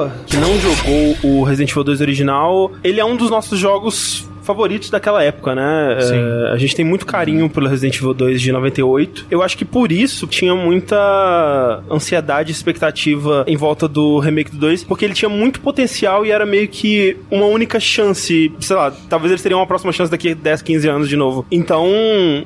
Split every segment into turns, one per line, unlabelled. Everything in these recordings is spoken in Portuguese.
Rafa, que não jogou o Resident Evil 2 original, ele é um dos nossos jogos favoritos daquela época, né? É, a gente tem muito carinho pelo Resident Evil 2 de 98. Eu acho que por isso tinha muita ansiedade e expectativa em volta do remake do 2, porque ele tinha muito potencial e era meio que uma única chance, sei lá, talvez eles teriam uma próxima chance daqui a 10, 15 anos de novo. Então,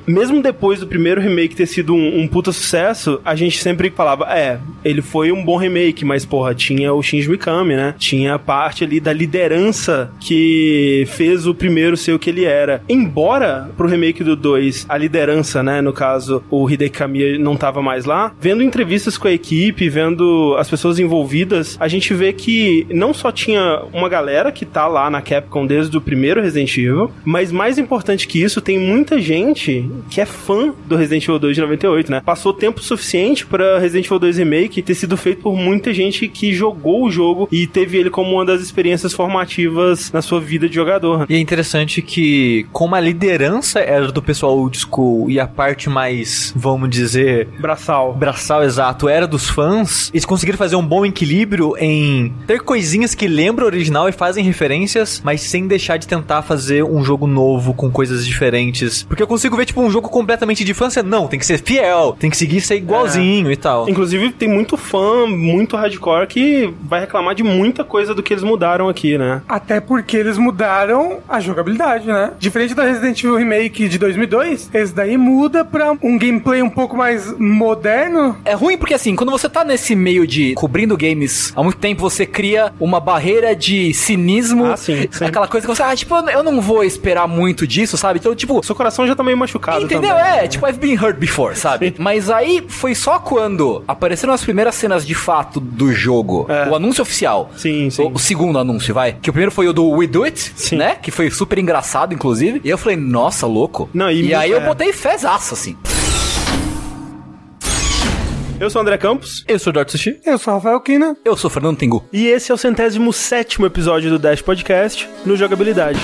mesmo depois do primeiro remake ter sido um, um puta sucesso, a gente sempre falava, é, ele foi um bom remake, mas porra, tinha o Shinji Mikami, né? Tinha a parte ali da liderança que fez o primeiro ser o que ele era. Embora pro remake do 2 a liderança, né, no caso, o Hideki Kamiya não tava mais lá, vendo entrevistas com a equipe, vendo as pessoas envolvidas, a gente vê que não só tinha uma galera que tá lá na Capcom desde o primeiro Resident Evil, mas mais importante que isso, tem muita gente que é fã do Resident Evil 2 de 98, né? Passou tempo suficiente para Resident Evil 2 Remake ter sido feito por muita gente que jogou o jogo e teve ele como uma das experiências formativas na sua vida de jogador.
E é interessante que, como a liderança era do pessoal old school e a parte mais, vamos dizer,
Braçal.
braçal exato era dos fãs, eles conseguiram fazer um bom equilíbrio em ter coisinhas que lembram o original e fazem referências, mas sem deixar de tentar fazer um jogo novo com coisas diferentes. Porque eu consigo ver, tipo, um jogo completamente de infância. Não, tem que ser fiel, tem que seguir ser igualzinho e tal.
Inclusive, tem muito fã, muito hardcore que vai reclamar de muita coisa do que eles mudaram aqui, né?
Até porque eles mudaram a jogabilidade, né? Diferente da Resident Evil Remake de 2002, esse daí muda pra um gameplay um pouco mais moderno.
É ruim porque assim, quando você tá nesse meio de cobrindo games há muito tempo, você cria uma barreira de cinismo.
Ah, sim, sim.
Aquela coisa que você, ah, tipo, eu não vou esperar muito disso, sabe? Então, tipo,
Seu coração já tá meio machucado
Entendeu?
também.
É, tipo, I've been hurt before, sabe? Mas aí foi só quando apareceram as primeiras cenas de fato do jogo,
É.
o anúncio oficial.
Sim, sim.
O, o segundo anúncio, vai. Que o primeiro foi o do We Do It,
Sim.
né? Que foi super engraçado, inclusive. E eu falei, nossa, louco.
Não, e
e aí eu
é.
botei fezaço, assim.
Eu sou o André Campos.
Eu sou o Dart Sushi.
Eu sou o Rafael Kina.
Eu sou Fernando Tengu.
E esse é o centésimo sétimo episódio do Dash Podcast no Jogabilidade.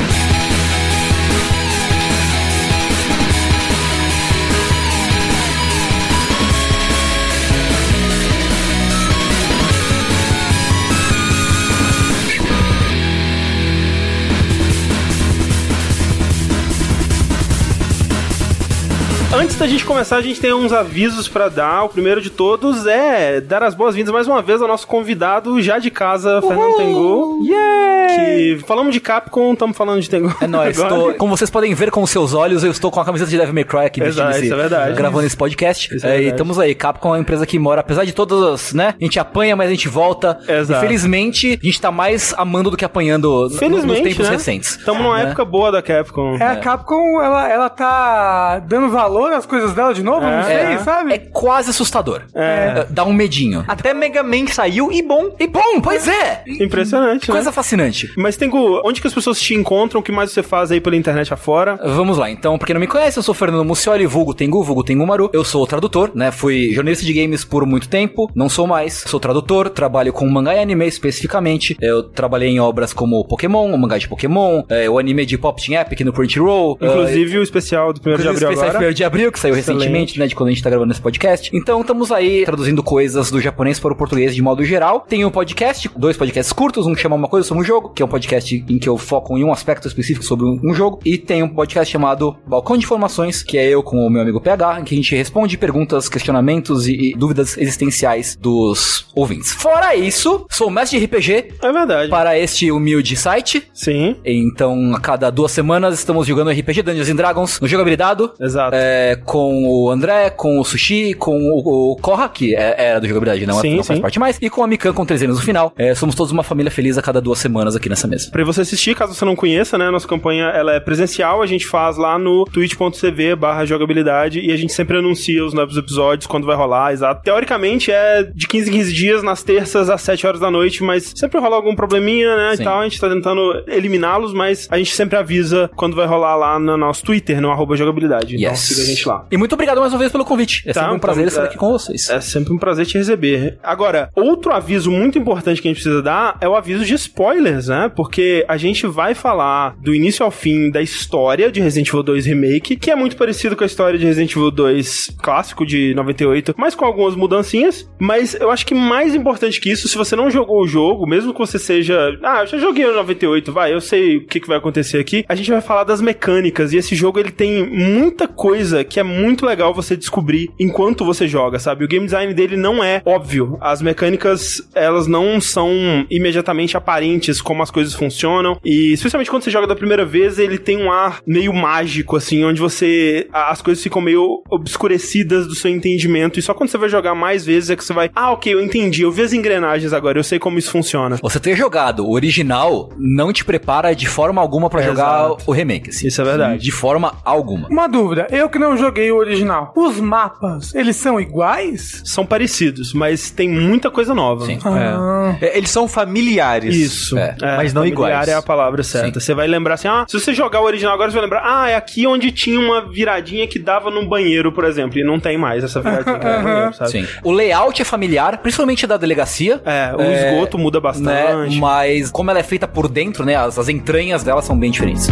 Antes da gente começar, a gente tem uns avisos pra dar. O primeiro de todos é dar as boas-vindas mais uma vez ao nosso convidado já de casa, Fernando Tengu. Que falamos de Capcom, estamos falando de Tengu.
É nóis. tô- como vocês podem ver com os seus olhos, eu estou com a camiseta de Devil May Cry aqui
Exato,
esse-
é verdade.
gravando esse podcast.
Isso é
É, e
verdade.
estamos aí. Capcom é uma empresa que mora, apesar de todas, né? A gente apanha, mas a gente volta.
Exato.
E felizmente, a gente tá mais amando do que apanhando
Felizmente,
nos tempos
né?
recentes.
Estamos numa
né?
época boa da Capcom.
É, a Capcom, ela, ela tá dando valor às coisas dela de novo, não sei,
É.
sabe?
É quase assustador.
É.
Dá um medinho.
Até Mega Man saiu e bom.
E bom, pois é.
Impressionante, né?
Coisa fascinante.
Mas Tengu, onde que as pessoas te encontram? O que mais você faz aí pela internet afora?
Vamos lá, então, pra quem não me conhece, eu sou Fernando Mucioli, vulgo Tengu, vulgo Tengu Maru. Eu sou tradutor, né? Fui jornalista de games por muito tempo, não sou mais. Sou tradutor, trabalho com mangá e anime especificamente. Eu trabalhei em obras como Pokémon, o mangá de Pokémon, é, o anime de Pop Team Epic no Crunchyroll.
Inclusive o especial do 1 de abril
especial
agora.
1 de abril, que saiu
Excelente.
recentemente, né, de quando a gente tá gravando esse podcast. Então, estamos aí traduzindo coisas do japonês para o português de modo geral. Tem um podcast, dois podcasts curtos, um que chama Uma Coisa Sobre um Jogo, que é um podcast em que eu foco em um aspecto específico sobre um um jogo. E tem um podcast chamado Balcão de Informações, que é eu com o meu amigo PH, em que a gente responde perguntas, questionamentos e, e dúvidas existenciais dos ouvintes. Fora isso, sou mestre de RPG
É verdade.
para este humilde site.
Sim,
Então, a cada duas semanas estamos jogando RPG Dungeons and Dragons no Jogabilidade.
exato.
É, com o André, com o Sushi, com o, o Korra, que é, era do jogabilidade, não, é-
Sim,
não faz
sim.
parte mais, e com a Mikan com três anos no final. É, somos todos uma família feliz a cada duas semanas aqui nessa mesa.
Pra você assistir, caso você não conheça, né? Nossa campanha ela é presencial, a gente faz lá no twitch.tv barra jogabilidade e a gente sempre anuncia os novos episódios quando vai rolar, exato. Teoricamente é de 15 em 15 dias, nas terças às 7 horas da noite, mas sempre rola algum probleminha, né?
Sim.
E tal, a gente tá tentando eliminá-los, mas a gente sempre avisa quando vai rolar lá no nosso Twitter, no arroba jogabilidade. Então
Yes.
siga a gente lá.
E muito obrigado mais uma vez pelo convite. É
Tá,
sempre um prazer
então,
estar
é-
aqui com vocês.
É sempre um prazer te receber. Agora, outro aviso muito importante que a gente precisa dar é o aviso de spoilers, né? Porque a gente vai falar do início ao fim da história de Resident Evil 2 Remake, que é muito parecido com a história de Resident Evil 2 clássico de 98, mas com algumas mudancinhas. Mas eu acho que mais importante que isso, se você não jogou o jogo, mesmo que você seja. Ah, eu já joguei no 98, vai, eu sei o que, que vai acontecer aqui. A gente vai falar das mecânicas. E esse jogo ele tem muita coisa que é muito legal você descobrir enquanto você joga, sabe? O game design dele não é óbvio. As mecânicas, elas não são imediatamente aparentes como as coisas funcionam. E especialmente quando você joga da primeira vez, ele tem um ar meio mágico, assim, onde você. As coisas ficam meio obscurecidas do seu entendimento. E só quando você vai jogar mais vezes é que você vai. Ah, ok, eu entendi. Eu vi as engrenagens agora, eu sei como isso funciona.
Você ter jogado o original não te prepara de forma alguma pra
É,
jogar
exato.
o remake. assim.
Isso é verdade.
De forma alguma.
Uma dúvida, eu que não joguei o original. Os mapas, eles são iguais?
São parecidos, mas tem muita coisa nova.
Sim.
Ah,
É, Eles são familiares.
Isso.
É,
mas não
familiar
iguais.
é a palavra certa. Você vai lembrar assim, ah, se você jogar o original agora, você vai lembrar, ah, é aqui onde tinha uma viradinha que dava num banheiro, por exemplo, e não tem mais essa viradinha que dava no banheiro, sabe?
Sim. O layout é familiar, principalmente da delegacia.
É, o
É,
esgoto muda
Né?
bastante.
Mas como ela é feita por dentro, né? As, as entranhas dela são bem diferentes.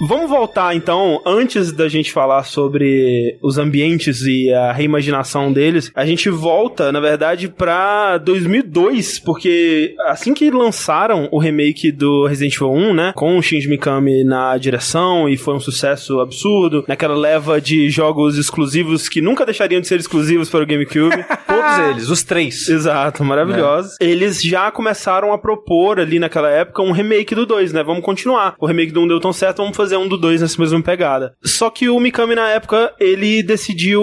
Vamos voltar então, antes da gente falar sobre os ambientes e a reimaginação deles, a gente volta, na verdade, pra 2002, porque assim que lançaram o remake do Resident Evil 1, né, com o Shinji Mikami na direção e foi um sucesso absurdo, naquela leva de jogos exclusivos que nunca deixariam de ser exclusivos para o GameCube.
Todos eles, os três.
Exato, maravilhosos. Eles já começaram a propor ali naquela época um remake do 2, né? Vamos continuar. O remake do 1 deu tão certo, vamos fazer um do 2 nessa mesma pegada. Só que o Mikami na época, ele decidiu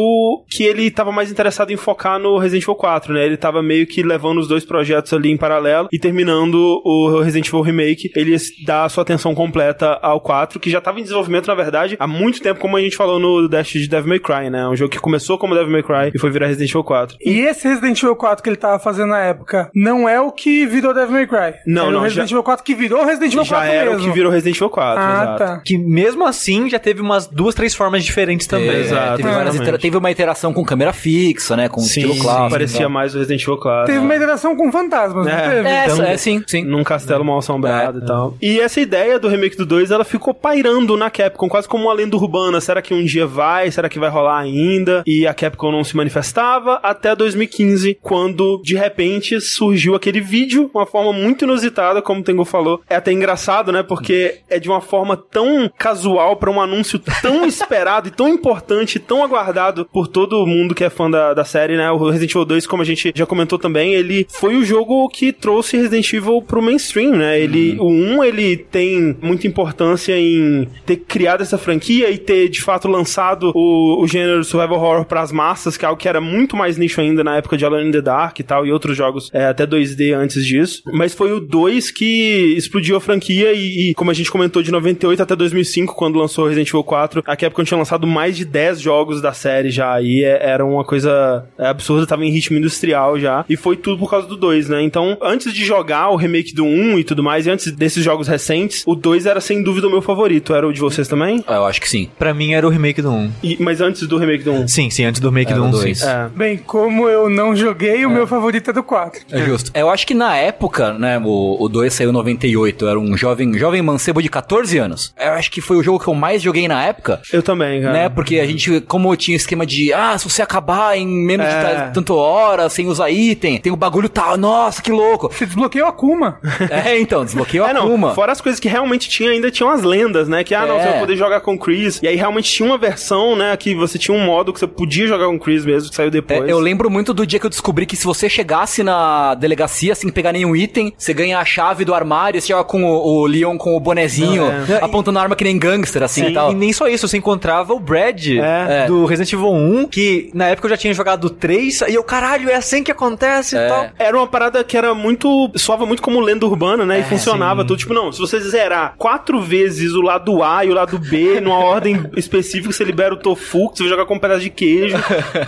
que ele tava mais interessado em focar no Resident Evil 4, né? Ele tava meio que levando os dois projetos ali em paralelo e terminando o Resident Evil Remake, ele dá a sua atenção completa ao 4, que já tava em desenvolvimento, na verdade, há muito tempo, como a gente falou no Dash de Devil May Cry, né? Um jogo que começou como Devil May Cry e foi virar Resident Evil 4.
E esse Resident Evil 4 que ele tava fazendo na época não é o que virou Devil May Cry.
Não,
Era
não,
o Resident
já-
Evil 4 que virou Resident Evil
já
4
era
mesmo.
o que virou Resident Evil 4,
Ah,
exato.
tá.
Que mesmo assim já teve umas duas, três formas diferentes também.
É,
Exato,
teve, várias
exatamente.
itera- teve uma interação com câmera fixa, né? Com
Sim,
estilo clássico.
parecia
então.
mais o Resident Evil clássico.
Teve uma interação com fantasmas,
É.
não teve?
É,
Então,
é, sim, sim.
Num castelo mal assombrado
É,
e tal. E essa ideia do remake do 2, ela ficou pairando na Capcom, quase como uma lenda urbana. Será que um dia vai? Será que vai rolar ainda? E a Capcom não se manifestava até 2015, quando de repente surgiu aquele vídeo, uma forma muito inusitada, como o Tengu falou. É até engraçado, né? Porque é de uma forma tão casual pra um anúncio tão esperado e tão importante, tão aguardado por todo mundo que é fã da, da série, né? O Resident Evil 2, como a gente já comentou também, ele foi o jogo que trouxe Resident Evil pro mainstream, né? Ele, o 1, ele tem muita importância em ter criado essa franquia e ter, de fato, lançado o, o gênero survival horror pras massas, que é algo que era muito mais nicho ainda na época de Alone in the Dark e tal, e outros jogos é, até 2D antes disso. Mas foi o 2 que explodiu a franquia e, e, como a gente comentou, de 98 até 2005, quando lançou Resident Evil 4, a Capcom tinha lançado mais de 10 jogos da série já, e é- era uma coisa é, absurda, tava em ritmo industrial já, e foi tudo por causa do 2, né? Então, antes de jogar o remake do 1 e tudo mais, e antes desses jogos recentes, o 2 era sem dúvida o meu favorito. Era o de vocês também?
Ah, Eu acho que sim.
Pra mim era o remake do 1.
E- mas antes do remake do 1?
Sim, sim, antes do remake
Era
do
o
1,
dois.
sim.
É.
Bem, como eu não joguei, o meu favorito é do 4.
É justo. Eu acho que na época, né, o, o 2 saiu em 98, eu era um jovem, jovem mancebo de 14 anos. Eu acho que foi o jogo que eu mais joguei na época.
Eu também, cara.
Né, porque a gente, como tinha esquema de, ah, se você acabar em menos
É.
de ta- tanto hora, sem usar item, tem o bagulho tal, nossa, que louco.
Você desbloqueou a Kuma.
é, então, desbloqueei o
É, não,
Akuma.
fora as coisas que realmente tinha, ainda tinham as lendas, né? Que, ah, não,
É.
você vai poder jogar com o Chris. E aí realmente tinha uma versão, né, que você tinha um modo que você podia jogar com o Chris mesmo, que saiu
É,
depois.
eu lembro muito do dia que eu descobri que se você chegasse na delegacia sem pegar nenhum item, você ganha a chave do armário, você joga com o, o Leon com o bonezinho,
Não,
é.
apontando a arma que nem gangster, assim e tal.
E nem só isso, você encontrava o Brad
É.
do Resident Evil 1, que na época eu já tinha jogado o 3, e eu, caralho, é assim que acontece
É.
e tal.
Era uma parada que era muito. soava muito como lenda urbana, né? E funcionava tudo. Tipo, não, se você zerar quatro vezes o lado A e o lado B, numa ordem específica, você libera o tofu, que você vai jogar com um pedaço de queijo.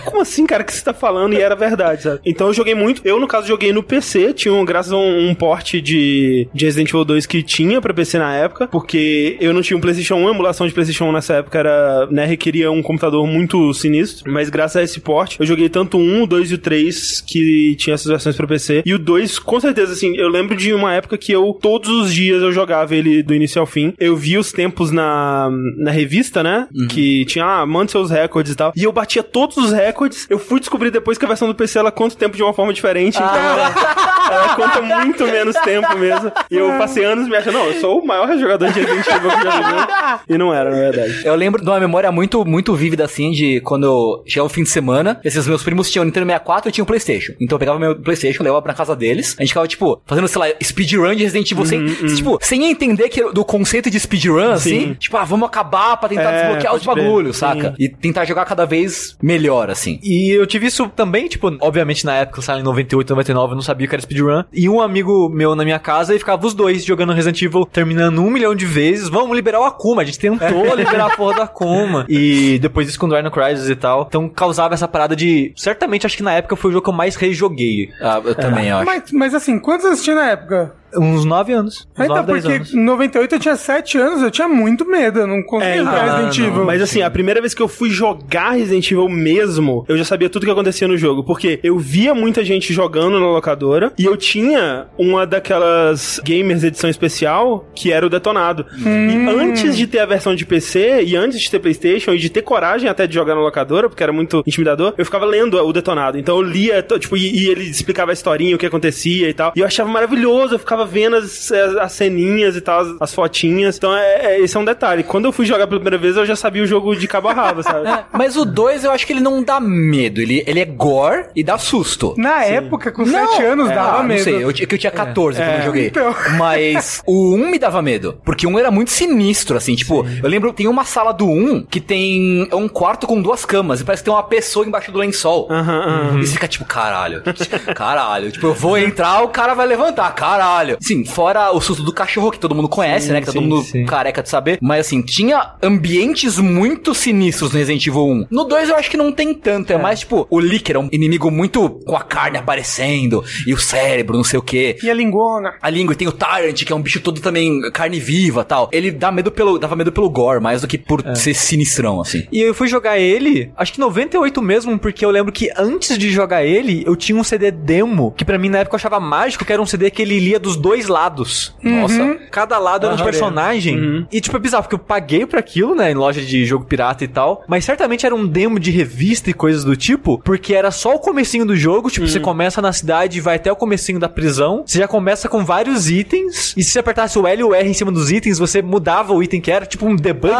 Como assim, cara, que você tá falando? E era verdade, sabe? Então eu joguei muito. Eu, no caso, joguei no PC. Tinha, um, graças a um, um porte de, de Resident Evil 2 que tinha pra PC na época, porque eu não tinha um PlayStation 1, a emulação de PlayStation 1 nessa época era, né, requeria um computador muito sinistro. Mas graças a esse porte, eu joguei tanto o 1, o 2 e o 3 que tinha essas versões pra PC. E o 2, com certeza, assim, eu lembro de uma época que eu, todos os dias, eu jogava ele do início ao fim. Eu vi os tempos na, na revista, né? Que tinha, ah, manda seus recordes e tal. E eu batia todos os recordes. Eu fui descobrir depois que a versão do PC ela conta o tempo de uma forma diferente. Então ela, ela conta muito menos tempo mesmo. E eu passei anos me achando, não, eu sou o maior jogador de Resident Evil que já viveu. E não era, na verdade.
Eu lembro de uma memória muito, muito vívida, assim, de quando chegava o fim de semana, esses meus primos tinham Nintendo 64 e eu tinha um Playstation. Então eu pegava meu Playstation, levava pra casa deles, a gente ficava, tipo, fazendo, sei lá, speedrun de Resident Evil sem, tipo, sem entender que, do conceito de speedrun, assim,
Sim.
tipo, ah, vamos acabar pra tentar
É,
desbloquear os bagulhos,
Sim.
saca? E tentar jogar cada vez melhor, assim.
E eu tive isso também, tipo, obviamente na época, lá, em 98, 99, eu não sabia o que era speedrun. E um amigo meu na minha casa, e ficava os dois jogando Resident Evil, terminando um milhão de vezes. Vamos liberar o Akuma. A gente tentou liberar a porra do Akuma. E depois isso com Dino Crisis e tal. Então causava essa parada de. Certamente, acho que na época foi o jogo que eu mais rejoguei.
Ah, eu também acho.
Mas, mas assim, quantos tinha na época?
Uns 9 anos. Uns
Então,
9, 10
porque
anos.
em 98 eu tinha 7 anos, eu tinha muito medo, eu não conseguia
É,
jogar
ah,
Resident
não.
Evil.
Mas assim, a primeira vez que eu fui jogar Resident Evil mesmo, eu já sabia tudo que acontecia no jogo. Porque eu via muita gente jogando na locadora e eu tinha uma daquelas gamers edição especial que era o detonado. E antes de ter a versão de PC e antes de ter PlayStation e de ter coragem até de jogar na locadora, porque era muito intimidador, eu ficava lendo o detonado. Então eu lia, tipo, e, e ele explicava a historinha, o que acontecia e tal. E eu achava maravilhoso, eu ficava vendo as, as, as ceninhas e tal, as, as fotinhas. Então é, é- esse é um detalhe. Quando eu fui jogar pela primeira vez, eu já sabia o jogo de cabo a rabo, sabe?
É, mas o 2 eu acho que ele não dá medo, ele, ele é gore e dá susto.
Na época, com
Não,
7 anos,
é,
dava
ah,
medo.
Não sei, eu, que eu tinha 14 quando eu joguei.
Então.
Mas o 1 me dava medo. Porque o 1 era muito sinistro, assim. Tipo, eu lembro, tem uma sala do 1 que tem. É um quarto com duas camas. E parece que tem uma pessoa embaixo do lençol.
Aham, aham.
E você fica tipo, caralho. Caralho. Tipo, eu vou entrar, o cara vai levantar. Caralho. Sim, fora o susto do cachorro, que todo mundo conhece, né? Que tá todo
sim,
mundo
sim.
careca de saber. Mas assim, tinha ambientes muito sinistros no Resident Evil 1. No 2 eu acho que não tem tanto. É, mais tipo, o Licker é um inimigo muito com a carne aparecendo. E o cérebro, não sei o quê.
E a lingona.
A língua, e tem o Tyrant, que é um bicho todo também carne viva tal. Ele dá medo pelo, dava medo pelo gore, mais do que por ser sinistrão, assim.
E eu fui jogar ele, acho que 98 mesmo, porque eu lembro que antes de jogar ele, eu tinha um CD demo, que pra mim na época eu achava mágico, que era um CD que ele lia dos dois lados.
Nossa.
Cada lado era um
Aham.
personagem. E, tipo, é bizarro, porque eu paguei pra aquilo, né, em loja de jogo pirata e tal. Mas certamente era um demo de revista e coisas do tipo, porque era só o comecinho do jogo. Tipo, você começa na cidade e vai até o comecinho da prisão. Você já começa com vários itens. E se você apertasse o L e o R em cima dos itens, você mudava o item que era, tipo um debug.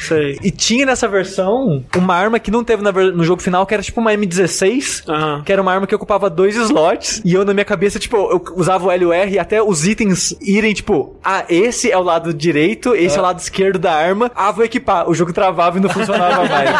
Sei.
E tinha nessa versão uma arma que não teve no jogo final, que era tipo uma M16.
Aham.
Que era uma arma que ocupava dois slots. E eu, na minha cabeça, tipo, eu usava o L e o R e até os itens irem, tipo, ah, esse é o lado direito, esse é, o lado esquerdo da arma. Ah, vou equipar. O jogo travava e não funcionava mais.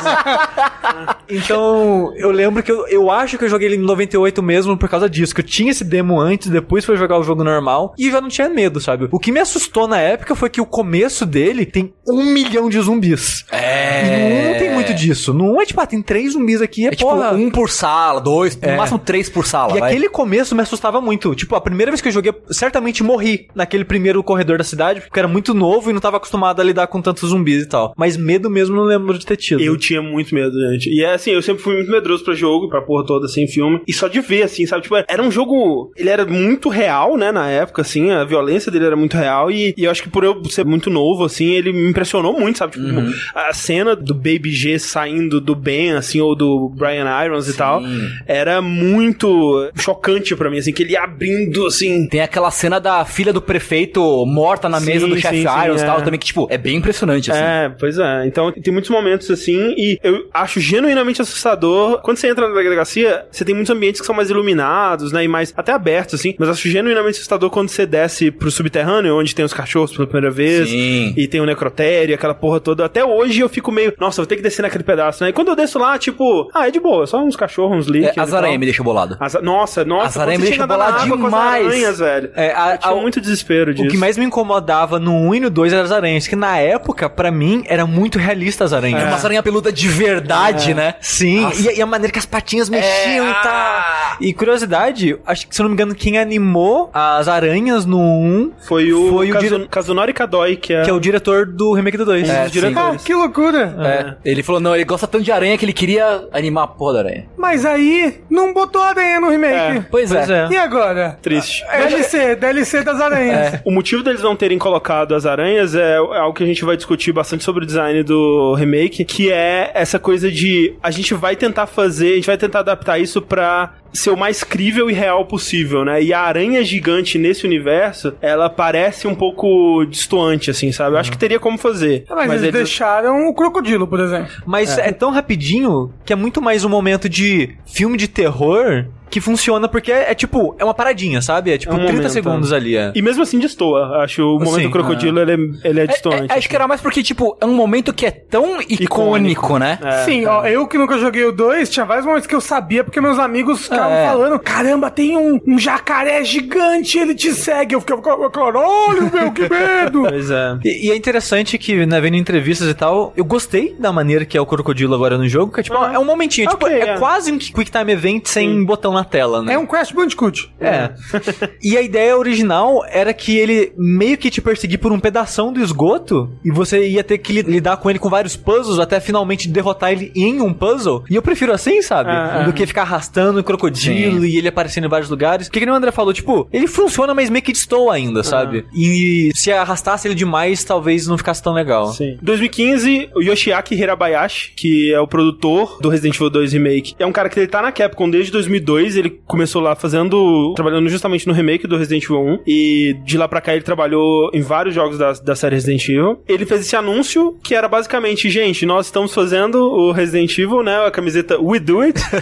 então, eu lembro que eu, eu acho que eu joguei ele em 98 mesmo por causa disso. Que eu tinha esse demo antes, depois foi jogar o jogo normal. E já não tinha medo, sabe? O que me assustou na época foi que o começo dele tem um milhão de zumbis.
É.
E no 1 não tem muito disso. No 1 é tipo, ah, tem três zumbis aqui, é,
É tipo
porra.
um por sala, dois, no máximo três por sala.
E
vai.
aquele começo me assustava muito. Tipo, a primeira vez que eu joguei, eu certamente morri naquele primeiro corredor da cidade, porque era muito novo e não tava acostumado a lidar com tantos zumbis e tal. Mas medo mesmo não lembro de ter tido.
Eu tinha muito medo, gente. E é assim, eu sempre fui muito medroso pra jogo, pra porra toda, assim, filme. E só de ver, assim, sabe? Tipo, era um jogo. Ele era muito real, né, na época, assim, a violência dele era muito real. E, e eu acho que por eu ser muito novo, assim, ele me impressionou muito, sabe? Tipo, a cena do Baby G saindo do Ben, assim, ou do Brian Irons e tal, era muito chocante pra mim, assim, que ele abrindo, assim.
Tem tem aquela cena da filha do prefeito morta na
Sim,
mesa do chefe
sim,
Irons e
é.
tal, também, que, tipo, é bem impressionante, assim.
É, pois é. Então tem muitos momentos assim, e eu acho genuinamente assustador. Quando você entra na delegacia, você tem muitos ambientes que são mais iluminados, né? E mais até abertos, assim. Mas acho genuinamente assustador quando você desce pro subterrâneo, onde tem os cachorros pela primeira vez.
Sim.
E tem o necrotério, aquela porra toda. Até hoje eu fico meio, nossa, vou ter que descer naquele pedaço, né? E quando eu desço lá, tipo, ah, é de boa, só uns cachorros, uns
É,
líquidos.
as aranhas me deixam bolado.
As, nossa, nossa,
As aranhas me deixam bolado
com as
demais.
aranhas, velho.
É, a-
eu tinha
a-
muito desespero disso.
O que mais me incomodava no 1 e no 2 eram as aranhas, que na época, pra mim, era muito realista as aranhas.
É uma aranha peluda de verdade, né?
Sim, e, e a maneira que as patinhas mexiam
É,
e tal. E curiosidade, acho que se eu não me engano, quem animou as aranhas no 1
Foi o,
Foi o
Kazu-
dire-
Kazunori Kadoi, que é,
que é o diretor do remake do 2.
um
É.
Ah, que loucura.
É. Ele falou, não, ele gosta tanto de aranha que ele queria animar a porra da aranha.
Mas aí, não botou aranha no remake.
Pois,
Pois
é.
é.
E agora?
Triste.
DLC, DLC das aranhas.
O motivo deles não terem colocado as aranhas é algo que a gente vai discutir bastante sobre o design do remake, que é essa coisa de a gente vai tentar fazer, a gente vai tentar adaptar isso pra ser o mais crível e real possível, né? E a aranha gigante nesse universo, ela parece um pouco distoante, assim, sabe? Eu acho que teria como fazer.
Mas, eles, deixaram o crocodilo, por exemplo.
Mas é. tão rapidinho que é muito mais um momento de filme de terror que funciona porque é, é tipo, é uma paradinha, sabe? É tipo
É um
30
momento,
segundos
é.
ali. É.
E mesmo assim destoa. Acho o momento
Sim,
do crocodilo, ele, é, ele é
É,
distoante.
é, acho que era mais porque, tipo, é um momento que é tão icônico, né?
É.
Sim, ó, eu que nunca joguei o 2, tinha vários momentos que eu sabia, porque meus amigos ficavam
É.
falando: caramba, tem um, um jacaré gigante, ele te segue. Eu ficava, caralho, meu, que medo!
Pois é.
E, e é interessante que, né, vendo entrevistas e tal, eu gostei da maneira que é o crocodilo agora no jogo, que é tipo,
Ah.
é um momentinho, tipo,
Ok,
é,
é.
quase um Quick Time Event sem botão na tela, né?
É um Crash Bandicoot.
É. e a ideia original era que ele meio que te perseguir por um pedação do esgoto e você ia ter que li- lidar com ele com vários puzzles até finalmente derrotar ele em um puzzle. E eu prefiro assim, sabe?
Ah,
Do que ficar arrastando o crocodilo e ele aparecendo em vários lugares. Porque que nem o André falou, tipo, ele funciona, mas meio que destoa ainda, sabe? E se arrastasse ele demais, talvez não ficasse tão legal.
Sim. 2015, o Yoshiaki Hirabayashi, que é o produtor do Resident Evil 2 Remake, é um cara que ele tá na Capcom desde 2002, ele começou lá fazendo, trabalhando justamente no remake do Resident Evil 1, e de lá pra cá ele trabalhou em vários jogos da, da série Resident Evil. Ele fez esse anúncio, que era basicamente, gente, nós estamos fazendo o Resident Evil, né, a camiseta We Do It,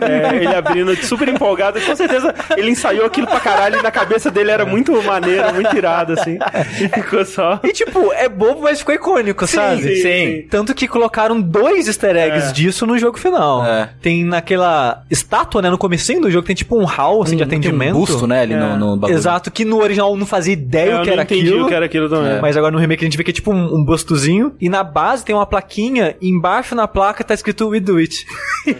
É, ele abrindo super empolgado, com certeza ele ensaiou aquilo pra caralho, e na cabeça dele era muito maneiro, muito irado, assim, e ficou só...
E tipo, é bobo, mas ficou icônico, sabe?
sim, sim.
Tanto que colocaram dois easter eggs
É.
disso no jogo final.
É.
Tem naquela estátua, né, no comecinho do jogo, tem tipo um hall, assim, de
Tem
atendimento.
um busto, né, ali
É.
no, no bagulho.
Exato, que no original não fazia ideia
É,
o que era
entendi
aquilo.
o que era aquilo também.
Mas agora no remake a gente vê que é tipo um, um bustozinho. E na base tem uma plaquinha. E embaixo na placa tá escrito We Do It.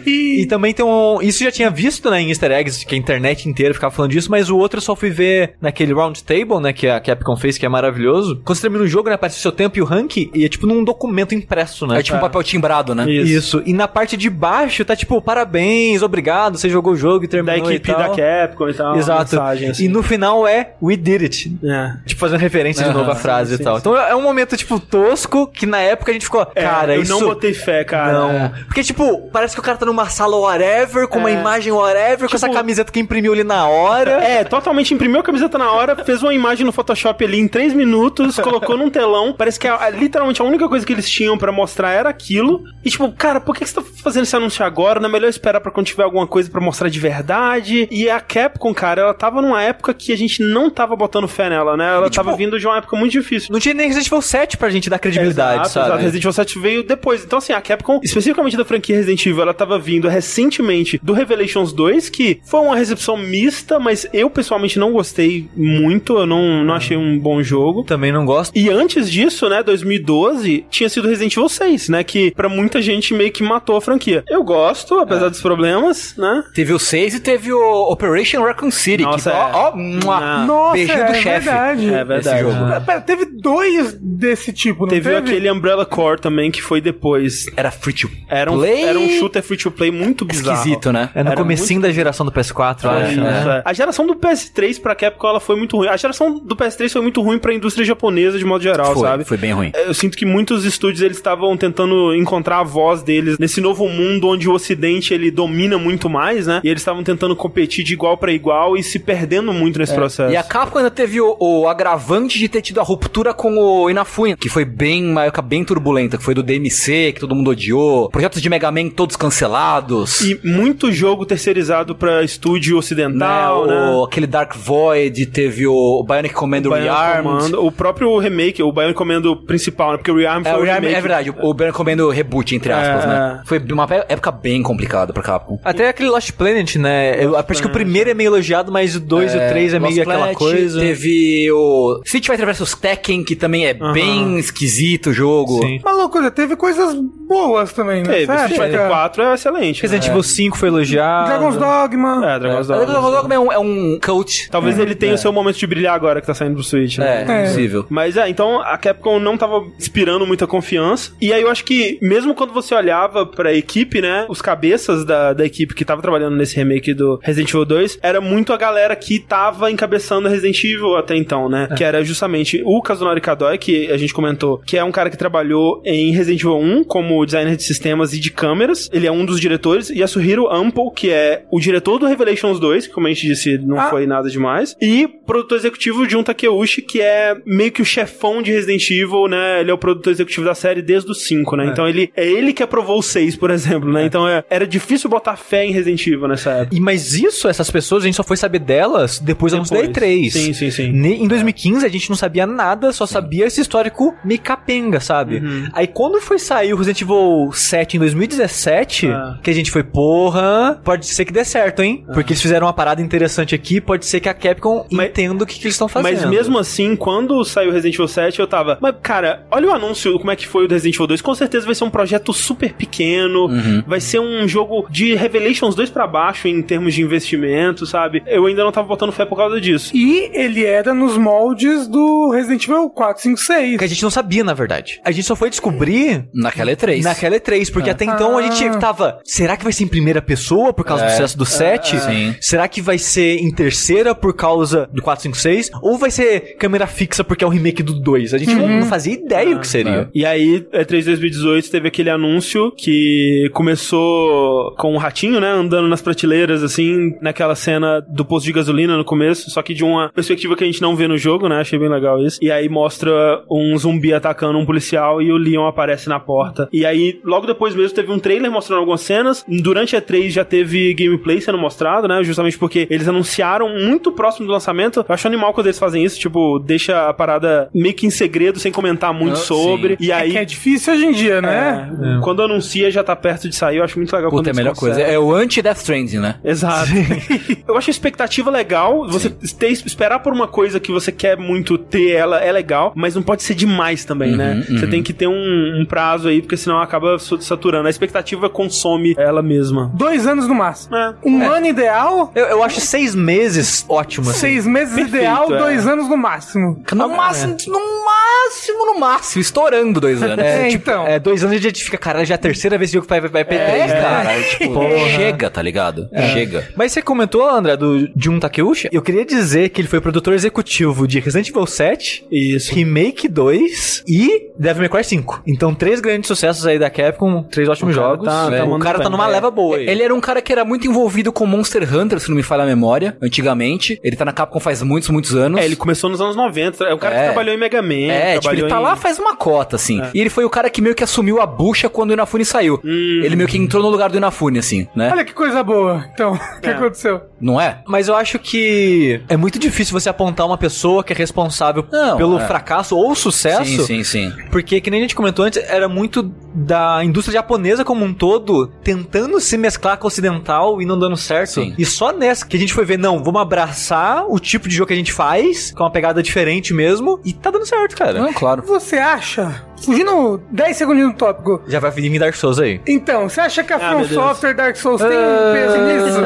e também tem um. Isso eu já tinha visto, né, em easter eggs, que a internet inteira ficava falando disso. Mas o outro eu só fui ver naquele Round Table, né, que a Capcom fez, que é maravilhoso. Quando você termina o jogo, né, aparece o seu tempo e o rank. E é tipo num documento impresso, né?
É tipo um papel timbrado, né?
Isso.
Isso. E na parte de baixo tá tipo, parabéns, obrigado, você jogou o jogo e
Da
terminou.
equipe
e tal.
da Capcom e tal.
Exato.
Mensagem, assim.
E no final é We Did It.
É.
Tipo, fazendo referência de novo à frase
sim,
e tal.
sim.
Então é um momento, tipo, tosco, que na época a gente ficou,
É,
cara,
eu
isso...
não botei fé, cara.
Não. Porque, tipo, parece que o cara tá numa sala whatever, com uma
É.
imagem whatever, com essa
Tipo-
camiseta que imprimiu ali na hora.
É, totalmente imprimiu a camiseta na hora, fez uma imagem no Photoshop ali em 3 minutos, colocou num telão. Parece que a- a- literalmente a única coisa que eles tinham pra mostrar era aquilo. E tipo, cara, por que que você tá fazendo esse anúncio agora? Não é melhor esperar pra quando tiver alguma coisa pra mostrar de verdade? E a Capcom, cara, ela tava numa época que a gente não tava botando fé nela, né? Ela
E, tipo,
tava vindo de uma época muito difícil.
Não tinha nem Resident Evil 7 pra gente dar credibilidade,
Exato,
sabe?
exato. Resident Evil 7 veio depois. Então, assim, a Capcom, especificamente da franquia Resident Evil, ela tava vindo recentemente do Revelations 2, que foi uma recepção mista, mas eu pessoalmente não gostei muito, eu não, não achei um bom jogo.
Também não gosto.
E antes disso, né, 2012, tinha sido Resident Evil 6, né, que pra muita gente meio que matou a franquia. Eu gosto,
É.
apesar dos problemas, né?
Teve o 6 e teve o Operation Raccoon City.
Nossa,
que,
é.
ó, ó, mua.
Nossa,
beijinho
é
do chefe.
verdade.
É verdade.
Jogo.
Ah, Pera, teve dois desse tipo, não
Teve,
teve?
aquele Umbrella Core também, que foi depois.
Era free to
Era um,
play.
era um shooter free to play muito bizarro.
esquisito, né?
É, no
Era
comecinho comecinho da geração do PS4, eu
É,
acho,
isso,
né?
é. A geração do PS3 pra Capcom ela foi muito ruim. A geração do PS3 foi muito ruim pra indústria japonesa de modo geral,
Foi,
sabe?
foi bem ruim.
Eu sinto que muitos estúdios eles estavam tentando encontrar a voz deles nesse novo mundo onde o ocidente ele domina muito mais, né? E eles estavam tentando competir de igual pra igual e se perdendo muito nesse processo.
E a Capcom ainda teve o, o agravante de ter tido a ruptura com o Inafune, que foi bem, uma época bem turbulenta, que foi do DMC, que todo mundo odiou, projetos de Mega Man todos cancelados.
E muito jogo terceirizado pra estúdio ocidental,
né,
né?
o- aquele Dark Void, teve o Bionic Commando
O
Rearmed.
O próprio remake, o Bionic Commando principal, né? Porque o Rearm
É,
foi
o Rearmed,
remake.
é verdade, o, o Bionic Commando Reboot, entre aspas,
É.
né? Foi uma época bem complicada pra Capcom.
Até aquele Lost Planet, né? Eu acho que o primeiro é meio elogiado, mas o 2 e o 3 é meio
Lost
aquela coisa.
Teve o Street Fighter vs Tekken, que também é bem esquisito o jogo.
Sim.
Uma loucura, teve coisas boas também, né?
Teve, Street Fighter
cara?
4 é excelente.
Resident
né?
Evil 5 foi elogiado.
Dragon's Dogma.
É, Dragon's
o
Dogma.
Dragon's Dogma é um, é um cult.
Talvez ele tenha o seu momento de brilhar agora que tá saindo pro Switch, né?
É,
É.
possível.
Mas é, então a Capcom não tava inspirando muita confiança. E aí eu acho que, mesmo quando você olhava pra equipe, né? Os cabeças da, da equipe que tava trabalhando nesse remake do Resident Evil 2, era muito a galera que tava encabeçando Resident Evil até então, né? Que era justamente o Kazunori Kadoi, que a gente comentou, que é um cara que trabalhou em Resident Evil 1 como designer de sistemas e de câmeras. Ele é um dos diretores. E a Suhiro Ample, que é o diretor do Revelations 2, que como a gente disse, não
Ah.
foi nada demais. E produtor executivo de um Takeuchi, que é meio que o chefão de Resident Evil, né? Ele é o produtor executivo da série desde o 5, né? Então ele é ele que aprovou o 6, por exemplo, né? Então é- era difícil botar fé em Resident Evil nessa
E, mas isso, essas pessoas, a gente só foi saber delas depois anúncio da
Depois.
E3.
Sim, sim, sim.
Ne- Em 2015 a gente não sabia nada, só sabia esse histórico meio capenga, sabe?
Uhum.
Aí quando foi sair o Resident Evil 7 em 2017,
Ah.
que a gente foi, porra, pode ser que dê certo, hein? Porque eles fizeram uma parada interessante aqui, pode ser que a Capcom
Mas-
entenda o que, que eles estão fazendo.
Mas mesmo assim, quando saiu Resident Evil 7, eu tava. Mas, cara, olha o anúncio, como é que foi o Resident Evil 2. Com certeza vai ser um projeto super pequeno. Vai ser um jogo de Revelations 2 pra baixo em termos de investimento, sabe? Eu ainda não tava botando fé por causa disso.
E ele era nos moldes do Resident Evil 4, 5, 6.
Que a gente não sabia, na verdade. A gente só foi descobrir
Naquela E3.
Naquela E3, porque até então a gente
Ah.
tava. Será que vai ser em primeira pessoa por causa do sucesso do 7?
sim.
Será que vai ser em terceira por causa do 456? Ou vai ser câmera fixa porque é o remake do 2? A gente não, não fazia ideia o que seria.
E aí, E3 2018 teve aquele anúncio que começou com um ratinho, né, andando nas prateleiras, assim, naquela cena do posto de gasolina no começo, só que de uma perspectiva que a gente não vê no jogo, né, achei bem legal isso. E aí mostra um zumbi atacando um policial e o Leon aparece na porta. E aí, logo depois mesmo, teve um trailer mostrando algumas cenas. Durante a E3 já teve gameplay sendo mostrado, né, justamente porque eles anunciaram muito próximo do lançamento. Eu acho animal quando eles fazem isso, tipo, deixa a parada meio que em segredo, sem comentar muito
Ah,
sobre.
sim.
E
É
aí,
que é difícil hoje em dia, né?
é, Quando anuncia já tá perto de sair, eu acho muito legal quando
Puta, é a melhor coisa. É o anti-Death Stranding, né?
Exato. eu acho a expectativa legal. Você ter, esperar por uma coisa que você quer muito ter ela é legal, mas não pode ser demais também, né? Você tem que ter um, um prazo aí, porque senão acaba saturando. A expectativa consome ela mesma.
Dois anos no máximo.
É.
Um ano ideal,
Eu, eu acho seis meses ótimo, assim.
seis meses
Perfeito,
ideal,
é.
dois anos no máximo.
No máximo, no máximo, no máximo, estourando dois anos.
É,
tipo,
então.
É, dois anos a gente fica, cara, já é a terceira vez que o jogo vai, vai, vai P3,
É,
cara.
cara, tipo, chega, tá ligado? Chega.
Mas você comentou, André, do Jun Takeuchi. Eu queria dizer que ele foi produtor executivo de Resident Evil 7,
Isso.
Remake 2 e Devil May Cry 5. Então, três grandes sucessos aí da Capcom, três ótimos jogos.
tá- tá
É, o cara tá numa
É.
leva boa aí.
Ele era um cara que era muito envolvido com Monster Hunter, se não me falha a memória, antigamente. Ele tá na Capcom faz muitos, muitos anos.
É, ele começou nos anos 90. É o cara
É.
que trabalhou em Mega Man.
É, tipo, ele tá
em-
lá faz uma cota, assim. E ele foi o cara que meio que assumiu a bucha quando o Inafune saiu. Ele meio que entrou no lugar do Inafune, assim, né?
Olha que coisa boa. Então, o que
É.
aconteceu?
Não é?
Mas eu acho que é muito difícil você apontar uma pessoa que é responsável
Não,
pelo
é.
fracasso ou sucesso.
Sim, sim, sim.
Porque, que nem a gente comentou antes, era muito da indústria japonesa como um todo tentando se mesclar com o ocidental e não dando certo.
Sim.
E só nessa que a gente foi ver, não, vamos abraçar o tipo de jogo que a gente faz, com uma pegada diferente mesmo, e tá dando certo, cara.
Não, claro.
Você acha, fugindo 10 segundos do tópico,
Já vai vir Dark Souls aí.
então, você acha que a
Ah,
From. Software Dark Souls tem um peso nisso?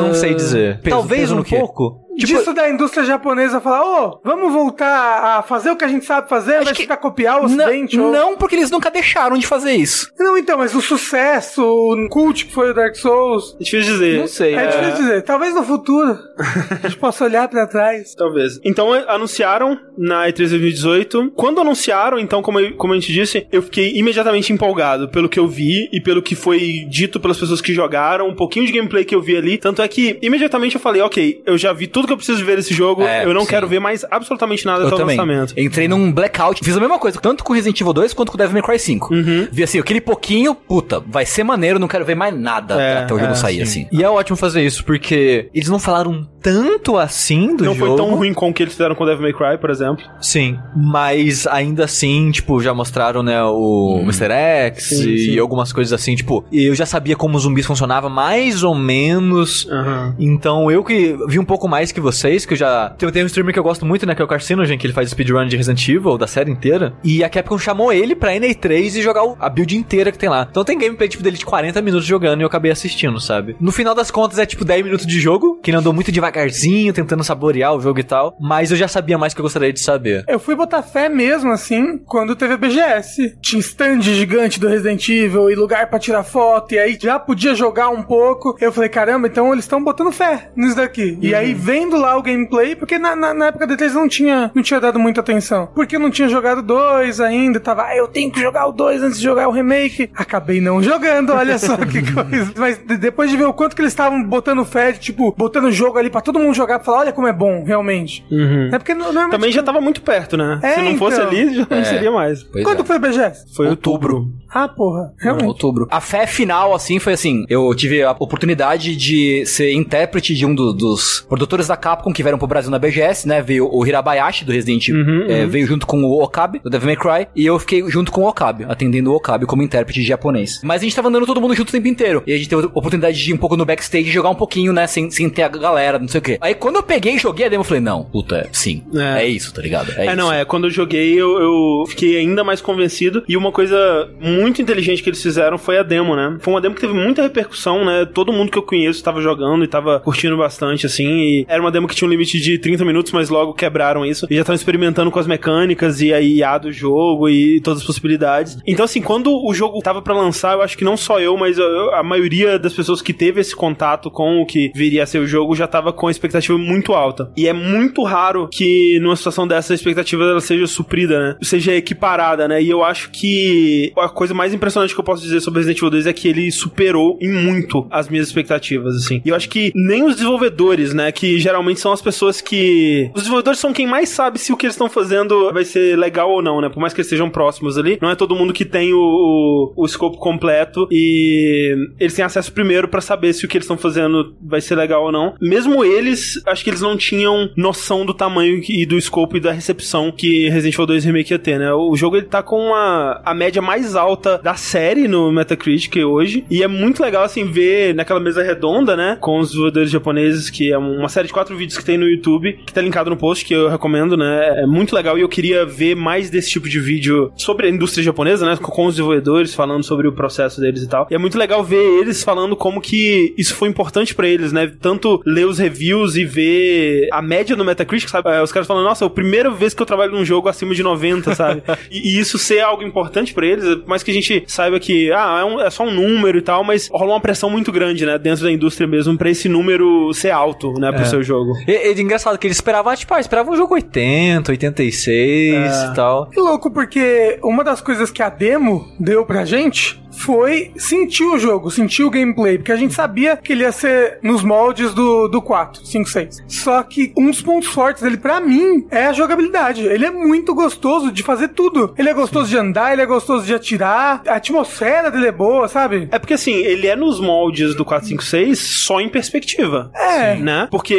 Não sei dizer.
Peso,
Talvez
peso
um pouco.
Tipo, Disso da indústria japonesa falar, ô, vamos voltar a fazer o que a gente sabe fazer, ao invés de
que-
tentar copiar o
Não,
ocidente. ou-
não, porque eles nunca deixaram de fazer isso.
Não, então, mas o sucesso, o cult que foi o Dark Souls.
É difícil dizer.
Não sei.
É, difícil dizer. Talvez no futuro a gente possa olhar pra trás.
Talvez. Então é, anunciaram na E3 2018. Quando anunciaram, então, como, eu- como a gente disse, eu fiquei imediatamente empolgado pelo que eu vi e pelo que foi dito pelas pessoas que jogaram, um pouquinho de gameplay que eu vi ali. Tanto é que imediatamente eu falei, ok, eu já vi tudo que eu preciso ver nesse jogo,
É,
eu não
sim.
quero ver mais absolutamente nada
Eu
até o
também.
lançamento.
Entrei num blackout. Fiz a mesma coisa, tanto com Resident Evil 2 quanto com Devil May Cry 5. Vi assim, aquele pouquinho, puta, vai ser maneiro, não quero ver mais nada
É,
até o jogo
é,
sair,
sim.
assim.
E é ótimo fazer isso, porque eles não falaram tanto assim do
Não
jogo.
foi tão ruim com o que eles fizeram com Devil May Cry, por exemplo.
Sim, mas ainda assim, tipo, já mostraram, né, o Mr. X
Sim,
e
sim.
algumas coisas assim, tipo, e eu já sabia como os zumbis funcionavam mais ou menos.
Aham.
Então, eu que vi um pouco mais que vocês, que eu já. Tem, tem um streamer que eu gosto muito, né? Que é o Carcinogen, que ele faz speedrun de Resident Evil, da série inteira. E a Capcom chamou ele pra NA3 e jogar o- a build inteira que tem lá. Então tem gameplay tipo, dele de 40 minutos jogando e eu acabei assistindo, sabe? No final das contas é tipo 10 minutos de jogo, que ele andou muito devagarzinho, tentando saborear o jogo e tal. Mas eu já sabia mais que eu gostaria de saber.
Eu fui botar fé mesmo, assim, quando teve a BGS. Tinha stand gigante do Resident Evil e lugar pra tirar foto, e aí já podia jogar um pouco. Eu falei, caramba, então eles estão botando fé nisso daqui. E aí, vendo lá o gameplay, porque na, na, na época da 3 não tinha, não tinha dado muita atenção. Porque eu não tinha jogado dois ainda, tava, ah, eu tenho que jogar o 2 antes de jogar o remake. Acabei não jogando, olha só que coisa. Mas de- depois de ver o quanto que eles estavam botando fé, tipo, botando o jogo ali pra todo mundo jogar, pra falar, olha como é bom, realmente. É porque.
Também já tava muito perto, né?
É,
Se não fosse
então.
ali, já não seria mais.
Pois
Quando
é.
foi a BGS?
Foi outubro.
Ah, porra. Realmente.
Outubro. A fé final, assim, foi assim: eu tive a oportunidade de ser intérprete de um do- dos produtores da Capcom que vieram pro Brasil na BGS, né? Veio o Hirabayashi do Resident Evil,
Uhum,
é, veio junto com o Okabe, do Devil May Cry, e eu fiquei junto com o Okabe, atendendo o Okabe como intérprete de japonês. Mas a gente tava andando todo mundo junto o tempo inteiro. E a gente teve a oportunidade de ir um pouco no backstage e jogar um pouquinho, né? Sem, sem ter a galera, não sei o quê. Aí quando eu peguei e joguei a demo, eu falei, não, puta, sim.
É.
É, isso, tá ligado?
É,
isso.
não, é. Quando eu joguei, eu, eu fiquei ainda mais convencido. E uma coisa muito inteligente que eles fizeram foi a demo, né? Foi uma demo que teve muita repercussão, né? Todo mundo que eu conheço estava jogando e tava curtindo bastante, assim. E era uma demo que tinha um limite de 30 minutos, mas logo quebraram isso. E já estavam experimentando com as mecânicas e a IA do jogo e todas as possibilidades. Então, assim, quando o jogo tava pra lançar, eu acho que não só eu, mas eu- a maioria das pessoas que teve esse contato com o que viria a ser o jogo já tava com a expectativa muito alta. E é muito raro que numa situação dessa a expectativa ela seja suprida, né? Seja equiparada, né? E eu acho que a coisa mais impressionante que eu posso dizer sobre Resident Evil 2 é que ele superou em muito as minhas expectativas, assim. E eu acho que nem os desenvolvedores, né? Que geralmente são as pessoas que. Os desenvolvedores são quem mais sabe se o que eles estão fazendo vai ser legal ou não, né? Por mais que eles sejam próximos ali. Não é todo mundo que tem o, o, o escopo completo e eles têm acesso primeiro pra saber se o que eles estão fazendo vai ser legal ou não. Mesmo eles, acho que eles não tinham noção do tamanho e do escopo e da recepção que Resident Evil 2 Remake ia ter, né? O jogo ele tá com a, a média mais alta da série no Metacritic hoje. E é muito legal, assim, ver naquela mesa redonda, né? Com os desenvolvedores japoneses, que é uma série de quatro vídeos que tem no YouTube, que tá linkado no post, que eu recomendo, né? É muito legal e eu queria ver mais desse tipo de vídeo sobre a indústria japonesa, né? Com os desenvolvedores, falando sobre o processo deles e tal. E é muito legal ver eles falando como que isso foi importante pra eles, né? Tanto ler os reviews e ver a média no Metacritic, sabe? É, Os caras falando, nossa, é a primeira vez que eu trabalho num jogo acima de 90, sabe? e, e isso ser algo importante pra eles, por mais que a gente saiba que, ah, é, um- é só um número e tal, mas rola uma pressão muito grande, né? Dentro da indústria mesmo, pra esse número ser alto, né? Pro
É.
seu jogo.
E, e de engraçado que eles esperavam, tipo, ah, esperavam um jogo 80, 86
É.
e tal.
Que louco, porque uma das coisas que a demo deu pra gente foi sentir o jogo, sentir o gameplay, porque a gente sabia que ele ia ser nos moldes do, do 4, 5, 6. Só que um dos pontos fortes dele, pra mim, é a jogabilidade. Ele é muito gostoso de fazer tudo. Ele é gostoso de andar, ele é gostoso de atirar, a atmosfera dele é boa, sabe?
É porque assim, ele é nos moldes do 456 só em perspectiva.
É.
Né? Porque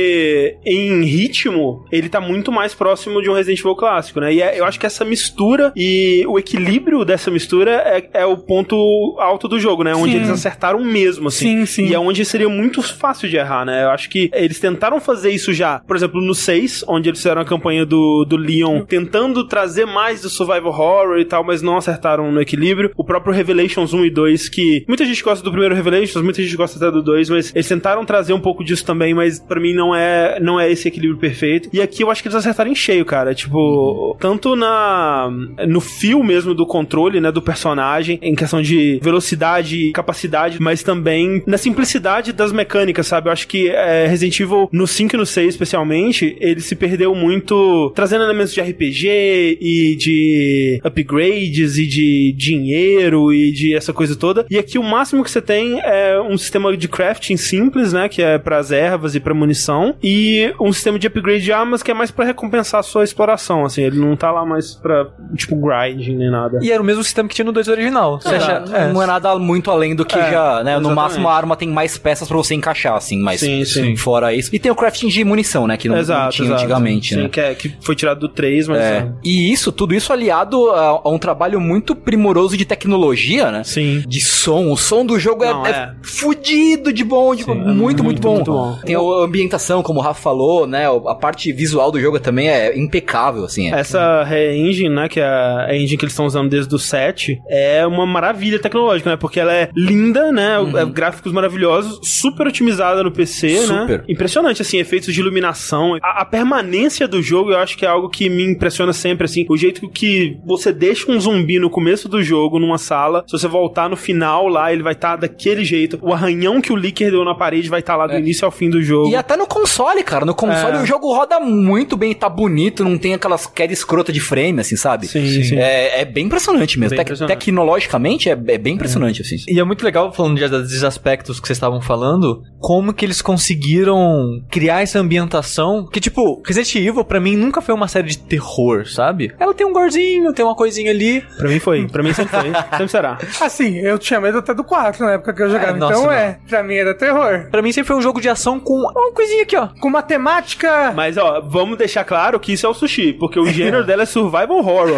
em ritmo, ele tá muito mais próximo de um Resident Evil clássico, né? E é- eu acho que essa mistura e o equilíbrio dessa mistura é, é o ponto alto do jogo, né? Onde
Sim.
eles acertaram mesmo, assim.
Sim, sim.
E é onde seria muito fácil de errar, né? Eu acho que eles tentaram fazer isso já, por exemplo, no 6, onde eles fizeram a campanha do, do Leon, tentando trazer mais do survival horror e tal, mas não acertaram no equilíbrio. O próprio Revelations 1 e 2, que muita gente gosta do primeiro Revelations, muita gente gosta até do 2, mas eles tentaram trazer um pouco disso também, mas pra mim não é, não é esse equilíbrio perfeito. E aqui eu acho que eles acertaram em cheio, cara. Tipo, tanto na no fio mesmo do controle, né, do personagem, em questão de velocidade e capacidade, mas também na simplicidade das mecânicas, sabe? Eu acho que é, Resident Evil no 5 e no 6, especialmente, ele se perdeu muito trazendo elementos de RPG e de upgrades e de dinheiro e de essa coisa toda. E aqui o máximo que você tem é um sistema de crafting simples, né, que é para as ervas e para munição, e um sistema de upgrade de armas que é mais para recompensar a sua exploração, assim, ele não tá lá mais pra, tipo, grinding nem nada.
E era o mesmo sistema que tinha no 2 original. Você acha-
Não,
é.
não é nada muito além do que
É,
já, né? No
exatamente.
máximo a arma tem mais peças pra você encaixar, assim, mas
Sim, sim.
fora isso. E tem o crafting de munição, né? Que não, não
exato,
tinha
exato.
antigamente,
Sim,
né?
que, é- que foi tirado do 3, mas...
É. E isso, tudo isso aliado a, a um trabalho muito primoroso de tecnologia, né?
Sim.
De som. O som do jogo
Não,
é,
é.
é fudido de bom, tipo, muito, muito,
muito,
bom.
muito bom.
Tem a ambientação, como o Rafa falou, né? A parte visual do jogo também é impecável, assim. É.
Essa re-engine, né, que é a engine que eles estão usando desde o 7, é uma maravilha tecnológica, né, porque ela é linda, né, é gráficos maravilhosos, super otimizada no PC,
Super.
né, impressionante, assim, efeitos de iluminação, a, a permanência do jogo eu acho que é algo que me impressiona sempre, assim, o jeito que você deixa um zumbi no começo do jogo, numa sala, se você voltar no final lá, ele vai estar daquele jeito, o arranhão que o Licker deu na parede vai estar lá do início ao fim do jogo.
E até no console, cara. No console
É.
o jogo roda muito bem, tá bonito, não tem aquelas queda escrota de frame, assim, sabe?
Sim, sim.
É, é bem impressionante mesmo.
Bem
Tec-
impressionante.
Tecnologicamente é, é bem impressionante, assim.
E é muito legal, falando já desses aspectos que vocês estavam falando, como que eles conseguiram criar essa ambientação. Que, tipo, Resident Evil, pra mim, nunca foi uma série de terror, sabe? Ela tem um gorzinho, tem uma coisinha ali.
Pra mim foi, pra mim sempre foi, sempre será.
Assim, eu tinha medo até do 4 na época que eu jogava.
nossa,
então
não.
é, pra mim era terror.
Pra mim sempre foi um jogo de ação com uma coisinha aqui, ó.
Com matemática.
Mas, ó, vamos deixar claro que isso é o sushi, porque o gênero dela é survival horror.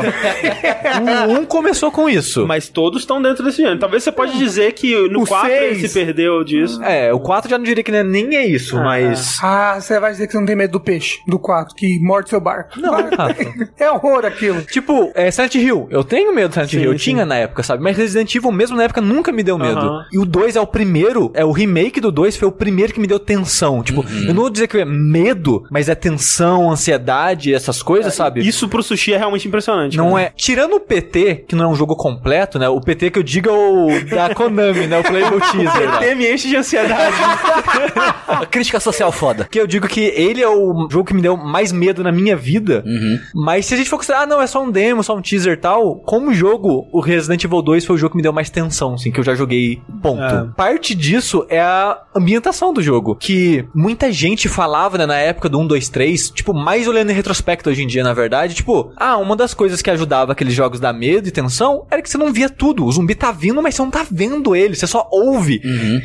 O 1 começou com isso.
Mas todos estão dentro desse gênero. Talvez você pode dizer que no
O
4 ele se perdeu disso.
É, o 4 já não diria que não é- nem é isso, mas.
Ah, você vai dizer que você não tem medo do peixe, do 4, que morde seu barco.
Não,
é horror aquilo.
Tipo, é Silent Hill. Eu tenho medo do Silent
Sim,
Hill. Eu
sim.
tinha na época, sabe? Mas Resident Evil, mesmo na época, nunca me deu medo.
Aham.
E o 2 é o primeiro, é o remake do 2 foi o primeiro que me deu tensão. Tipo, eu não dizer que é medo, mas é tensão, ansiedade, essas coisas, sabe?
Isso pro sushi é realmente impressionante.
Não
cara.
é. Tirando o PT, que não é um jogo completo, né? O PT que eu digo é o da Konami, né? O Playable Teaser. lá.
PT me enche de ansiedade.
A crítica social foda.
Que eu digo que ele é o jogo que me deu mais medo na minha vida. Mas se a gente for considerar, ah, não, é só um demo, só um teaser e tal, como jogo, o Resident Evil 2 foi o jogo que me deu mais tensão, assim, que eu já joguei, ponto.
É.
Parte disso é a ambientação do jogo, que muita gente falava, né, na época do 1, 2, 3, tipo, mais olhando em retrospecto hoje em dia, na verdade, tipo, ah, uma das coisas que ajudava aqueles jogos da medo e tensão era que você não via tudo. O zumbi tá vindo, mas você não tá vendo ele, você só ouve.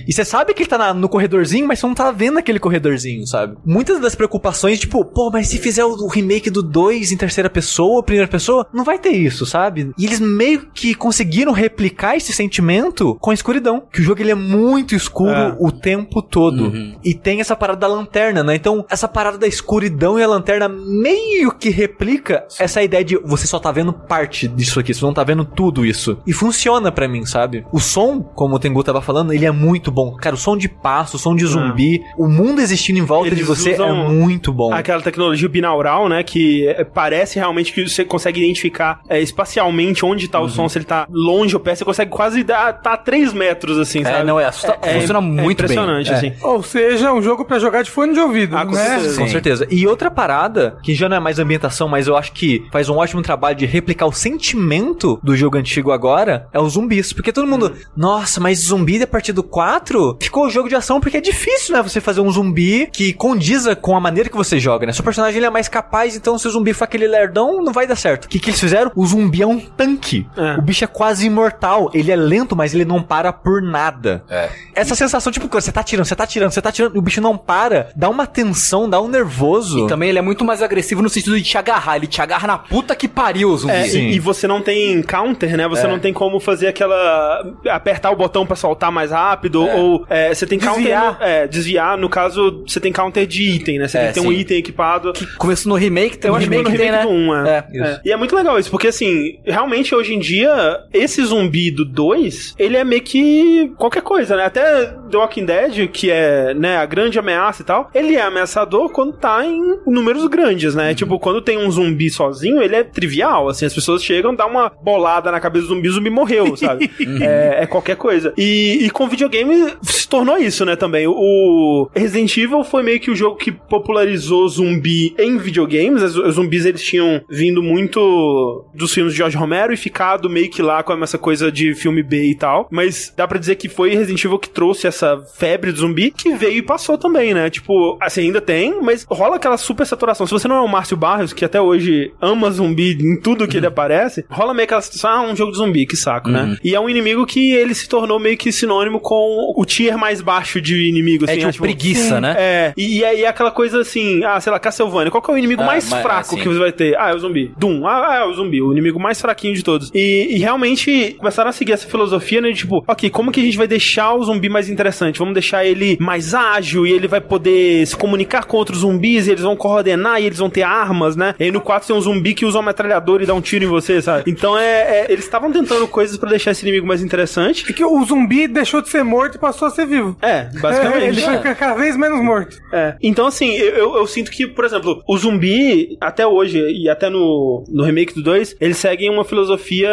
E você sabe que ele tá na- no corredorzinho, mas você não tá vendo aquele corredorzinho, sabe? Muitas das preocupações, tipo, pô, mas se fizer o, remake do 2 em terceira pessoa, primeira pessoa, não vai ter isso, sabe? E eles meio que conseguiram replicar esse sentimento com a escuridão. Que o jogo ele é muito escuro
É.
o tempo todo. E tem essa parada da lanterna, né? Então, essa parada da escuridão e a lanterna meio que replica essa ideia de você só tá vendo parte disso aqui, você não tá vendo tudo isso. E funciona pra mim, sabe? O som, como o Tengu tava falando, ele é muito bom. Cara, o som de passo, o som de zumbi, o mundo existindo em volta
Eles
de você é muito bom.
Aquela tecnologia binaural, né? Que é, parece realmente que você consegue identificar é, espacialmente onde tá o som, se ele tá longe ou perto, você consegue quase dar, tá a 3 metros, assim,
É,
sabe?
não, é assusta- funciona muito bem.
impressionante,
É.
assim.
Ou seja, um jogo pra jogar de fone de ouvido,
Ah, com
né?
certeza.
Com certeza. E outra parada, que já não é mais ambientação, mas eu acho que faz um ótimo trabalho de replicar o sentimento do jogo antigo agora, é os zumbis. Porque todo mundo, nossa, mas zumbi a partir do 4 ficou o jogo de ação porque é difícil, né? Você fazer um zumbi que condiza com a maneira que você joga, né? Seu personagem ele é mais capaz, então se o zumbi for aquele lerdão, não vai dar certo. O que, que eles fizeram? O zumbi é um tanque.
É.
O bicho é quase imortal. Ele é lento, mas ele não para por nada.
É.
Essa sensação, tipo, quando você tá tirando, você tá tirando, você tá tirando, e o bicho não para, dá uma tensão, dá um nervoso.
E também ele é muito mais agressivo no sentido de te agarrar. Ele te agarra na puta que pariu, o zumbi.
É,
Sim.
e, e você não tem counter, né? Você
É.
não tem como fazer aquela apertar o botão pra soltar mais rápido,
É.
ou é, você tem counter.
Desviar.
no- é, desviar, no caso, você tem counter de item, né? Você
É,
tem que ter um item equipado.
Começou no remake, tem
Eu
um
acho que
remake,
no remake
tem, né?
do 1, é.
É,
É. E é muito legal isso, porque assim, realmente hoje em dia, esse zumbi do 2, ele é meio que qualquer coisa, né? Até The Walking Dead, que é, né, a grande ameaça e tal, ele é ameaçador quando tá em números grandes, né? Tipo, quando tem um zumbi sozinho, ele é trivial, assim, as pessoas chegam, dá uma bolada na cabeça do zumbi, o zumbi morreu, sabe? é, é qualquer coisa. E, e com videogame se tornou isso, né, também. O Resident Evil foi meio que o jogo que popularizou zumbi em videogames. Os os zumbis, eles tinham vindo muito dos filmes de George Romero e ficado meio que lá com essa coisa de filme B e tal. Mas dá pra dizer que foi Resident Evil que trouxe essa febre do zumbi que veio e passou também, né? Tipo, assim, ainda tem, mas rola aquela super saturação. Se você não é o Márcio Barros, que até hoje ama zumbi em tudo que ele aparece, rola meio aquela situação, ah, um jogo de zumbi, que saco, né? E é um inimigo que ele se tornou meio que sinônimo com o tier mais baixo de inimigo,
É
assim.
tipo preguiça, né?
É, e, aí é aquela coisa assim, ah, sei lá, Castlevania, qual que é o inimigo
Ah,
mais fraco
assim.
que você vai ter? Ah, é o zumbi. Doom, ah, é o zumbi, o inimigo mais fraquinho de todos. E, e realmente começaram a seguir essa filosofia, né, de tipo, ok, como que a gente vai deixar o zumbi mais interessante? Vamos deixar ele mais ágil e ele vai poder se comunicar com outros zumbis e eles vão coordenar e eles vão ter armas, né? E aí no 4 tem um zumbi que usa uma metralhadora e dá um tiro em você, sabe? Então é, é- eles estavam tentando coisas pra deixar esse inimigo mais interessante.
É que o zumbi deixou de ser morto e passou a ser vivo.
É, basicamente.
É, ele fica cada vez menos morto.
É. Então, assim, eu, eu, eu sinto que, por exemplo, o zumbi, até hoje, e até no, no remake do 2, eles seguem uma filosofia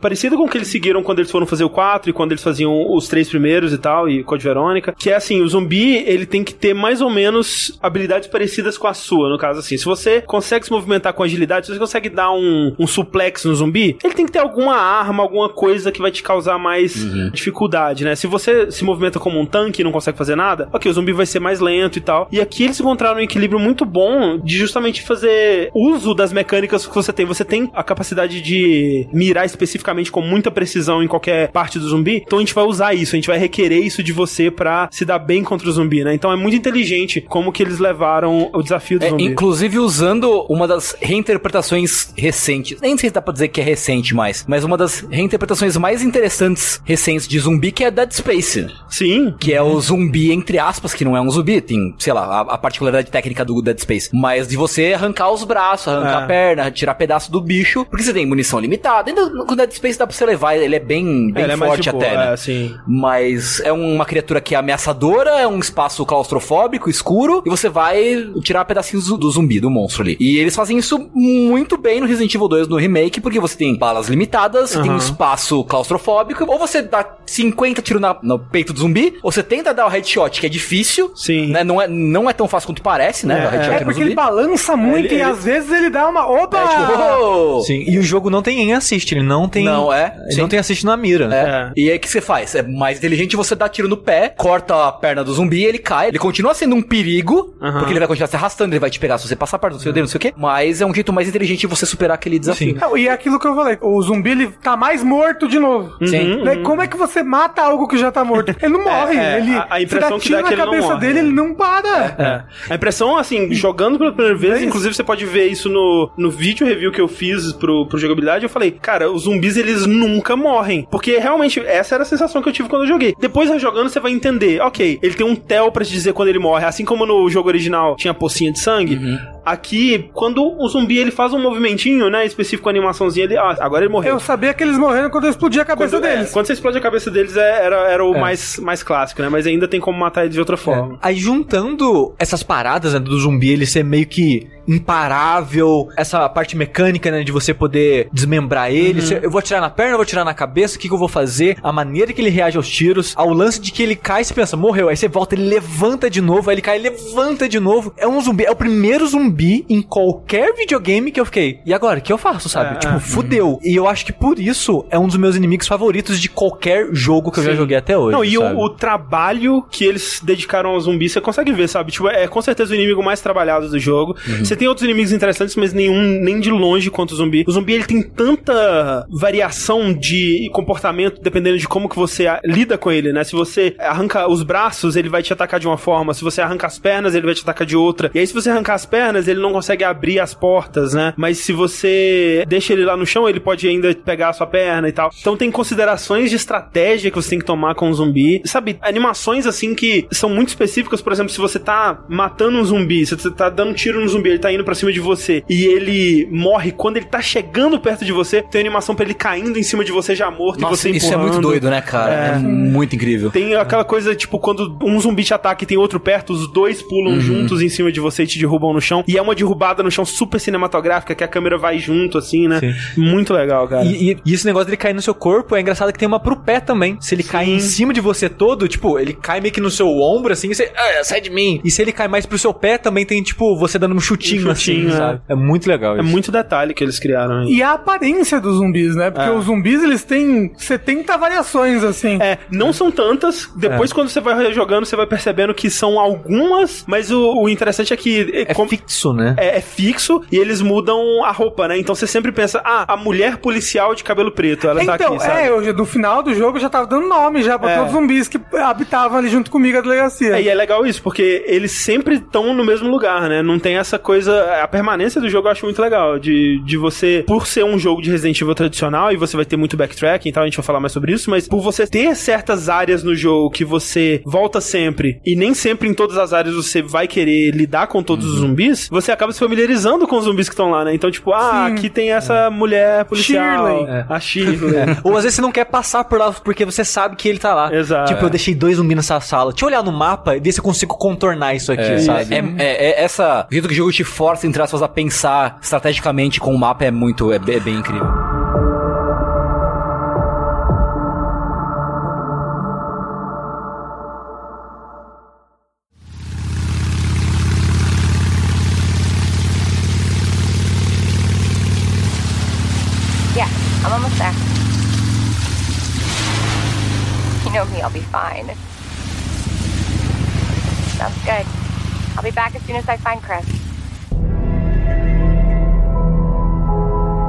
parecida com o que eles seguiram quando eles foram fazer o 4 e quando eles faziam os três primeiros e tal, e Code Verônica, que é assim, o zumbi, ele tem que ter mais ou menos habilidades parecidas com a sua, no caso assim. Se você consegue se movimentar com agilidade, se você consegue dar um, um suplex no zumbi, ele tem que ter alguma arma, alguma coisa que vai te causar mais dificuldade, né? Se você se movimenta como um tanque e não consegue fazer nada, ok, o zumbi vai ser mais lento e tal. E aqui eles encontraram um equilíbrio muito bom de justamente fazer uso das mecânicas que você tem. Você tem a capacidade de mirar especificamente com muita precisão em qualquer parte do zumbi, então a gente vai usar isso, a gente vai requerer isso de você pra se dar bem contra o zumbi, né? Então é muito inteligente como que eles levaram o desafio do
É,
zumbi.
inclusive usando uma das reinterpretações recentes, nem sei se dá pra dizer que é recente mais, mas uma das reinterpretações mais interessantes recentes de zumbi que é Dead Space.
Sim.
Que é o zumbi, entre aspas, que não é um zumbi, tem, sei lá, a, a particularidade técnica do Dead Space. Mas de você arrancar os braços, arrancar
É.
a perna, tirar pedaço do bicho, porque você tem munição limitada. Ainda com o Dead Space dá pra você levar, ele é bem, bem
Ela é
forte
de boa,
até, né?
é, sim.
Mas é uma criatura que é ameaçadora, é um espaço claustrofóbico, escuro, e você vai tirar pedacinhos do, do zumbi, do monstro ali. E eles fazem isso muito bem no Resident Evil 2 no remake, porque você tem balas limitadas, você tem um espaço claustrofóbico, ou você dá 50 tiros na- no peito do zumbi, ou você tenta dar o headshot, que é difícil,
Sim.
né? Não é, não é tão fácil quanto parece, né?
É,
É
no
porque ele
zumbi.
balança muito
ele-
e
ele-
às vezes ele dá uma. Opa!
É tipo, oh!
Sim, e o jogo não tem aim assist, ele não tem.
Não, é,
Ele
sim.
não tem assist na mira.
É.
É.
E aí o que você faz? É mais inteligente você dar tiro no pé, corta a perna do zumbi, ele cai. Ele continua sendo um perigo,
Aham.
porque ele vai continuar se arrastando, ele vai te pegar se você passar perto do seu dedo, não sei o quê. Mas é um jeito mais inteligente de você superar aquele desafio.
Não, E é aquilo que eu falei, o zumbi ele tá mais morto de novo.
Sim.
Né? Como é que você mata algo que já tá morto? Ele não morre.
é,
ele,
a- a
você
impressão que dá é
na
que ele não
cabeça
morre,
dele, ele não para.
É. A impressão, assim, jogando pela primeira vez, inclusive você pode ver isso no, no vídeo review que eu fiz pro, pro jogabilidade, eu falei, cara, os zumbis eles nunca morrem. Porque realmente, essa era a sensação que eu tive quando eu joguei. Depois jogando, você vai entender, ok, ele tem um tel pra te dizer quando ele morre. Assim como no jogo original tinha pocinha de sangue, aqui, quando o zumbi ele faz um movimentinho, né, específico, uma animaçãozinha, ele, ah, agora ele morreu.
Eu sabia que eles morreram quando eu explodi a cabeça
quando, é,
deles.
quando você explode a cabeça deles é- era, era o mais, mais clássico, né? Mas ainda tem como matar ele de outra forma.
Aí juntando essas paradas né, do zumbi, ele ser meio que imparável, essa parte mecânica, né, de você poder desmembrar ele,
Uhum.
eu vou atirar na perna, eu vou atirar na cabeça, o que, que eu vou fazer, a maneira que ele reage aos tiros, ao lance de que ele cai, você pensa, morreu, aí você volta, ele levanta de novo, aí ele cai, levanta de novo, é um zumbi, é o primeiro zumbi em qualquer videogame que eu fiquei, e agora, o que eu faço, sabe?
É,
tipo,
é.
fudeu, e eu acho que por isso é um dos meus inimigos favoritos de qualquer jogo que eu já joguei até hoje,
Não, e o, o trabalho que eles dedicaram ao zumbi, você consegue ver, sabe? Tipo, é com certeza o inimigo mais trabalhado do jogo.
Uhum.
Você tem outros inimigos interessantes, mas nenhum nem de longe quanto o zumbi. O zumbi ele tem tanta variação de comportamento dependendo de como que você lida com ele, né? Se você arranca os braços, ele vai te atacar de uma forma. Se você arranca as pernas, ele vai te atacar de outra. E aí, se você arrancar as pernas, ele não consegue abrir as portas, né? Mas se você deixa ele lá no chão, ele pode ainda pegar a sua perna e tal. Então tem considerações de estratégia que você tem que tomar com o zumbi. Sabe, animações assim que são muito específicas. Por exemplo, se você tá matando um zumbi, se você tá dando um tiro no zumbi, ele tá indo pra cima de você e ele morre quando ele tá chegando perto de você, tem animação pra ele caindo em cima de você já morto e
Nossa,
você
isso é muito
empurrando.
doido, né, cara? É,
É.
muito incrível.
Tem aquela coisa, tipo, quando um zumbi te ataca e tem outro perto, os dois
Uhum.
pulam juntos em cima de você e te derrubam no chão. E é uma derrubada no chão super cinematográfica, que a câmera vai junto, assim, né?
Sim.
Muito legal, cara.
E, e- e esse negócio dele cair no seu corpo é engraçado que tem uma pro pé também. Se ele cai em cima de você todo, tipo, ele cai meio que no seu ombro, assim, e você. Ah, sai de mim. E se ele cai mais pro seu pé, também tem, tipo, você dando um chutinho,
Um chutinho,
assim,
é.
sabe? É muito legal
É
isso.
muito detalhe que eles criaram aí.
E a aparência dos zumbis, né? Porque
É.
os zumbis, eles têm 70 variações, assim.
É, não são tantas. Depois,
É.
quando você vai jogando, você vai percebendo que são algumas, mas o, o interessante é que.
É
como-
fixo, né?
é, é fixo e eles mudam a roupa, né? Então você sempre pensa, ah, a mulher policial de cabelo preto, ela tá
Então,
aqui, sabe?
é, hoje, no final do jogo eu já tava dando nome já pra
É.
todos os zumbis que habitavam ali junto comigo a delegacia.
É, e é legal isso, porque eles sempre estão no mesmo lugar, né? Não tem essa coisa. A permanência do jogo eu acho muito legal. De, de você, por ser um jogo de Resident Evil tradicional, e você vai ter muito backtracking e tal, a gente vai falar mais sobre isso, mas por você ter certas áreas no jogo que você volta sempre, e nem sempre em todas as áreas você vai querer lidar com todos os zumbis, você acaba se familiarizando com os zumbis que estão lá, né? Então, tipo, ah,
Sim.
aqui tem essa mulher policial.
Shirley.
É.
A Shirley.
Ou às vezes você não quer passar por lá porque você sabe que ele tá lá.
Exato.
Tipo, eu deixei dois zumbis nessa sala. Deixa eu olhar no mapa e ver se eu consigo contornar isso aqui,
É,
sabe?
é, é- é essa. O jeito que o jogo te força, entre aspas, a pensar estrategicamente com o mapa é muito. É, é bem incrível.
Fine. Sounds good. I'll be back as soon as I find Chris.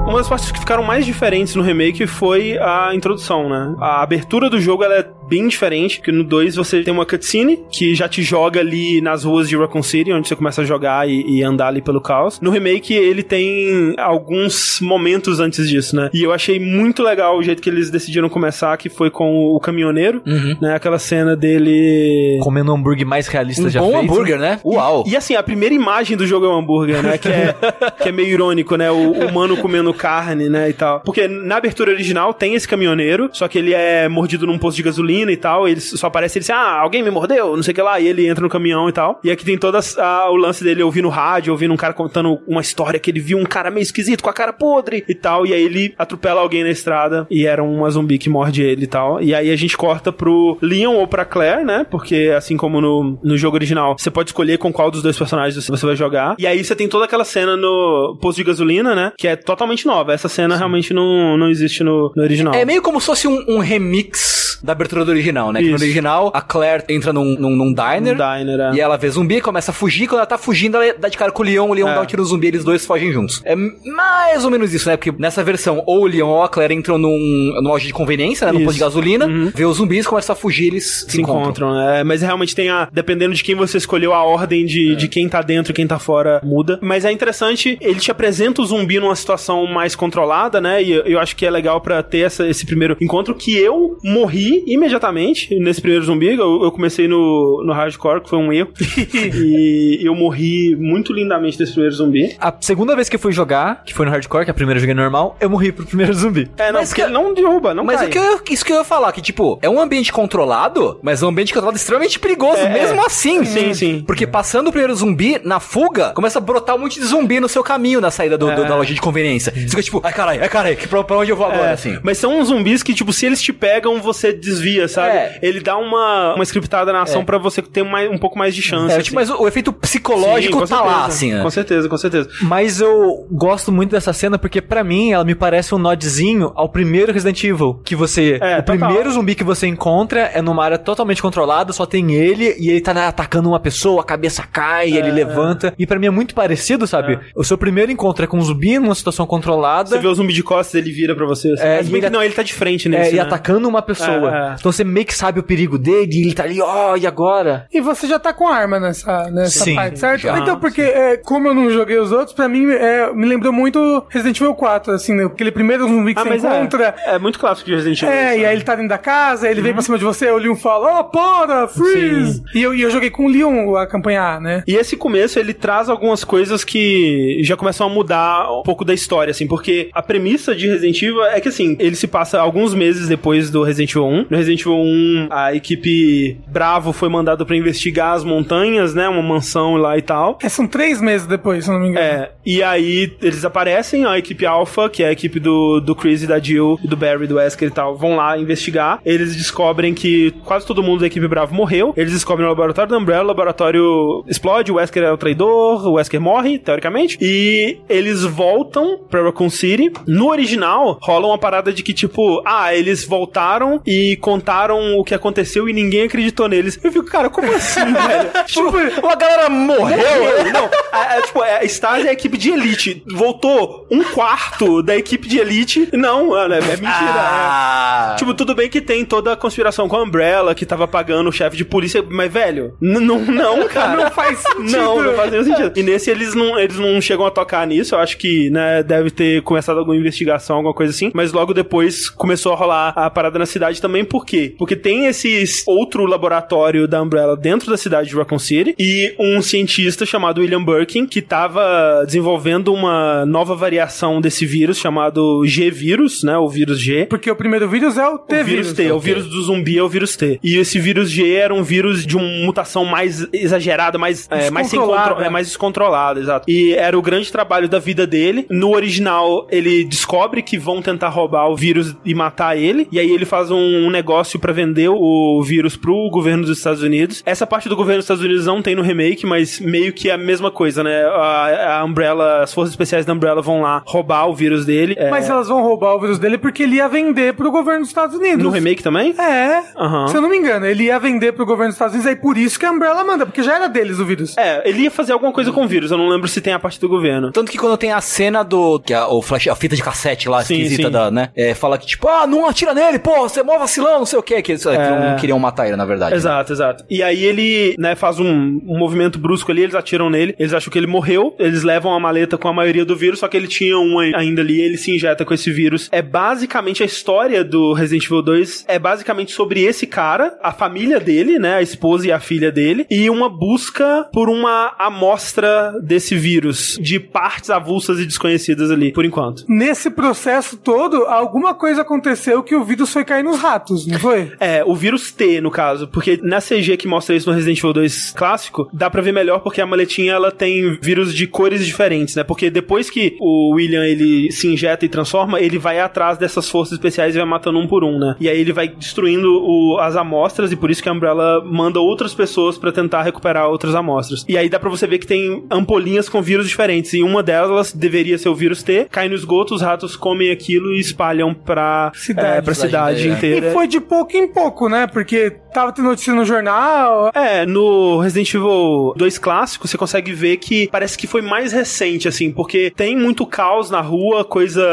Uma das partes que ficaram mais diferentes no remake foi a introdução, né? A abertura do jogo ela é bem diferente, porque no 2 você tem uma cutscene que já te joga ali nas ruas de Raccoon City, onde você começa a jogar e, e andar ali pelo caos. No remake ele tem alguns momentos antes disso, né? E eu achei muito legal o jeito que eles decidiram começar, que foi com o caminhoneiro, né? Aquela cena dele...
Comendo o hambúrguer mais realista
Um
já
bom
feito.
hambúrguer, né? Uau!
E assim, a primeira imagem do jogo é o hambúrguer, né? Que é, que é meio irônico, né? O humano comendo carne, né? E tal. Porque na abertura original tem esse caminhoneiro, só que ele é mordido num posto de gasolina e tal. Ele só aparece ele assim: ah, alguém me mordeu? Não sei o que lá. E ele entra no caminhão e tal. E aqui tem todo as- a- o lance dele ouvindo rádio, ouvindo um cara contando uma história que ele viu um cara meio esquisito com a cara podre e tal. E aí ele atropela alguém na estrada e era uma zumbi que morde ele e tal. E aí a gente corta pro Leon ou pra Claire, né? Porque assim como no, no jogo original, você pode escolher com qual dos dois personagens você vai jogar. E aí você tem toda aquela cena no posto de gasolina, né? Que é totalmente nova. Essa cena realmente não, não existe no, no original.
É meio como se fosse um, um remix da abertura do original, né? Que no original, a Claire entra num, num, num diner.
Um diner, é.
E ela vê zumbi, começa a fugir. Quando ela tá fugindo, ela dá de cara com o Leon. O Leon
É.
dá um tiro no zumbi, eles dois fogem juntos. É mais ou menos isso, né? Porque nessa versão, ou o Leon ou a Claire entram num, numa loja de conveniência, né? Num
Isso.
posto de gasolina,
Uhum.
vê os zumbis, começam a fugir, eles se,
se encontram, né? Mas realmente tem a. Dependendo de quem você escolheu, a ordem de, de quem tá dentro e quem tá fora muda. Mas é interessante, ele te apresenta o zumbi numa situação mais controlada, né? E eu, acho que é legal pra ter essa- esse primeiro encontro que eu morri imediatamente nesse primeiro zumbi. Eu, eu comecei no, no hardcore, que foi um erro. e eu morri muito lindamente nesse primeiro zumbi.
A segunda vez que eu fui jogar, que foi no hardcore, que a primeira eu joguei normal, eu morri pro primeiro zumbi.
É, não,
Mas
porque
que-
ele não derruba, não
Mas
cai.
o que eu- isso que eu ia falar, que tipo, é um ambiente controlado, mas é um ambiente controlado extremamente perigoso,
É,
mesmo
é.
assim.
Sim, sim.
Porque passando o primeiro zumbi, na fuga, começa a brotar um monte de zumbi no seu caminho na saída do, do-
É.
da loja de conveniência. Você fica tipo, ai caralho, ai caralho, pra onde eu vou agora,
É,
assim?
Mas são uns zumbis que, tipo, se eles te pegam, você desvia, sabe?
É.
Ele dá uma, uma scriptada na ação
É.
pra você ter mais, um pouco mais de chance.
É,
assim.
tipo, mas o, o efeito psicológico
Sim, com
tá lá,
certeza.
assim, né?
Com certeza, com certeza.
Mas eu gosto muito dessa cena porque, pra mim, ela me parece um nodzinho ao primeiro Resident Evil. Que você.
É,
o
total.
primeiro zumbi que você encontra é numa área totalmente controlada, só tem ele e ele tá né, atacando uma pessoa, a cabeça cai, ele levanta. E pra mim é muito parecido, sabe? O seu primeiro encontro é com um zumbi numa situação controlada.
Você vê o zumbi de costas, ele vira pra você. Assim.
É,
Mas bem que
ele-
não, ele tá de frente
É,
nesse,
e
né?
atacando uma pessoa.
É, é.
Então você meio que sabe o perigo dele, e ele tá ali, ó, e agora?
E você já tá com arma nessa, nessa
Sim,
parte, certo?
já,
então, porque é, como eu não joguei os outros, pra mim é, me lembrou muito Resident Evil 4, assim, né? Aquele primeiro zumbi que
Ah,
você
mas
encontra.
é, é muito clássico de Resident Evil.
É,
isso,
e
né?
aí ele tá dentro da casa, ele vem pra cima de você, o Leon fala, ó, para, freeze!
Sim.
E eu, e eu joguei com o Leon a campanha A, né?
E esse começo, ele traz algumas coisas que já começam a mudar um pouco da história, assim, porque a premissa de Resident Evil é que, assim, ele se passa alguns meses depois do Resident Evil 1. No Resident Evil 1, a equipe Bravo foi mandada pra investigar as montanhas, né, uma mansão lá e tal.
É, são três meses depois, se não me engano.
É, e aí eles aparecem, a equipe Alpha, que é a equipe do, do Chris e da Jill, do Barry, do Wesker e tal, vão lá investigar. Eles descobrem que quase todo mundo da equipe Bravo morreu. Eles descobrem o laboratório da Umbrella, o laboratório explode, o Wesker é o traidor, o Wesker morre, teoricamente. E eles voltam pra Raccoon City. No original, rola uma parada de que, tipo, ah, eles voltaram e contaram o que aconteceu e ninguém acreditou neles. Eu fico, cara, como assim, velho? Tipo,
Uma galera morreu!
Morreu, não. É, é, tipo, é, a Stasi é a equipe de elite. Voltou um quarto da equipe de elite. Não, mano, é, é mentira.
Ah,
é. Tipo, tudo bem que tem toda a conspiração com a Umbrella, que tava pagando o chefe de polícia, mas, velho, não, não, cara.
Não faz sentido.
Não, não faz nenhum sentido. E nesse eles não, eles não chegam a tocar nisso. Eu acho que, né, deve ter começado alguma investigação, alguma coisa assim. Mas logo depois começou a rolar a parada na cidade também. Por quê? Porque tem esses outro laboratório da Umbrella dentro da cidade de Raccoon City e um cientista chamado William Birkin que tava desenvolvendo uma nova variação desse vírus chamado G-vírus, né? O vírus G.
Porque o primeiro vírus é o
O
T-vírus.
vírus T, o vírus do zumbi é o vírus T. E esse vírus G era um vírus de uma mutação mais exagerada, mais, é, mais, sem contro- é, mais descontrolada, exato. E era o grande trabalho da vida dele. No original, ele descobre que vão tentar roubar o vírus e matar ele. E aí ele faz um, um negócio pra vender o vírus pro governo dos Estados Unidos. Essa parte do governo dos Estados Unidos não tem no remake, mas meio que é a mesma coisa, né? A, a Umbrella, as forças especiais da Umbrella vão lá roubar o vírus dele. É,
Mas elas vão roubar o vírus dele porque ele ia vender pro governo dos Estados Unidos.
no remake também?
É.
Aham.
Se eu não me engano, ele ia vender pro governo dos Estados Unidos, aí por isso que a Umbrella manda, porque já era deles o vírus.
É, ele ia fazer alguma coisa com o vírus, eu não lembro se tem a parte do governo.
Tanto que quando tem a cena do. Que a, o flash, a fita de cassete lá,
Sim,
esquisita
sim.
da, né? É, fala que, tipo, ah, não atira nele, pô, você é mó vacilão, não sei o quê. Que, que não queriam matar ele, na verdade. né?
Exato, exato. E aí ele, né, faz um, um movimento brusco ali, eles atiram nele, eles acham que ele morreu, eles levam a maleta com a maioria do vírus, só que ele tinha um ai- ainda ali, ele se injeta com esse vírus. É basicamente a história do Resident Evil 2, é basicamente sobre esse cara, a família dele, né, a esposa e a filha dele, e uma busca por uma amostra desse vírus, de partes avulsas e desconhecidas ali, por enquanto.
Nesse processo todo, alguma coisa aconteceu que o vírus foi cair nos ratos, não foi?
É, o vírus T, no caso, porque na CG que mostra isso no Resident Evil 2 clássico, dá pra ver melhor porque a maletinha ela tem vírus de cores diferentes, né? Porque depois que o William ele se injeta e transforma, ele vai atrás dessas forças especiais e vai matando um por um, né? E aí ele vai destruindo o- as amostras e por isso que a Umbrella manda outras pessoas pra tentar recuperar outras amostras. E aí dá pra você ver que tem ampolinhas com vírus diferentes e uma delas deveria ser o vírus T, cai no esgoto, os ratos comem aquilo e espalham pra
Cidade.
é, pra
Cidade
cidade
inteira.
inteira.
E foi de pouco em pouco, né? Porque tava tendo notícia no jornal.
É, no Resident Evil 2 clássico, você consegue ver que parece que foi mais recente, assim, porque tem muito caos na rua, coisa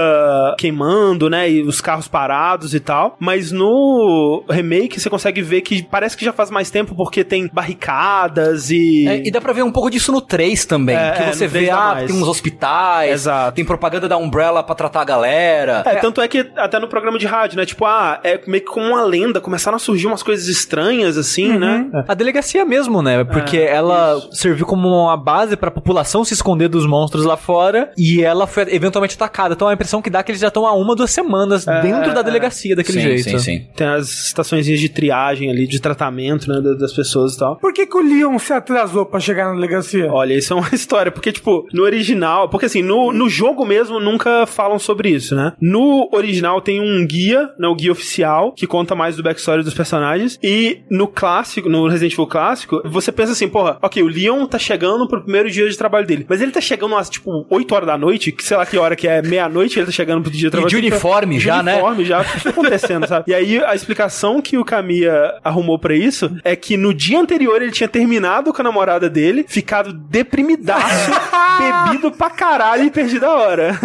queimando, né? E os carros parados e tal. Mas no remake, você consegue ver que parece que já faz mais tempo, porque tem barricadas e.
É, e dá pra ver um pouco disso no 3 também.
É,
que
é,
você
no 3
vê, ah,
mais.
tem uns hospitais,
Exato.
tem propaganda da Umbrella pra tratar a galera.
É, tanto é que até no programa de rádio, né? Tipo, ah, é meio que como uma lenda, começaram a surgir umas coisas estranhas, assim, né?
A delegacia mesmo, né? Porque
É,
ela serviu como uma base pra população se esconder dos monstros lá fora e ela foi eventualmente atacada. Então a impressão que dá é que eles já estão há uma, duas semanas dentro da delegacia daquele jeito.
Tem as estações de triagem ali, de tratamento, né? da- Das pessoas e tal.
Por que, que o Leon se atrasou pra chegar na delegacia?
Olha, isso é uma história, porque, tipo, no original, porque assim, no, no jogo mesmo nunca falam sobre isso, né? No original tem um guia, né, o guia oficial, original, que conta mais do backstory dos personagens. E no clássico, no Resident Evil clássico, você pensa assim, porra, ok, o Leon tá chegando pro primeiro dia de trabalho dele. Mas ele tá chegando às, tipo, 8 horas da noite, que sei lá que hora que é, meia-noite, ele tá chegando pro dia de trabalho.
de
dele.
uniforme
De
já, né?
uniforme já, o que tá acontecendo, sabe? E aí a explicação que o Kamiya arrumou pra isso é que no dia anterior ele tinha terminado com a namorada dele, ficado deprimidaço, bebido pra caralho e perdido a hora.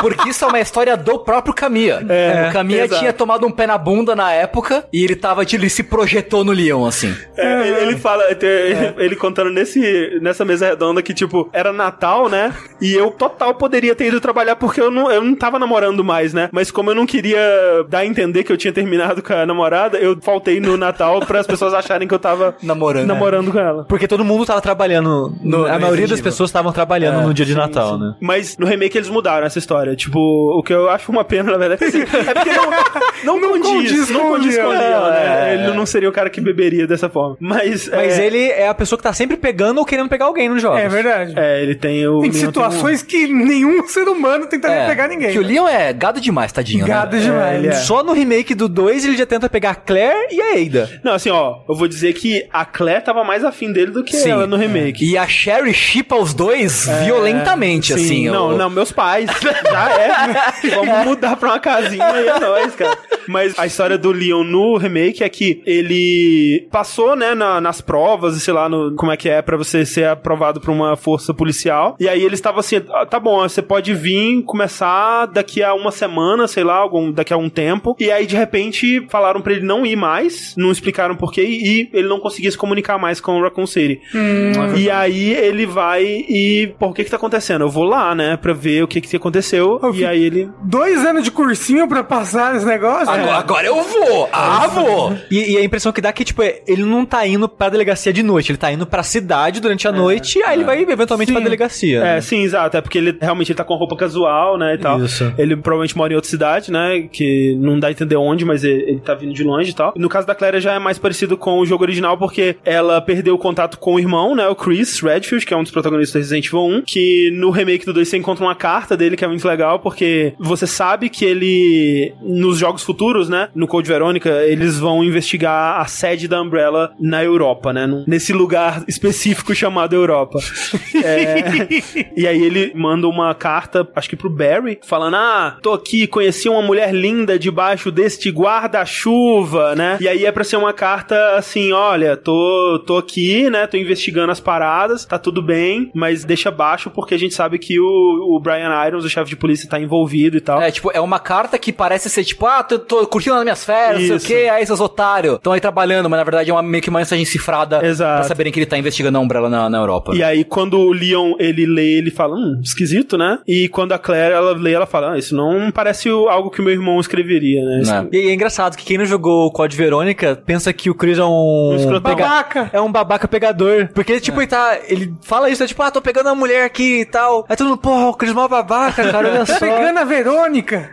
Porque isso é uma história do próprio Kamiya. o Kamiya
exato.
tinha tomado um pé na bunda na época e ele tava, tipo, ele se projetou no Leon, assim.
É, ele, ele fala, tem- ele contando nesse, nessa mesa redonda que, tipo, era Natal, né? E eu total poderia ter ido trabalhar porque eu não, eu não tava namorando mais, né? Mas como eu não queria dar a entender que eu tinha terminado com a namorada, eu faltei no Natal para as pessoas acharem que eu tava
Namorando.
namorando com ela.
Porque todo mundo tava trabalhando.
No-
a
no
maioria das pessoas estavam trabalhando no dia de Natal, né?
Mas no remake eles mudaram essa história. Tipo, o que eu acho uma pena, na verdade. Assim, é porque não, não, condiz,
condiz
não condiz com o
Leon.
Leon, né?
É.
Ele não seria o cara que beberia dessa forma. Mas,
Mas
é,
ele é a pessoa que tá sempre pegando ou querendo pegar alguém nos jogos.
É verdade.
É, ele tem o.
Tem situações que nenhum ser humano tentaria pegar ninguém.
Que o Leon é gado demais, tadinho,
Gado
né?
demais.
ele é.
Só no remake do 2 ele já tenta pegar a Claire e a Ada.
Não, assim, ó, eu vou dizer que a Claire tava mais afim dele do que
Sim.
ela no remake.
E a Sherry chipa os dois violentamente,
Sim,
assim.
não,
o-
não, meus pais. Já é. Vamos mudar pra uma casinha aí, é nóis, cara. Mas a história do Leon no remake é que ele passou, né, na- nas provas, sei lá, no, como é que é pra você ser aprovado pra uma força policial. E aí eles estavam assim, ah, tá bom, você pode vir começar daqui a uma semana, sei lá, algum, daqui a um tempo. E aí, de repente, falaram pra ele não ir mais, não explicaram porquê, e ele não conseguia se comunicar mais com o Raccoon City. E aí ele vai e, o que que tá acontecendo? Eu vou lá, né, pra ver o que que aconteceu.
Eu
E aí ele...
Dois anos de cursinho pra passar esse negócio?
Agora, agora eu vou! Ah, vou!
E, e a impressão que dá é que, tipo, é, ele não tá indo pra delegacia de noite, ele tá indo pra cidade durante a noite, aí ele vai eventualmente
Sim.
pra delegacia.
É,
né?
sim, exato. É porque ele realmente ele tá com roupa casual, né, e tal.
Isso.
Ele provavelmente mora em outra cidade, né, que não dá a entender onde, mas ele, ele tá vindo de longe e tal. No caso da Claire já é mais parecido com o jogo original, porque ela perdeu o contato com o irmão, né, o Chris Redfield, que é um dos protagonistas do Resident Evil 1, que no remake do 2 você encontra uma carta dele que é muito legal, porque você sabe que ele, nos jogos futuros, né, no Code Verônica, eles vão investigar a sede da Umbrella na Europa, né, nesse lugar específico chamado Europa. É, e aí ele manda uma carta, acho que pro Barry, falando: Ah, tô aqui, conheci uma mulher linda debaixo deste guarda-chuva, né? E aí é pra ser uma carta assim: olha, tô, tô aqui, né? Tô investigando as paradas, tá tudo bem, mas deixa baixo porque a gente sabe que o, o Brian Irons, o chefe de polícia, tá envolvido e tal.
É, tipo, é uma carta que parece ser tipo, ah, tô, tô curtindo as minhas férias, não sei o quê, aí esses otários estão aí trabalhando, mas na verdade é uma, meio que uma mensagem cifrada
Exato.
pra saberem que ele tá investigando a Umbrella na, na Europa.
E aí, quando o Leon ele lê, ele fala, hum, esquisito, né? E quando a Claire ela lê, ela fala, ah, isso não parece algo que o meu irmão escreveria, né? Isso-
Né?
E é engraçado que quem não jogou o Code Verônica pensa que o Chris é um.
Um escroto.
Babaca.
É um babaca pegador. Porque, tipo, ele tá. Ele fala isso, é tipo, ah, tô pegando uma mulher aqui e tal. Aí todo mundo, porra, o Chris é uma babaca, cara, olha só.
Pegando a Verônica.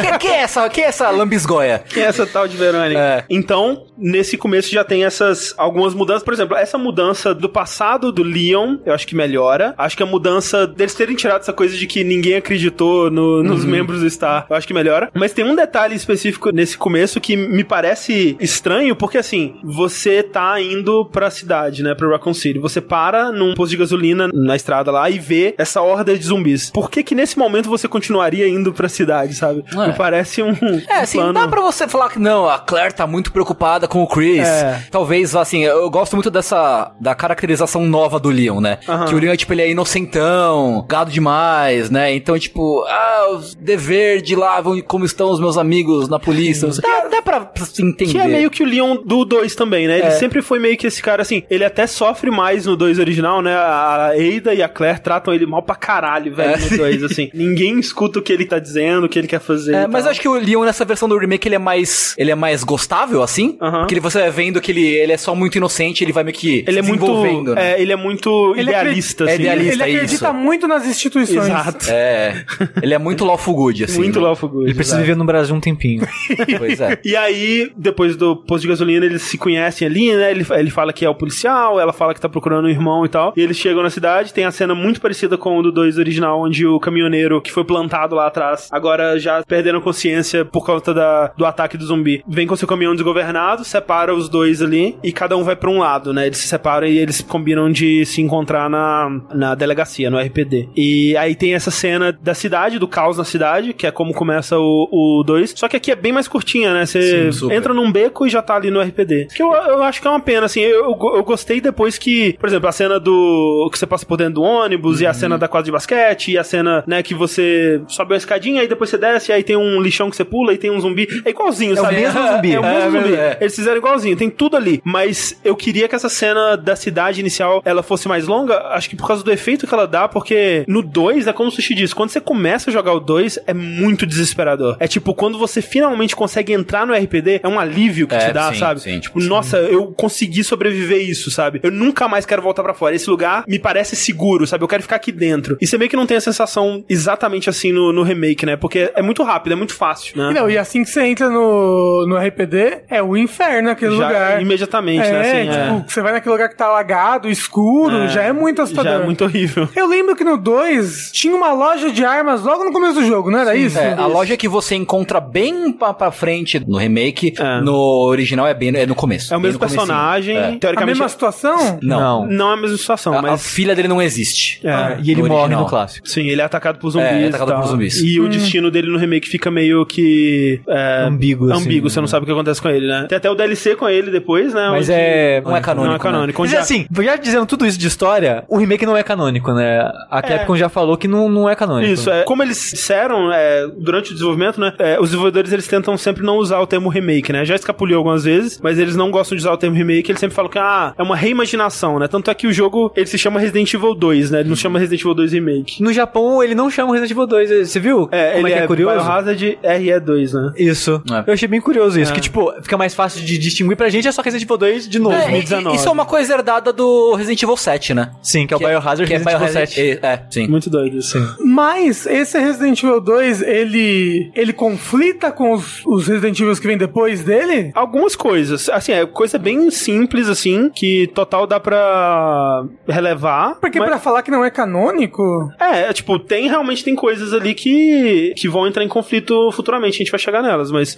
Quem, quem é essa, quem é essa lambisgoia?
Quem é essa tal de Verônica?
É.
Então, nesse começo já tem essas algumas mudanças. Por exemplo, essa mudança do passado do Leon, eu acho que melhora. Acho que a mudança deles terem tirado essa coisa de que ninguém acreditou no- nos membros do Star, eu acho que melhora. Mas tem um detalhe específico nesse começo que me parece estranho, porque assim, você tá indo pra cidade, né, pra Raccoon City. Você para num posto de gasolina na estrada lá e vê essa horda de zumbis. Por que que nesse momento você continuaria indo pra cidade, sabe?
É.
Me parece um,
É,
um
assim,
plano...
dá pra você falar que não, a Claire tá muito preocupada com o Chris.
É.
Talvez, assim, eu gosto muito dessa, da caracterização nova do Leon, né?
Aham.
Que o Leon, tipo, ele é inocentão, gado demais, né? Então, tipo, ah, dever de lá, vão- como estão os meus amigos na polícia. Dá, dá pra se entender.
Que é meio que o Leon do 2 também, né? Ele
É.
sempre foi meio que esse cara assim. Ele até sofre mais no 2 original, né? A Ada e a Claire tratam ele mal pra caralho, velho,
É.
no 2, assim. Ninguém escuta o que ele tá dizendo, o que ele quer fazer.
É, mas acho que o Leon nessa versão do remake ele é mais ele é mais gostável assim, porque você vai vendo que ele, ele é só muito inocente, ele vai meio que
ele é
se
muito.
desenvolvendo, né?
É, ele é muito
Ele
idealista,
acredita-
assim.
é idealista.
Ele acredita
isso.
muito nas instituições.
Exato.
É, ele é muito lawful good assim.
muito
né?
lawful good.
Ele precisa
exato.
viver no Brasil um tempinho.
Pois é.
E aí, depois do posto de gasolina, eles se conhecem ali, né? Ele, ele fala que é o policial, ela fala que tá procurando o irmão e tal. E eles chegam na cidade, tem a cena muito parecida com o do 2 original, onde o caminhoneiro que foi plantado lá atrás, agora já perderam consciência por causa da, do ataque do zumbi. Vem com seu caminhão desgovernado, separa os dois ali e cada um vai pra um lado, né? Eles se separam e eles combinam de se encontrar na, na delegacia, no RPD. E aí tem essa cena da cidade, do caos na cidade, que é como começa o 2. Só que aqui é bem mais curtinha, né? Você
Sim,
entra num beco e já tá ali no RPD. Que eu, eu acho que é uma pena, assim. Eu, eu, gostei depois que, por exemplo, a cena do. que você passa por dentro do ônibus, e a cena da quadra de basquete, e a cena, né, que você sobe uma escadinha, aí depois você desce, aí tem um lixão que você pula, e tem um zumbi. É igualzinho,
É o
sabe?
mesmo zumbi.
É o mesmo
É,
zumbi.
é.
Eles fizeram igualzinho, tem tudo ali. Mas eu queria que essa cena da cidade inicial ela fosse mais longa, acho que por causa do efeito que ela dá, porque no 2, é como o Sushi disse, quando você começa a jogar o 2, é muito desesperador. É tipo, quando você finalmente consegue entrar no RPD, é um alívio que
É,
te dá,
sim,
sabe?
sim.
tipo, nossa, eu consegui sobreviver isso, sabe? Eu nunca mais quero voltar pra fora. Esse lugar me parece seguro, sabe? Eu quero ficar aqui dentro. E você meio que não tem a sensação exatamente assim no, no remake, né? Porque é muito rápido, é muito fácil, né?
E, não, e assim que você entra no, no RPD, é o inferno aquele
Já
lugar.
imediatamente,
é,
né? Assim,
tipo, você vai naquele lugar que tá alagado, escuro, já é muito assustador.
Já é muito horrível.
Eu lembro que no 2 tinha uma loja de armas logo no começo do jogo, não era isso?
É, a loja que você encontra bem pra, pra frente no remake,
É.
no original é bem é no começo.
É o mesmo personagem,
É.
A
teoricamente.
mesma situação?
Não.
Não é a mesma situação,
A, a
mas.
filha dele não existe.
É.
E ele
No
morre
original.
no clássico.
Sim, ele é atacado por zumbis.
É, é
e
atacado por zumbis.
E o destino dele no remake fica meio que. É,
Ambíguo, assim,
Ambíguo, você
né?
não sabe o que acontece com ele, né? Tem até o DLC com ele depois, né?
Mas
onde-
é.
Não é canônico,
Não é canônico.
Mas
onde a-
assim, já dizendo tudo isso de história, o remake não é canônico, né? A Capcom já falou que não, não é canônico.
Isso, é. Como eles disseram é, durante o desenvolvimento, né? é, os desenvolvedores eles tentam sempre não usar o termo remake, né? Já escapuliu algumas vezes, mas eles não gostam de usar o termo remake, eles sempre falam que ah, é uma reimaginação, né? Tanto é que o jogo ele se chama Resident Evil 2, né? Ele não chama Resident Evil 2 Remake.
No Japão, ele não chama Resident Evil 2. Você viu?
É,
Como
ele
é é, curioso?
Biohazard RE2, né?
Isso.
É.
Eu achei bem curioso isso.
É.
Que, tipo, fica mais fácil de distinguir pra gente é só Resident Evil 2 de novo.
É, e-
2019.
Isso é uma coisa herdada do Resident Evil 7, né?
Sim, que é o Biohazard
que é
Resident Evil
Biohazard-
7.
É, é, sim.
Muito doido isso.
Mas esse Resident Evil 2, ele, ele conflita com os, os Resident Evil que vem depois dele?
Algumas coisas. Assim, é coisa bem simples, assim, que total dá pra relevar.
Porque
mas-
pra falar que não é canônico,
É, é, tipo, tem realmente tem coisas ali que, que vão entrar em conflito futuramente, a gente vai chegar nelas, mas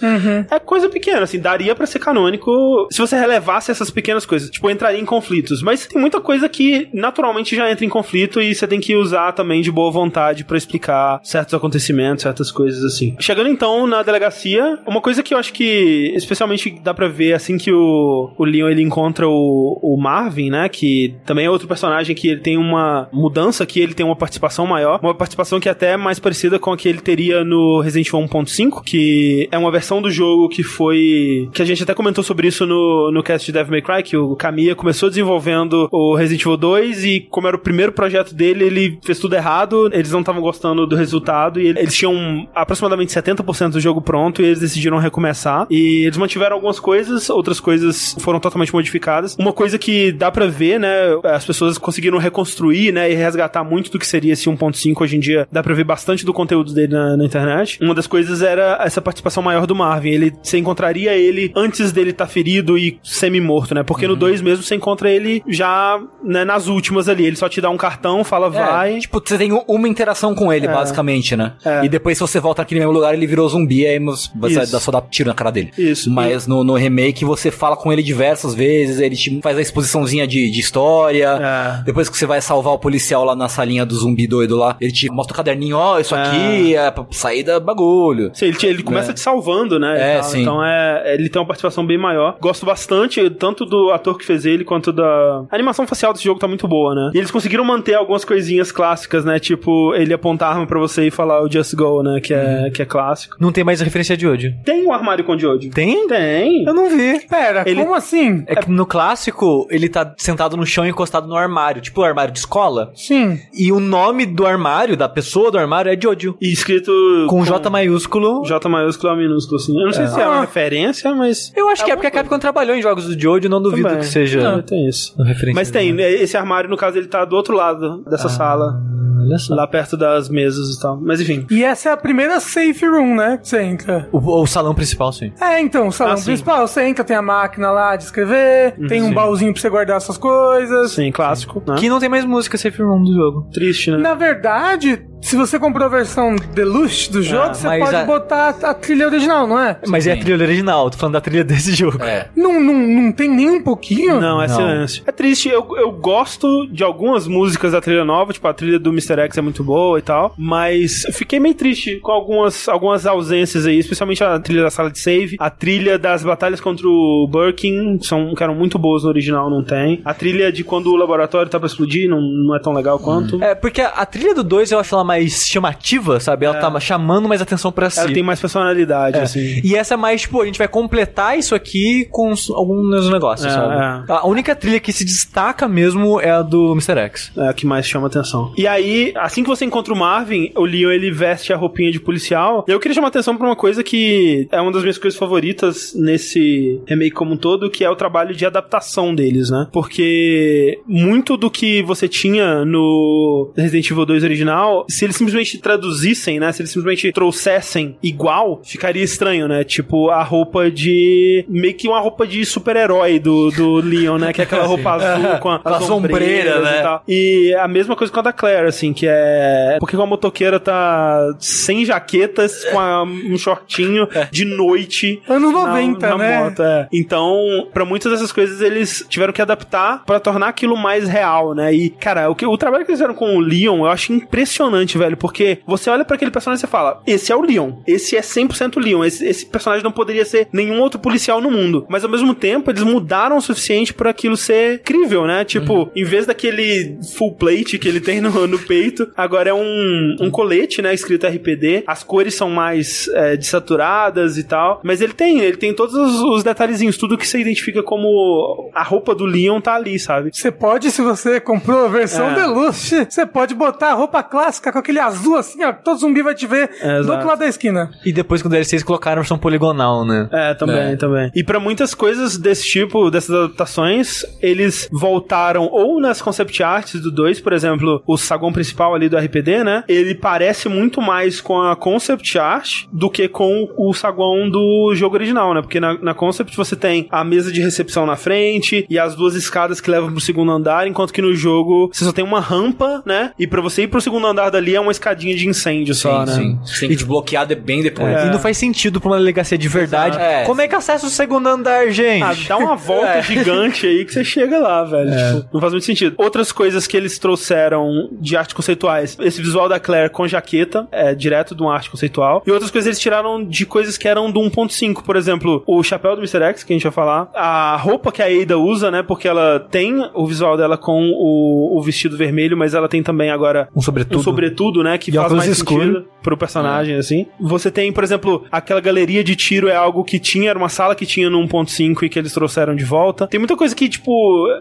é coisa pequena, assim, daria pra ser canônico se você relevasse essas pequenas coisas, tipo, entraria em conflitos, mas tem muita coisa que naturalmente já entra em conflito e você tem que usar também de boa vontade pra explicar certos acontecimentos, certas coisas assim. Chegando então na delegacia, uma coisa que eu acho que especialmente dá pra ver assim que o, o Leon ele encontra o, o Marvin, né, que também é outro personagem que ele tem uma mudança, que ele tem uma participação maior, uma participação que é até mais parecida com a que ele teria no Resident Evil 1.5, que é uma versão do jogo que foi que a gente até comentou sobre isso no, no cast de Devil May Cry, que o Kamiya começou desenvolvendo o Resident Evil 2 e como era o primeiro projeto dele, ele fez tudo errado, eles não estavam gostando do resultado e eles tinham aproximadamente 70% do jogo pronto e eles decidiram recomeçar e eles mantiveram algumas coisas, outras coisas foram totalmente modificadas. Uma coisa que dá pra ver, né, as pessoas conseguiram reconstruir, né, e resgatar muito do que seria esse 1.5 hoje em dia. Dá pra ver bastante do conteúdo dele na, na internet. Uma das coisas era essa participação maior do Marvin. Ele, você encontraria ele antes dele estar ferido e semi-morto, né? Porque no 2 mesmo você encontra ele já né, nas últimas ali. Ele só te dá um cartão, fala vai.
É, tipo, você tem uma interação com ele, basicamente, né?
É.
E depois, se você volta naquele mesmo lugar, ele virou zumbi, aí você
Isso.
dá só dar tiro na cara dele.
Isso.
Mas no, no remake, você fala com ele diversas vezes, ele te faz a exposiçãozinha de, de história.
É.
Depois que você vai salvar o policial lá na salinha do zumbi doido lá, ele te mostra o caderninho, ó, isso aqui é pra sair da bagulho.
Sim, ele, te- ele começa te salvando, né?
É, sim.
Então é, ele tem uma participação bem maior. Gosto bastante, tanto do ator que fez ele, quanto da. A animação facial desse jogo tá muito boa, né? E eles conseguiram manter algumas coisinhas clássicas, né? Tipo, ele apontar a arma pra você e falar o Just Go, né? Que é, que é clássico.
Não tem mais referência de ódio.
Tem um armário com diodo.
Tem?
Tem.
Eu não vi.
Pera,
Ele-
como assim?
É que no clássico, ele tá sentado no chão encostado no armário, tipo o armário de escola.
Sim.
E o nome do armário, da pessoa do armário, é Jojo.
E escrito.
Com J maiúsculo.
J maiúsculo minúsculo, assim. Eu não sei se é uma
Ah.
referência, mas.
Eu acho que é porque a Capcom trabalhou em jogos do Jojo, não duvido
Também.
que seja
É, tem isso. Mas tem, esse armário, no caso, ele tá do outro lado dessa sala.
Olha só.
Lá perto das mesas e tal. Mas enfim.
E essa é a primeira safe room, né? Que você entra.
O, o salão principal, sim.
É, então, o salão
Ah, sim.
principal, você entra, tem a máquina lá de escrever, tem um
sim.
baúzinho pra você guardar suas coisas.
Sim, clássico, né?
Que não tem mais música Safe Room do jogo.
Triste, né?
Na verdade, Se você comprou a versão deluxe do jogo, você
mas
pode
a-
botar a, a trilha original, não é?
Mas é a
Sim.
trilha original, tô falando da trilha desse jogo.
É.
Não, não, não tem nem um pouquinho?
Não, é
Não.
silêncio. É triste, eu, eu gosto de algumas músicas da trilha nova, tipo a trilha do Mr. X é muito boa e tal, mas fiquei meio triste com algumas, algumas ausências aí, especialmente a trilha da sala de save, a trilha das batalhas contra o Birkin, são, que eram muito boas no original, não tem. A trilha de quando o laboratório tá pra explodir não, não é tão legal quanto.
É, porque a, a trilha do 2 eu acho ela mais chamativa, sabe? Ela tá chamando mais atenção pra si.
Ela tem mais personalidade, assim.
E essa é mais, tipo, a gente vai completar isso aqui com alguns negócios,
É,
sabe? A única trilha que se destaca mesmo é a do Mr. X.
É a que mais chama atenção. E aí, assim que você encontra o Marvin, o Leon ele veste a roupinha de policial. E eu queria chamar atenção pra uma coisa que é uma das minhas coisas favoritas nesse remake como um todo, que é o trabalho de adaptação deles, né? Porque muito do que você tinha no Resident Evil 2 original, se eles simplesmente traduzissem, né? Se eles simplesmente trouxessem igual, ficaria estranho, né? Tipo, a roupa de. meio que uma roupa de super-herói do, do Leon, né? Que é aquela roupa azul com a,
a sombreira, né?
E, tal. e a mesma coisa com a da Claire, assim, que é. Porque a motoqueira tá sem jaquetas, com a- um shortinho de noite.
Anos
na-
90,
na
né?
moto, é. Então, pra muitas dessas coisas, eles tiveram que adaptar pra tornar aquilo mais real, né? E, cara, o, que, o trabalho que eles fizeram com o Leon, eu acho impressionante, velho, porque você olha pra aquele personagem e você fala, esse é o Leon, esse é 100% Leon, esse, esse personagem não poderia ser nenhum outro policial no mundo. Mas, ao mesmo tempo, eles mudaram o suficiente pra aquilo ser crível, né? Tipo, em vez daquele full plate que ele tem no, no peito, agora é um, um colete, né? Escrito RPD. As cores são mais é, desaturadas e tal. Mas ele tem, ele tem todos os, os detalhezinhos, tudo que você identifica como a roupa do Leon tá ali, sabe?
Você pode, se você comprou a versão
É.
deluxe, você pode botar a roupa clássica com aquele azul assim, ó, que todo zumbi vai te ver
É,
do
exato.
outro lado da esquina.
E depois com o DLC eles colocaram a versão poligonal, né?
É, também,
É.
também. E pra muitas coisas desse tipo, dessas adaptações, eles voltaram ou nas concept arts do 2, por exemplo, o saguão principal ali do RPD, né? Ele parece muito mais com a concept art do que com o saguão do jogo original, né? Porque na, na concept você tem a mesa de recepção na frente e as duas escadas que levam pro segundo andar, enquanto que no jogo você só tem uma rampa, né? E pra você ir pro segundo andar dali é uma escadinha de incêndio só, né?
sim. Você tem que desbloquear de- bem depois.
E não faz sentido pra uma delegacia de verdade.
É.
Como é que acessa o segundo andar, gente?
Ah, dá uma volta gigante aí que você chega lá, velho. Tipo, não faz muito sentido. Outras coisas que eles trouxeram de arte conceituais. Esse visual da Claire com jaqueta, é direto de uma arte conceitual. E outras coisas eles tiraram de coisas que eram do 1.5. Por exemplo, o chapéu do Mr. X, que a gente vai falar. A roupa que a Ada usa, né? Porque ela tem o visual dela com o, o vestido vermelho, mas ela tem também agora
Um sobretudo.
um sobretudo, né? Que
E
faz mais
escuro.
sentido pro personagem, assim. Você tem, por exemplo, aquela galeria de tiro é algo que tinha, era uma sala que tinha no 1.5 e que eles trouxeram de volta. Tem muita coisa que, tipo,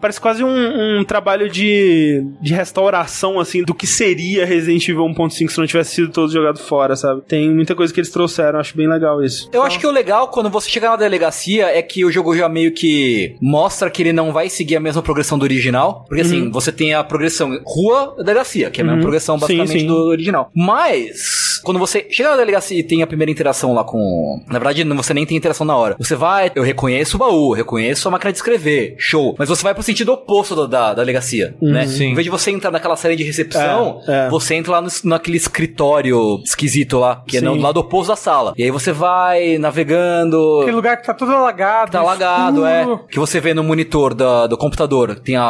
parece quase um, um trabalho de, de restauração, assim, do que seria Resident Evil 1.5 se não tivesse sido todo jogado fora, sabe? Tem muita coisa que eles trouxeram, acho bem legal isso.
Eu acho que o legal quando você chegar na delegacia é que o jogo já meio que mostra que ele não vai seguir a mesma progressão do original. Porque assim, você tem a progressão rua delegacia, que é a mesma
Uhum.
progressão
Sim,
basicamente
sim.
do original. Mas, quando você chega na delegacia e tem a primeira interação lá com. Na verdade, você nem tem interação na hora. Você vai, eu reconheço o baú, reconheço a máquina de escrever, show. Mas você vai pro sentido oposto da, da, da delegacia, né?
sim.
Em vez de você entrar naquela série de recepção,
É, é.
você entra lá no, naquele escritório esquisito lá, que é no
Sim.
lado oposto da sala. E aí você vai navegando.
Aquele lugar que tá todo alagado.
Tá alagado, é. Que você vê no monitor da- do computador. Tem a,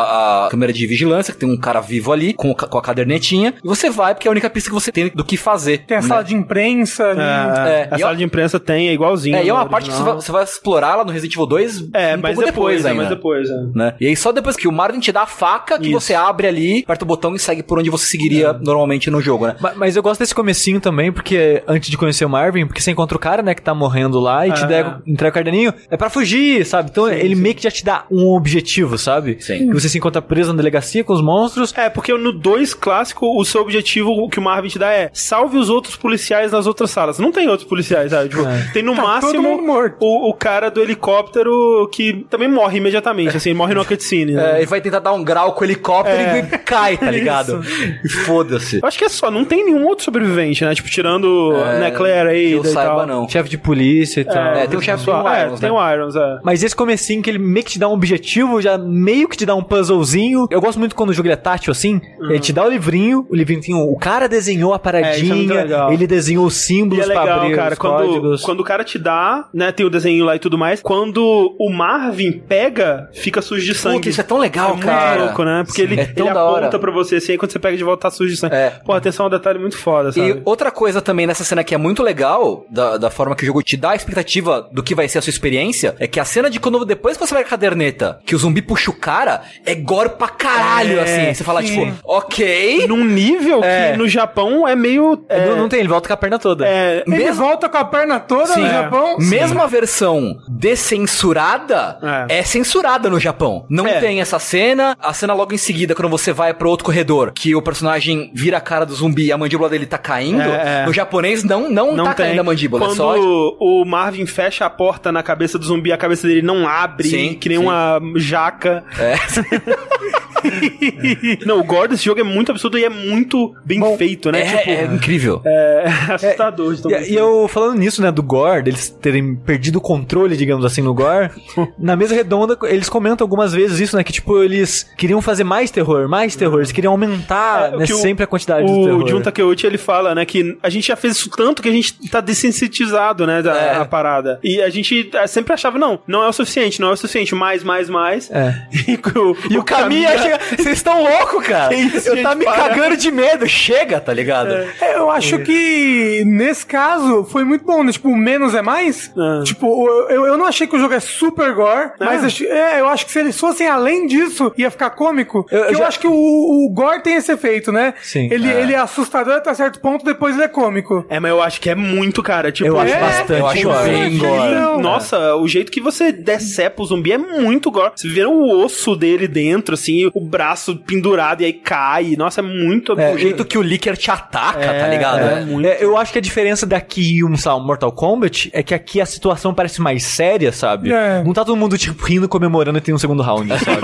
a câmera de vigilância, que tem um cara vivo ali, com, com a cadernetinha. E você vai, porque é a única pista que você tem do que fazer.
Tem a
né?
sala de imprensa.
É,
e-
é.
É,
a
e
sala de imprensa tem, é igualzinho.
É, e é uma parte que você vai, você vai explorar lá no Resident Evil 2
É,
um
mas
pouco
depois,
depois
é,
ainda.
mas depois, é.
Né? E aí só depois que o Marvin te dá a faca que
Isso.
você abre ali, aperta o botão e segue por onde você seguiria normalmente no jogo, né?
Ma- Mas eu gosto desse comecinho também, porque antes de conhecer o Marvin, porque você encontra o cara, né, que tá morrendo lá e te
Ah.
dá, entrega o caderninho, é pra fugir, sabe? Então ele meio que já te dá um objetivo, sabe?
Sim.
Que você se encontra preso na delegacia com os monstros.
É, porque no 2 clássico, o seu objetivo, o que o Marvin te dá é salve os outros outros policiais nas outras salas. Não tem outros policiais, sabe? Tipo, tem no
Tá
máximo o, o cara do helicóptero que também morre imediatamente, assim, morre numa cutscene. Né?
É, ele vai tentar dar um grau com o helicóptero
É.
e cai, tá ligado? E foda-se.
Eu acho que é só, não tem nenhum outro sobrevivente, né? Tipo, tirando
É,
né, Claire aí
que eu
e
saiba,
tal.
não.
Chefe de polícia e tal.
É, tem o chefe
Só-
do
é,
Irons,
tem
né?
o Irons, é.
Mas esse comecinho que ele meio que te dá um objetivo, já meio que te dá um puzzlezinho. Eu gosto muito quando o jogo é tátil assim. Ele te dá o livrinho, o livrinho tem o cara desenhou a
Uhum. É, isso é muito
paradinha,
legal.
ele desenhou os
E
símbolos
é legal,
pra abrir
cara,
os
quando,
códigos.
quando o cara te dá, né, tem o desenho lá e tudo mais, quando o Marvin pega, fica sujo de sangue.
Puta, isso é tão legal,
é muito
cara.
louco, né? Porque ele,
É tão
ele
da hora.
aponta pra você assim, aí quando você pega de volta tá sujo de sangue.
É.
Pô, atenção, é um detalhe muito foda, sabe?
E outra coisa também nessa cena que é muito legal, da, da forma que o jogo te dá a expectativa do que vai ser a sua experiência, é que a cena de quando depois que você vai com a caderneta, que o zumbi puxa o cara, é gore pra caralho,
É,
assim. Você fala,
sim.
tipo, ok.
Num nível
É.
que no Japão é meio... É,
Não, não tem, ele volta com a perna toda.
é,
Ele
Mesmo-
volta com a perna toda
Sim,
no
é.
Japão.
Mesmo a versão descensurada
É.
é. censurada no Japão. Não
É.
tem essa cena. A cena logo em seguida, quando você vai pro outro corredor, que o personagem vira a cara do zumbi e a mandíbula dele tá caindo.
É, é.
No japonês não, não,
não
tá
tem.
caindo a mandíbula. é
Quando
só
o Marvin fecha a porta na cabeça do zumbi, a cabeça dele não abre,
Sim,
que nem
sim.
uma jaca.
É.
não, o gore desse jogo é muito absurdo e é muito bem feito, né?
é,
tipo,
é incrível.
é assustador. de bem
E, e eu, falando nisso, né, do Gore, deles terem perdido o controle, digamos assim, no Gore, na mesa redonda, eles comentam algumas vezes isso, né, que tipo, eles queriam fazer mais terror, mais terror, eles queriam aumentar,
É,
né,
o-
sempre a quantidade do terror.
O Jun Takeuchi, ele fala, né, que a gente já fez isso tanto que a gente tá desensitizado, né, da
É.
parada. E a gente eh, sempre achava, não, não é o suficiente, não é o suficiente, mais, mais, mais.
É.
E, o,
E o Caminha chega. Vocês estão loucos, cara.
Que isso,
eu tá me
para.
cagando de medo. Chega, tá ligado?
É, Eu acho que nesse caso foi muito bom, né? Tipo, o menos é mais.
Ah.
Tipo, eu, eu não achei que o jogo é super gore, mas acho- é, eu acho que se eles fossem além disso, ia ficar cômico.
Eu- eu
eu,
já-
acho que o, o gore tem esse efeito, né?
Sim.
Ele é. ele é assustador até certo ponto, depois ele é cômico.
É, mas eu acho que é muito, cara. Tipo,
Eu acho
É,
bastante
eu acho
gore.
bem
gore. Não.
Nossa, o jeito que você decepa o zumbi é muito gore. Você vê o osso dele dentro, assim, o braço pendurado e aí cai. Nossa, é muito
o jeito que o Licker te ataca, tá ligado?
É.
É.
muito.
É, eu acho que a diferença daqui e um, sei lá, um Mortal Kombat é que aqui a situação parece mais séria, sabe?
É.
Não tá todo mundo, tipo, rindo, comemorando e tem um segundo round, sabe?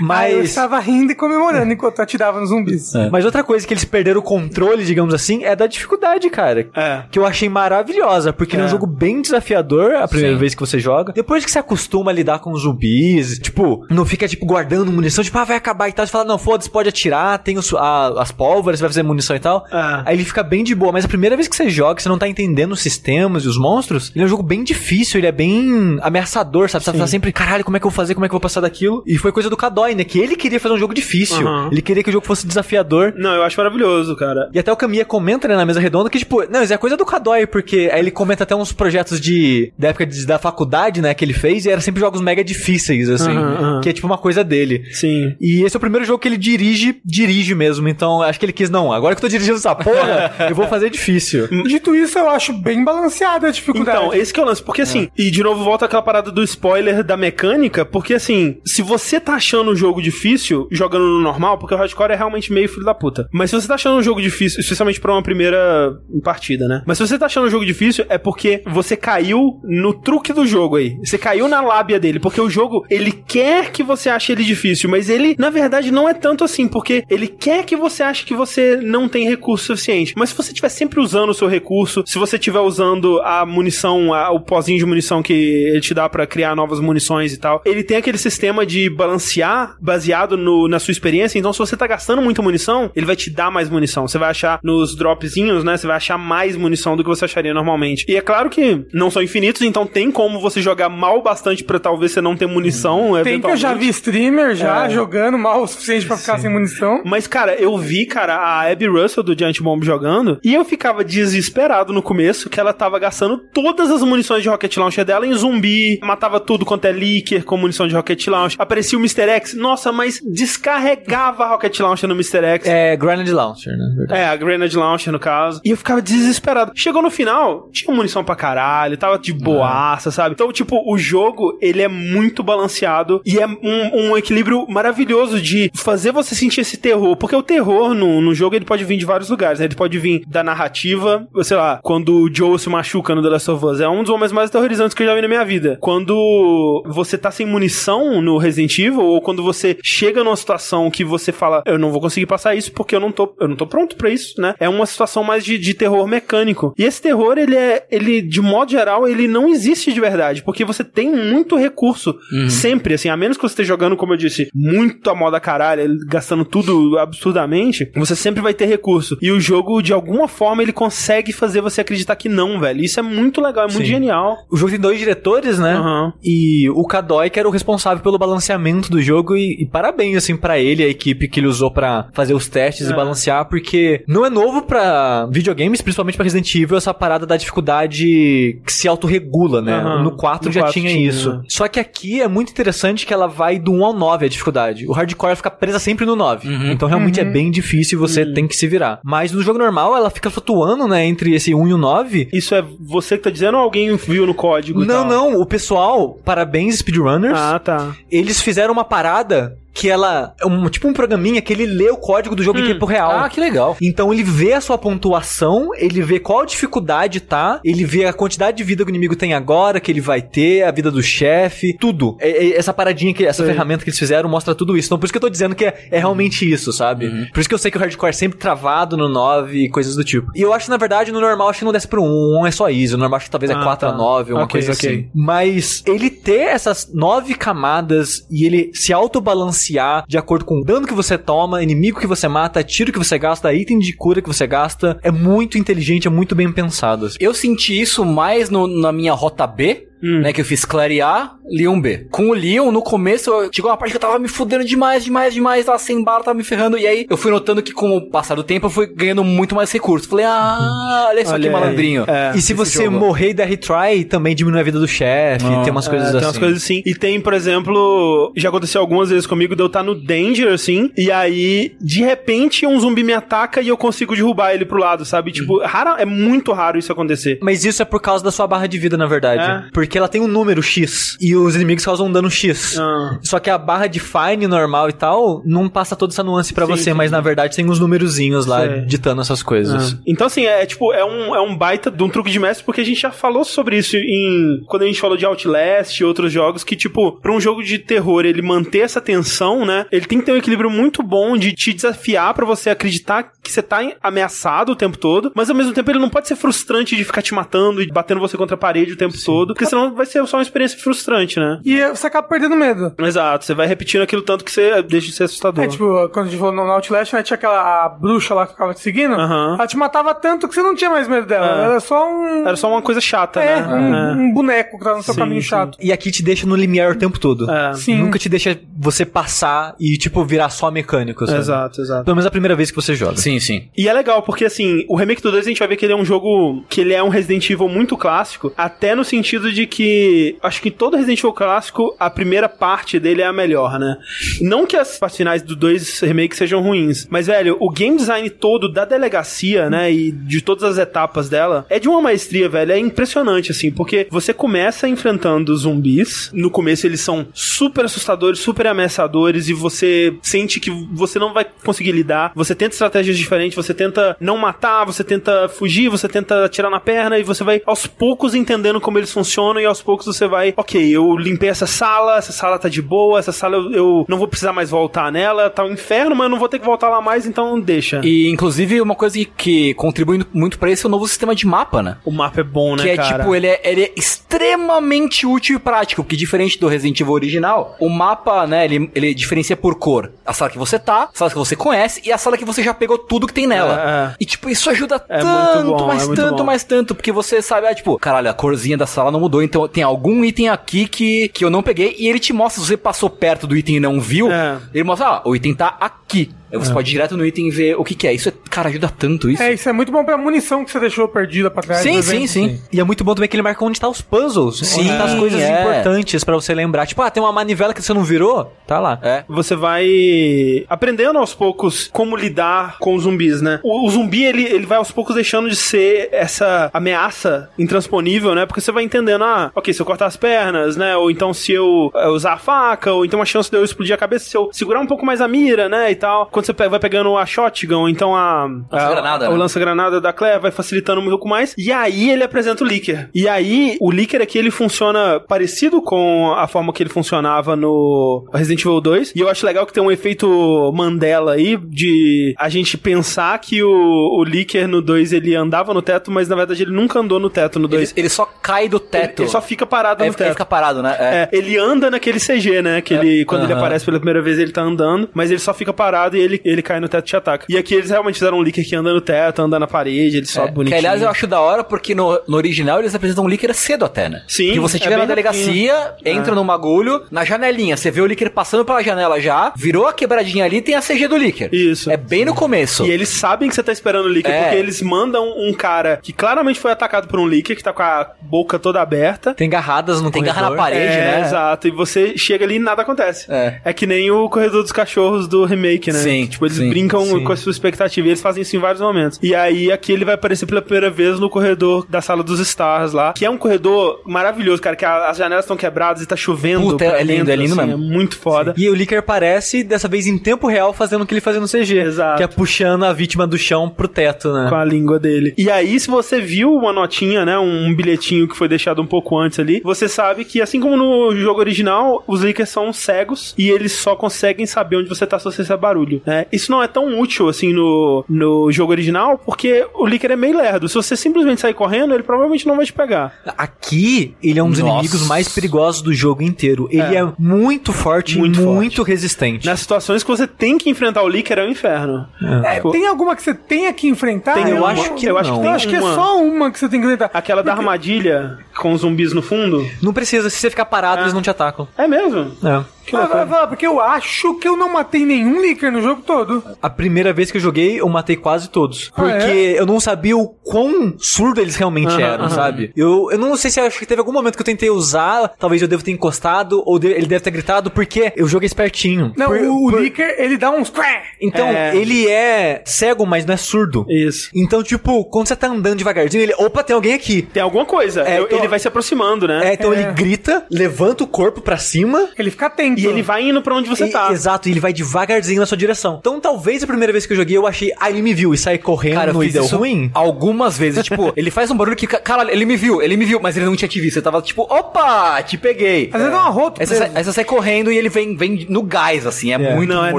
Mas... eu
Mas...
estava rindo e comemorando enquanto atirava nos zumbis.
Mas outra coisa que eles perderam o controle, digamos assim, é da dificuldade, cara.
É.
Que eu achei maravilhosa, porque ele é um
É.
jogo bem desafiador a primeira
Sim.
vez que você joga. Depois que você acostuma a lidar com os zumbis, tipo, não fica, tipo, guardando munição, tipo, ah, vai acabar e tal. Você fala, não, foda-se, pode atirar, tem os- a- as pólvoras, vai fazer munição e tal.
É.
Aí ele fica bem de boa, mas a primeira vez que você joga, você não tá entendendo os sistemas e os monstros, ele é um jogo bem difícil, ele é bem ameaçador, sabe? Você tá sempre, caralho, como é que eu vou fazer, como é que eu vou passar daquilo? E foi coisa do Kadoi, né? Que ele queria fazer um jogo difícil.
Aham.
Ele queria que o jogo fosse desafiador.
Não, eu acho maravilhoso, cara.
E até o Kamiya comenta, né, na mesa redonda, que, tipo, não, isso é coisa do Kadoi, porque aí ele comenta até uns projetos de, da época de- da faculdade, né, que ele fez, e era sempre jogos mega difíceis, assim,
Aham, aham.
que é tipo uma coisa dele.
Sim.
E esse é o primeiro jogo que ele dirige, dirige mesmo, então acho que ele quis, não, agora que eu tô dirigindo essa porra, eu vou fazer difícil.
Dito isso, eu acho bem balanceada a dificuldade.
Então, esse que é o lance. Porque assim, e de novo volta aquela parada do spoiler da mecânica, porque assim, se você tá achando o jogo difícil, jogando no normal, porque o hardcore é realmente meio filho da puta. Mas se você tá achando um jogo difícil, especialmente pra uma primeira partida, né? Mas se você tá achando um jogo difícil, é porque você caiu no truque do jogo aí. Você caiu na lábia dele, porque o jogo, ele quer que você ache ele difícil, mas ele, na verdade, não é tanto assim, porque ele quer que você ache que você não tem recurso suficiente. Mas se você estiver sempre usando o seu recurso, se você estiver usando a munição, a- o pozinho de munição que ele te dá pra criar novas munições e tal, ele tem aquele sistema de balancear baseado no- na sua experiência. Então, se você tá gastando muita munição, ele vai te dar mais munição. Você vai achar nos dropzinhos, né? Você vai achar mais munição do que você acharia normalmente. E é claro que não são infinitos, então tem como você jogar mal bastante pra talvez você não ter munição.
Tem que eu já vi streamer já
É.
jogando mal o suficiente pra ficar sem munição.
Mas, cara, eu vi, cara, a Abby Russell do Giant Bomb jogando e eu ficava desesperado no começo que ela tava gastando todas as munições de Rocket Launcher dela em zumbi, matava tudo quanto é leaker com munição de Rocket Launcher. Aparecia o Mr. X, nossa, mas descarregava a Rocket Launcher no Mr. X.
É Granite Launcher, né? Verdade.
É, a Grenade Launcher, no caso. E eu ficava desesperado. Chegou no final, tinha munição pra caralho, tava de boaça, sabe? Então, tipo, o jogo, ele é muito balanceado e é um, um equilíbrio maravilhoso de fazer você sentir esse terror, porque o terror no, no jogo ele pode vir de vários lugares, né? Ele pode vir da narrativa, sei lá, quando o Joe se machuca no The Last of Us, é um dos momentos mais aterrorizantes que eu já vi na minha vida. Quando você tá sem munição no Resident Evil, ou quando você chega numa situação que você fala, eu não vou conseguir passar isso porque eu não tô, eu não tô pronto pra isso, né? É uma situação mais de, de terror mecânico. E esse terror, ele é, ele, de modo geral, ele não existe de verdade, porque você tem muito recurso, sempre, assim, a menos que você esteja jogando, como eu disse, muito a moda caralho, gastando tudo absurdamente, você sempre vai ter recurso. E o jogo, de alguma forma, ele consegue fazer você acreditar que não, velho. Isso é muito legal, é muito
Sim.
genial.
O jogo tem dois diretores, né?
Aham.
E o Kadoy, que era o responsável pelo balanceamento do jogo, e, e parabéns, assim, pra ele, a equipe que ele usou pra fazer os testes e
É.
balancear, porque não é novo pra videogames, principalmente pra Resident Evil, essa parada da dificuldade que se autorregula, né?
Aham.
No 4
No
já
4
tinha,
tinha,
isso.
né?
Só que aqui é muito interessante que ela vai do 1 ao 9 a dificuldade. O hardcore fica presa sempre no 9. Então realmente é bem difícil e você tem que se virar. Mas no jogo normal, ela fica flutuando, né, entre esse 1 e o 9.
Isso é você que tá dizendo ou alguém viu no código?
Não, não, o pessoal, parabéns speedrunners,
Ah, tá.
eles fizeram uma parada que ela é um, tipo um programinha que ele lê o código do jogo em tempo real.
Ah, que legal.
Então ele vê a sua pontuação, ele vê qual dificuldade tá, ele vê a quantidade de vida que o inimigo tem agora, que ele vai ter, a vida do chefe, tudo. É- é- essa paradinha, que, essa ferramenta que eles fizeram mostra tudo isso. Então por isso que eu tô dizendo que é, é realmente isso, sabe? Por isso que eu sei que o hardcore é sempre travado no 9 e coisas do tipo. E eu acho, na verdade, no normal, acho que não desce pro 1, 1 é só easy. No normal, acho que talvez é
Ah,
4 a
tá.
9, uma
Ok,
coisa
ok.
assim. Mas ele ter essas nove camadas e ele se autobalancear de acordo com o dano que você toma, inimigo que você mata, tiro que você gasta, item de cura que você gasta, é muito inteligente, é muito bem pensado. assim.
Eu senti isso mais no- na minha rota B,
Hum.
né? Que eu fiz clarear, Leon B. Com o Leon, no começo, eu- chegou uma parte que eu tava me fudendo demais, demais, demais, tava sem bala, tava me ferrando. E aí eu fui notando que com o passar do tempo eu fui ganhando muito mais recursos. Falei, ah, olha só
Olha
que
aí.
malandrinho.
É.
E se você
jogo.
morrer e der retry, também diminui a vida do chefe,
Ah,
tem umas coisas
É,
assim.
tem umas coisas assim. E tem, por exemplo, já aconteceu algumas vezes comigo de eu estar no danger, assim, e aí, de repente, um zumbi me ataca e eu consigo derrubar ele pro lado, sabe? Tipo, rara, é muito raro isso acontecer.
Mas isso é por causa da sua barra de vida, na verdade.
É?
Porque ela tem um número X. E os inimigos causam um dano X.
Ah.
Só que a barra de fine normal e tal não passa toda essa nuance pra
Sim,
você,
sim.
mas na verdade tem uns numerozinhos lá
Sei.
ditando essas coisas.
Ah. Então, assim, é, tipo, é um, é um baita de um truque de mestre, porque a gente já falou sobre isso em. Quando a gente falou de Outlast e outros jogos, que, tipo, pra um jogo de terror ele manter essa tensão, né? Ele tem que ter um equilíbrio muito bom de te desafiar pra você acreditar que você tá ameaçado o tempo todo, mas ao mesmo tempo ele não pode ser frustrante de ficar te matando e batendo você contra a parede o tempo todo, porque senão vai ser só uma experiência frustrante, né?
E você acaba perdendo medo.
Exato, você vai repetindo aquilo tanto que você deixa de ser assustador.
É, tipo, quando a gente falou no Outlast, né, tinha aquela a bruxa lá que ficava te seguindo.
Aham.
Ela te matava tanto que você não tinha mais medo dela.
É.
Era só um.
Era só uma coisa chata,
é,
né?
um,
É.
um boneco que tava no seu
Sim,
caminho
sim.
chato.
E aqui te deixa no limiar o tempo todo.
É.
Sim.
Nunca te deixa você passar e, tipo, virar só mecânico. sabe?
Exato, exato.
Pelo menos a primeira vez que você joga.
Sim, sim.
E é legal, porque assim, o remake do 2 a gente vai ver que ele é um jogo que ele é um Resident Evil muito clássico, até no sentido de que acho que todo Resident Evil clássico, a primeira parte dele é a melhor, né? Não que as partes finais do 2 remake sejam ruins, mas velho, o game design todo da delegacia, né, e de todas as etapas dela, é de uma maestria, velho, é impressionante assim, porque você começa enfrentando zumbis, no começo eles são super assustadores, super ameaçadores e você sente que você não vai conseguir lidar, você tenta estratégias diferentes, você tenta não matar, você tenta fugir, você tenta atirar na perna e você vai aos poucos entendendo como eles funcionam e aos poucos você vai, ok, eu limpei essa sala, essa sala tá de boa, essa sala eu, eu não vou precisar mais voltar nela, tá um inferno, mas eu não vou ter que voltar lá mais, então deixa.
E, inclusive, uma coisa que contribui muito pra esse é o novo sistema de mapa, né?
O mapa é bom, né,
Que é
cara?
tipo, ele é, ele é extremamente útil e prático, porque diferente do Resident Evil original, o mapa, né, ele, ele diferencia por cor. A sala que você tá, a sala que você conhece e a sala que você já pegou tudo que tem nela.
É, é.
E tipo, isso ajuda
É
tanto,
bom,
mas
é
tanto, mais tanto, porque você sabe, ah, tipo, caralho, a corzinha da sala não mudou, então tem algum item aqui que, que eu não peguei e ele te mostra, se você passou perto do item e não viu,
É.
ele mostra, ah, o item tá aqui. Aí Você pode ir direto no item e ver o que, que é. Isso é, cara, ajuda tanto isso.
É, isso é muito bom pra munição que você deixou perdida pra trás.
sim,
por
sim,
exemplo.
sim,
E é muito bom também que ele marca onde tá os puzzles.
Sim,
onde tá as coisas
é.
importantes pra você lembrar. Tipo, ah, tem uma manivela que você não virou? Tá lá.
É.
Você vai aprendendo aos poucos como lidar com os zumbis, né? O, o zumbi, ele, ele vai aos poucos deixando de ser essa ameaça intransponível, né? Porque você vai entendendo, ah, ok, se eu cortar as pernas, né? Ou então se eu eh, usar a faca, ou então uma chance de eu explodir a cabeça se eu segurar um pouco mais a mira, né? E tal. Quando você pe- vai pegando a shotgun, ou então a...
Lança-granada,
a- O
né?
lança-granada da Claire vai facilitando um pouco mais. E aí ele apresenta o Licker. E aí, o Licker aqui, ele funciona parecido com a forma que ele funcionava no Resident Evil 2. E eu acho legal que tem um efeito Mandela aí, de a gente pensar que o, o Licker no 2 ele andava no teto, mas na verdade ele nunca andou no teto no 2.
Ele, ele só cai do
Ele,
teto.
ele só fica parado
é,
no teto.
ele fica parado, né? É.
É, ele anda naquele CG, né? Que ele, quando ele aparece pela primeira vez, ele tá andando, mas ele só fica parado e ele, ele cai no teto e te ataca. E aqui eles realmente fizeram um Licker que anda no teto, anda na parede, ele sobe
É,
bonitinho.
que aliás eu acho da hora porque no, no original eles apresentam o Licker cedo até, né?
Sim,
Que você
é
chega na delegacia, entra no bagulho, na janelinha, você vê o Licker passando pela janela já, virou a quebradinha ali tem a CG do Licker.
Isso.
É bem no começo.
E eles sabem que você tá esperando o Licker,
É.
porque eles mandam um cara que claramente foi atacado por um Licker, que tá com a boca toda aberta.
Tem garradas no
Tem garra
corredor.
na parede,
é,
né?
exato. E você chega ali e nada acontece.
É.
que nem o Corredor dos Cachorros do remake, né?
Sim,
Tipo, eles
sim,
brincam
sim.
com a sua expectativa. E eles fazem isso em vários momentos. E aí, aqui ele vai aparecer pela primeira vez no corredor da Sala dos Stars lá. Que é um corredor maravilhoso, cara. Que a- as janelas estão quebradas e tá chovendo.
Puta, é lindo,
dentro,
é lindo
assim,
mesmo.
É muito foda.
E o Licker aparece, dessa vez em tempo real, fazendo o que ele fazia no CG.
Exato.
Que é puxando a vítima do chão pro teto, né?
com a língua dele. E aí, se você viu uma notinha, né, um bilhetinho que foi deixado um pouco antes ali, você sabe que, assim como no jogo original, os Lickers são cegos e eles só conseguem saber onde você tá se você barulho, né? Isso não é tão útil, assim, no, no jogo original, porque o Licker é meio lerdo. Se você simplesmente sair correndo, ele provavelmente não vai te pegar.
Aqui, ele é um dos
Nossa.
inimigos mais perigosos do jogo inteiro. Ele é, muito forte
Muito
e
forte.
muito resistente.
Nas situações que você tem que enfrentar o Licker, é o inferno.
É,
Tipo,
tem alguma que você tenha que enfrentar?
Tem
eu
uma-
acho que
eu acho que
não.
tem
Eu acho que é
uma.
só uma que você tem que enfrentar.
Aquela da armadilha com os zumbis no fundo.
Não precisa, se você ficar parado, eles não te atacam.
É mesmo?
É.
Que
Vai, vai, porque eu acho que eu não matei nenhum Licker no jogo todo.
A primeira vez que eu joguei, eu matei quase todos.
Ah,
Porque
é?
eu não sabia o quão surdo eles realmente
Aham,
eram,
aham.
sabe? Eu, eu não sei se eu acho que teve algum momento que eu tentei usar, talvez eu devo ter encostado, ou de- ele deve ter gritado, porque eu joguei espertinho.
Não,
Por-
o, o
por-
Licker, ele dá uns...
Então,
É.
ele é cego, mas não é surdo.
Isso.
Então, tipo, quando você tá andando devagarzinho, ele, opa, tem alguém aqui.
Tem alguma coisa.
É,
Eu-
então-
Ele vai se aproximando, né?
É, então
É.
ele grita, levanta o corpo pra cima.
Ele fica atento.
E ele vai indo pra onde você
e-
tá.
Exato, e ele vai devagarzinho na sua direção. Então, talvez a primeira vez que eu joguei, eu achei, ah, ele me viu e saí correndo
Cara, eu
no
fiz
deu
isso
ruim.
algumas vezes. Tipo, ele faz um barulho que, ca- caralho, ele me viu, ele me viu, mas ele não tinha te visto. Você tava tipo, opa, te peguei.
Às vezes dá uma rota
Aí você, sai, aí você sai correndo e ele vem, vem no gás, assim. É,
É.
muito
Não, é, não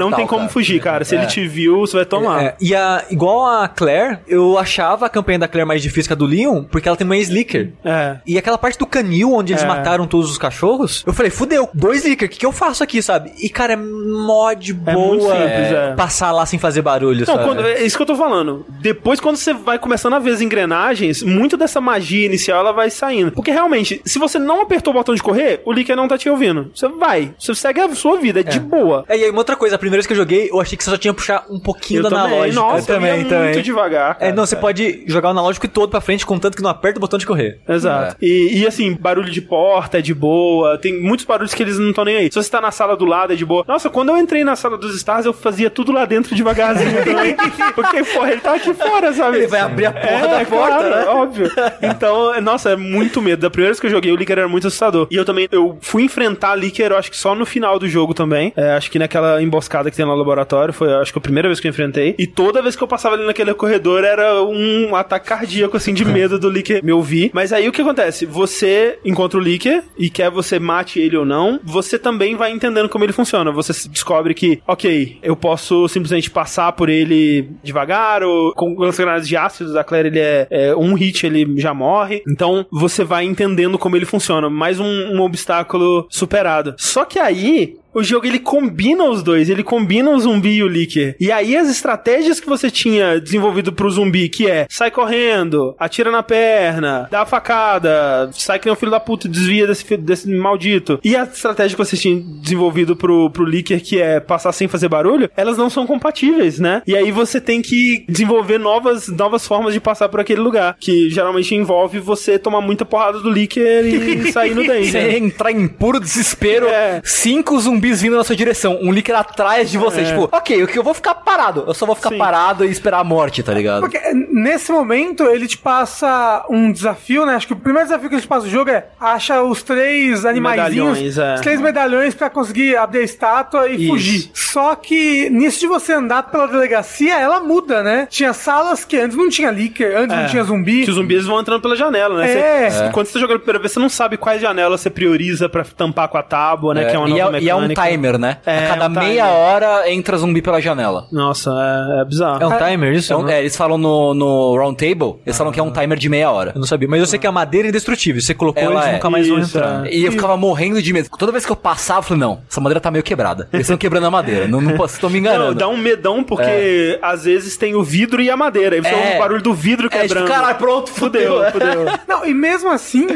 mortal,
tem como
cara.
fugir, cara. Se
É.
ele te viu, você vai tomar.
É, e a, igual a Claire, eu achava a campanha da Claire mais difícil que a do Leon, porque ela tem uma Slicker.
É.
E aquela parte do canil, onde eles
É.
mataram todos os cachorros, eu falei, fudeu, dois Licker, o que, que eu faço aqui, sabe? E, cara, é mó de boa
muito simples, é.
passar lá sem fazer barulho,
Não,
sabe?
quando- é isso que eu tô falando. Depois, quando você vai começando a ver as engrenagens, muito dessa magia inicial ela vai saindo. Porque realmente, se você não apertou o botão de correr, o Licker não tá te ouvindo. Você vai, você segue a sua vida, é, de boa.
É, e aí uma outra coisa, a primeira vez que eu joguei, eu achei que você só tinha que puxar um pouquinho
Eu
do
também.
analógico.
Nossa,
eu
eu ia muito devagar.
É,
cara.
não, você pode jogar o analógico todo pra frente, contanto que não aperta o botão de correr.
Exato. E, e, assim, barulho de porta é de boa. Tem muitos barulhos que eles não estão nem aí. Se você tá na sala do lado é de boa. Nossa, quando eu entrei na sala dos Stars, eu fazia tudo lá dentro devagarzinho também. Porque, porra, ele tá aqui fora, sabe?
Ele vai abrir a porra da porta,
claro,
né?
Óbvio. Então, nossa, é muito medo. Da primeira vez que eu joguei, o Licker era muito assustador. E eu também, eu fui enfrentar Licker, eu acho que só no final do jogo também. É, acho que naquela emboscada que tem no laboratório. Foi, acho que a primeira vez que eu enfrentei. E toda vez que eu passava ali naquele corredor, era um ataque cardíaco, assim, de medo do Licker me ouvir. Mas aí o que acontece? Você encontra o Licker e quer você mate ele ou não, você também vai entendendo como ele funciona. Você descobre que, ok, eu posso simplesmente passar por ele devagar, ou com lança-granadas de ácido da Claire, ele é, é um hit, ele já morre. Então você vai entendendo como ele funciona. Mais um, um obstáculo superado. Só que aí, o jogo ele combina os dois, ele combina o zumbi e o Licker. E aí as estratégias que você tinha desenvolvido pro zumbi, que é sai correndo, atira na perna, dá a facada, sai que nem um filho da puta, desvia desse, desse maldito. E a estratégia que você tinha desenvolvido pro, pro Licker, que é passar sem fazer barulho, elas não são compatíveis, né? E aí você tem que desenvolver novas, novas formas de passar por aquele lugar, que geralmente envolve você tomar muita porrada do Licker e sair no
Você
danger.
entrar em puro desespero,
É.
cinco zumbis vindo na sua direção, um líquido atrás de você. Tipo, ok, o que eu vou ficar parado? Eu só vou ficar
Sim.
parado e esperar a morte, tá ligado?
Porque nesse momento ele te passa um desafio, né? Acho que o primeiro desafio que ele te passa no jogo é acha os três animaizinhos,
Medalhões, é.
os três medalhões pra conseguir abrir a estátua e
Isso.
fugir. Só que nisso de você andar pela delegacia, ela muda, né? Tinha salas que antes não tinha leaker, antes não
É.
tinha zumbi.
Que os zumbis vão entrando pela janela, né?
É.
Você- Quando você tá jogando a primeira vez, você não sabe quais janelas você prioriza pra tampar com a tábua, né?
É,
que é uma
e,
nova
é, e é um timer, né?
É,
a cada
é um timer.
meia hora entra zumbi pela janela.
Nossa, é, é bizarro.
É um timer isso?
Então,
Eu não-
é, eles falam no, no round table, eles falam que é um timer de meia hora.
Eu não sabia, mas eu sei que a madeira é indestrutível. Você colocou,
Ela
eles
é.
nunca mais vão
Isso,
entrar.
é.
E eu ficava morrendo de medo. Toda vez que eu passava, eu falei, não, essa madeira tá meio quebrada. Eles estão quebrando a madeira. Não, não posso, vocês estão me
Não,
enganando.
dá um medão porque às vezes tem o vidro e a madeira. Aí você
É.
ouve o barulho do vidro
É, tipo,
quebrando.
caralho, pronto, fudeu.
fudeu, fudeu.
Não, e mesmo assim,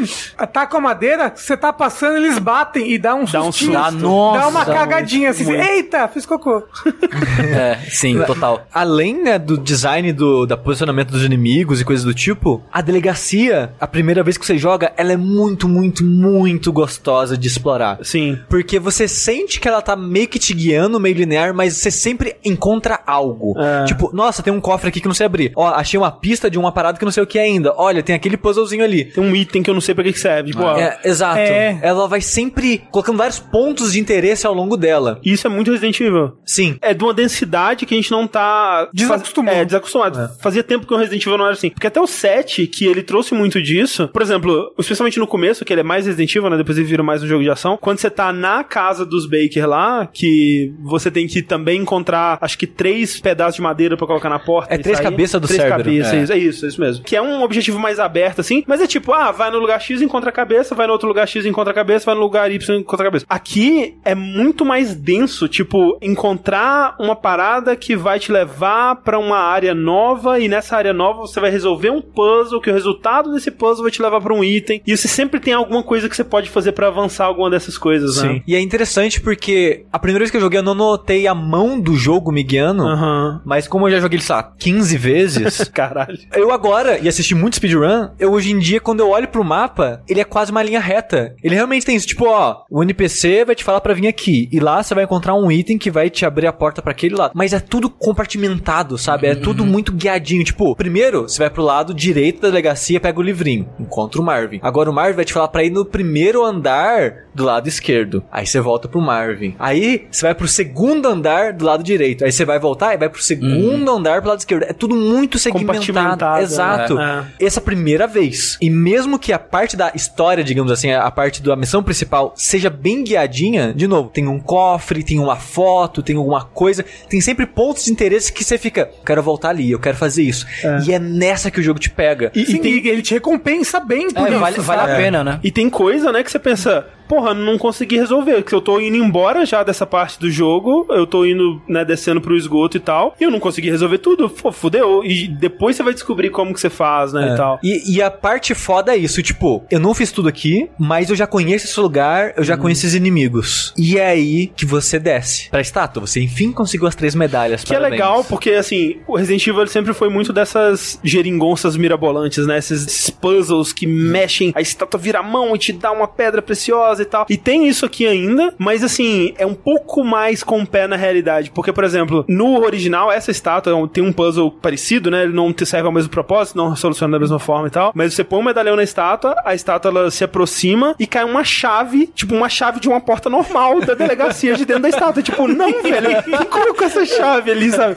tá com a madeira, você tá passando, eles batem e dá um
Dá um
sustinho.
susto.
Dá, nossa,
Dá uma cagadinha assim,
muito.
eita, fiz cocô.
É, sim, total.
Além né, do design do da posicionamento dos inimigos e coisas do tipo, a delegacia, a primeira vez que você joga, ela é muito, muito, muito gostosa de explorar.
Sim.
Porque você sente que ela tá meio que te guiando, meio linear, mas você sempre encontra algo.
É.
Tipo, nossa, tem um cofre aqui que não sei abrir. Ó, achei uma pista de uma parada que não sei o que é ainda. Olha, tem aquele puzzlezinho ali.
Tem um item que eu não sei pra que serve. Tipo,
É, exato.
É.
Ela vai sempre colocando vários pontos de interesse ao longo dela.
Isso é muito Resident Evil.
Sim.
É de uma densidade que a gente não tá.
Desacostumou.
É, desacostumado. Fazia tempo que o Resident Evil não era assim. Porque até o 7, que ele trouxe muito disso. Por exemplo, especialmente no começo, que ele é mais Resident Evil, né? Depois ele vira mais um jogo de ação. Quando você tá na casa dos Baker lá, que você tem que também encontrar, acho que três pedaços de madeira pra colocar na porta.
É
e
três
sair.
cabeças do
três
Cerberus.
cabeças,
É.
isso, é isso, é isso mesmo. Que é um objetivo mais aberto, assim. Mas é tipo, ah, vai no lugar X, encontra a cabeça, vai no outro lugar X, encontra a cabeça, vai no lugar Y, encontra a cabeça. Aqui é muito mais denso, tipo, encontrar uma parada que vai te levar pra uma área nova e nessa área nova você vai resolver um puzzle, que o resultado desse puzzle vai te levar pra um item. E você sempre tem alguma coisa que você pode fazer pra avançar alguma dessas coisas, né?
E é interessante porque a primeira vez que eu joguei eu não notei a mão do jogo me guiando.
Aham.
Mas como eu já joguei, sei lá, 15 vezes,
Caralho.
eu agora, e assisti muito speedrun, eu hoje em dia, quando eu olho pro mapa, ele é quase uma linha reta. Ele realmente tem isso, tipo, ó, o NPC vai te falar pra vir aqui, e lá você vai encontrar um item que vai te abrir a porta pra aquele lado. Mas é tudo compartimentado, sabe? É tudo muito guiadinho. Tipo, primeiro, você vai pro lado direito da delegacia, pega o livrinho, encontra o Marvin. Agora o Marvin vai te falar pra ir no primeiro andar do lado esquerdo. Aí você volta pro Marvin. Aí você vai pro segundo andar do lado direito. Aí você vai voltar e vai pro segundo andar pro lado esquerdo. É tudo muito segmentado.
Compartimentado,
Exato.
né?
Essa primeira vez. E mesmo que a parte da história, digamos assim, a parte da missão principal seja bem guiadinha, de novo, tem um cofre, tem uma foto, tem alguma coisa, tem sempre pontos de interesse que você fica, quero voltar ali, eu quero fazer isso. E é nessa que o jogo te pega.
E, e tem,
ele te recompensa bem por
É,
isso,
vale, vale a pena, né?
E tem coisa, né, que você pensa, porra, não consegui resolver, que eu tô indo embora já dessa parte do jogo, eu tô indo, né, descendo pro esgoto e tal, e eu não consegui resolver tudo, pô, fudeu. E depois você vai descobrir como que você faz, né,
É.
e tal.
E, e a parte foda é isso, tipo, eu não fiz tudo aqui, mas eu já conheço esse lugar, eu já
Uhum.
conheço esses inimigos. E é aí que você desce pra estátua. Você enfim conseguiu as três medalhas.
Que é
parabéns.
legal, porque assim, o Resident Evil sempre foi muito dessas geringonças mirabolantes, né? Esses, esses puzzles que mexem, a estátua vira a mão e te dá uma pedra preciosa e tal. E tem isso aqui ainda, mas assim, é um pouco mais com o pé na realidade. Porque, por exemplo, no original, essa estátua é tem um puzzle parecido, né? Ele não te serve ao mesmo propósito, não soluciona da mesma forma e tal. Mas você põe um medalhão na estátua, a estátua ela se aproxima e cai uma chave, tipo uma chave de uma porta normal da delegacia de dentro da estátua. Tipo, não, velho, quem colocou essa chave ali, sabe?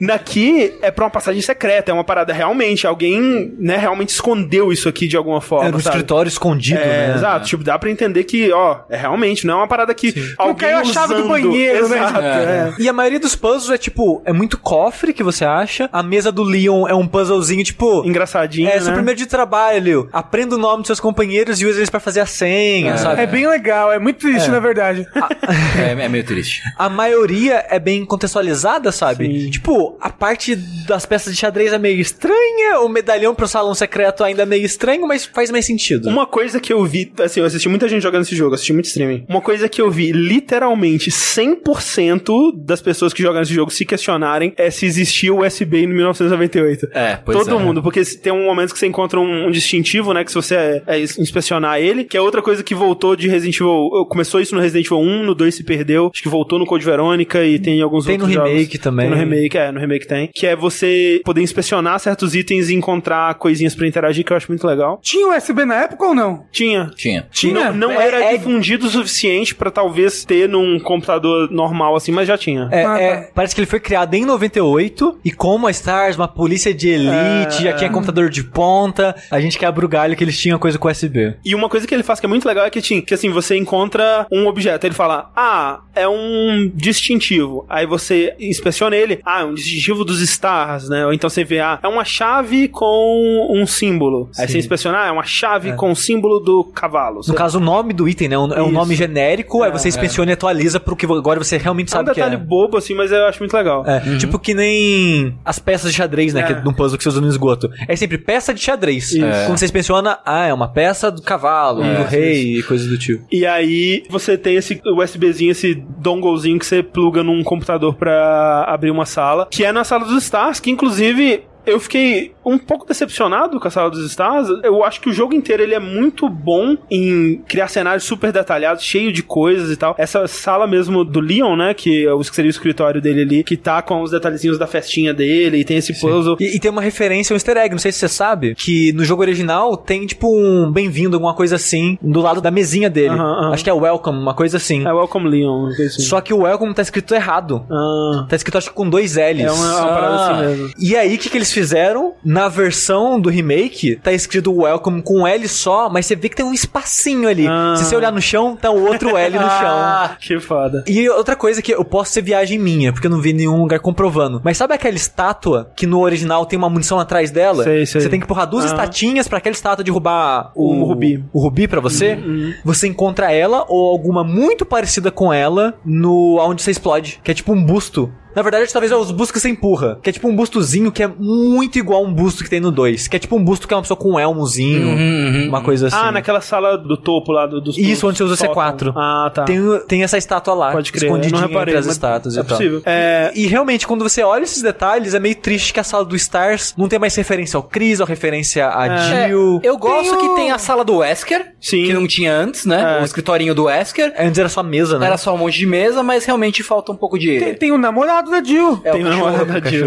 Naqui é pra uma passagem secreta, é uma parada realmente. Alguém, né, realmente escondeu isso aqui de alguma forma.
Era um
sabe?
escritório escondido,
É,
né?
exato. Tipo, dá pra entender que, ó, é realmente, não é uma parada que alguém
caiu a chave do
usando.
banheiro, né?
Exato, é.
E a maioria dos puzzles é tipo, é muito cofre que você acha. A mesa do Leon é um puzzlezinho, tipo.
Engraçadinho,
É,
né?
seu primeiro de trabalho. Aprenda o nome dos seus companheiros e usa eles pra fazer a senha, sabe?
É bem legal, é muito triste, na verdade.
É, é meio triste.
A maioria é bem contextualizada, sabe? Tipo, a parte das peças de xadrez é meio estranha, o medalhão pro salão secreto ainda é meio estranho, mas faz mais sentido.
Uma coisa que eu vi, assim, eu assisti muita gente jogando esse jogo, assisti muito streaming. Uma coisa que eu vi literalmente 100% das pessoas que jogam esse jogo se questionarem é se existia o USB em 1998.
É, pois
Todo
é.
mundo, porque tem um momento que você encontra um, um distintivo, né? Que se você é, é inspecionar ele, que é outra coisa que voltou de Resident Evil. Começou isso no Resident Evil 1, no 2 se perdeu. Acho que voltou no Code Verônica e tem em alguns
Tem no
outros jogos.
remake também.
Tem no remake, é, no remake tem. Que é você poder inspecionar certos itens e encontrar coisinhas pra interagir, que eu acho muito legal.
Tinha USB na época ou não?
Tinha.
Tinha.
Tinha?
Não, não era
é-
difundido o suficiente pra talvez ter num computador normal assim, mas já tinha.
É,
Ah,
é,
tá.
parece que ele foi criado em 98 e como a Stars, uma polícia de elite, já tinha computador de ponta, a gente quebra o galho que eles tinham coisa com USB.
E uma coisa que ele faz que é muito legal é que, tinha, que assim, você encontra um objeto, ele fala, ah, é um distintivo. Aí você inspeciona ele, ah, é um distintivo dos stars, né? Ou então você vê, ah, é uma chave com um símbolo. Aí
Sim.
você inspeciona, ah, é uma chave com o símbolo do cavalo.
No caso, o nome do item, né? É um, é
Isso.
nome genérico, aí você inspeciona e atualiza pro que agora você realmente
é um
sabe que
detalhe
é.
bobo, assim, mas eu acho muito legal.
É, tipo que nem as peças de xadrez, né?
É.
Que é de um puzzle que você usa no esgoto. É sempre peça de xadrez. Quando você inspeciona, ah, é uma peça do cavalo, do rei e coisas do tipo.
E aí você tem esse USBzinho, esse donglezinho que você pluga num computador pra abrir uma sala, que é na sala dos stars, que inclusive eu fiquei um pouco decepcionado com a sala dos stars. Eu acho que o jogo inteiro ele é muito bom em criar cenários super detalhados, cheio de coisas e tal. Essa sala mesmo do Leon, né, que é o que seria o escritório dele ali, que tá com os detalhezinhos da festinha dele e tem esse puzzle.
E, e tem uma referência, um easter egg, não sei se você sabe, que no jogo original tem tipo um bem-vindo, alguma coisa assim, do lado da mesinha dele. Acho que é welcome, uma coisa assim.
É Welcome Leon, assim.
Só que o welcome tá escrito errado.
Ah,
Tá escrito acho que com dois L's.
é uma, uma parada
Ah.
assim mesmo.
E aí, o que, que eles fizeram? Na versão do remake, tá escrito welcome com um L só, mas você vê que tem um espacinho ali.
Ah.
Se você olhar no chão, tá o outro L no chão.
Ah, que foda.
E outra coisa que eu posso ser viagem minha, porque eu não vi nenhum lugar comprovando. Mas sabe aquela estátua que no original tem uma munição atrás dela?
Sei, sei.
Você tem que empurrar duas
Aham.
estatinhas pra aquela estátua derrubar o,
Um rubi.
O rubi pra você.
Uhum,
Você encontra ela ou alguma muito parecida com ela no onde você explode, que é tipo um busto. Na verdade, talvez é os bustos que você empurra. Que é tipo um bustozinho que é muito igual a um busto que tem no 2. Que é tipo um busto que é uma pessoa com um elmozinho. Uma coisa assim.
Ah, naquela sala do topo lá do, dos
Isso, onde você usa o
sótão.
C4.
Ah, tá.
Tem, tem essa estátua lá,
Pode crer,
escondidinha
não reparei,
entre as estátuas
é
e tal.
possível. É,
E realmente, quando você olha esses detalhes, é meio triste que a sala do Stars não tem mais referência ao Chris, ou referência a
É,
Jill.
eu gosto
Tem o-
que tem a sala do Wesker,
Sim.
que não tinha antes, né?
É.
O escritorinho do Wesker.
Antes era só mesa, né?
Era só um monte de mesa, mas realmente falta um pouco de.
Tem, tem o namorado da Jill.
É, o
tem
cachorro.
hora da Jill.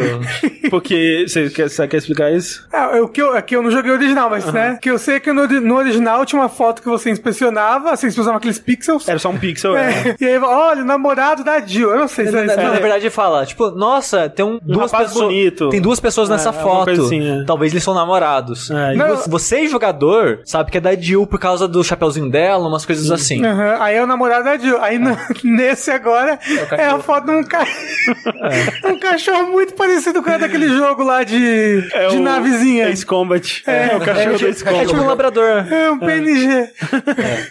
Porque. Você quer, você quer explicar isso?
É, é o que eu, é que eu não joguei o original, mas, né? Que eu sei que no, no original tinha uma foto que você inspecionava, você inspecionava aqueles pixels.
Era só um pixel, é.
É, e aí, olha, o namorado da Jill. Eu não sei se
Na,
é
na-
isso.
na verdade, ele fala, tipo, nossa, tem um, duas
rapaz
pessoas.
bonito.
Tem duas pessoas
É,
nessa
alguma
foto.
assim, é.
Talvez eles são namorados.
É,
Não.
vo- você, jogador, sabe que é da Jill por causa do chapeuzinho dela, umas coisas assim.
Aham, Aí é o namorado da Jill. Aí no- nesse agora é, a foto de um, ca... um cachorro muito parecido com o daquele jogo lá de,
É
de
o
navezinha.
Ace Combat. É, o cachorro do Ace
É
Combat.
tipo um labrador.
É um PNG.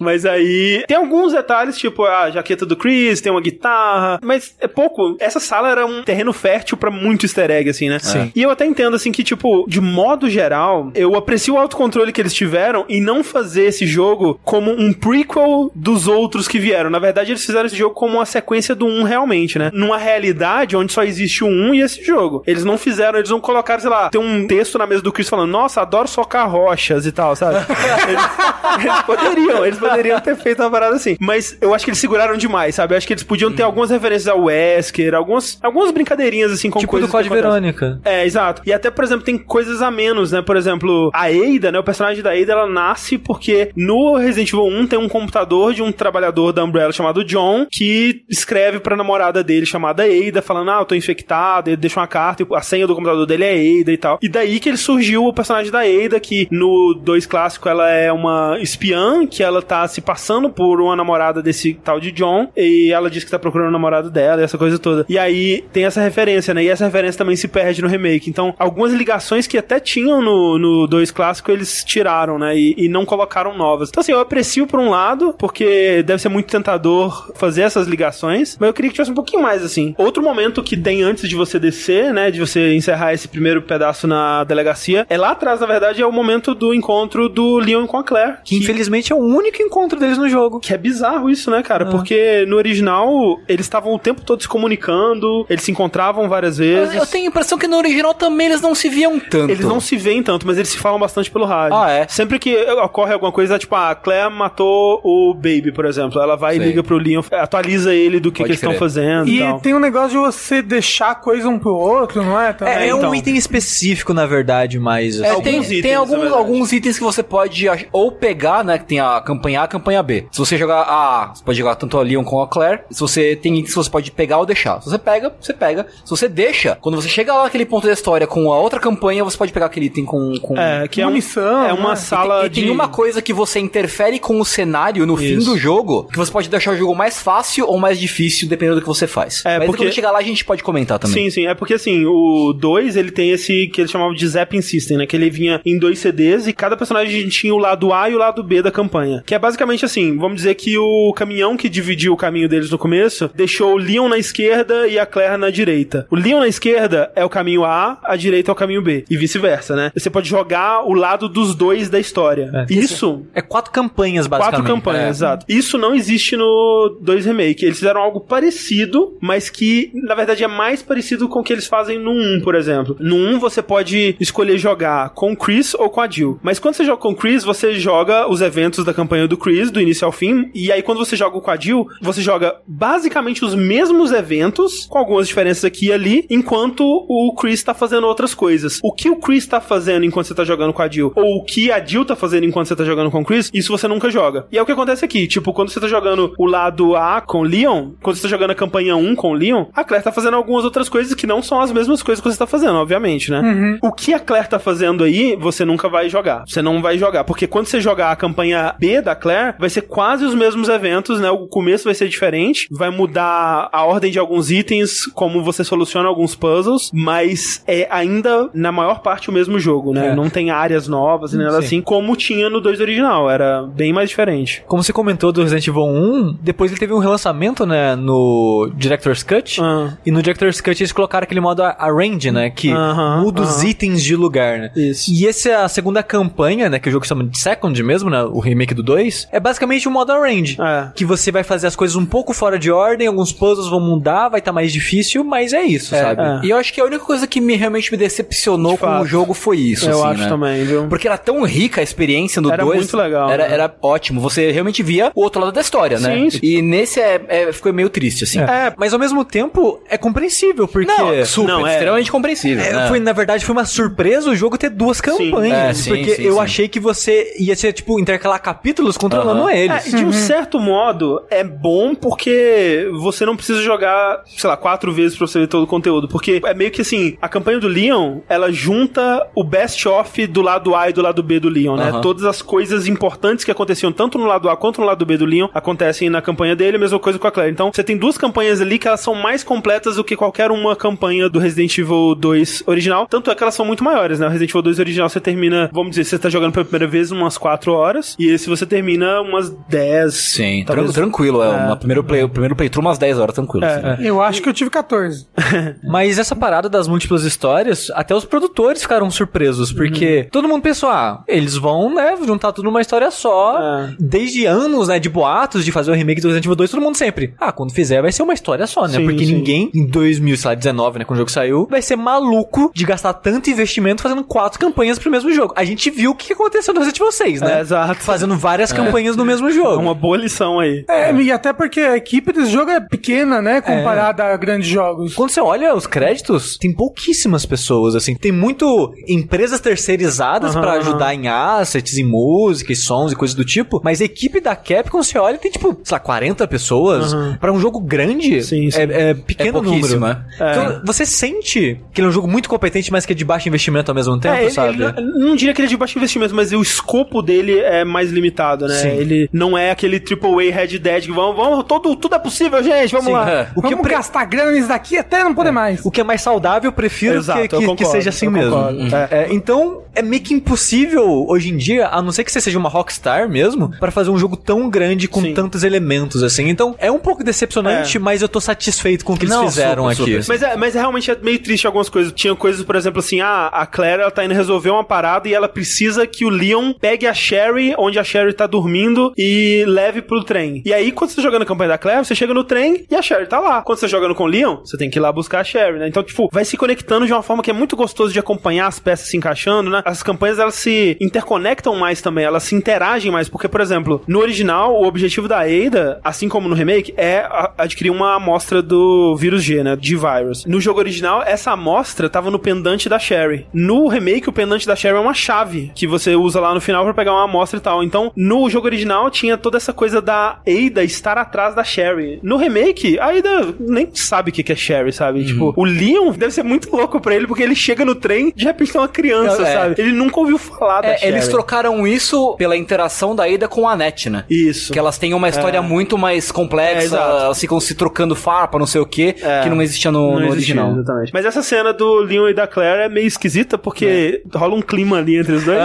Mas aí tem alguns detalhes, tipo a jaqueta do Chris, tem uma guitarra, mas é pouco. Essa sala era um terreno fértil pra muito easter egg, assim, né?
Sim.
E eu até entendo, assim, que, tipo, de modo geral, eu aprecio o autocontrole que eles tiveram e não fazer esse jogo como um prequel dos outros que vieram. Na verdade, eles fizeram esse jogo como uma sequência do 1 realmente, né? Numa realidade onde só existe 1 e esse jogo. Eles não fizeram, eles não colocaram, sei lá, tem um texto na mesa do Chris falando, nossa, adoro socar rochas e tal, sabe? eles, eles poderiam, eles poderiam ter feito uma parada assim. Mas eu acho que eles seguraram demais, sabe? Eu acho que eles podiam ter algumas referências ao Wesker, algumas, algumas brincadeirinhas assim com
Tipo
coisas
do Code. Verônica.
É, exato. E até, por exemplo, tem coisas a menos, né? Por exemplo, a Ada, né? O personagem da Ada, ela nasce porque no Resident Evil 1 tem um computador de um trabalhador da Umbrella chamado John que escreve pra namorada dele chamada Ada falando, ah, eu tô infectado, ele deixa uma carta, a senha do computador dele é Ada e tal. E daí que ele surgiu o personagem da Ada, que no 2 clássico ela é uma espiã, que ela tá se passando por uma namorada desse tal de John, e ela diz que tá procurando o namorado dela, e essa coisa toda. E aí tem essa referência, né? E essa referência também se perde no remake. Então, algumas ligações que até tinham no, no 2 clássico, eles tiraram, né? E, e não colocaram novas. Então, assim, eu aprecio por um lado, porque deve ser muito tentador fazer essas ligações, mas eu queria que tivesse um pouquinho mais, assim. Outro momento que tem antes de você descer, né? De você encerrar esse primeiro pedaço na delegacia, é lá atrás, na verdade, é o momento do encontro do Leon com a Claire.
Que infelizmente é o único encontro deles no jogo.
Que é bizarro isso, né, cara? Porque no original eles estavam o tempo todo se comunicando, eles se encontravam várias vezes.
Eu tenho a impressão que no original também eles não se viam tanto.
Eles não se veem tanto, mas eles se falam bastante pelo rádio.
Ah, é?
Sempre que ocorre alguma coisa, tipo, a Claire matou o Baby, por exemplo. Ela vai
Sei.
e liga pro Leon, atualiza ele do que, que eles estão fazendo e,
E tem um negócio de você deixar coisa um pro outro, não é? Também.
É, é
então.
um item específico, na verdade, mas.
É,
assim,
tem,
Alguns
tem
itens, na
alguns, alguns itens que você pode ou pegar, né? Que tem a campanha A e a campanha B. Se você jogar A, você pode jogar tanto a Leon como a Claire. Se você tem itens que você pode pegar ou deixar. Se você pega, você pega. Se você deixa, quando você chega lá naquele ponto da história com a outra campanha, você pode pegar aquele item com. com...
É, que é, um,
Munição,
é uma
né?
sala
e tem
de...
uma coisa que você interfere com o cenário no fim
Isso.
do jogo, que você pode deixar o jogo mais fácil ou mais difícil, dependendo do que você faz.
É,
Mas
porque-
quando chegar lá, a gente pode comentar também.
Sim, sim. É porque assim, o 2 ele tem esse que eles chamavam de Zapping System, né? Que ele vinha em dois CDs e cada personagem tinha o lado A e o lado B da campanha. Que é basicamente assim: vamos dizer que o caminhão que dividiu o caminho deles no começo deixou o Leon na esquerda e a Claire na direita. O Leon na esquerda é o caminho A, a direita é o caminho B. E vice-versa, né? Você pode jogar o lado dos dois da história.
É.
Isso
É quatro campanhas, basicamente.
Quatro campanhas,
É.
exato. Isso não existe no 2 Remake. Eles fizeram algo parecido, mas que, na verdade, é mais parecido com o que eles fazem no 1, por exemplo. No 1, você pode escolher jogar com o Chris ou com a Jill. Mas quando você joga com o Chris, você joga os eventos da campanha do Chris, do início ao fim. E aí, quando você joga com a Jill, você joga basicamente os mesmos eventos, com algumas diferenças aqui e ali, enquanto o Chris tá fazendo outras coisas. O que o Chris tá fazendo enquanto você tá jogando com a Jill, ou o que a Jill tá fazendo enquanto você tá jogando com o Chris, isso você nunca joga. E é o que acontece aqui. Tipo, quando você tá jogando o lado A com o Leon, quando você tá jogando a campanha 1 com o Leon, a Claire tá fazendo algumas outras coisas que não são as mesmas coisas que você tá fazendo, obviamente, né? O que a Claire tá fazendo aí, você nunca vai jogar. Você não vai jogar. Porque quando você jogar a campanha B da Claire, vai ser quase os mesmos eventos, né? O começo vai ser diferente, vai mudar a ordem de alguns itens, como você soluciona alguns puzzles, mas é ainda, na maior parte, o mesmo jogo, né?
É.
Não tem áreas novas, nem nada
Sim.
assim, como tinha no 2 original. Era bem mais diferente.
Como você comentou do Resident Evil 1, depois ele teve um relançamento, né, no Director's Cut.
Ah.
E no Director's Cut eles colocaram aquele modo Arrange, né, que muda os itens de lugar, né.
Isso.
E essa é a segunda campanha, né, que o jogo chama de Second mesmo, né, o remake do 2, é basicamente o modo Arrange.
É.
Que você vai fazer as coisas um pouco fora de ordem, alguns puzzles vão mudar, vai estar mais difícil, mas é isso, sabe?
é.
E eu acho que a única coisa que me realmente me decepcionou
De
com o jogo foi isso.
Eu
assim,
acho
né?
também, viu?
Porque era tão rica a experiência do
Era
2.
muito legal,
Era,
né?
era ótimo. Você realmente via o outro lado da história, né?
Sim, sim.
E nesse é, é- ficou meio triste, assim.
É, mas ao mesmo tempo é compreensível, porque...
Não, super,
Não, é.
extremamente compreensível.
É,
né?
foi, na verdade, foi uma surpresa o jogo ter duas campanhas.
É, sim,
porque
sim,
eu
sim.
achei que você ia ser, tipo, intercalar capítulos controlando
Aham.
eles.
É, de um certo modo, é bom porque você não precisa jogar, sei lá, quatro vezes pra você ver todo o conteúdo. Porque é meio que assim, a campanha do Leon, ela junta o best-of do lado A e do lado B do Leon, né?
Aham.
Todas as coisas importantes que aconteciam tanto no lado A quanto no lado B do Leon acontecem na campanha dele, a mesma coisa com a Claire. Então, você tem duas campanhas ali que elas são mais completas do que qualquer uma campanha do Resident Evil 2 original. Tanto é que elas são muito maiores, né? O Resident Evil 2 original você termina, vamos dizer, você tá jogando pela primeira vez umas 4 horas, e esse você termina umas 10.
Sim,
talvez.
tran- tranquilo. É, uma primeiro play, o primeiro playthrough umas 10 horas, tranquilo.
É,
assim.
Eu acho que eu tive 14.
Mas essa parada das múltiplas histórias, até os produtores ficaram surpresos, porque todo mundo pensou, ah, eles vão, né, juntar tudo numa história só.
É.
Desde anos, né, de boatos de fazer o remake do Resident Evil 2, todo mundo sempre, ah, quando fizer vai ser uma história só, né?
Sim,
porque
sim.
ninguém, em 2019, né, quando o jogo saiu, vai ser maluco de gastar tanto investimento fazendo quatro campanhas pro mesmo jogo. A gente viu o que aconteceu no Resident Evil 6, né?
É, exato.
Fazendo várias campanhas no mesmo
É
jogo.
uma boa lição aí.
É, e até porque a equipe desse jogo é pequena, né? Comparada a grandes jogos.
Quando você olha os créditos, tem pouquíssimas pessoas, assim. Tem muito empresas terceirizadas pra
aham.
ajudar em assets, em música, e sons e coisas do tipo. Mas a equipe da Capcom, você olha, tem tipo, sei lá, 40 pessoas.
Aham.
Pra um jogo grande,
Sim, sim.
É, é pequeno
pouquíssimo,
número. Então, você sente que ele é um jogo muito competente, mas que é de baixo investimento ao mesmo tempo,
É, ele,
sabe?
ele não, não diria que ele é de baixo investimento, mas o escopo dele é mais limitado, né?
Sim.
Ele não é aquele AAA Red Dead que vamos, vamos todo, tudo é possível, gente, vamos
Sim.
lá.
É.
O que,
Vamos
pre-
gastar grana nisso daqui até não poder mais.
o que é mais saudável, eu prefiro
Exato,
que, que-
eu
que
concordo,
seja assim mesmo.
concordo.
É. É, então, é meio que impossível hoje em dia, a não ser que você seja uma Rockstar mesmo, pra fazer um jogo tão grande com
Sim.
tantos elementos assim. Então, é um pouco decepcionante,
É.
mas eu tô satisfeito com o que eles
Não,
fizeram
super,
aqui.
super.
Mas é, mas é realmente é meio triste algumas coisas. Tinha coisas, por exemplo, assim, ah, a Claire ela tá indo resolver uma parada e ela precisa que o Leon pegue a Sherry onde a Sherry tá dormindo e leve pro trem. E aí, quando você tá jogando a campanha da Claire, você chega no trem e a Sherry tá lá. Quando você tá jogando com o Leon, você tem que ir lá buscar a Sherry, né? Então, tipo, vai se conectando de uma forma que é muito gostoso de acompanhar as peças se encaixando, né? As campanhas, elas se interconectam mais também, elas se interagem mais, porque, por exemplo, no original, o objetivo da Ada, assim como no remake, é a- adquirir uma amostra do vírus G, né? De virus. No jogo original, essa amostra tava no pendante da Sherry. No remake, o pendante da Sherry é uma chave que você usa lá no final pra pegar uma amostra e tal. Então, no jogo original, tinha toda essa coisa da Ada estar atrás da Sherry. No remake, a Ada nem sabe o que é Sherry, sabe? Tipo, o Leon deve ser muito louco pra ele, porque ele chega no trem, de repente tem uma criança,
Não, é.
sabe? Ele nunca ouviu falar da
É,
Sherry.
eles trocaram isso pela interação da Ada com a Annette, né?
Isso.
Que elas têm uma história
É.
muito mais
É,
complexa,
exato.
elas ficam se trocando farpa, não sei o que,
É.
que não existia no,
Não
no
existia,
original.
exatamente. Mas essa cena do Leon e da Claire é meio esquisita porque rola um clima ali entre os dois.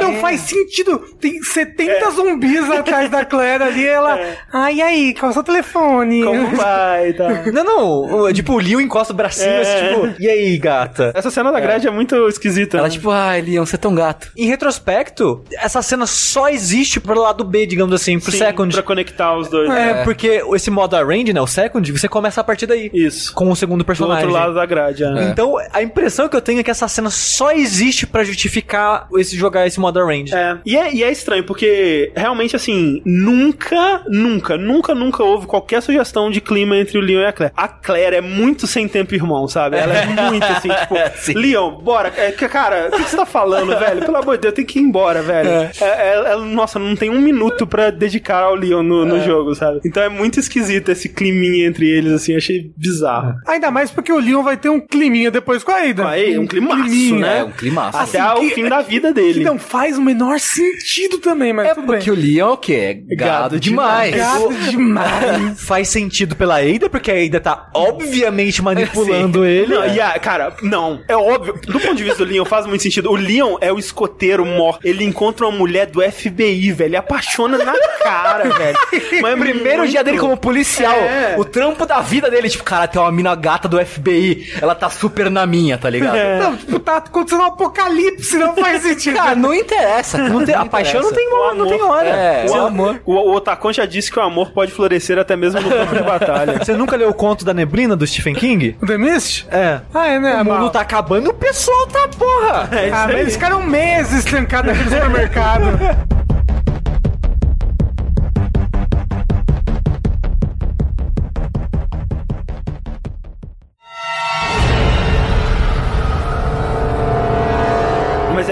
Não faz sentido. Tem 70 zumbis atrás da Claire ali. e Ela. Ai, aí, qual é o seu telefone?
Como vai, tá?
Não, não, tipo, o Leon encosta o bracinho,
É.
assim, tipo, e aí, gata?
Essa cena da grade é muito esquisita.
Ela
né?
tipo, ai, Leon, você é tão gato.
Em retrospecto, essa cena só existe pro lado B, digamos assim, pro
Sim,
Second.
Pra conectar os dois.
É, porque esse modo arrange, né, o Second, você começa a partir daí.
Isso.
Com o segundo
Do
personagem.
outro lado da grade, é.
Então, a impressão que eu tenho é que essa cena só existe pra justificar esse jogar esse modo arrange.
É. E, é, e é estranho, porque realmente, assim, nunca, nunca, nunca, nunca houve qualquer sugestão de clima entre o Leon e a Claire. A Claire é muito sem tempo irmão, sabe? Ela é muito assim, tipo, Leon, bora. É, cara, o que você tá falando, velho? Pelo amor de Deus, tem que ir embora, velho. É, é- é- nossa, não tem um minuto pra dedicar ao Leon no, no jogo, sabe? Então é muito esquisito esse climinha entre eles, assim, achei bizarro.
Ainda mais porque o Leon vai ter um climinha depois com a Ada.
Aí, um climaço,
climinha.
né?
É, um climaço.
Até
Assim,
o
que-
fim da vida
Que
dele.
não faz o menor sentido também, mas
É
tudo
porque
bem.
o Leon é o quê? É gado,
Gado
demais.
Gato demais.
Faz sentido pela Ada, porque a Ada tá obviamente manipulando ele.
Não, e a, cara, não, é óbvio. Do ponto de vista do Leon, faz muito sentido. O Leon é o escoteiro mor. Ele encontra uma mulher do FBI, velho. Ele apaixona na cara, velho. Mas é
Primeiro
muito-
dia dele como policial,
É.
o trampo da vida dele, tipo, cara, tem uma mina gata do FBI, ela tá super na minha, tá ligado?
É.
Não, tipo, tá acontecendo um apocalipse, não faz sentido.
Cara, não interessa.
Não tem- a paixão não tem, hora, não tem
amor-
hora.
É,
O,
o
amor. O, o Otacon já disse que o amor pode florescer até mesmo no campo de batalha.
Você nunca leu o conto da neblina do Stephen King?
O The Mist?
É.
Ah, é, né?
O mundo tá acabando e o pessoal tá porra.
É isso
Ah, mas
aí.
eles ficaram meses trancados naquele supermercado.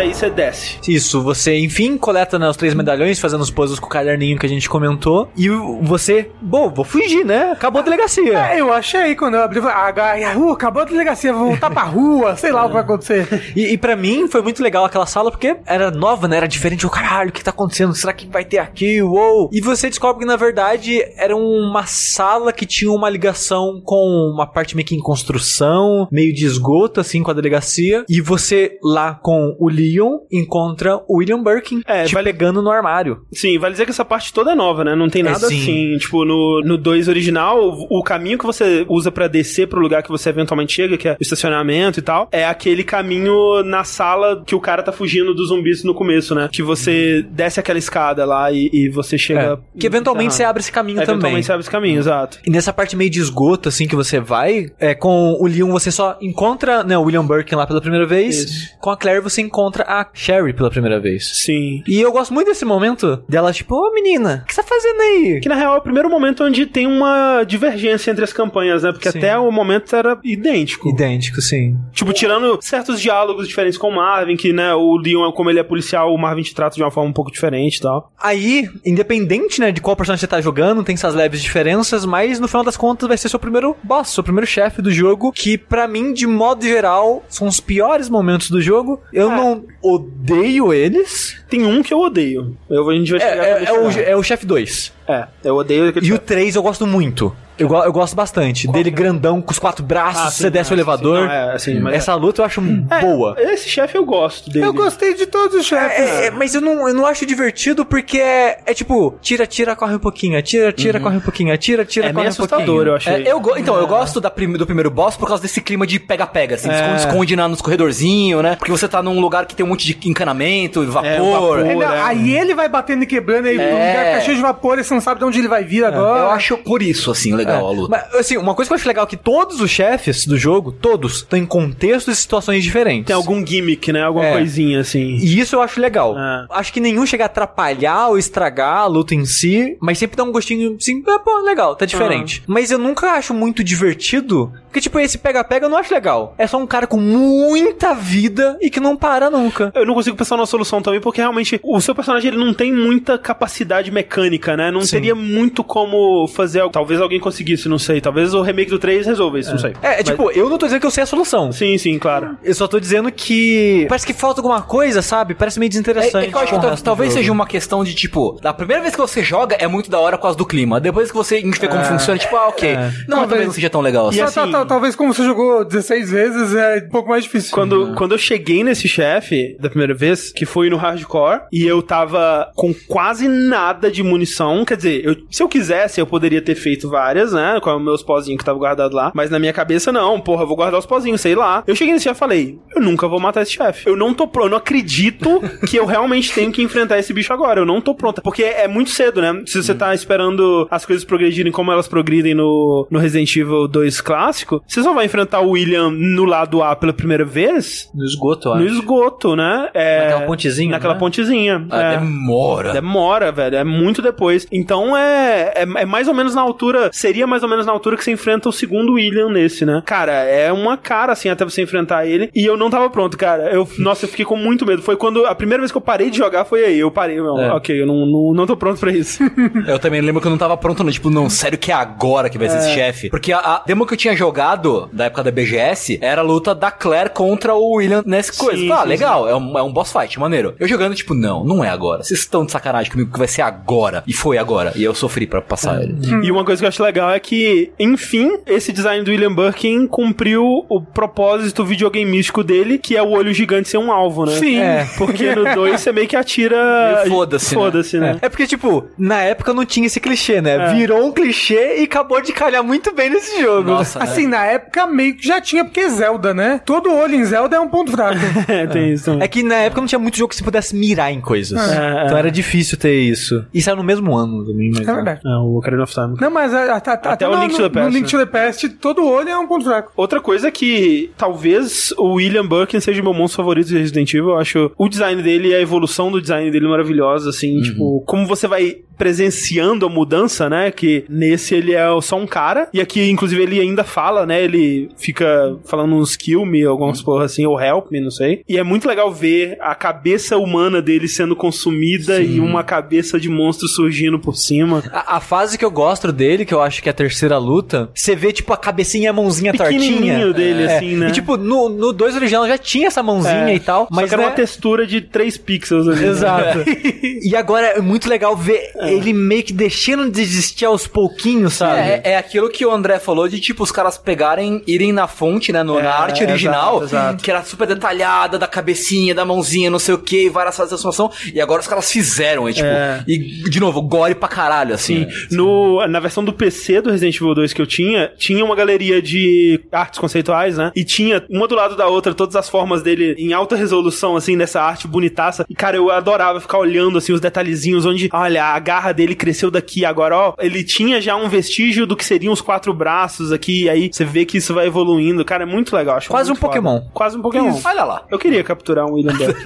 aí você desce.
Isso, você enfim coleta né, os três medalhões, fazendo os puzzles com o caderninho que a gente comentou. E você, bom, vou fugir, né? Acabou a delegacia.
É, eu achei quando eu abri, ah, uh, acabou a delegacia, vou voltar pra rua, sei lá o que vai acontecer.
E, e para mim foi muito legal aquela sala porque era nova, né? Era diferente. O caralho, o que tá acontecendo? Será que vai ter aqui? Uou! E você descobre que na verdade era uma sala que tinha uma ligação com uma parte meio que em construção, meio de esgoto, assim, com a delegacia. E você lá com o Leon encontra o William Birkin
É,
te
vale-
pegando no armário.
Sim, vale dizer que essa parte toda é nova, né? Não tem
É,
nada
sim.
assim. Tipo, no, no 2 original, o, caminho que você usa pra descer pro lugar que você eventualmente chega, que é o estacionamento e tal, é aquele caminho na sala que o cara tá fugindo dos zumbis no começo, né? Que você desce aquela escada lá e, e você chega.
É, que eventualmente você abre esse caminho também.
Eventualmente você abre esse caminho, exato.
E nessa parte meio de esgoto, assim, que você vai, é, com o Leon você só encontra né, o William Birkin lá pela primeira vez.
Isso.
Com a Claire você encontra encontra a Sherry pela primeira vez.
Sim.
E eu gosto muito desse momento dela, tipo, ô menina, o que você tá fazendo aí?
Que na real é o primeiro momento onde tem uma divergência entre as campanhas, né? Porque
Sim.
até o momento era idêntico.
Idêntico, sim.
Tipo, tirando certos diálogos diferentes com o Marvin, que, né, o Leon, como ele é policial, o Marvin te trata de uma forma um pouco diferente e tal.
Aí, independente, né, de qual personagem você tá jogando, tem essas leves diferenças, mas no final das contas vai ser seu primeiro boss, seu primeiro chefe do jogo, que pra mim, de modo geral, são os piores momentos do jogo. Eu não odeio eles.
Tem um que eu odeio. Eu, a gente vai
É,
chegar
é, é o, é o chefe 2.
É, eu odeio aquele
E o
chefe.
3 eu gosto muito. Eu, go- eu gosto bastante. Dele grandão, com os quatro braços,
Ah,
você
sim,
desce o
ah,
elevador.
sim, não, é, assim, mas
Essa luta eu acho boa.
Esse chefe eu gosto dele.
Eu gostei de todos os chefes.
É, é, mas eu não, eu não acho divertido porque é, é tipo, tira, tira, corre um pouquinho, atira, tira, corre um pouquinho, atira, tira,
É
corre
meio
um pouquinho.
assustador, eu achei.
É, eu então, eu gosto da prim- do primeiro boss por causa desse clima de pega-pega, assim,
É.
esconde, esconde na, nos corredorzinhos, né? Porque você tá num lugar que tem um monte de encanamento, vapor.
É, o vapor.
É, não,
é.
aí ele vai batendo e quebrando, aí
É.
o lugar fica cheio de vapor e você não sabe de onde ele vai vir agora.
Eu acho por isso, assim, legal a luta.
Mas, assim, uma coisa que eu acho legal é que todos os chefes do jogo, todos, estão em contextos e situações diferentes.
Tem algum gimmick, né? Alguma
É.
coisinha assim.
E isso eu acho legal.
É.
Acho que nenhum chega a atrapalhar ou estragar a luta em si, mas sempre dá um gostinho assim, ah, pô, legal, tá diferente. Mas eu nunca acho muito divertido, porque tipo, esse pega-pega eu não acho legal. É só um cara com muita vida e que não para nunca.
Eu não consigo pensar numa solução também, porque realmente o seu personagem ele não tem muita capacidade mecânica, né? Não
Sim.
teria muito como fazer algo. Talvez alguém conseguisse, não sei. Talvez o remake do 3 resolva isso, não sei.
É, é tipo, eu não tô dizendo que eu sei a solução.
Sim, sim, claro.
Eu só tô dizendo que parece que falta alguma coisa, sabe? Parece meio
É,
desinteressante.
é que eu acho que talvez seja uma questão de, tipo, da primeira vez que você joga é muito da hora por causa do clima. Depois que você vê como funciona, tipo, ah, ok. Não, talvez não seja tão legal assim.
Assim-
tá- tá- talvez como você jogou 16 vezes, é um pouco mais difícil.
Quando, quando eu cheguei nesse chefe da primeira vez, que foi no hardcore, e eu tava com quase nada de munição, quer dizer, eu- se eu quisesse, eu poderia ter feito várias, né? Com os meus pozinhos que tava guardado lá, mas na minha cabeça não, porra, eu vou guardar os pozinhos, sei lá. Eu cheguei nesse chefe e falei, eu nunca vou matar esse chefe. Eu não tô pronto, eu não acredito que eu realmente tenho que enfrentar esse bicho agora. Eu não tô pronta. Porque é muito cedo, né? Se você tá esperando as coisas progredirem como elas progridem no, no Resident Evil 2 clássico, você só vai enfrentar o William no lado A pela primeira vez
No esgoto, eu
no
acho.
esgoto, né? É,
Naquela pontezinha,
Naquela
né?
pontezinha.
Ah,
é.
demora.
Demora, velho. É muito depois. Então é, é, é mais ou menos na altura. Seria mais ou menos na altura que você enfrenta o segundo William nesse, né? Cara, é uma cara assim até você enfrentar ele. E eu não tava pronto, cara. Eu, nossa, eu fiquei com muito medo. Foi quando a primeira vez que eu parei de jogar foi aí. Eu parei, não,
É.
ok, eu não, não, não tô pronto pra isso.
Eu também lembro que eu não tava pronto, não. Tipo, não, sério que é agora que vai ser esse chefe? Porque a, a demo que eu tinha jogado, da época da BGS, era a luta da Claire contra o William nessa coisa.
Sim,
ah,
sim,
legal, É, um, é um boss fight, maneiro. Eu jogando, tipo, não, não é agora. Vocês estão de sacanagem comigo que vai ser agora. E foi agora. E eu sofri pra passar ele.
E uma coisa que eu acho legal é que, enfim, esse design do William Birkin cumpriu o propósito videogameístico dele, que é o olho gigante ser um alvo, né?
Sim.
É.
Porque no 2 você meio que atira.
Meio foda-se, né?
Foda-se, né?
É porque, tipo, na época não tinha esse clichê, né? Virou um clichê e acabou de calhar muito bem nesse jogo.
Nossa, né?
Assim, na época meio que já tinha, porque é Zelda, né? Todo olho em Zelda é um ponto fraco.
É, tem isso também.
É que na época não tinha muito jogo que você pudesse mirar em coisas.
É,
então
é.
era difícil ter isso. E saiu no mesmo ano também, mas.
É verdade.
É, o Ocarina of Time.
Não, mas a- a- até,
o
no,
Link to the Past,
no Link
né?
to the Past, todo olho é um ponto fraco.
Outra coisa é que talvez o William Birkin seja o meu monstro favorito de Resident Evil. Eu acho o design dele e a evolução do design dele maravilhosa, assim. Tipo, como você vai presenciando a mudança, né? Que nesse ele é só um cara. E aqui, inclusive, ele ainda fala, né? Ele fica falando uns kill me, algumas porra assim, ou help me, não sei. E é muito legal ver a cabeça humana dele sendo consumida e uma cabeça de monstro surgindo por cima.
A, a fase que eu gosto dele, que eu acho que é a terceira luta, você vê, tipo, a cabecinha e a mãozinha tortinha.
Dele,
É.
assim, né?
E, tipo, no 2 no dois original já tinha essa mãozinha
É,
e tal,
Mas
mas
era
né,
uma textura de 3 pixels ali. né?
Exato. e agora é muito legal ver ele meio que deixando de existir aos pouquinhos, sabe?
É, é aquilo que o André falou de, tipo, os caras pegarem, irem na fonte, né, no-
É,
na arte original,
exato, exato.
que era super detalhada, da cabecinha, da mãozinha, não sei o que, várias fases de transformação, e agora os caras fizeram, e, tipo,
É.
e, de novo, gore pra caralho, assim.
No, na versão do PC, PC do Resident Evil 2 que eu tinha, tinha uma galeria de artes conceituais, né? E tinha uma do lado da outra todas as formas dele em alta resolução, assim, nessa arte bonitaça. E, cara, eu adorava ficar olhando, assim, os detalhezinhos onde, olha, a garra dele cresceu daqui agora, ó. Ele tinha já um vestígio do que seriam os quatro braços aqui, e aí você vê que isso vai evoluindo. Cara, é muito legal. Acho
Quase
muito
um Pokémon.
foda. Quase um Pokémon.
Olha lá.
Eu queria capturar um William Burke.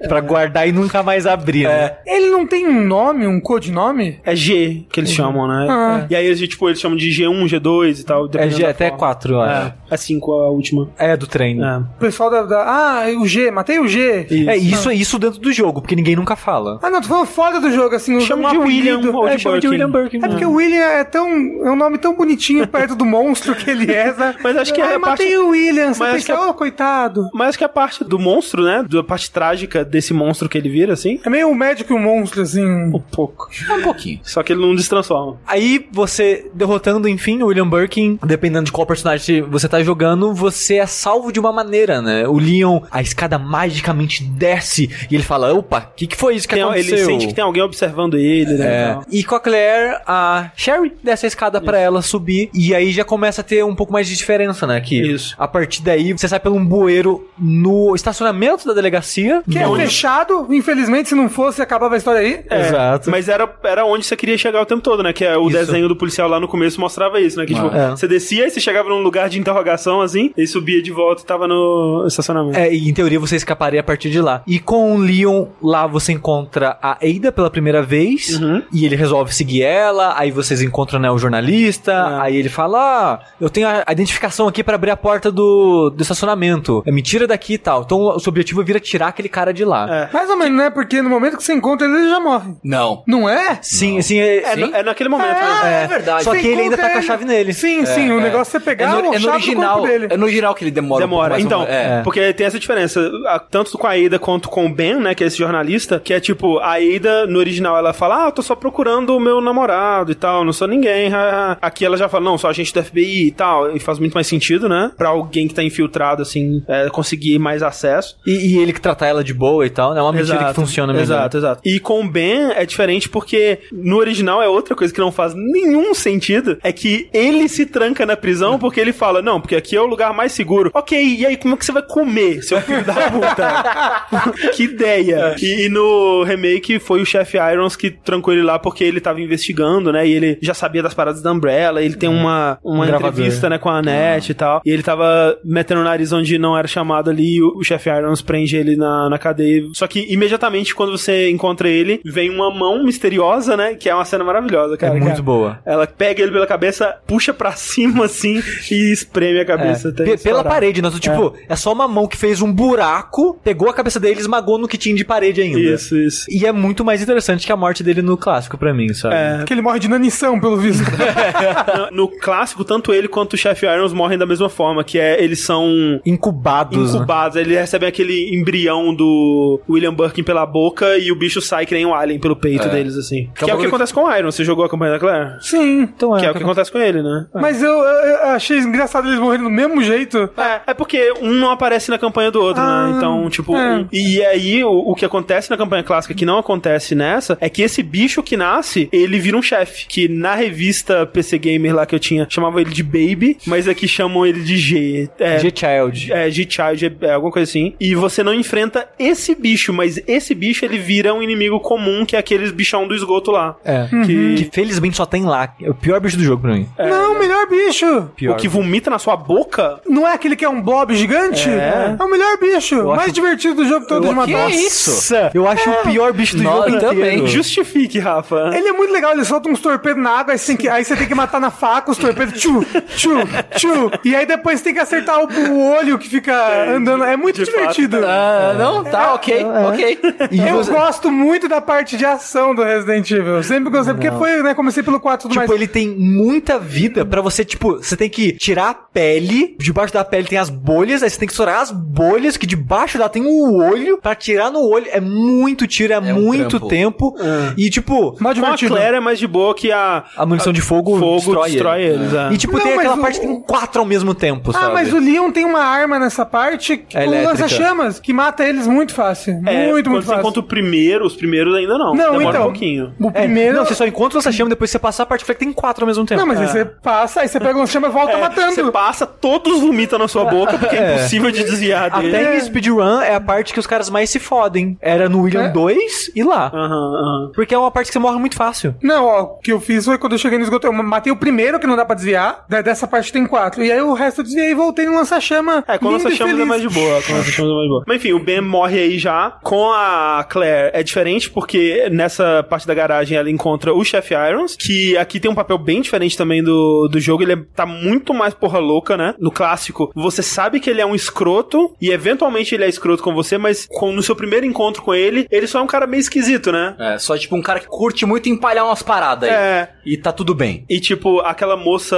Pra guardar e nunca mais abrir, né?
Ele não tem um nome, um codinome?
É G que eles chamam, né?
Ah.
E aí, eles, tipo, eles chamam de G1, G2 e tal.
É, G até
forma.
4, eu acho.
É, é 5 a última.
É, do treino.
É.
O pessoal da, da- Ah, o G, matei o G.
É, isso é isso dentro do jogo, porque ninguém nunca fala.
Ah, não, tô falando fora do jogo, assim,
Chama de William ou
É,
de
chama
Birkin.
É porque o William é tão. É um nome tão bonitinho perto do monstro que ele é, né?
Mas acho que é
Ai,
a
matei
parte-
o William, você pensa,
que é-
oh, coitado.
Mas acho que a parte do monstro, né? Da parte trágica desse monstro que ele vira, assim.
É meio o médico e o monstro, assim.
Um pouco.
É um pouquinho.
Só que ele não destransforma.
Aí você derrotando, enfim, o William Birkin, dependendo de qual personagem você tá jogando, você é salvo de uma maneira, né? O Leon, a escada magicamente desce e ele fala: opa, o que, que foi isso que
Tem-
aconteceu?
ele sente que tem alguém observando ele, né? e
É. E com a Claire, a Sherry desce a escada pra ela subir. E aí já começa a ter um pouco mais de diferença, né? Que
Isso.
a partir daí você sai pelo um bueiro no estacionamento da delegacia.
Que é
onde-
fechado, infelizmente, se não fosse, acabava a história aí.
É,
Exato.
Mas era, era onde você queria chegar o tempo todo, né? Que é o
Isso.
desenho do policial lá no começo mostrava isso, né? Que, tipo,
É.
você descia e você chegava num lugar de interrogação, assim, e subia de volta e tava no estacionamento.
É, e em teoria você escaparia a partir de lá. E com o Leon, lá você encontra a Ada pela primeira vez.
Uhum.
E ele resolve seguir ela. Aí vocês encontram né, o jornalista.
É.
Aí ele fala: Ah, eu tenho a identificação aqui pra abrir a porta do, do estacionamento. É mentira daqui e tal. Então o seu objetivo vira tirar aquele cara de lá.
É.
Mais ou menos, né? Porque no momento que você encontra ele, ele já morre.
Não.
Não é?
Sim, assim, é,
É, no- é naquele momento,
É,
né?
é verdade.
Só que ele ainda tá com a
ele-
chave nele.
Sim, sim. O negócio é você pegar
é no,
a
é no
chave
original,
do corpo dele.
é no original que ele demora.
Demora.
um
então,
é.
porque tem essa diferença, tanto com a Ada quanto com o Ben, né, que é esse jornalista, que é tipo, a Ada, no original, ela fala, ah, eu tô só procurando o meu namorado e tal, não sou ninguém. haha." Aqui ela já fala, não, sou agente do FBI e tal, e faz muito mais sentido, né, pra alguém que tá infiltrado, assim, é, conseguir mais acesso.
E, e ele que trata ela de boa e tal, né? É uma mentira que funciona melhor.
Exato, exato. E com o Ben é diferente porque no original é outra coisa que não faz nenhum sentido. É que ele se tranca na prisão porque ele fala: Não, porque aqui é o lugar mais seguro. Ok, e aí como é que você vai comer, seu filho da puta? que ideia. E, e no remake foi o chefe Irons que trancou ele lá porque ele tava investigando, né? E ele já sabia das paradas da Umbrella. Ele tem uma, uma
Um
entrevista, né, com a Annette e tal. E ele tava metendo o nariz onde não era chamado ali. E o, o chefe Irons prende ele na, na cadeia. Só que imediatamente quando você encontra ele, vem uma mão misteriosa, né? Que é uma cena maravilhosa, cara.
é muito
cara.
boa.
Ela pega ele pela cabeça, puxa pra cima assim e espreme a cabeça.
É,
até
pe- pela parede, né? Tipo, é. só uma mão que fez um buraco, pegou a cabeça dele e esmagou no que tinha de parede ainda.
Isso, isso.
E é muito mais interessante que a morte dele no clássico pra mim, sabe?
É,
Que ele morre de nanição, pelo visto.
no, no clássico, tanto ele quanto o chefe Irons morrem da mesma forma, que é eles são
Incubados. né?
incubados. Eles recebem aquele embrião do William Birkin pela boca e o bicho sai que nem um alien pelo peito deles, assim. Que, é o que acontece com o Iron. Você jogou a campanha da Claire?
Sim.
Então
Que é o que acontece com ele, né?
Mas eu, eu- eu achei engraçado eles morrerem do mesmo jeito.
É, é porque um não aparece na campanha do outro,
Ah,
né? Então, tipo.
é.
um- e aí, o, o que acontece na campanha clássica que não acontece nessa é que esse bicho que nasce, ele vira um chefe. Que na revista PC Gamer lá que eu tinha, chamava ele de Baby, mas aqui chamam ele de G. É,
G-Child.
É, G-Child, é, é alguma coisa assim. E você não enfrenta esse bicho, mas esse bicho ele vira um inimigo comum, que é aqueles bichão do esgoto lá.
É.
Que,
Que felizmente só tem lá. É o pior bicho do jogo pra mim.
Não, melhor bicho.
Pior.
o que vomita na sua boca?
Não é aquele que é um blob gigante?
É.
É, o melhor bicho.
acho-
Mais divertido do jogo todo de uma
que é isso?
Nossa, eu acho o pior bicho do
Nossa,
jogo
também.
inteiro.
Justifique, Rafa.
Ele é muito legal, ele solta uns torpedos na água, aí você, tem que, aí você tem que matar na faca os torpedos, tchu, tchu, tchu. E aí depois tem que acertar o, o olho que fica andando. É muito
de
divertido.
Ah, não? Tá, ok, ok.
E
Eu
você-
gosto muito da parte de ação do Resident Evil. Eu sempre gostei, porque foi, né? Comecei pelo 4 e tudo
Tipo,
mais.
ele tem muita vida pra você, tipo, você tem que tirar a pele, debaixo da pele tem as bolhas, aí você tem que estourar as bolhas, que debaixo dela tem um olho, pra tirar no olho. É muito tiro, é,
um
muito
trampo.
tempo. E, tipo,
Mó
Com a
divertido.
Claire é mais de boa que a,
a munição de fogo,
fogo
destrói,
destrói,
ele.
eles. é.
E, tipo,
Não,
tem
mas
aquela
o-
parte que tem quatro ao mesmo tempo, sabe?
Ah, mas o Leon tem uma arma nessa parte que
É
com
elétrica.
lança-chamas que mata eles muito fácil.
É,
muito,
quando
muito
você
fácil.
encontra o primeiro, os primeiros ainda não.
Não,
Demora
então.
um pouquinho.
O
É,
primeiro.
Não, você só encontra o lança-chama depois você passar a parte que tem quatro ao mesmo tempo.
Não, mas aí você passa, aí você pega um chama e volta
É,
matando.
Você passa, todos vomitam na sua boca, porque é impossível de desviar dele.
Até em speedrun é a parte que os caras mais se fodem. Era no William
É.
2 e lá.
Aham, aham.
Porque é uma parte que você morre muito fácil.
Não, ó, o que eu fiz foi quando eu cheguei no esgoto, eu matei o primeiro que não dá pra desviar, da- dessa parte tem quatro. E aí o resto eu desviei e voltei no lança-chama.
É, com
lindo
essa
e
chama é mais de boa. Com essa chama é mais de boa. Mas enfim, o Ben morre aí já. Com a Claire é diferente, porque nessa parte da garagem ela encontra o Chef Irons, que aqui tem um papel bem diferente também do, do jogo. Ele é- tá muito mais porra louca, né? No clássico, você sabe que ele é um escroto, e eventualmente ele é escroto com você, mas com- no seu primeiro encontro com ele, ele só é um cara meio esquisito, né?
É, só tipo um cara que curte muito empalhar umas paradas aí.
É.
E tá tudo bem.
E, tipo, aquela moça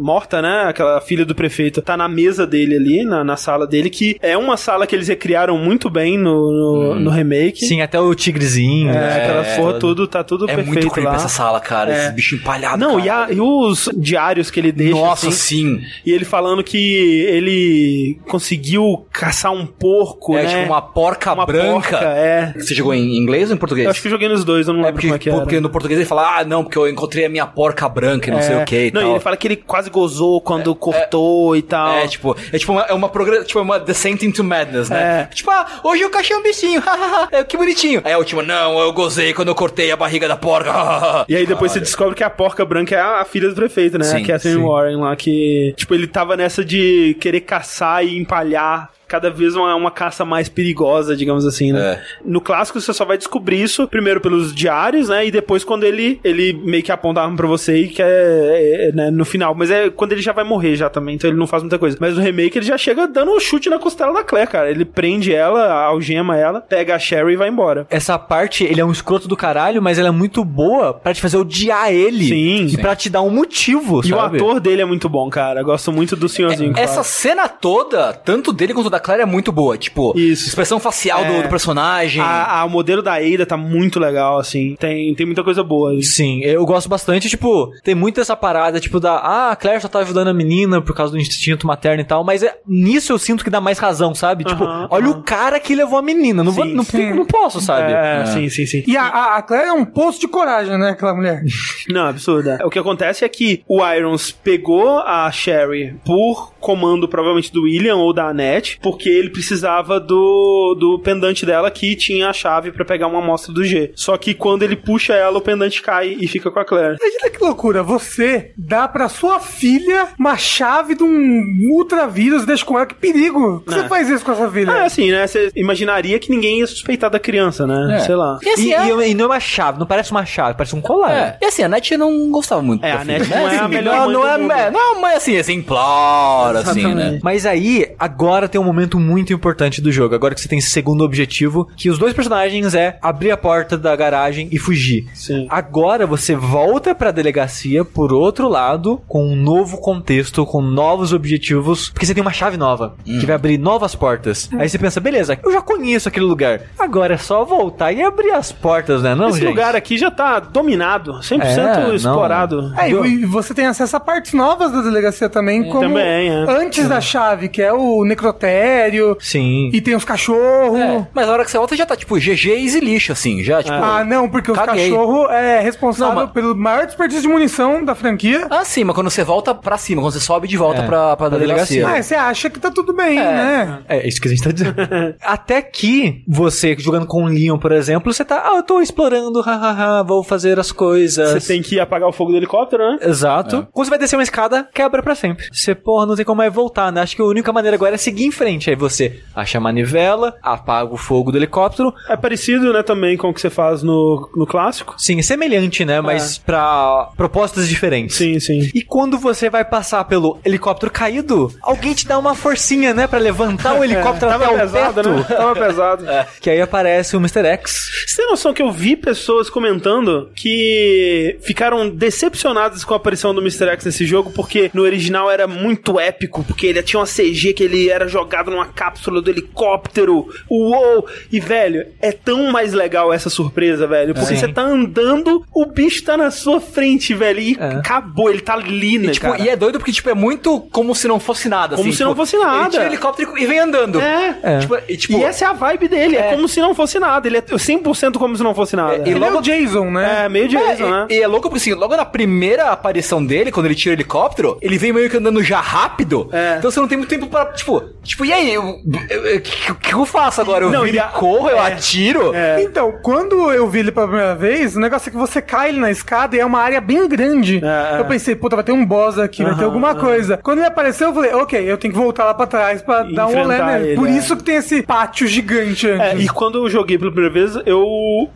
morta, né? Aquela filha do prefeito, tá na mesa dele ali, na, na sala dele, que é uma sala que eles recriaram muito bem no, no, no remake.
Sim, até o tigrezinho.
É,
né?
aquela porra,
Todo.
tudo, tá tudo
É
perfeito
muito creepy
lá.
essa sala, cara.
É.
Esse bicho empalhado.
Não, e,
cara.
a- e os diários que ele deixa,
Nossa,
assim,
sim.
e ele falando que ele conseguiu caçar um porco,
É
né?
tipo uma porca
Uma
branca.
porca, é.
Você jogou em inglês ou em português?
Eu acho que eu joguei nos dois, eu não
É
lembro
porque,
como é que era.
porque no português ele fala, ah, não, porque eu encontrei a minha porca branca e não sei o que e
Não, e
tal.
ele fala que ele quase gozou quando cortou e tal.
É, tipo, é tipo uma, é uma programa, tipo, uma Descent into Madness, né?
É.
Tipo, ah, hoje eu cachei um bichinho, é, que bonitinho. Aí a última, não, eu gozei quando eu cortei a barriga da porca.
E aí depois você descobre que a porca branca é a, a filha do prefeito, né?
Sim,
a Catherine
sim.
Warren lá, que... Tipo, ele tava nessa de querer caçar e empalhar cada vez uma, uma caça mais perigosa, digamos assim, né?
É.
No clássico você só vai descobrir isso primeiro pelos diários, né? E depois quando ele, ele meio que aponta a arma pra você e que é, é, né, no final. Mas é quando ele já vai morrer já também, então ele não faz muita coisa. Mas no remake ele já chega dando um chute na costela da Claire, cara. Ele prende ela, algema ela, pega a Sherry e vai embora.
Essa parte, ele é um escroto do caralho, mas ela é muito boa pra te fazer odiar ele.
Sim,
E
sim.
pra te dar um motivo,
E o
sabe?
ator dele é muito bom, cara. Eu gosto muito do senhorzinho. que
Essa cena toda, tanto dele quanto da Claire, é muito boa. Tipo,
Isso.
expressão facial do,
É.
do personagem.
A, a- o modelo da Ada tá muito legal, assim. Tem, tem muita coisa boa. aí.
Sim, eu gosto bastante, tipo, tem muito essa parada, tipo, da, ah, a Claire só tá ajudando a menina por causa do instinto materno e tal, mas é, nisso eu sinto que dá mais razão, sabe? Tipo, olha o cara que levou a menina, não, vou,
Sim,
não,
sim.
não posso, sabe?
É, sim, sim, sim.
E a, a, a Claire é um poço de coragem, né, aquela mulher.
Não, absurda. O que acontece é que o Irons pegou a Sherry por comando, provavelmente, do William ou da Annette, porque ele precisava do, do pendante dela que tinha a chave pra pegar uma amostra do G. Só que quando ele puxa ela, o pendante cai e fica com a Claire.
Imagina que loucura, você dá pra sua filha uma chave de um ultravírus, deixa com ela, que perigo. Que
É.
Você faz isso com a sua filha?
É assim, né? Você imaginaria que ninguém ia suspeitar da criança, né?
É.
Sei lá.
E assim,
E,
é,
e- e não é uma chave, não parece uma chave, parece um colar.
é. E assim, a Net não gostava muito
É,
da
a
filha,
Net
né?
não é a
Assim,
melhor
não,
mãe
não
do
é,
mundo.
não é uma mãe assim, exemplar, assim, né?
Exatamente.
Mas aí, agora tem um momento muito importante do jogo. Agora que você tem esse segundo objetivo, que os dois personagens é abrir a porta da garagem e fugir.
Sim.
Agora você volta pra delegacia por outro lado, com um novo contexto, com novos objetivos, porque você tem uma chave nova, que vai abrir novas portas. Aí você pensa, beleza, eu já conheço aquele lugar. Agora é só voltar e abrir as portas, né? Não,
Esse
gente?
lugar aqui já tá dominado, 100%
É, não.
explorado.
É, e e você tem acesso a partes novas da delegacia também, como
Também, é.
antes da chave, que é o necrotério,
Sim.
e tem os cachorros.
É, mas na hora que você volta já tá, tipo, GG e lixo, assim, já, tipo...
Ah, não, porque os cachorros é responsável
Não, mas-
pelo maior desperdício de munição da franquia.
Ah, sim, mas quando você volta pra cima, quando você sobe de volta
É,
pra, pra
pra
delegacia.
Ah, você acha que tá tudo bem, né?
É, isso que a gente tá dizendo. Até que você, jogando com o Leon, por exemplo, você tá, ah, eu tô explorando, hahaha, vou fazer as coisas.
Você tem que apagar o fogo do helicóptero, né?
Exato. Quando você vai descer uma escada, quebra pra sempre. Você, porra, não tem como mais voltar, né? Acho que a única maneira agora é seguir em frente. Aí você acha a manivela, apaga o fogo do helicóptero.
É parecido, né, também com o que você faz no, no clássico.
Sim, é semelhante, né? Mas pra propósitos diferentes.
Sim, sim.
E quando você vai passar pelo helicóptero caído, alguém te dá uma forcinha, né? Pra levantar o helicóptero até
Tava
o
pesado,
teto.
né? Tava pesado.
Que aí aparece o Mr. X.
Você tem noção que eu vi pessoas comentando que ficaram decepcionadas com a aparição do Mr. X nesse jogo, porque no original era muito épico, porque ele tinha uma CG que ele era jogado numa cápsula do helicóptero. Uou! E, velho, é tão mais legal essa surpresa, velho. Porque
Sim.
você tá andando, o bicho tá na sua frente, velho. E
É.
acabou, ele tá ali, né,
E, tipo,
cara?
e é doido porque, tipo, é muito como se não fosse nada.
Como
assim,
se não
tipo,
fosse nada.
Ele tira o helicóptero e vem andando.
É.
É.
Tipo, e, tipo,
E essa é a vibe dele, é,
É.
como se não fosse nada. Ele é 100% como se não fosse nada.
É, e
Ele
logo-
é o Jason, né?
É, meio
É,
Jason, né?
e, e é louco porque assim, logo na primeira aparição dele, quando ele tira o helicóptero, ele vem meio que andando já rápido.
É.
Então você não tem muito tempo pra, tipo, tipo, e aí? O que, que eu faço agora? Eu
Não,
viro
e
e
a-
corro, eu
é.
atiro?
É.
Então, quando eu vi ele pela primeira vez, o negócio é que você cai ele na escada e é uma área bem grande.
É, é.
Eu pensei, puta, vai ter um boss aqui, vai ter alguma coisa. Quando ele apareceu, eu falei, ok, eu tenho que voltar lá pra trás pra dar um olé nele.
ele,
Por
é.
isso que tem esse pátio gigante
É, e quando eu joguei pela primeira vez, eu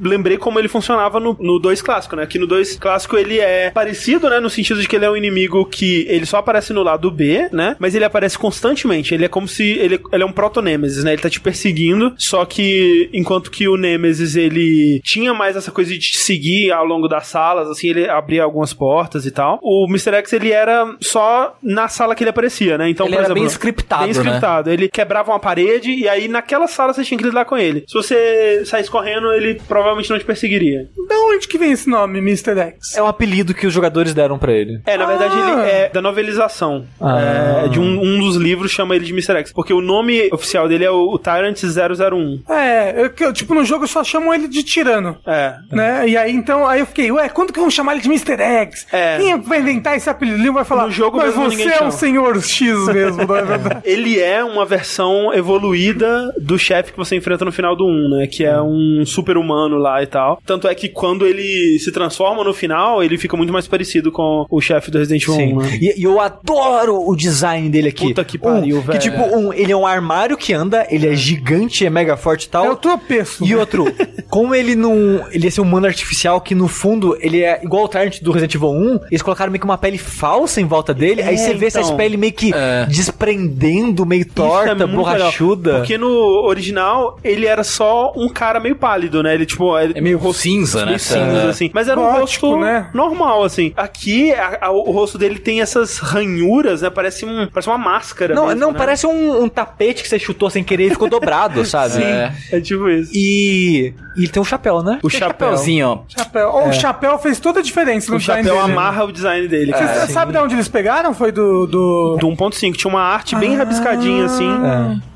lembrei como ele funcionava no, no 2 clássico, né? Que no 2 clássico ele é parecido, né? No sentido de que ele é um inimigo que ele só aparece no lado B, né? Mas ele aparece constantemente. Ele é como se. Ele, ele é um proto-Nemesis, né? Ele tá te perseguindo. Só que enquanto que o Nemesis ele tinha mais essa coisa de te seguir ao longo das salas, assim, ele abria algumas portas e tal. O Mr. X ele era só na sala que ele aparecia, né? Então,
Ele
por
era
exemplo,
bem scriptado,
bem
né?
scriptado. Ele quebrava uma parede e aí naquela sala você tinha que lidar com ele. Se você saísse correndo, ele provavelmente não te perseguiria.
Da onde que vem esse nome, Mr. X?
É um apelido que os jogadores deram pra ele.
É, na verdade
Ah.
ele é da novelização.
Ah.
É, de um, um dos livros chama ele de Mr. X. Porque o nome oficial dele é o, o Tyrant 001.
É, eu, tipo, no jogo eu só chamo ele de tirano.
É.
Né? E aí então, aí eu fiquei, ué, quando que vão chamar ele de Mr. X?
É.
Quem é vai inventar esse apelido? Ele vai falar,
No jogo
mas
mesmo
você é
chama."
um senhor X mesmo, não é verdade?
Ele é uma versão evoluída do chefe que você enfrenta no final do 1, né? Que é um super humano lá e tal. Tanto é que quando ele se transforma no final, ele fica muito mais parecido com o chefe do Resident Evil 1, né?
E, e eu adoro o design dele aqui.
Puta que pariu,
um,
velho.
Que tipo, um, ele é um armário que anda, ele é gigante, é mega forte e tal.
É o tropeço.
E outro, como ele não. Ele ia ser um humano artificial que no fundo ele é igual o Tyrant do Resident Evil 1, eles colocaram meio que uma pele falsa em volta dele, aí você vê
então.
essa pele meio que
É.
desprendendo, meio
é
torta,
legal,
borrachuda.
Porque no original, ele era só um cara meio pálido, né? Ele, tipo... Ele,
É meio cinza, né?
meio cinza, assim. Mas era um rosto
né?
normal, assim. Aqui, a- a- o rosto dele tem essas ranhuras, né? Parece, um, parece uma máscara
Não,
mesmo,
não
né?
parece um, um tapete que você chutou sem querer e ficou dobrado, sabe?
É.
É tipo isso.
E, e ele tem um chapéu, né?
O
Tem
chapéu.
chapeuzinho, ó.
Chapéu. Oh, O chapéu fez toda a diferença no
O
design
chapéu
dele.
amarra o design dele.
Você
cara.
sabe de onde eles pegaram? Foi do. do...
Do 1.5. Tinha uma arte bem rabiscadinha, assim,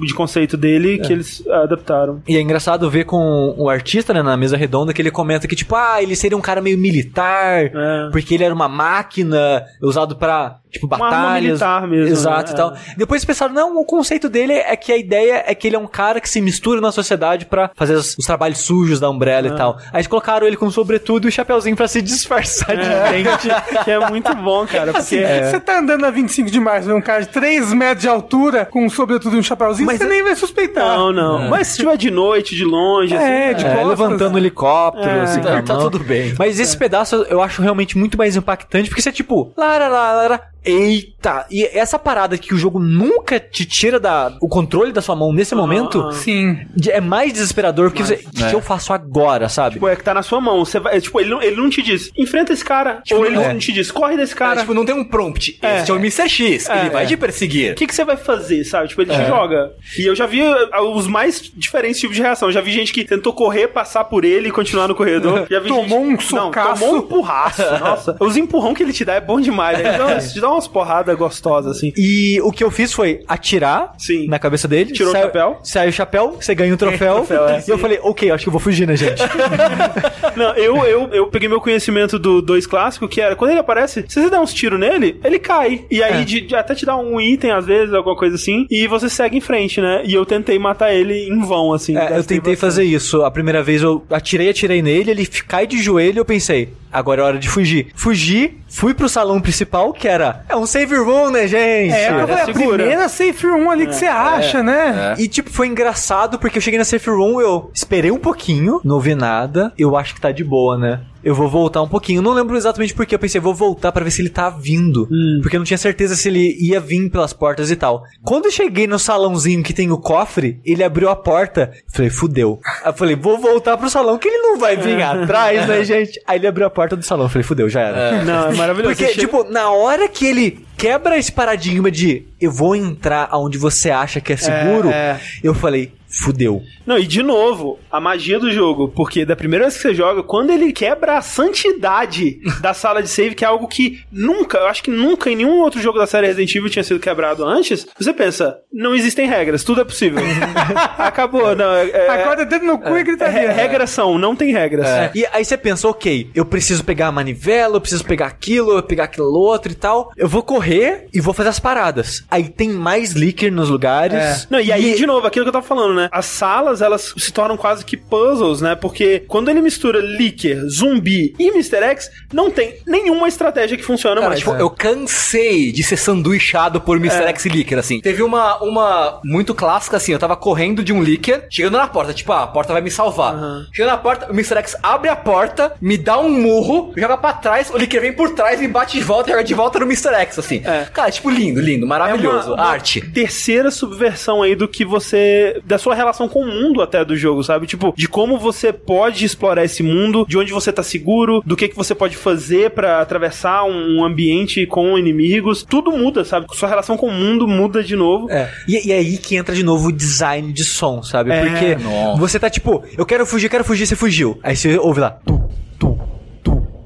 de conceito dele, que eles adaptaram.
E é engraçado ver com o artista, né, na mesa redonda, que ele comenta que, tipo, ah, ele seria um cara meio militar,
É.
porque ele era uma máquina usado pra, tipo,
Uma arma
batalhas.
militar mesmo,
Exato
né?
e tal. Depois eles pensaram, não, o conceito dele é que a ideia é que ele é um cara que se mistura na sociedade pra fazer os, os trabalhos sujos da Umbrella
É.
e tal. Aí eles colocaram ele com sobretudo e o chapeuzinho pra se disfarçar de gente.
que é muito bom, cara, porque...
Assim, Você tá andando na 25 de março, um cara de 3 metros de altura, com um sobretudo e um chapéuzinho,
Mas
você
é-
nem vai suspeitar.
Não, não. Mas se tiver de noite, de longe,
É,
assim...
de
É,
costas.
levantando o helicóptero,
É,
assim, a
tá
mão.
tudo bem.
Mas esse pedaço eu acho realmente muito mais impactante, porque você é tipo, lara, lara, lara, eita. E essa parada que o jogo nunca te tira da, o controle da sua mão nesse momento,
ah.
Sim.
de- é mais desesperador, porque você, o que,
é.
que eu faço agora, sabe?
Tipo, é que tá na sua mão. Você vai, é, tipo, ele não, ele não te diz, enfrenta esse cara. ou ele
é.
não te diz, corre desse
Cara,
cara.
tipo, não tem um prompt.
É.
Este é o Mr. X. ele
É.
vai te perseguir.
o que, que você vai fazer, sabe? Tipo, ele te joga. E eu já vi uh, os mais diferentes tipos de reação. Já vi gente que tentou correr, passar por ele e continuar no corredor. Já vi
Tomou um
gente...
socaço.
Não, tomou um empurraço. Nossa. Os empurrão que ele te dá é bom demais. Ele dá, te dá umas porradas gostosas, assim.
E o que eu fiz foi atirar
Sim.
na cabeça dele.
Tirou o
saiu-
chapéu.
Saiu o chapéu, você ganha o troféu.
troféu, é.
e eu falei, ok, acho que eu vou fugir, né, gente?
Não, eu, eu, eu peguei meu conhecimento do 2 clássico, que era, quando ele aparece, se você der uns tiros nele, ele cai. E aí,
É.
de, de até te dá um item, às vezes, alguma coisa assim, e você segue em frente, né? E eu tentei matar ele em vão, assim.
É, eu tentei
bastante.
fazer isso. A primeira vez eu atirei, atirei nele, ele cai de joelho eu pensei, agora é hora de fugir. Fugi, fui pro salão principal, que era. É um save room, né, gente?
É, eu falei, a
segura.
primeira safe room ali que você acha, né?
E tipo, foi engraçado porque eu cheguei na safe room, eu esperei um pouquinho, não vi nada, eu acho que tá de boa, né? Eu vou voltar um pouquinho. Eu não lembro exatamente porque eu pensei, vou voltar pra ver se ele tá vindo. Porque eu não tinha certeza se ele ia vir pelas portas e tal. Quando eu cheguei no salãozinho que tem o cofre, ele abriu a porta. Falei, fudeu. Aí eu falei, vou voltar pro salão que ele não vai vir atrás, né, gente? Aí ele abriu a porta do salão. Falei, fudeu, já era.
Não, é maravilhoso.
Porque,
chega-
tipo, na hora que ele quebra esse paradigma de eu vou entrar aonde você acha que é seguro,
é.
eu falei, fudeu.
Não, e de novo, a magia do jogo, porque da primeira vez que você joga, quando ele quebra a santidade da sala de save, que é algo que nunca, eu acho que nunca em nenhum outro jogo da série Resident Evil tinha sido quebrado antes, você pensa, não existem regras, tudo é possível. Acabou, não. É, é-
Acorda dedo no cu e
é-
gritaria.
regras são, não tem regras.
É. E aí você pensa, ok, eu preciso pegar a manivela, eu preciso pegar aquilo, eu pegar aquilo outro e tal. Eu vou correr e vou fazer as paradas. Aí tem mais leaker nos lugares.
Não, e aí, de novo, aquilo que eu tava falando, né? As salas, elas se tornam quase que puzzles, né? Porque quando ele mistura Licker, zumbi e Mr. X, não tem nenhuma estratégia que funciona
Cara,
mais.
tipo, eu cansei de ser sanduichado por Mr. X e Licker, assim. Teve uma, uma muito clássica, assim, eu tava correndo de um Licker, chegando na porta, tipo, ah, a porta vai me salvar. Chegando na porta, o Mr. X abre a porta, me dá um murro, joga pra trás, o Licker vem por trás, me bate de volta e joga de volta no Mr. X, assim.
É.
Cara, tipo, lindo, lindo, maravilhoso.
É uma- uma
Arte.
Terceira subversão aí do que você. da sua relação com o mundo até do jogo, sabe? Tipo, de como você pode explorar esse mundo, de onde você tá seguro, do que, que você pode fazer pra atravessar um ambiente com inimigos. Tudo muda, sabe? Sua relação com o mundo muda de novo.
É. E, e aí que entra de novo o design de som, sabe?
É,
Porque
nossa.
você tá tipo, eu quero fugir, eu quero fugir, você fugiu. Aí você ouve lá, tu, tu.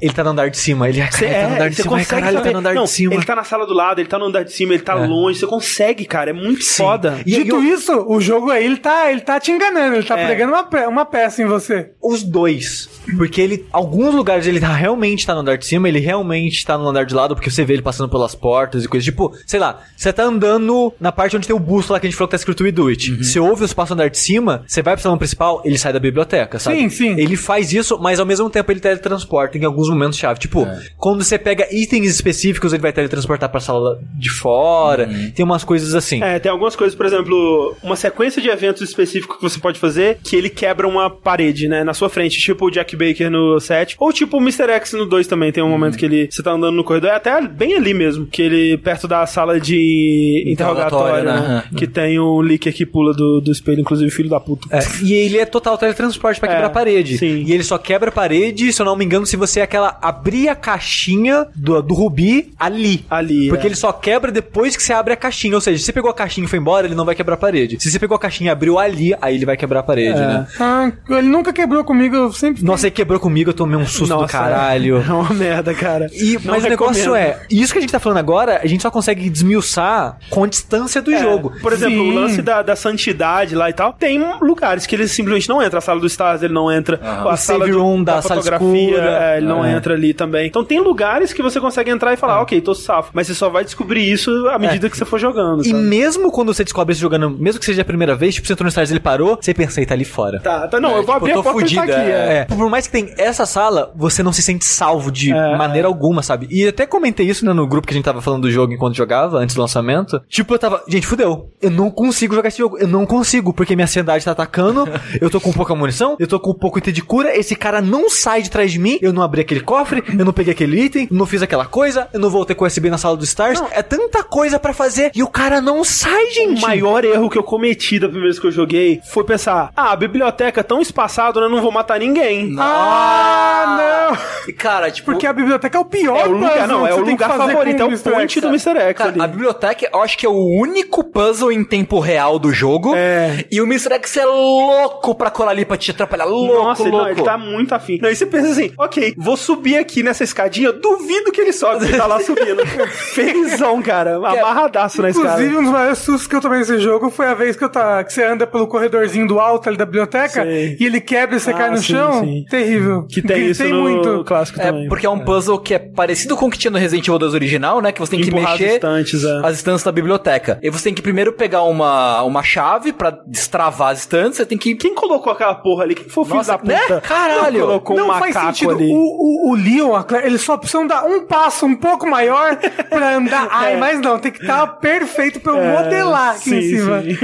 Ele tá no andar de cima, ele, ai,
Cê-
caralho, tá no andar de
você
cima, ai,
consegue
caralho, tá
saber-
no andar
Não,
de cima.
Ele tá na sala do lado, ele tá no andar de cima, ele tá longe. Você consegue, cara. É muito foda.
E-
Dito
e-
isso, o jogo aí, ele tá, ele tá te enganando, ele tá
É.
pregando uma, pe- uma peça em você.
Os dois. Porque ele, alguns lugares ele tá, realmente tá no andar de cima, ele realmente tá no andar de lado, porque você vê ele passando pelas portas e coisas. Tipo, sei lá, você tá andando na parte onde tem o busto lá que a gente falou que tá escrito We Do It. Você ouve os passos no andar de cima, você vai pro salão principal, ele sai da biblioteca, sabe?
Sim, sim.
Ele faz isso, mas ao mesmo tempo ele teletransporta em alguns momentos chave. Tipo, quando você pega itens específicos, ele vai teletransportar pra sala de fora. Tem umas coisas assim.
É, tem algumas coisas, por exemplo, uma sequência de eventos específicos que você pode fazer que ele quebra uma parede, né, na sua frente, tipo o Jack Baker no 7, ou tipo o Mr. X no 2 também, tem um momento que ele, você tá andando no corredor, é até bem ali mesmo, que ele, perto da sala de interrogatório,
Interrogatório,
né,
né?
que tem um leaker que pula do, do espelho, inclusive filho da puta.
É, e ele é total teletransporte pra
É,
quebrar a parede.
sim.
E ele só quebra a parede, se eu não me engano, se você é aquela abrir a caixinha do, do Rubi ali.
Ali,
Porque
é.
ele só quebra depois que você abre a caixinha. Ou seja, se você pegou a caixinha e foi embora, ele não vai quebrar a parede. Se você pegou a caixinha e abriu ali, aí ele vai quebrar a parede,
É.
né?
Ah, ele nunca quebrou comigo, eu sempre.
Nossa, ele quebrou comigo, eu tomei um susto do caralho.
É uma merda, cara.
E,
Não
mas o negócio
recomendo.
é, isso que a gente tá falando agora, a gente só consegue desmiuçar com a distância do
É,
jogo.
Por exemplo,
Sim.
o lance da, da santidade lá e tal. Tem lugares que ele simplesmente não entra. A sala do Stars ele não entra. A
O
sala
save room da sala
fotografia
escura.
é, ele não
É.
entra ali também. Então tem lugares que você consegue entrar e falar, ok, tô safo. Mas você só vai descobrir isso à medida que você for jogando.
E
sabe?
mesmo quando você descobre isso jogando, mesmo que seja a primeira vez, tipo, você entrou no Stars e ele parou, você pensa, ele tá ali fora.
Tá, tá, não,
É,
eu vou
tipo,
abrir a porta e ele tá
fudida,
aqui. É.
É, por mais que tem essa sala, você não se sente salvo de
É,
maneira alguma, sabe? E até comentei isso né, no grupo que a gente tava falando do jogo enquanto jogava, antes do lançamento. Tipo, eu tava, gente, fudeu. Eu não consigo jogar esse jogo. Eu não consigo, porque minha ansiedade tá atacando. eu tô com pouca munição, eu tô com pouco item de cura. Esse cara não sai de trás de mim. Eu não abri aquele cofre, eu não peguei aquele item, não fiz aquela coisa, eu não voltei com o USB na sala do Stars. É tanta coisa pra fazer e o cara não sai,
O
gente.
maior erro que eu cometi da primeira vez que eu joguei foi pensar: ah, a biblioteca é tão espaçada, eu não vou matar ninguém.
Ah, não!
E, cara, tipo...
Porque a biblioteca é o pior
É o lugar, não, é
que
o lugar favorito, é o point
X,
do Mr. X
Cara,
ali.
a biblioteca eu acho que é o único puzzle em tempo real do jogo.
É.
E o Mr. X é louco pra colar ali pra te atrapalhar. Louco,
Nossa, ele,
louco.
não, ele tá muito afim. Não, e você pensa assim, ok, vou subir aqui nessa escadinha, duvido que ele sobe, ele tá lá subindo. Felizão, cara, amarradaço na escada.
Inclusive, um dos maiores sustos que eu tomei nesse jogo foi a vez que, eu tá, que você anda pelo corredorzinho do alto ali da biblioteca
Sei.
e ele quebra e você
Ah,
cai no
sim,
chão.
sim.
Terrível.
Que tem isso
Gritei
no
muito.
clássico também.
É, porque é um puzzle que é parecido com o que tinha no Resident Evil 2 original, né? Que você tem que
Empurrar as
mexer
estantes, é.
as estantes da biblioteca. E você tem que primeiro pegar uma, uma chave pra destravar as estantes. Você tem que...
Quem colocou aquela porra ali? Quem foi o filho da puta?
né? Caralho!
Não colocou
não
um
faz
macaco
sentido.
ali.
O, o, o Leon, a Claire, eles só precisam dar um passo um pouco maior pra andar. Ai, mas não, tem que estar perfeito pra eu
É,
modelar aqui em
sim,
cima.
sim.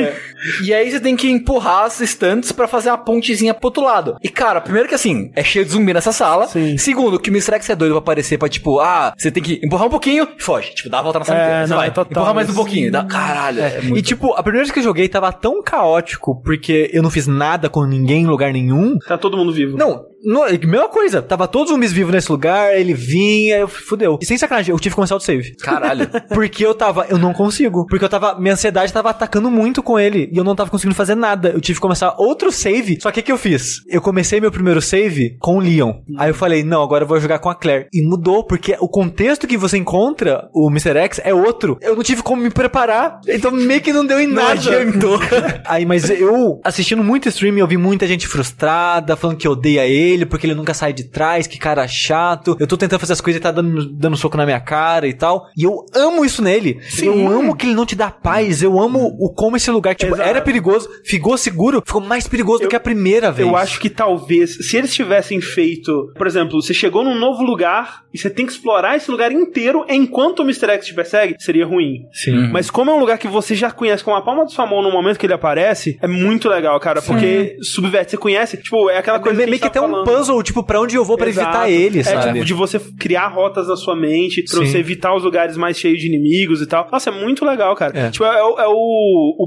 E aí você tem que empurrar as estantes pra fazer uma pontezinha pro outro lado. E cara, primeiro que assim, é cheio de zumbi nessa sala.
Sim.
Segundo, que o Mr. X é doido pra aparecer pra tipo, ah, você tem que empurrar um pouquinho e foge. Tipo, dá a volta na sala
É,
inteira. Você
não,
vai,
é total
empurrar mais um pouquinho. Dá, caralho, é,
E
muito...
tipo, a primeira vez que eu joguei tava tão caótico, porque eu não fiz nada com ninguém em lugar nenhum.
Tá todo mundo vivo.
Não, não, é mesma coisa. Tava todos os zumbis vivos nesse lugar, ele vinha, eu fudeu. E sem sacanagem, eu tive que começar o save.
Caralho.
Porque eu tava, eu não consigo. Porque eu tava, minha ansiedade tava atacando muito com ele. E eu não tava conseguindo fazer nada. Eu tive que começar outro save. Só que o que eu fiz? Eu comecei meu primeiro save com o Leon. Aí eu falei, não, agora eu vou jogar com a Claire. E mudou, porque o contexto que você encontra o Mr. X é outro. Eu não tive como me preparar. Então meio que não deu em nada.
adiantou.
Aí, mas eu, assistindo muito stream, eu vi muita gente frustrada, falando que odeia ele, porque ele nunca sai de trás, que cara chato. Eu tô tentando fazer as coisas e tá dando, dando soco na minha cara e tal. E eu amo isso nele. Eu amo que ele não te dá paz. Eu amo o como esse lugar, tipo,
Exato.
era perigoso, ficou seguro, ficou mais perigoso do que a primeira vez.
Eu acho que talvez, se eles tivessem feito, por exemplo, você chegou num novo lugar e você tem que explorar esse lugar inteiro enquanto o Mr. X te persegue, seria ruim.
Sim.
Mas como é um lugar que você já conhece com a palma da sua mão no momento que ele aparece, é muito legal, cara, porque subverte, você conhece, tipo, é aquela coisa
Meio
que,
que tem
tá
um
falando.
puzzle, tipo, pra onde eu vou pra
Exato.
evitar ele,
É,
sabe?
tipo, de você criar rotas na sua mente, pra
Sim.
você evitar os lugares mais cheios de inimigos e tal. Nossa, é muito legal, cara.
É.
Tipo, é, o- é o, o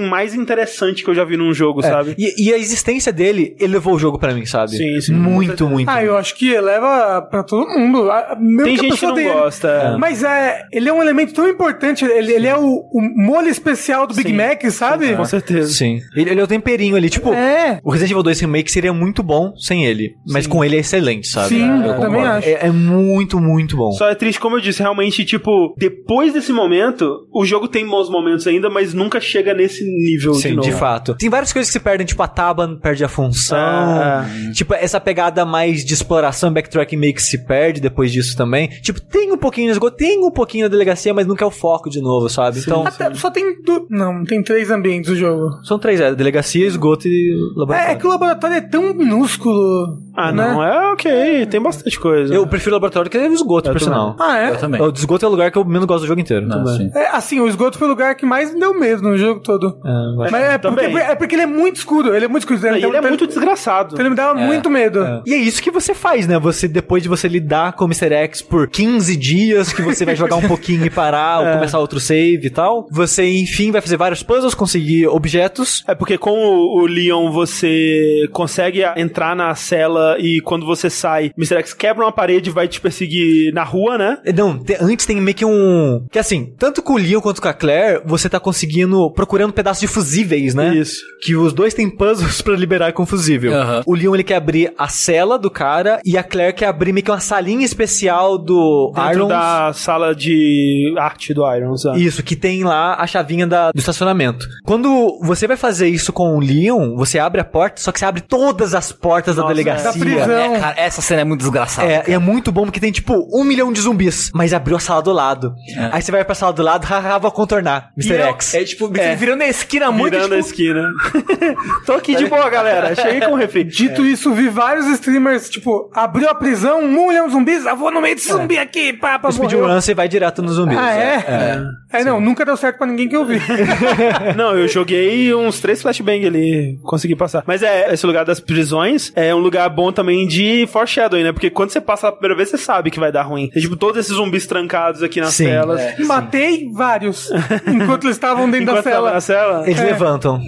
mais interessante que eu já vi num jogo,
É,
sabe?
E, e a existência dele elevou o jogo pra mim, sabe?
Sim, sim,
Muito, muito.
Ah, eu acho que eleva pra todo mundo. Ah, mesmo
Tem
a
gente que não
dele.
gosta. é.
Mas é, ele é um elemento tão importante. Ele, ele é o, o molho especial do Big
Sim.
Mac, sabe?
Com certeza.
Sim. Ele, ele é o temperinho ali, tipo.
É.
O Resident Evil 2 Remake seria muito bom sem ele. Mas com ele é excelente, sabe?
Sim,
É,
eu também acho.
É, é muito, muito bom.
Só é triste, como eu disse, realmente, tipo, depois desse momento, o jogo tem bons momentos ainda, mas nunca chega nesse nível de
Sim,
novo.
de, fato. Tem várias coisas que se perdem, tipo a Taban perde a função.
Ah.
Tipo, essa pegada mais de exploração, backtracking meio que se perde depois disso também. Tipo, tem um pouquinho no esgoto, tem um pouquinho na delegacia, mas nunca é o foco de novo, sabe? então,
Até- só tem. Du... Não, tem três ambientes do jogo.
são três, é, delegacia, esgoto e
É,
laboratório.
é que o laboratório é tão minúsculo.
Ah,
né?
não, é ok, tem bastante coisa.
Eu prefiro o laboratório que o esgoto,
Eu
por
também.
sinal.
Ah, é?
Eu também.
O de esgoto é o lugar que eu menos gosto do jogo inteiro.
Não,
Tudo bem.
sim.
É, assim, o esgoto foi o lugar que mais me deu medo no jogo todo.
É, vai.
Mas é porque, é porque ele é muito escuro. Ele é muito escuro. Então,
ele é
então-
muito desgraçado.
então ele me dava muito medo.
E é isso que você faz, né? Você, depois de você lidar com o Mr. X por 15 dias, que você vai jogar um pouquinho e parar, ou começar outro save e tal, você, enfim, vai fazer vários puzzles, conseguir objetos.
É porque com o, o Leon você consegue entrar na cela e quando você sai, Mr. X quebra uma parede e vai te perseguir na rua, né?
Não, te- antes tem meio que um. Que assim, tanto com o Leon quanto com a Claire, você tá conseguindo. procurando pedaços de fusíveis, né?
Isso.
Que os dois têm puzzles pra liberar com fusível. O Leon ele quer abrir a cela do cara e a Claire quer abrir meio que uma salinha especial do
Dentro
Irons.
da sala de arte do Irons. é.
Isso, que tem lá a chavinha da- do estacionamento. Quando você vai fazer isso com o Leon, você abre a porta, só que você abre todas as portas da
Nossa,
delegacia.
Da prisão.
É, cara, essa cena é muito desgraçada.
É, e é muito bom porque tem tipo um milhão de zumbis, mas abriu a sala do lado. Aí você vai pra sala do lado, haha, vou contornar, Mr.
E é-
X.
É tipo, você virando a esquina muito,
Virando a
tipo,
esquina. Tô aqui de boa, galera. Cheguei com o refri.
Dito isso, vi vários streamers, tipo, abriu a prisão, um milhão de zumbis, eu vou no meio desse zumbi aqui, pá, pá,
speedrun você vai direto nos zumbis.
Ah, é? É, não, nunca deu certo pra ninguém que eu vi.
Não, eu joguei uns três flashbang ali, consegui passar. Mas é, esse lugar das prisões é um lugar bom também de foreshadowing, né? Porque quando você passa a primeira vez, você sabe que vai dar ruim. É tipo todos esses zumbis trancados aqui nas
Sim,
telas.
é.
Matei vários, enquanto eles estavam dentro
Enquanto
da cela.
Cela.
Eles
É.
levantam.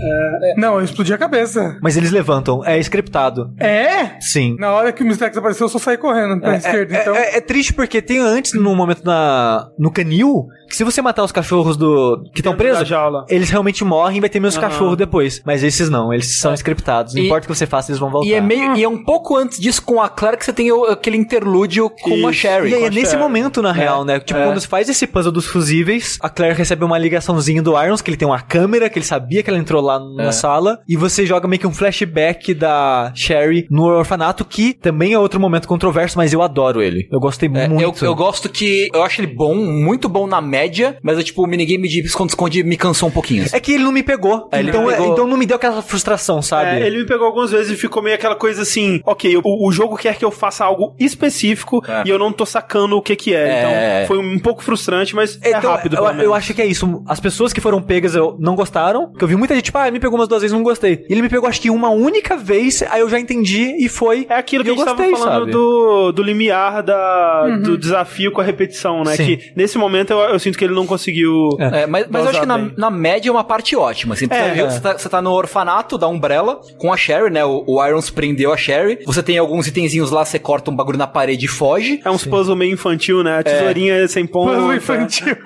Não, eu explodi a cabeça.
Mas eles levantam. É scriptado.
É?
Sim.
Na hora que o Mr. X apareceu, eu só saí correndo pra esquerda,
É,
então...
é- é triste porque tem antes, no momento na, no canil, se você matar os cachorros do que estão presos, eles realmente morrem e vai ter menos
Aham.
cachorro depois. Mas esses não, eles são scriptados. Não
E-
importa o que você faça, eles vão voltar.
E é meio. E é um pouco antes disso com a Claire que você tem aquele interlúdio com a
Isso.
Sherry.
E aí, é
a
nesse
Sherry.
momento, na real, né? Tipo,
é.
quando você faz esse puzzle dos fusíveis, a Claire recebe uma ligaçãozinha do Irons, que ele tem uma câmera, que ele sabia que ela entrou lá na
É.
sala, e você joga meio que um flashback da Sherry no orfanato, que também é outro momento controverso, mas eu adoro ele. Eu gostei
É, eu,
muito.
eu gosto que. Eu acho ele bom, muito bom na média, mas é tipo, o minigame de esconde-esconde me cansou um pouquinho.
É que ele não me pegou.
É,
então,
me pegou.
então não me deu aquela frustração, sabe?
É, ele me pegou algumas vezes e ficou meio aquela coisa assim, ok, o, o jogo quer que eu faça algo específico
É.
e eu não tô sacando o que que é.
É.
Então, foi um pouco frustrante, mas é
Então,
rápido.
eu,
pelo
eu
menos.
acho que é isso. As pessoas que foram pegas eu não gostaram. Que eu vi muita gente, tipo, ah, ele me pegou umas duas vezes não gostei. E ele me pegou, acho que uma única vez, aí eu já entendi e foi.
É aquilo que
E
a
eu
gente
gostei,
tava falando
sabe?
do, do limiar da, do desafio com a repetição, né?
Sim.
Que nesse momento eu, eu sinto que ele não conseguiu.
É, mas, mas eu acho que na, na média é uma parte ótima. Assim,
É, é.
você, tá, você tá no orfanato da Umbrella com a Sherry, né? O, o Irons prendeu a Sherry. Você tem alguns itenzinhos lá, você corta um bagulho na parede e foge.
É uns puzzle meio infantil, né? A tesourinha sem ponta.
Puzzle infantil.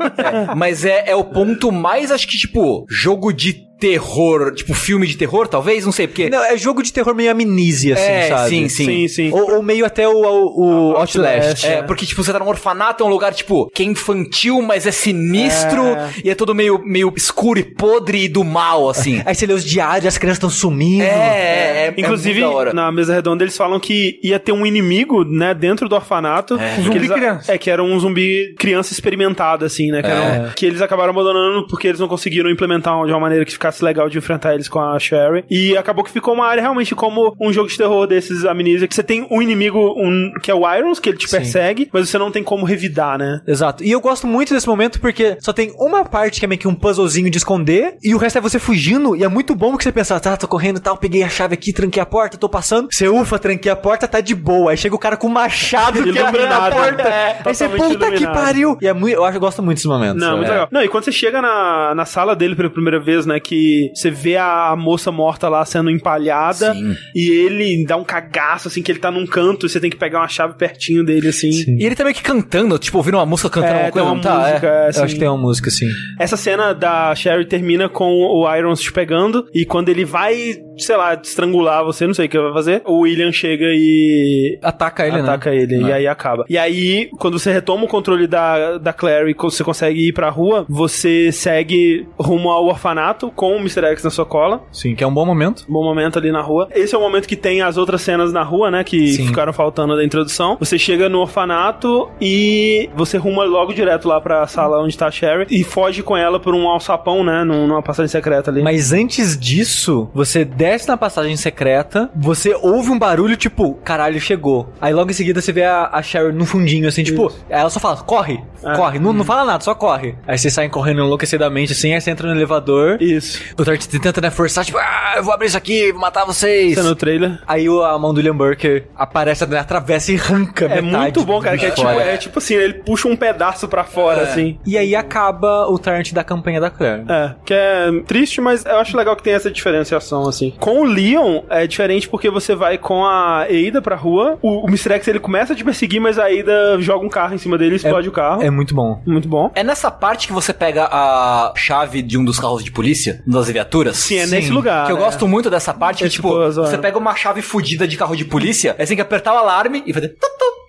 Mas é, é o ponto mais, acho que, tipo, jogo de terror, tipo, filme de terror, talvez? Não sei, porque.
Não, é jogo de terror meio amnesia, assim,
É,
sabe?
sim, sim.
Sim, sim.
Ou, ou meio até o, o, o Outlast.
É, porque, tipo, você tá num orfanato, é um lugar, tipo, que é infantil, mas é sinistro, e é todo meio, meio escuro e podre e do mal, assim.
Aí você lê os diários, as crianças estão sumindo.
É, é, é,
Inclusive,
é muito da hora.
na mesa redonda eles falam que ia ter um inimigo, né, dentro do orfanato. que
Zumbi
eles-
criança.
É, que era um zumbi criança experimentada, assim, né? Que, era um- que eles acabaram abandonando porque eles não conseguiram implementar de uma maneira que ficasse legal de enfrentar eles com a Sherry. E acabou que ficou uma área realmente como um jogo de terror desses Amnesia, que você tem um inimigo um, que é o Irons, que ele te
Sim.
persegue, mas você não tem como revidar, né?
Exato. E eu gosto muito desse momento porque só tem uma parte que é meio que um puzzlezinho de esconder e o resto é você fugindo e é muito bom que você pensa, tá, tô correndo e tal, peguei a chave aqui, tranquei a porta, tô passando. Você ufa, tranquei a porta, tá de boa. Aí chega o cara com o machado que abre a porta.
É,
Aí você, puta que
iluminado.
pariu. E é muito, eu acho, eu gosto muito desses momentos.
Não, muito
É.
legal. Não, e quando você chega na, na sala dele pela primeira vez, né, que você vê a moça morta lá sendo empalhada
Sim.
e ele dá um cagaço, assim, que ele tá num canto e você tem que pegar uma chave pertinho dele, assim.
Sim.
E ele tá meio que cantando, tipo, ouvindo uma música cantando
É,
uma coisa,
tem uma
tá?
música,
É.
é,
Eu
assim.
acho que tem uma música assim.
Essa cena da Sherry termina com o Irons te pegando e quando ele vai, sei lá, estrangular você, não sei o que vai fazer, o William chega e
Ataca ele,
ataca
né?
ele e aí acaba. E aí, quando você retoma o controle da, da Claire e você consegue ir pra rua, você segue rumo ao orfanato com o Mr. X na sua cola.
Sim, que é um bom momento.
Bom momento ali na rua. Esse é o momento que tem as outras cenas na rua, né? Que
Sim.
ficaram faltando da introdução. Você chega no orfanato e você ruma logo direto lá pra sala onde tá a Sherry e foge com ela por um alçapão, né? num- Numa passagem secreta ali.
Mas antes disso, você desce na passagem secreta, você ouve um barulho tipo, caralho, chegou. Aí logo em seguida você vê a, a Sherry no fundinho, assim, tipo, ela só fala, corre,
É.
corre, não, não fala nada, só corre. Aí vocês saem correndo enlouquecidamente, assim, aí você entra no elevador.
Isso.
O Tart tenta, né, forçar, tipo, ah, eu vou abrir isso aqui, vou matar vocês.
Tá no trailer.
Aí a mão do William Burker aparece, né, atravessa e arranca
É muito bom, cara. Que é, tipo, é tipo assim, ele puxa um pedaço pra fora, assim.
E aí acaba o Tarnt da campanha da Claire.
É, que é triste, mas eu acho legal que tem essa diferenciação, assim. Com o Leon, é diferente porque você vai com a Eida pra rua, o, o Mr. X, ele começa a te perseguir, mas a Eida joga um carro em cima dele e explode o carro.
É muito bom.
Muito bom.
É nessa parte que você pega a chave de um dos carros de polícia, das viaturas?
Sim, é
Sim,
nesse lugar.
Que eu
né?
gosto muito dessa parte, que,
Esse
tipo,
puzzle,
você
é.
pega uma chave fodida de carro de polícia, aí você tem que apertar o alarme e fazer...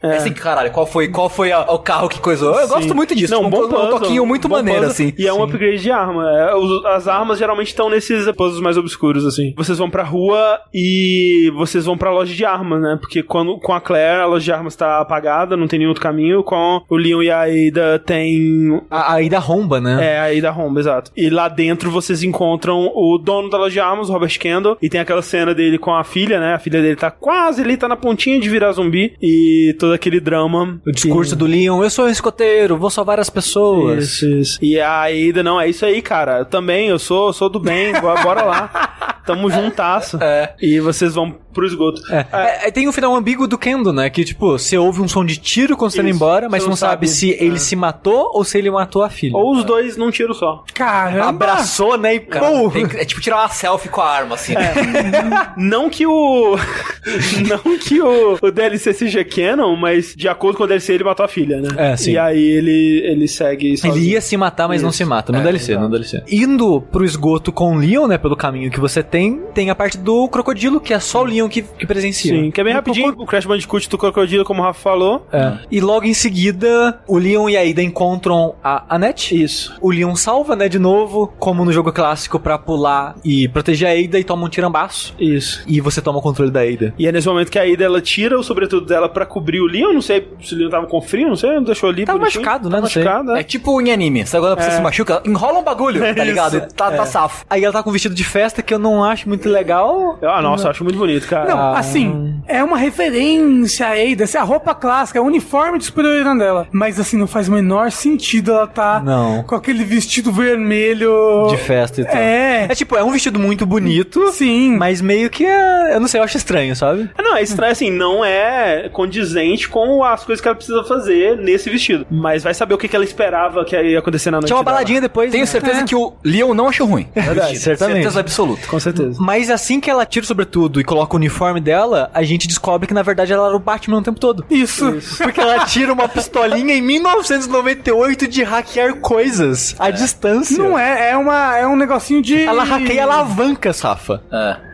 É.
Você tem que, caralho, qual foi, qual foi a- o carro que coisou? Eu
Sim.
gosto muito disso.
Não,
tipo,
bom
um,
puzzle,
um toquinho muito
bom
maneiro,
puzzle.
assim.
E é um
Sim.
upgrade de arma. É, os- as armas geralmente estão nesses puzzles mais obscuros, assim. Vocês vão pra rua e vocês vão pra loja de armas, né? Porque quando, com a Claire, a loja de armas tá apagada, não tem nenhum outro caminho. Com o Leon e a Ada tem
A, a ida romba, né?
É, aí da Romba, exato. E lá dentro vocês encontram o dono da loja de armas, o Robert Kendall, e tem aquela cena dele com a filha, né? A filha dele tá quase ali, tá na pontinha de virar zumbi, e todo aquele drama.
O discurso do Leon, eu sou um escoteiro, vou salvar as pessoas.
Isso, isso. E a Aida, não, é isso aí, cara. Eu também, eu sou, sou do bem, bora lá. Tamo juntasso.
É.
E vocês vão pro esgoto.
É. É, é, tem um final ambíguo do Kendo, né? Que, tipo, você ouve um som de tiro quando você tá indo embora, mas
Você
não
não
sabe,
sabe.
se
É.
ele se matou ou se ele matou a filha.
Ou os dois num tiro só.
Caramba!
Abraçou, né? E
Cara, que- é tipo tirar uma selfie com a arma, assim.
Não que o. não que o, o DLC seja canon, mas de acordo com o DLC ele matou a filha, né?
É, sim.
E aí ele, ele segue sozinho.
Ele ia se matar, mas não
Isso.
se mata. No
É,
DLC, no DLC. Indo pro esgoto com o Leon, né? Pelo caminho que você tem, tem a parte do crocodilo, que é só o Leon que, que presencia.
Sim, que é bem rapidinho. O Crash Bandicoot do Crocodilo, como o Rafa falou.
É. E logo em seguida, o Leon e a Ida encontram a Annette.
Isso.
O Leon salva, né, de novo, como no jogo clássico, pra pular e proteger a Ada e toma um tirambaço.
Isso.
E você toma o controle da Ada.
E é nesse momento que a Ida ela tira o sobretudo dela pra cobrir o Leon. Não sei se o Leon tava com frio, não sei, deixou ali.
Tava
bonitinho.
machucado, né?
Tava
Não sei.
machucado,
É tipo em anime, sabe quando a pessoa
É.
se machuca? Enrola um bagulho, tá ligado? Tá, tá safo.
Aí ela tá com um vestido de festa que eu não acho muito legal.
Ah, nossa, eu acho muito bonito, cara.
Não,
Ah.
assim, é uma referência a Ada, essa é a roupa clássica, é o uniforme de super-heroína dela. Mas assim, não faz o menor sentido ela tá
Não.
com aquele vestido vermelho.
De festa e tal.
É.
É tipo, é um vestido muito bonito,
Sim.
mas meio que é. Eu não sei, eu acho estranho, sabe?
Ah, Não, é estranho assim, não é condizente com as coisas que ela precisa fazer nesse vestido. Mas vai saber o que, que ela esperava que ia acontecer na noite.
Tinha uma
dela.
baladinha depois.
Tenho
né?
certeza que o Leon não achou ruim.
Verdade, certamente.
Certeza absoluta.
Com certeza.
Mas assim que ela tira o sobretudo e coloca o uniforme dela, a gente descobre que na verdade ela era o Batman o tempo todo.
Isso.
Porque ela tira uma pistolinha em 1998 de hackear coisas à distância.
Não é, é, uma, é um negocinho de.
Ela hackeia alavanca, Safa.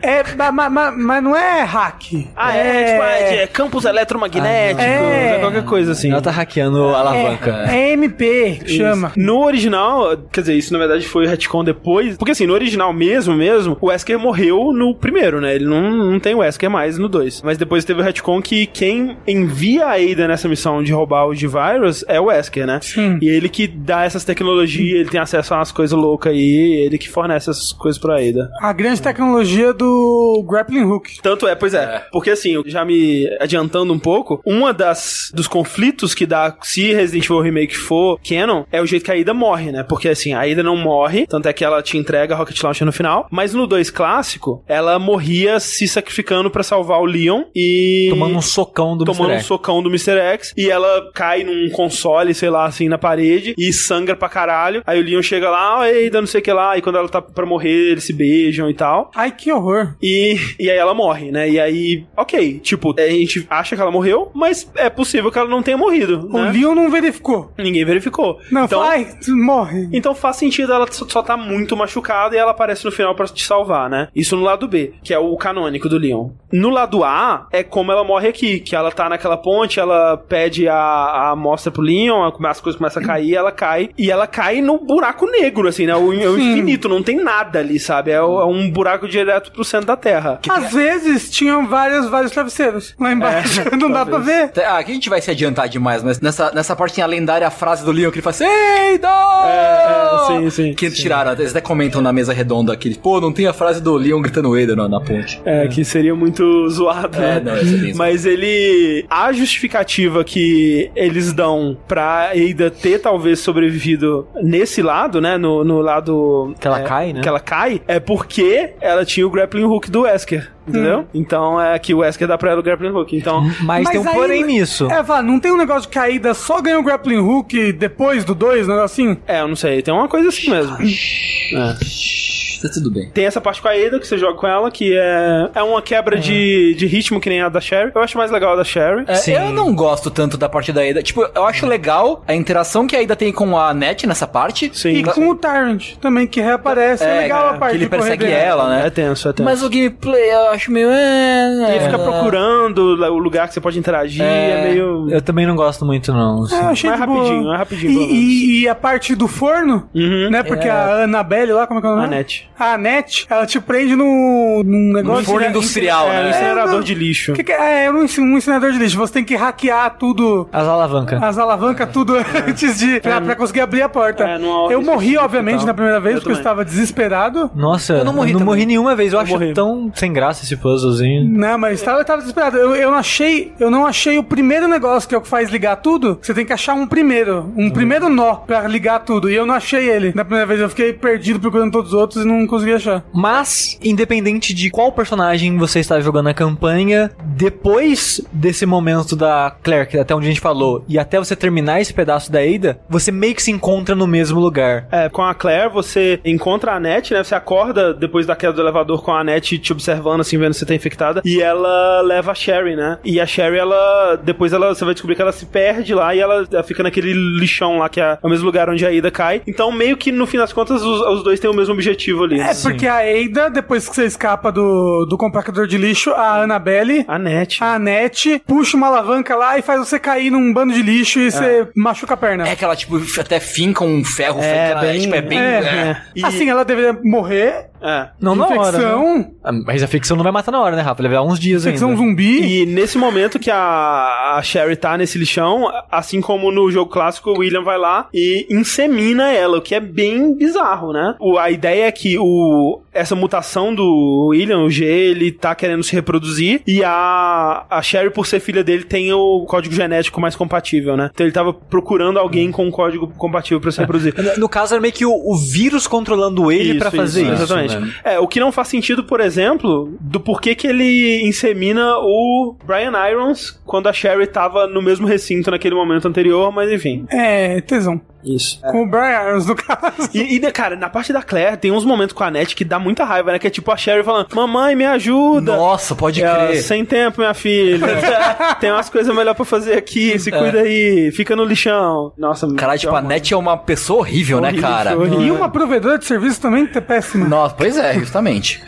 É.
É, ma- ma- mas não é hack.
Ah, é, tipo, é, é campos eletromagnéticos,
É.
é qualquer coisa assim.
Ela tá hackeando alavanca.
É, é MP, que chama.
No original, quer dizer, isso na verdade foi retcon depois. Porque assim, no original mesmo, mesmo, o Wesker morreu no primeiro, né? Ele não, não tem o Wesker mais no 2. Mas depois teve o retcon que quem envia a Ada nessa missão de roubar o G-Virus é o Wesker, né?
Sim.
E ele que dá essas tecnologias, ele tem acesso a umas coisas loucas aí, ele que fornece essas coisas pra Ada.
A grande tecnologia do grappling hook.
Tanto é, pois é. Porque assim, já me adiantando um pouco, uma das dos conflitos que dá se Resident Evil Remake for canon é o jeito que a Ada morre, né? Porque assim, a Ada não morre, tanto é que ela te entrega a Rocket Launcher no final, mas no 2 clássico, ela morria se sacrificando pra salvar o Leon e
Tomando um socão do
tomando
Mr.
um socão do Mr. X e ela cai num console, sei lá, assim, na parede e sangra pra caralho. Aí o Leon chega lá, ah, Ada, não sei o que lá, e quando ela tá pra morrer, eles se beijam e tal.
Ai, que horror.
E, e aí ela morre, né? E aí, ok, tipo, a gente acha que ela morreu, mas é possível que ela não tenha morrido,
O
né?
Leon não verificou.
Ninguém verificou.
Não,
então,
fala, ai, tu morre.
então faz sentido ela só, só tá muito machucada e ela aparece no final pra te salvar, né? Isso no lado B, que é o canônico do Leon. No lado A, é como ela morre aqui, que ela tá naquela ponte, ela pede a, a amostra pro Leon, as coisas começam a cair, ela cai, e ela cai no buraco negro, assim, né? O, é o infinito, não tem nada ali, sabe? É, é um buraco direto pro centro da Terra.
Às vezes tinham vários, vários travesseiros lá embaixo. não dá pra ver.
Ah, aqui a gente vai se adiantar demais, mas nessa, nessa parte tem a lendária frase do Leon que ele fala assim: Ei!
É, é, sim, sim,
Que
sim.
tiraram, eles até comentam na mesa redonda aqui, pô, não tem a frase do Leon gritando Ada na, na ponte.
É, que seria muito zoado,
É,
né?
não, isso é bem
Mas ele. A justificativa que eles dão pra Ada ter talvez sobrevivido nesse lado, né? No, no lado.
Que ela
é,
cai, né?
Que ela cai, é porque ela tinha o grappling hook do Wesker. Entendeu? Então é que o Wesker dá pra ela o grappling hook. Então.
Mas, tem um
aí-
porém nisso.
É, fala, não tem um negócio de caída só ganhou o grappling hook depois do 2, um negocinho?
É, eu não sei. Tem uma coisa assim mesmo. É.
Tá tudo bem.
Tem essa parte com a Ada que você joga com ela, que é, é uma quebra de, de ritmo que nem a da Sherry. Eu acho mais legal a da Sherry.
É,
Sim.
eu não gosto tanto da parte da Ada. Tipo, eu acho legal a interação que a Ada tem com a Net nessa parte.
Sim.
E com o Tyrant também, que reaparece. É,
É,
legal a
que
parte
ele
de correr
persegue ela, né?
É tenso, é tenso.
Mas o gameplay eu acho meio. É,
Ele fica
é,
procurando o lugar que você pode interagir, é,
É,
meio.
Eu também não gosto muito, não. assim.
É, achei
Mais
de boa.
rapidinho, mais rapidinho,
E, e- e a parte do forno,
Uhum.
né? Porque a Annabelle lá, como é que é o nome?
A net.
A Net, ela te prende no, num negócio...
forno
né,
industrial,
É, um
né?
incinerador
não.
de lixo.
Que que é? É um um incinerador de lixo. Você tem que hackear tudo,
As alavancas.
as alavancas, tudo antes de... Pra, pra conseguir abrir a porta.
É,
eu morri, obviamente, na primeira vez,
Eu
porque eu
também.
estava desesperado.
Nossa,
Eu não morri
não
também.
morri nenhuma vez. Eu,
Eu
acho
morri.
tão sem graça esse puzzlezinho.
Não, mas tava, eu tava desesperado. Eu, eu não achei, eu não achei o primeiro negócio que é o que faz ligar tudo. Você tem que achar um primeiro, um primeiro nó pra ligar tudo. E eu não achei ele. Na primeira vez eu fiquei perdido procurando todos os outros e não consegui achar.
Mas, independente de qual personagem você está jogando a campanha, depois desse momento da Claire, que até onde a gente falou, e até você terminar esse pedaço da Ada, você meio que se encontra no mesmo lugar.
É, com a Claire, você encontra a Net, né? Você acorda depois da queda do elevador com a Net te observando, assim, vendo se você tá infectada. E ela leva a Sherry, né? E a Sherry, ela. Depois ela, você vai descobrir que ela se perde lá e ela, ela fica naquele lixão lá, que é o mesmo lugar onde a Ida cai. Então, meio que no fim das contas, os, os dois têm o mesmo objetivo ali.
É porque a Ada, depois que você escapa do, do compactador de lixo, a Annabelle,
A Net.
a Annette, puxa uma alavanca lá e faz você cair num bando de lixo e você machuca a perna.
É que ela, tipo, até finca um ferro.
É,
feito,
bem-
tipo, é bem.
É.
é.
E-
Assim, ela deveria morrer.
É.
Não na hora. Né?
infecção,
Ah, Mas a ficção não vai matar na hora, né, Rafa? Vai levar uns dias
infecção
ainda.
zumbi.
E nesse momento que a, a Sherry tá nesse lixão, assim como no jogo clássico, o William vai lá e insemina ela, o que é bem bizarro, né? O, a ideia é que o essa mutação do William, o G, ele tá querendo se reproduzir e a, a Sherry, por ser filha dele, tem o código genético mais compatível, né? Então ele tava procurando alguém com um código compatível pra se reproduzir.
No- caso, era meio que o, o vírus controlando ele
Isso,
pra fazer isso.
Exatamente.
né?
É, o que não faz sentido, por exemplo, do porquê que ele insemina o Brian Irons quando a Sherry tava no mesmo recinto naquele momento anterior, mas enfim.
É, tesão.
Isso.
Com o Brian Irons, no caso.
E, e, né, cara, na parte da Claire, tem uns momentos com a Net que dá muita raiva, né? Que é tipo a Sherry falando, mamãe, me ajuda.
Nossa, pode
ela,
crer.
sem tempo, minha filha. tem umas coisas melhor pra fazer aqui. Se cuida aí. Fica no lixão. Nossa,
Caralho, tipo, a Net é uma pessoa horrível, né,
Horrível,
cara?
horrível.
E uma provedora de serviço também é péssima.
Nossa, pois é, justamente.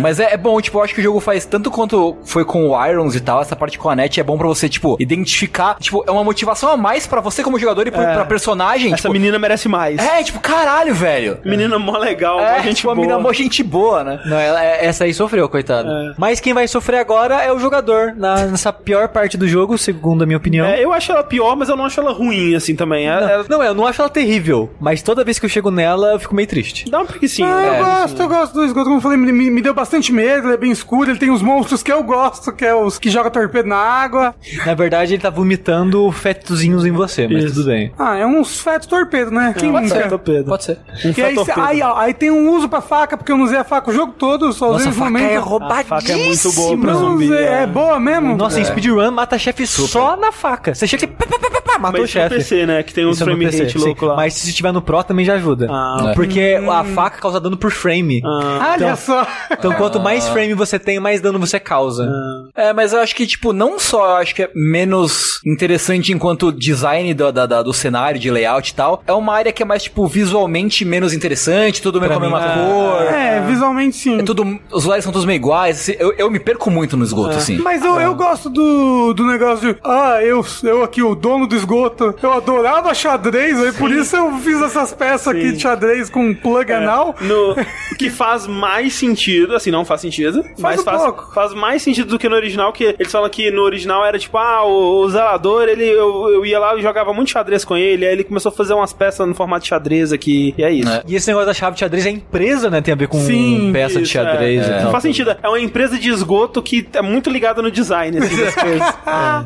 Mas é, é bom, tipo, eu acho que o jogo faz tanto quanto foi com o Irons e tal, essa parte com a net é bom pra você, tipo, identificar, tipo, é uma motivação a mais pra você como jogador e pro,
É.
pra personagem.
Essa
tipo,
menina merece mais.
É, tipo, caralho, velho.
Menina mó legal, mó
É,
gente
tipo,
boa.
menina mó gente boa, né?
Não, ela- é- essa aí sofreu, coitado.
É.
Mas quem vai sofrer agora é o jogador, na- nessa pior parte do jogo, segundo a minha opinião.
É, eu acho ela pior, mas eu não acho ela ruim, assim, também. É,
Não,
é-
não, eu não acho ela terrível, mas toda vez que eu chego nela, eu fico meio triste.
dá um preguicinho.
Ah,
né?
eu gosto, eu gosto do esgoto. Como eu falei, me, me- deu bastante medo, ele é bem escuro, ele tem os monstros que eu gosto, que é os que jogam torpedo na água.
Na verdade, ele tá vomitando fetozinhos em você, mas
Isso.
tudo bem.
Ah, é uns fetos torpedo, né? Quem
Pode ser,
nunca?
torpedo.
Pode ser.
Um
E aí,
feto torpedo.
aí, ó, aí tem um uso pra faca, porque eu não usei a faca o jogo todo, só usei os
faca
momentos.
é
A faca é muito boa
roubadíssima.
pra
Não
zumbi.
usei, é boa mesmo?
Nossa, em speedrun mata chefe só na faca. Você chega e pá, pá, pá, pá, pá, matou
Mas
o
no
chefe.
PC, né? Que tem uns
Isso é
frame
PC,
louco lá.
Mas se estiver no Pro também já ajuda.
Ah,
Porque a faca causa dano por frame.
ah,
Olha
Então-
só.
Então quanto mais frame você tem, mais dano você causa.
É, mas eu acho que, tipo, não só eu acho que é menos interessante enquanto design do, da- da- do cenário, de layout e tal, é uma área que é mais, tipo, visualmente menos interessante, tudo meio com a
Pra
mesma
mim,
cor.
É, visualmente sim.
É tudo, os lugares são todos meio iguais. assim, Eu, eu me perco muito no esgoto, assim.
Mas eu, eu gosto do, do negócio de, ah, eu, eu aqui, o dono do esgoto, eu adorava xadrez, aí por isso eu fiz essas peças aqui de xadrez com plug anal.
No, o que faz mais sentido, assim, não faz sentido, mas
um
faz,
pouco.
faz mais sentido do que no original, que eles falam que no original era tipo, ah, o, o zelador, ele, eu, eu ia lá e jogava muito xadrez com ele, aí ele começou a fazer umas peças no formato de xadrez aqui, e é isso.
É.
E esse negócio da chave de xadrez, a empresa, né, tem a ver com
Sim,
peça de
Isso,
xadrez
é,
tal.
Faz sentido. É uma empresa de esgoto que é muito ligada no design, assim, das coisas.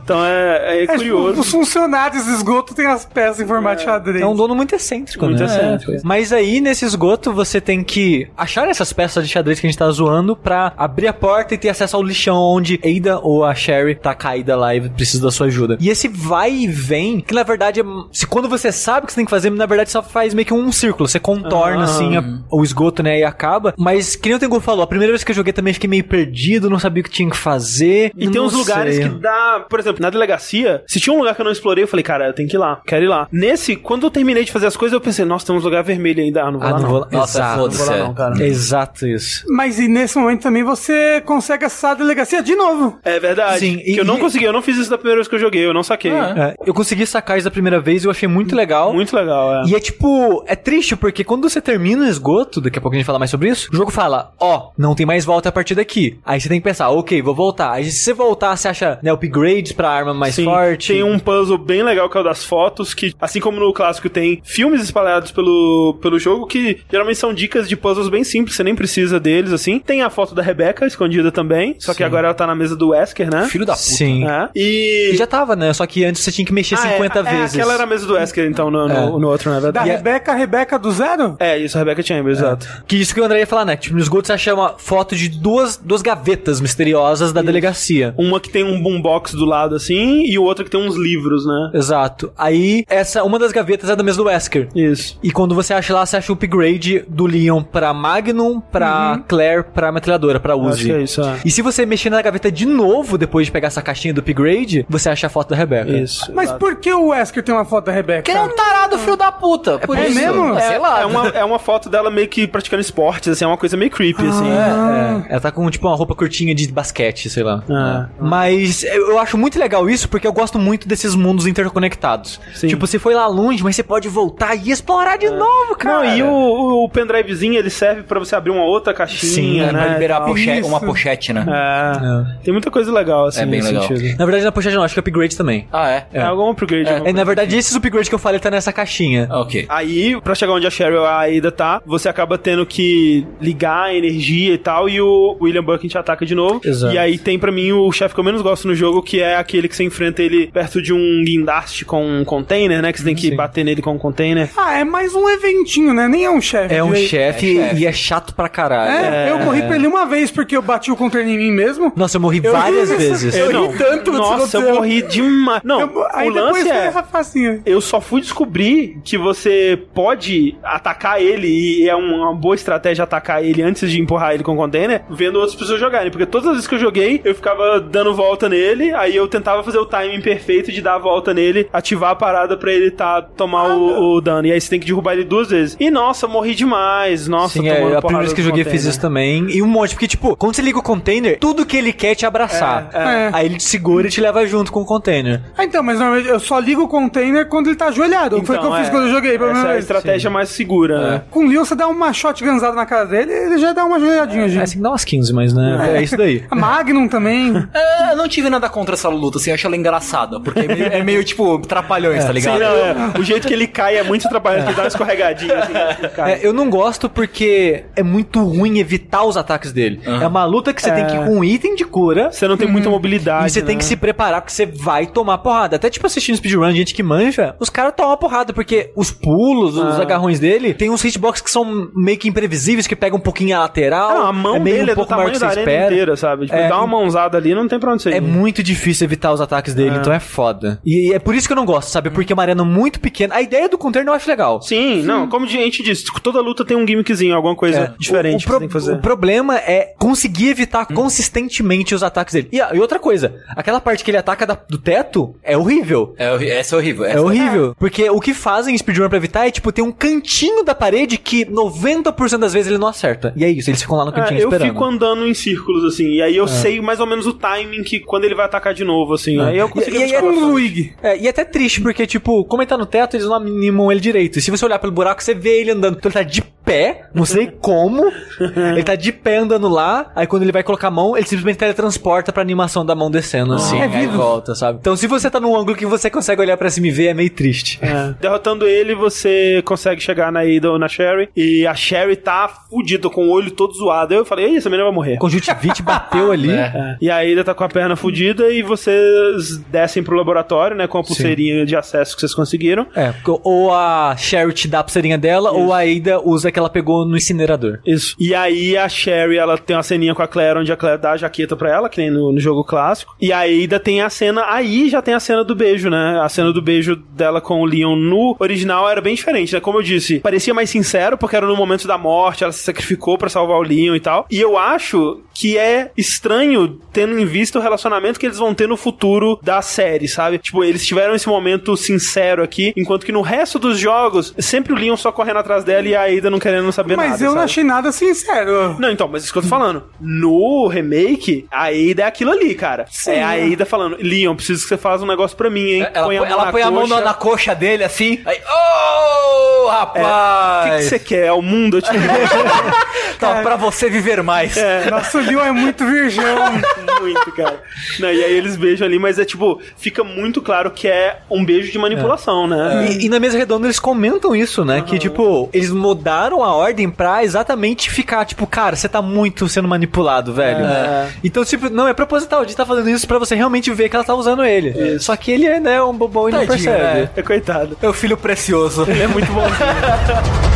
Então é, é
É, tipo,
curioso.
os funcionários do esgoto têm as peças em formato de xadrez.
É um dono muito excêntrico,
Muito
né?
excêntrico.
É. Mas aí, nesse esgoto, você tem que achar essas peças de xadrez que a gente tá zoando pra abrir a porta e ter acesso ao lixão onde Ada ou a Sherry tá caída lá e precisa da sua ajuda. E esse vai e vem, que na verdade, é, se quando você sabe o que você tem que fazer, na verdade só faz meio que um círculo. Você contorna,
Ah.
assim, a- o esgoto, né, e acaba. Mas, que nem o Tengu falou, a primeira vez que eu joguei também fiquei meio perdido, não sabia o que tinha que fazer.
E tem uns
Não
lugares
sei.
que dá, por exemplo, na delegacia, se tinha um lugar que eu não explorei, eu falei, cara, eu tenho que ir lá, quero ir lá. Nesse, quando eu terminei de fazer as coisas, eu pensei, nossa, tem uns lugar vermelho ainda, ah, não vou
Ah,
lá
não
não.
vou lá.
Nossa,
Exato.
foda-se.
Não vou lá não, cara.
Exato isso.
Mas e nesse momento também você consegue acessar a delegacia de novo.
É verdade.
Sim,
que
e-
eu não
e-
consegui, eu não fiz isso da primeira vez que eu joguei, eu não saquei.
É, eu consegui sacar isso da primeira vez e eu achei muito legal.
Muito legal, é.
E é tipo, é triste porque quando você termina o esgoto, daqui a pouco a gente fala mais sobre isso, o jogo fala, ó, não tem mais volta a partir daqui. Aí você tem que pensar, ok, vou voltar. Aí se você voltar, você acha né, upgrades pra arma mais
Sim,
forte.
Tem um puzzle bem legal que é o das fotos, que, assim como no clássico, tem filmes espalhados pelo, pelo jogo que geralmente são dicas de puzzles bem simples, você nem precisa deles, assim. Tem a foto da Rebecca escondida também, só que
Sim.
agora ela tá na mesa do Wesker, né?
Filho da puta.
Sim.
É. E.
E já tava, né? Só que antes você tinha que mexer
Ah,
50
é,
vezes.
É, aquela era a mesa do Wesker, então, no, no,
É.
no outro, na
Da
verdade.
Rebeca, a Rebeca do zero?
É, isso, a Rebecca Chambers, exato.
Que isso que o André ia falar, né? Tipo, no esgoto você acha uma foto de duas, duas gavetas misteriosas da delegacia.
Uma que tem um boombox do lado, assim, e o outro que tem uns livros, né?
Exato. Aí, essa, uma das gavetas é da mesa do Wesker.
Isso.
E quando você acha lá, você acha o upgrade do Leon pra Magnum, pra Claire, pra metralhadora, pra
Acho que é
Uzi.
isso, é.
E se você mexer na gaveta de novo, depois de pegar essa caixinha do upgrade, você acha a foto da Rebecca.
Isso.
Mas por que o Wesker tem uma foto da Rebeca?
É um tarado filho da puta. por
é
isso.
mesmo?
É, sei lá.
É uma, é uma foto dela meio que praticando esportes, assim, é uma coisa meio creepy, assim.
É, ela tá com tipo uma roupa curtinha de basquete, sei lá.
É.
Mas eu acho muito legal isso porque eu gosto muito desses mundos interconectados.
Sim.
Tipo, você foi lá longe, mas você pode voltar e explorar de novo, cara.
Não, e o, o pendrivezinho, ele serve pra você abrir uma outra caixinha,
Sim,
né?
Pra liberar
tal.
poche-
Isso.
uma pochete, né?
É. Tem muita coisa legal, assim,
É bem
nesse
legal.
sentido.
Na verdade, na pochete não, acho que upgrade também.
Ah, é?
É, algum upgrade.
É,
alguma
é, na verdade, esses upgrades que eu falei tá nessa caixinha.
Ok.
Aí, pra chegar onde a Cheryl a Aida tá, você acaba tendo que ligar a energia e tal, e o William Bucket ataca de novo.
Exato.
E aí tem pra mim o chefe que eu menos gosto no jogo, que é aquele que você enfrenta ele perto de um guindaste com um container, né? Que você tem que
Sim.
bater nele com um container.
Ah, é mais um eventinho, né? Nem é um chefe.
É um chefe
É
e é chato pra caralho.
É, eu morri pra ele uma vez porque eu bati o controle em mim mesmo.
Nossa, eu morri
Eu
várias
ri-
vezes.
Eu
não.
ri tanto
Nossa, eu morri demais. Não,
Eu- aí
o
depois
lance é... Eu só fui descobrir que você pode atacar ele e é uma boa estratégia atacar ele antes de empurrar ele com o container, vendo outras pessoas jogarem. Porque todas as vezes que eu joguei, eu ficava dando volta nele, aí eu tentava fazer o timing perfeito de dar a volta nele, ativar a parada pra ele tá, tomar o, o dano. E aí você tem que derrubar ele duas vezes. E nossa, morri demais. Nossa,
Sim,
tomando
é, a primeira vez que eu joguei eu fiz
container.
isso também. E um monte, porque, tipo, quando você liga o container, tudo que ele quer é te abraçar.
É.
Aí ele te segura e te leva junto com o container.
Ah, então, mas normalmente eu só ligo o container quando ele tá ajoelhado. Foi o que eu
Então,
fiz
é,
quando eu joguei.
Essa é
primeira
a estratégia mais segura, né?
Com o Leon, você dá uma shotgunzada na cara dele, ele já dá uma ajoelhadinha,
É
gente.
assim, dá umas 15, mas né, é, isso daí.
A Magnum também.
É, eu não tive nada contra essa luta, assim, eu acho ela engraçada, porque é meio, é meio, tipo, trapalhões, tá
Sim,
ligado?
não, é. O jeito que ele cai é muito atrapalhante, que ele dá uma escorregadinha assim. ele cai.
É, eu não gosto porque é muito ruim evitar os ataques dele. É uma luta que você tem que ir com um item de cura.
Você não tem muita mobilidade.
E você tem
né?
que se preparar porque você vai tomar porrada. Até tipo assistindo speedrun, gente que manja, os caras tomam porrada porque os pulos, os agarrões dele, tem uns hitbox que são meio que imprevisíveis, que pegam um pouquinho a lateral.
Não, a mão
é meio
dele
um
é do
pouco maior
tamanho
que
da
você
arena
espera.
inteira, sabe? Tipo,
É,
dá uma mãozada ali, não tem pra onde você ir.
É muito difícil evitar os ataques dele, então é foda. E é por isso que eu não gosto, sabe? Porque é uma arena muito pequena. A ideia do container eu acho legal.
Sim, não, como a gente disse, toda luta tem um gimmickzinho, alguma coisa
É.
diferente
o, o
que você tem que fazer.
o problema é conseguir evitar consistentemente os ataques dele. E, ah, e outra coisa, aquela parte que ele ataca da- do teto é horrível.
É, essa é horrível.
É
essa-
horrível. Porque o que fazem em speedrun pra evitar é, tipo, ter um cantinho da parede que 90% das vezes ele não acerta. E é isso, eles ficam lá no
É,
cantinho
eu
esperando.
fico andando em círculos, assim, e aí eu sei mais ou menos o timing que quando ele vai atacar de novo, assim. Aí eu consigo
E- e- e é
Luigi.
É, e é até triste, porque, tipo, como ele tá no teto, eles não animam ele direito. E se você olhar pelo buraco, você vê ele andando. Então ele tá de pé, não sei como. ele tá de pé andando lá. Aí quando ele vai colocar a mão, ele simplesmente teletransporta pra animação da mão descendo, assim.
É vivo.
volta, sabe? Então se você tá num ângulo que você consegue olhar pra cima e ver, é meio triste.
É. Derrotando ele, você consegue chegar na ou na Sherry. E a Sherry tá fudida, com o olho todo zoado. Aí eu falei, Ei, essa menina vai morrer.
Conjuntivite bateu ali.
É. E a Ada tá com a perna fudida e vocês descem pro laboratório, né? Com a pulseirinha de acesso que vocês conseguiram.
É, ou a Sherry te dá a pulseirinha dela, ou a Ada usa que ela pegou no incinerador.
Isso. E aí a Sherry, ela tem uma ceninha com a Claire, onde a Claire dá a jaqueta pra ela, que nem no, no jogo clássico. E a Ada tem a cena, aí já tem a cena do beijo, né? A cena do beijo dela com o Leon no original era bem diferente, né? Como eu disse, parecia mais sincero, porque era no momento da morte, ela se sacrificou pra salvar o Leon e tal. E eu acho que é estranho, tendo em vista o relacionamento que eles vão ter no futuro da série, sabe? Tipo, eles tiveram esse momento sincero aqui, enquanto que no resto dos jogos, sempre o Leon só correndo atrás dela e a Ada não querendo saber nada.
Mas eu não
sabe?
achei nada sincero.
Não, então, mas isso que eu tô falando. No remake, a Ada é aquilo ali, cara.
Sim.
é a Ada falando, Leon, preciso que você faça um negócio pra mim, hein?
Ela põe, ela põe a mão na, na coxa dele, assim, aí, ô,
O que,
rapaz!
que você quer? É o mundo? Eu te
Tá, pra você viver mais.
Nossa, o Leon é muito virgão.
muito, cara. Não, e aí eles beijam ali, mas é tipo, fica muito claro que é um beijo de manipulação, né?
E, e na mesa redonda eles comentam isso, né? Que, tipo, eles mudaram a ordem pra exatamente ficar, tipo, cara, você tá muito sendo manipulado, velho. Então, tipo, não, é proposital, gente tá fazendo isso pra você realmente ver que ela tá usando ele. Só que ele é, né, um bobão e não
Tadinho,
percebe.
né?
É coitado.
Meu filho precioso.
É muito bom.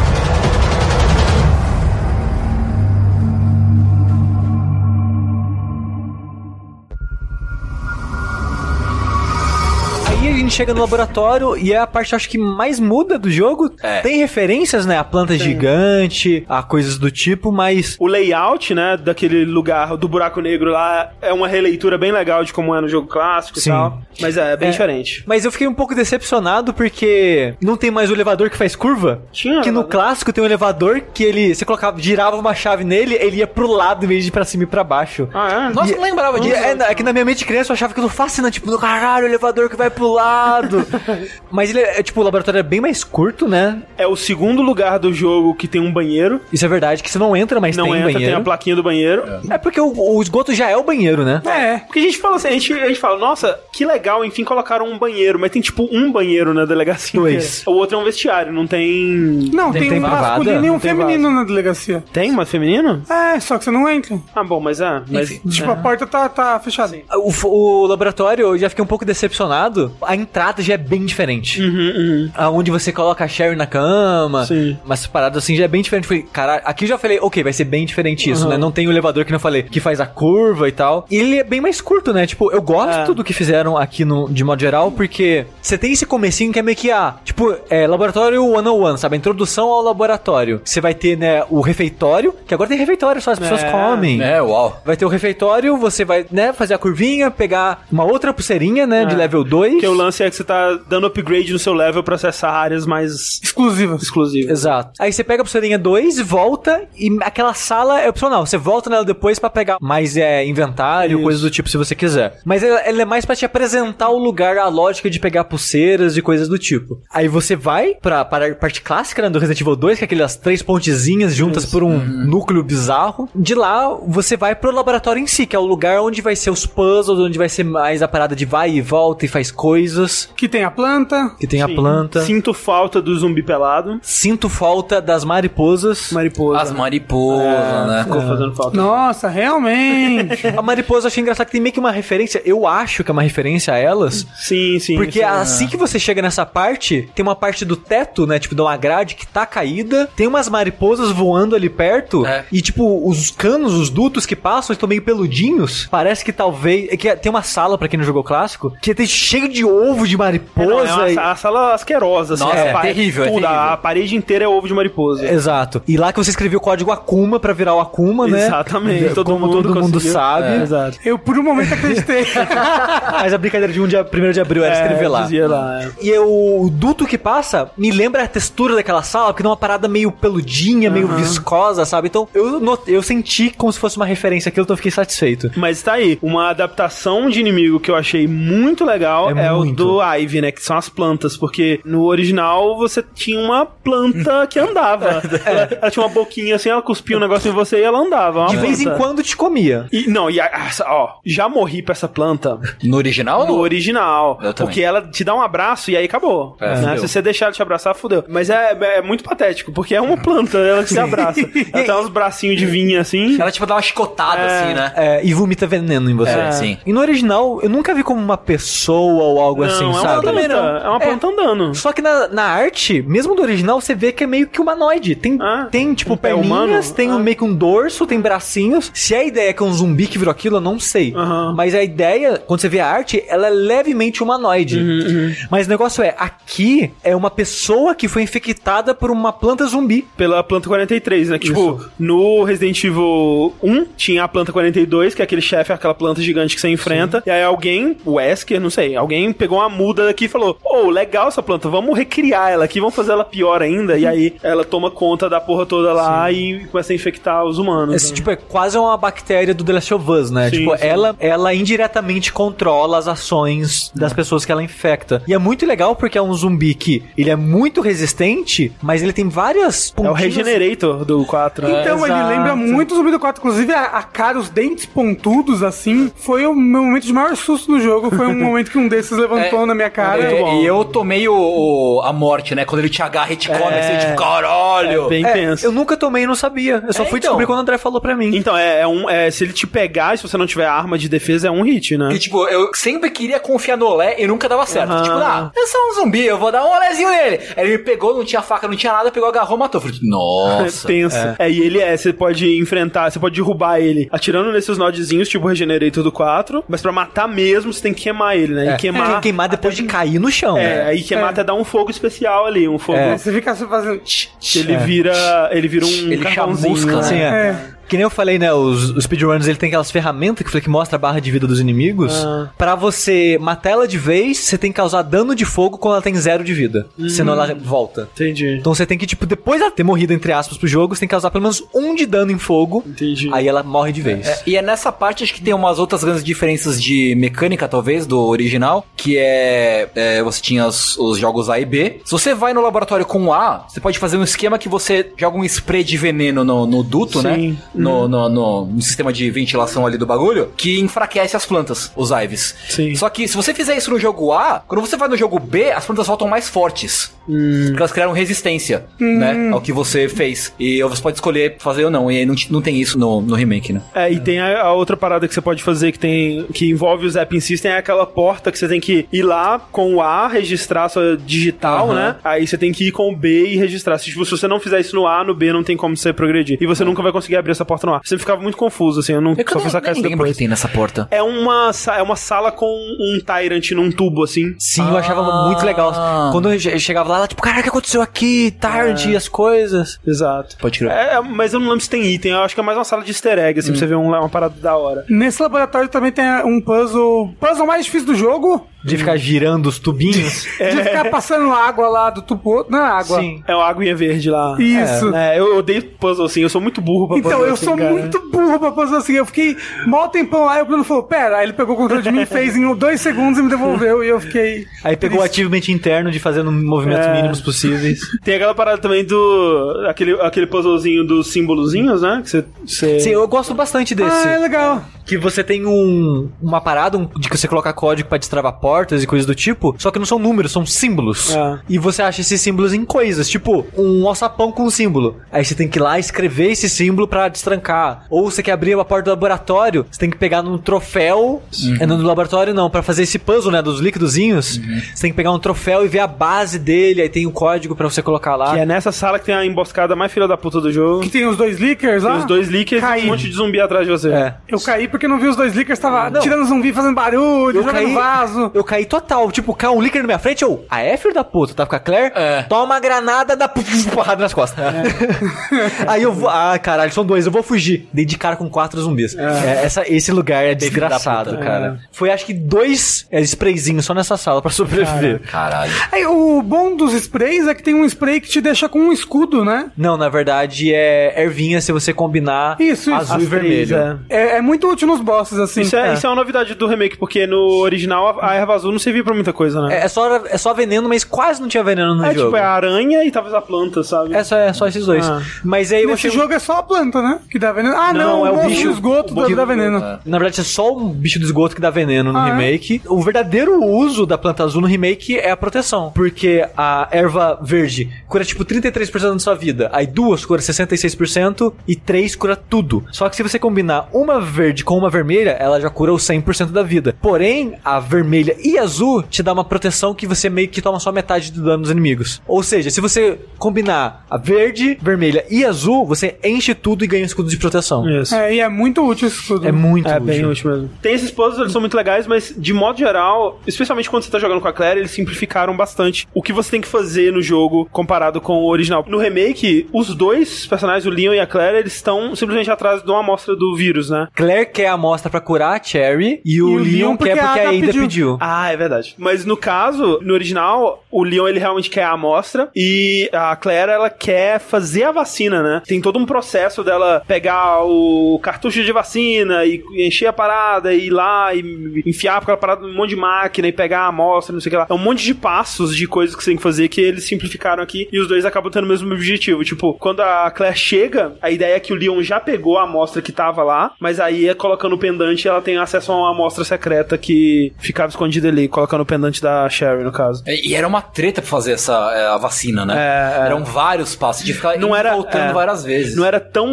chega no laboratório e é a parte, acho que, mais muda do jogo.
É.
Tem referências, né, a planta gigante, a coisas do tipo, mas...
O layout, né, daquele lugar do buraco negro lá é uma releitura bem legal de como é no jogo clássico
Sim.
e tal. Mas é, bem
É.
diferente.
Mas eu fiquei um pouco decepcionado porque não tem mais o elevador que faz curva.
Tinha
Que no
elevador.
clássico tem um elevador que ele, você colocava, girava uma chave nele, ele ia pro lado em vez de ir pra cima e pra baixo.
Ah, é?
Nossa, não lembrava
E
disso.
é, é que na minha mente criança eu achava aquilo fascinante, tipo, caralho, o elevador que vai pro lado. Lado. Mas ele é, tipo, o laboratório é bem mais curto, né?
É o segundo lugar do jogo que tem um banheiro.
Isso é verdade, que você não entra, mas
Não
tem
entra, tem
banheiro.
a plaquinha do banheiro.
É porque o, o esgoto já é o banheiro, né?
É.
Porque a gente fala assim, a gente, a gente fala, nossa, que legal, enfim, colocaram um banheiro, mas tem tipo um banheiro na delegacia.
Dois.
O outro é um vestiário, não tem.
Não, tem,
tem
um
privada?
masculino e um
tem
feminino na delegacia.
Tem, mas feminino?
É, só que você não entra.
Ah, bom, mas é. Mas,
Tipo, a porta tá, tá fechada.
O, o laboratório, eu já fiquei um pouco decepcionado. A entrada já é bem diferente.
Uhum,
Aonde você coloca a Sherry na cama.
Sim.
Umas paradas assim já é bem diferente. Falei, cara, aqui eu já falei, ok, vai ser bem diferente isso, né? Não tem o elevador que não falei, que faz a curva e tal. E ele é bem mais curto, né? Tipo, eu gosto
É.
do que fizeram aqui no, de modo geral, porque você tem esse comecinho que é meio que, ah, tipo, é laboratório 101, sabe? A introdução ao laboratório. Você vai ter, né, o refeitório, que agora tem refeitório, só as pessoas
É.
comem.
É, uau.
Vai ter o refeitório, você vai, né, fazer a curvinha, pegar uma outra pulseirinha, né, de
É.
level 2.
Porque o lance é que você tá dando upgrade no seu level pra acessar áreas mais
Exclusivas.
exclusivas.
Exato. Aí você pega a pulseirinha 2, volta e aquela sala é opcional. Você volta nela depois pra pegar mais é, inventário,
Isso.
coisas do tipo, se você quiser. Mas ela, ela é mais pra te apresentar o lugar, a lógica de pegar pulseiras e coisas do tipo. Aí você vai pra, para a parte clássica né, do Resident Evil 2, que é aquelas três pontezinhas juntas por um núcleo bizarro. De lá, você vai pro laboratório em si, que é o lugar onde vai ser os puzzles, onde vai ser mais a parada de vai e volta e faz coisas.
Que tem a planta.
Que tem a
Sim.
planta.
Sinto falta do zumbi pelado.
Sinto falta das mariposas.
Mariposa.
As mariposas, né?
Ficou fazendo falta.
Nossa, realmente.
A mariposa eu achei engraçado que tem meio que uma referência. Eu acho que é uma referência a elas.
Sim, sim.
Porque
sim.
assim que você chega nessa parte, tem uma parte do teto, né? Tipo, de uma grade que tá caída. Tem umas mariposas voando ali perto.
É.
E, tipo, os canos, os dutos que passam estão meio peludinhos. Parece que talvez. é que tem uma sala, pra quem não jogou clássico, que tem cheio de ovo de
É, não,
mariposa.
é uma,
e-
a sala asquerosa, assim.
Nossa,
a
é
pa-
terrível, é
tudo,
terrível.
A parede inteira é ovo de mariposa.
Exato. E lá que você escreveu o código Akuma pra virar o Akuma, né?
Exatamente. Todo
Como
mundo
todo mundo sabe.
É, Exato.
Eu por um momento acreditei.
Mas a brincadeira de 1 dia, 1 de abril era escrever lá.
Dizia lá. é.
E eu- o duto que passa me lembra a textura daquela sala, porque dá uma parada meio peludinha, meio viscosa, sabe? Então eu, eu senti como se fosse uma referência àquilo, então eu fiquei satisfeito.
Mas tá aí, uma adaptação de inimigo que eu achei muito legal
É
é,
muito.
o do Ivy, né? Que são as plantas, porque no original você tinha uma planta que andava. ela, ela tinha uma boquinha assim, ela cuspia um negócio em você e ela andava. uma
De vez em
planta.
quando te comia.
E, não, e ó, já morri pra essa planta
No original?
no original.
Eu também.
Porque ela te dá um abraço e aí acabou.
É,
né? Se você deixar ela te abraçar, fudeu. Mas é, é muito patético, porque é uma planta, ela que se abraça. Ela tem uns bracinhos de vinha assim.
Ela, tipo, dá uma chicotada, assim, né?
É, e vomita veneno em você.
É, sim.
E no original, eu nunca vi como uma pessoa ou algo assim,
não, é uma
sabe?
planta. É uma planta andando.
Só que na, na arte, mesmo do original, você vê que é meio que humanoide. Tem,
Ah,
tem tipo,
um pé
perninhas, tem um,
Ah.
meio que um dorso, tem bracinhos. Se a ideia é que é um zumbi que virou aquilo, eu não sei. Mas a ideia, quando você vê a arte, ela é levemente humanoide.
Uhum,
Mas o negócio é, aqui é uma pessoa que foi infectada por uma planta zumbi.
Pela planta 43, né? Que, tipo, no Resident Evil 1 tinha a planta 42, que é aquele chefe, aquela planta gigante que você enfrenta. E aí alguém, o Wesker, não sei, alguém pegou uma muda daqui e falou: Ô, legal essa planta, vamos recriar ela aqui, vamos fazer ela pior ainda. E aí ela toma conta da porra toda lá e começa a infectar os humanos.
Esse,
né?
tipo, é quase uma bactéria do The Last of Us, né?
Sim,
tipo,
sim.
ela, ela indiretamente controla as ações das pessoas que ela infecta. E é muito legal porque é um zumbi que ele é muito resistente, mas ele tem várias
É o
pontinhas-
Regenerator do 4. né?
Então, ele
exato.
lembra muito o zumbi do 4. Inclusive, a, a cara, os dentes pontudos, assim, foi o meu momento de maior susto do jogo. Foi um momento que um desses levantou
É,
na minha cara.
É, e eu tomei o, o- a morte, né? Quando ele te agarra e te come, assim, tipo, caralho.
É bem
É,
tenso.
eu nunca tomei e não sabia. Eu só
É,
fui
então.
descobrir quando o André falou pra mim.
Então, é, é um. é, se ele te pegar, se você não tiver arma de defesa, é um hit, né?
E, tipo, eu sempre queria confiar no olé e nunca dava certo.
Aham.
Tipo, ah, é só um zumbi, eu vou dar um olézinho nele. Aí ele me pegou, não tinha faca, não tinha nada, pegou, agarrou, matou. Eu falei, nossa.
tenso. É. e ele é, você pode enfrentar, você pode derrubar ele atirando nesses nodzinhos, tipo o Regenerator do 4, mas pra matar mesmo, você tem que queimar ele, né?
É.
E queimar.
É, queimar depois de cair no chão.
É,
né?
aí queimar até dar um fogo especial ali, um fogo.
É.
Você fica fazendo. tch, tch.
que Ele vira. Ele vira um
Ele chamusca,
né?
Assim, é.
É.
Que nem eu falei, né? Os, os speedrunners, ele tem aquelas ferramentas que, que mostra a barra de vida dos inimigos.
Ah.
Pra você matar ela de vez, você tem que causar dano de fogo quando ela tem zero de vida. Senão ela volta.
Entendi.
Então você tem que, tipo, depois dela ter morrido, entre aspas, pro jogo, você tem que causar pelo menos um de dano em fogo.
Entendi.
Aí ela morre de vez.
É, e é nessa parte acho que tem umas outras grandes diferenças de mecânica, talvez, do original, que é, é, você tinha os, os jogos A e B. Se você vai no laboratório com A, você pode fazer um esquema que você joga um spray de veneno no, no duto,
Sim.
né? No, no, no- no sistema de ventilação ali do bagulho, que enfraquece as plantas, os Ives.
Sim.
Só que se você fizer isso no jogo A, quando você vai no jogo B, as plantas voltam mais fortes.
Hum.
Porque elas criaram resistência, né? Ao que você fez. E você pode escolher fazer ou não. E aí não, não tem isso no, no remake, né?
É, e tem a, a outra parada que você pode fazer que tem que envolve o Zapping System é aquela porta que você tem que ir lá com o A, registrar sua digital,
Aham.
né? Aí você tem que ir com o B e registrar. Se, tipo, se você não fizer isso no A, no B não tem como você progredir. E você nunca vai conseguir abrir essa porta no A. Você ficava muito confuso, assim, eu não
É que
só
eu
fui sacar isso
lembro
depois.
que tem nessa porta.
É uma, é uma sala com um Tyrant num tubo, assim.
Sim, eu achava muito legal. Quando eu che- chegava lá, ela, tipo, cara, o que aconteceu aqui? Tyrant e as coisas.
Exato.
Pode crer.
É, é, mas eu não lembro se tem item. Eu acho que é mais uma sala de easter egg, assim, pra você ver um- uma parada da hora.
Nesse laboratório também tem um puzzle. Puzzle mais difícil do jogo.
De ficar girando os tubinhos.
De ficar passando água lá do tubo. Não é água.
Sim.
É uma aguinha verde lá.
Isso.
É, eu odeio puzzle assim, eu sou muito burro pra
Então,
puzzle
eu
assim,
sou
cara.
muito burro pra puzzle assim. Eu fiquei mó tempão lá e o Bruno falou: Pera, aí ele pegou o controle de mim, fez em dois segundos e me devolveu. E eu fiquei.
Aí pegou o ativamente interno de fazer movimentos
É.
mínimos possíveis.
Tem aquela parada também do. aquele, aquele puzzlezinho dos símbolozinhos, né? Que você. você-
Sim, eu gosto bastante desse.
Ah, é legal.
Que você tem um, uma parada um- de que você coloca código pra destravar portas e coisas do tipo, só que não são números, são símbolos.
É.
E você acha esses símbolos em coisas, tipo um alçapão com um símbolo. Aí você tem que ir lá escrever esse símbolo pra destrancar. Ou você quer abrir uma porta do laboratório, você tem que pegar num troféu. É no laboratório não, pra fazer esse puzzle, né, dos líquidozinhos. Você tem que pegar um troféu e ver a base dele, aí tem o código pra você colocar lá.
Que é nessa sala que tem a emboscada mais filha da puta do jogo.
Que tem os dois leakers lá.
Tem os dois leakers e
Caí.
um monte de zumbi atrás de você.
É.
Eu caí porque não vi os dois leakers, tava
Não.
tirando zumbi, fazendo barulho,
Eu
jogando
caí,
vaso.
eu caí total. Tipo, caiu um líquido na minha frente, eu. Ah, é, filho da puta? Tá com a Claire?
É.
Toma uma granada, dá puf, porrada nas costas. Aí eu vou. Ah, caralho, são dois, eu vou fugir. Dei de cara com quatro zumbis. É, essa, esse lugar é desgraçado,
puta.
cara. Foi acho que dois é, sprayzinhos só nessa sala pra sobreviver.
Caralho.
Aí, o bom dos sprays é que tem um spray que te deixa com um escudo, né?
Não, na verdade é ervinha se você combinar
Isso, isso.
azul
As
e
três,
vermelho.
é.
É, é muito útil nos bosses, assim.
Isso é, isso é uma novidade do remake, porque no original a a erva azul não servia pra muita coisa, né?
É, é só, é só veneno, mas quase não tinha veneno no
É,
jogo.
tipo, é a aranha e talvez a planta, sabe?
É só, é só esses dois.
Ah.
Mas aí eu
Nesse
achei.
jogo é só a planta, né? Que dá veneno. Ah, não,
Não, é o
o
bicho-
do esgoto
o
dá, veneno.
esgoto,
Na verdade, é só um bicho do esgoto que dá veneno no
Ah, é?
remake. O verdadeiro uso da planta azul no remake é a proteção. Porque a erva verde cura tipo 33% da sua vida. Aí duas cura 66% e três cura tudo. Só que se você combinar uma verde com uma vermelha, ela já cura o 100% da vida. Porém, a vermelha e azul te dá uma proteção que você meio que toma só metade do dano dos inimigos. Ou seja, se você combinar a verde, vermelha e azul, você enche tudo e ganha um escudo de proteção.
Isso.
É, e é muito útil esse escudo.
É muito
É
útil.
bem útil mesmo. Tem esses puzzles, eles são muito legais, mas de modo geral, especialmente quando você tá jogando com a Claire, eles simplificaram bastante o que você tem que fazer no jogo comparado com o original. No remake, os dois personagens, o Leon e a Claire, eles estão simplesmente atrás de uma amostra do vírus, né?
Claire quer a amostra pra curar a Cherry e o,
o
Leon,
Leon
quer
porque a Ada pediu.
pediu.
Ah, é verdade. Mas no caso, no original, o Leon ele realmente quer a amostra e a Claire ela quer fazer a vacina, né? Tem todo um processo dela pegar o cartucho de vacina e encher a parada e ir lá e enfiar aquela parada num monte de máquina e pegar a amostra, não sei o que lá. É um monte de passos de coisas que você tem que fazer que eles simplificaram aqui e os dois acabam tendo o mesmo objetivo. Tipo, quando a Claire chega, a ideia é que o Leon já pegou a amostra que tava lá, mas aí é colocando o pendante ela tem acesso a uma amostra secreta que ficava escondida ali, colocando o pendante da Sherry, no caso.
E e era uma treta pra fazer essa é, a vacina, né?
É, é.
Eram vários passos, de ficar
Não era-
voltando
é.
várias vezes.
Não era tão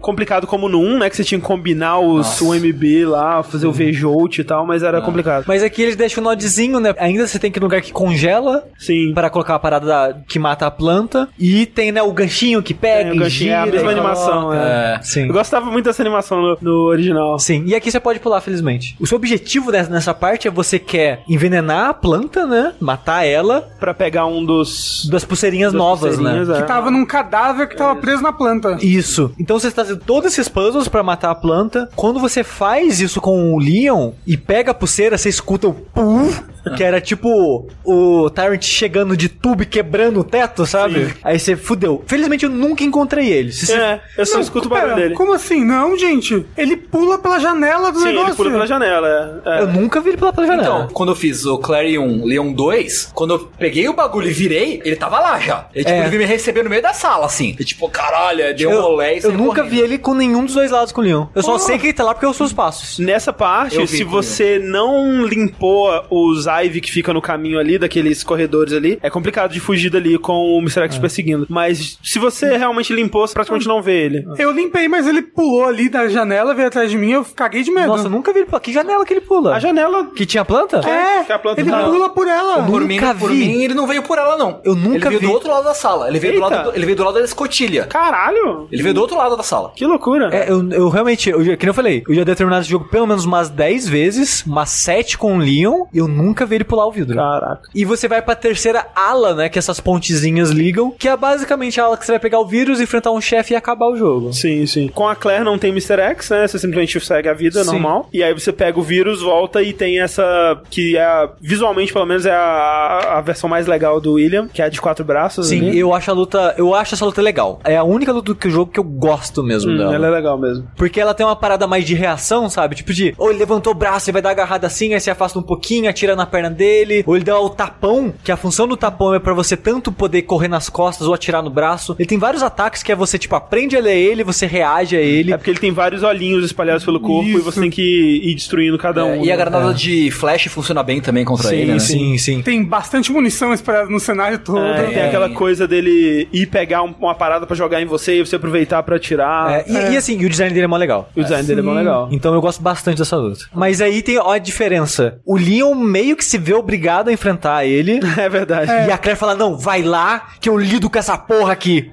complicado como no 1, né? Que você tinha que combinar os
Nossa.
UMB lá, fazer o V-Jolt e tal, mas era complicado.
Mas aqui eles deixam o nodzinho, né? Ainda você tem que ir no lugar que congela
Sim.
para colocar a parada da- que mata a planta. E tem, né, o ganchinho que pega
Tem o ganchinho, é a
gira
mesma animação, é.
É.
Sim.
Eu gostava muito dessa animação no, no original.
Sim, e aqui você pode pular, felizmente. O seu objetivo dessa- nessa parte é você quer envenenar a planta, né? Matar ela
Pra pegar um dos...
das pulseirinhas
das
novas,
pulseirinhas,
né?
é.
Que tava num cadáver que tava preso na planta.
Isso. Então você está fazendo todos esses puzzles pra matar a planta. Quando você faz isso com o Leon e pega a pulseira, você escuta o pum, que era tipo o Tyrant chegando de tubo e quebrando o teto, sabe? Aí você fudeu. Felizmente eu nunca encontrei ele. Se
É, eu só
Não,
escuto o barulho dele.
Como assim? Não, gente. Ele pula pela janela do
Sim,
negócio.
ele pula pela janela. é. É.
Eu nunca vi ele pela pela janela.
Então, quando eu fiz o Clarion Leon 2, quando eu peguei o bagulho e virei, ele tava lá já. Ele, tipo,
É.
ele veio me receber no meio da sala, assim. E, tipo, caralho, deu um
eu,
rolê e
eu nunca
correndo.
vi ele com nenhum dos dois lados com o Leon. Eu só sei que ele tá lá porque eu sou os passos.
Nessa parte, se você não limpou os Ivy que fica no caminho ali, daqueles corredores ali, é complicado de fugir dali com o Mr.
É.
X perseguindo. Mas se você realmente limpou, você praticamente não vê ele.
Eu limpei, mas ele pulou ali da janela, veio atrás de mim, eu caguei de medo.
Nossa, eu nunca vi ele pular. Que janela que ele pula?
A janela.
Que tinha planta?
É,
que a planta
ele
tá-
pula por ela.
Por mim,
Nunca
por
vi.
mim, ele não veio por ela, não.
Eu nunca
Ele veio
vi.
do outro lado da sala. Ele veio, do lado, do- ele veio do lado da escotilha.
Caralho!
Ele veio do outro lado da sala.
Que loucura.
É, eu, eu realmente, eu, que nem eu falei, eu já devo terminar esse jogo pelo menos umas 10 vezes, umas 7 com o Leon, e eu nunca vi ele pular o vidro.
Caraca.
E você vai pra terceira ala, né, que essas pontezinhas ligam, que é basicamente a ala que você vai pegar o vírus, enfrentar um chefe e acabar o jogo.
Sim, sim. Com a Claire não tem Mr. X, né? Você simplesmente segue a vida
Sim.
normal. E aí você pega o vírus, volta e tem essa. Que é. Visualmente, pelo menos, é a, a versão mais legal do William, que é a de quatro braços.
Sim,
ali.
eu acho a luta, eu acho essa luta legal. É a única luta do jogo que eu gosto mesmo
Hum,
dela.
ela é legal mesmo.
Porque ela tem uma parada mais de reação, sabe? Tipo de, ou ele levantou o braço e vai dar agarrada assim, aí você afasta um pouquinho, atira na perna dele, ou ele dá o tapão, que a função do tapão é pra você tanto poder correr nas costas ou atirar no braço. Ele tem vários ataques que é você, tipo, aprende a ler ele, você reage a ele.
É porque ele tem vários olhinhos espalhados pelo corpo e
Isso.
você tem que ir destruindo cada um.
É, e a
né?
granada de flash funciona bem também contra
Sim,
ele, né?
sim, sim.
Tem bastante munição espalhada no cenário todo.
É, tem
É.
aquela coisa dele ir pegar um- uma parada pra jogar em você e você aproveitar pra atirar.
É, e, e assim, e o design dele é mó legal.
E o design dele é bom legal.
Então eu gosto bastante dessa luta. Mas aí tem ó, a diferença. O Leon meio que se vê obrigado a enfrentar ele.
É verdade.
E a Claire fala: Não, vai lá que eu lido com essa porra aqui.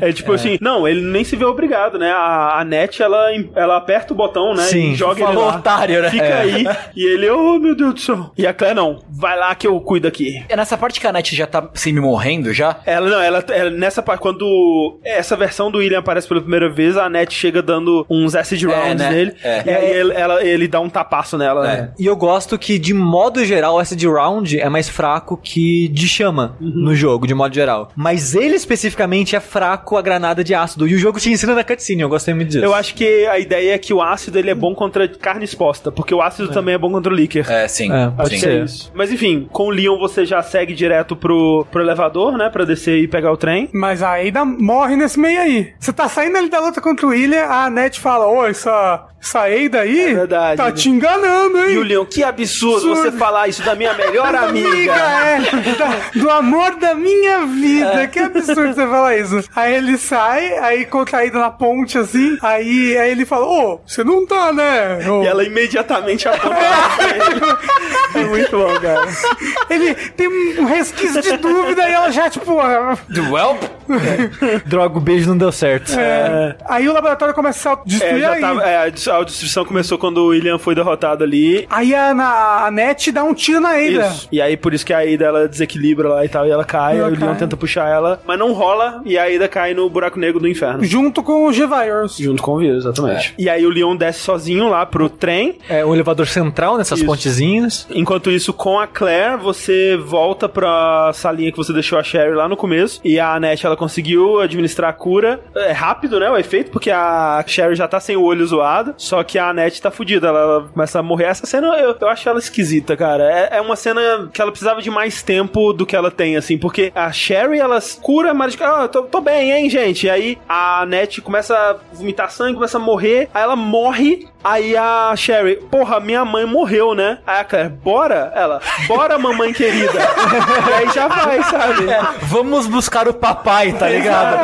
É tipo assim, não, ele nem se vê obrigado, né? A, a net, ela, ela aperta o botão, né?
Sim.
e joga ele lá.
otário, né?
Fica
É.
aí. E ele, oh meu Deus do céu. E a Claire, não, vai lá que eu cuido aqui.
É nessa parte que a Net já tá se me morrendo já.
Ela não, ela, ela- nessa parte, quando essa versão do William aparece pela primeira vez, a net chega dando uns acid rounds
né?
nele.
É.
E aí ele, ela- ele dá um tapaço nela, né?
E eu gosto que, de modo geral, o Acid Round é mais fraco que de chama no jogo, de modo geral. Mas ele especificamente é fraco a granada de ácido. E o jogo te ensina na cutscene, eu gostei muito disso.
Eu acho que a ideia é que o ácido ele é bom contra carne exposta, porque o ácido também é bom contra o líquido.
É, sim.
É,
Acho
pode
que é
ser.
isso. Mas enfim, com o Leon você já segue direto pro, pro elevador, né? Pra descer e pegar o trem.
Mas a Ada morre nesse meio aí. Você tá saindo ali da luta contra o William, a Net fala, ô, essa, essa Ada aí
É verdade,
tá
né?
te enganando, hein?
E o Leon, que absurdo
Absurdo.
você falar isso da minha melhor amiga.
é, da- do amor da minha vida. Que absurdo você falar isso. Aí ele sai, aí contraído na ponte assim, aí, aí ele fala, ô, você não tá, né? Ô.
E ela imediatamente aponta. É muito bom, cara.
Ele tem um resquício de dúvida e ela já, tipo, ah,
Do Welp?
Droga, o beijo não deu certo.
é. aí o laboratório começa a
É,
destruir
já
aí.
tava, é, a a destruição começou quando o William foi derrotado ali.
Aí a, na, a Net dá um tiro na Ada.
Isso. E aí, por isso que a Ada ela desequilibra lá e tal, e ela cai,
Ela
aí o Leon tenta puxar ela, mas não rola, e a Ada cai no buraco negro do inferno.
Junto com o G-Virus.
Junto com o vírus, exatamente. E aí o Leon desce sozinho lá pro trem.
É, o elevador central nessas
Isso.
pontezinhas.
Enquanto isso, com a Claire, você volta pra salinha que você deixou a Sherry lá no começo. E a Annette, ela conseguiu administrar a cura. É rápido, né, o efeito, porque a Sherry já tá sem o olho zoado. Só que a Annette tá fudida, ela, ela começa a morrer. Essa cena, eu, eu acho ela esquisita, cara. É, é uma cena que ela precisava de mais tempo do que ela tem, assim. Porque a Sherry, ela cura, mas... Ah, tô, tô bem, hein, gente? E aí a Annette começa a vomitar sangue, começa a morrer. Aí ela morre. Aí a Sherry, porra, minha mãe morreu, né? Aí a Claire, bora? Ela, bora, mamãe querida. e aí já vai, sabe?
Vamos buscar o papai, tá ligado?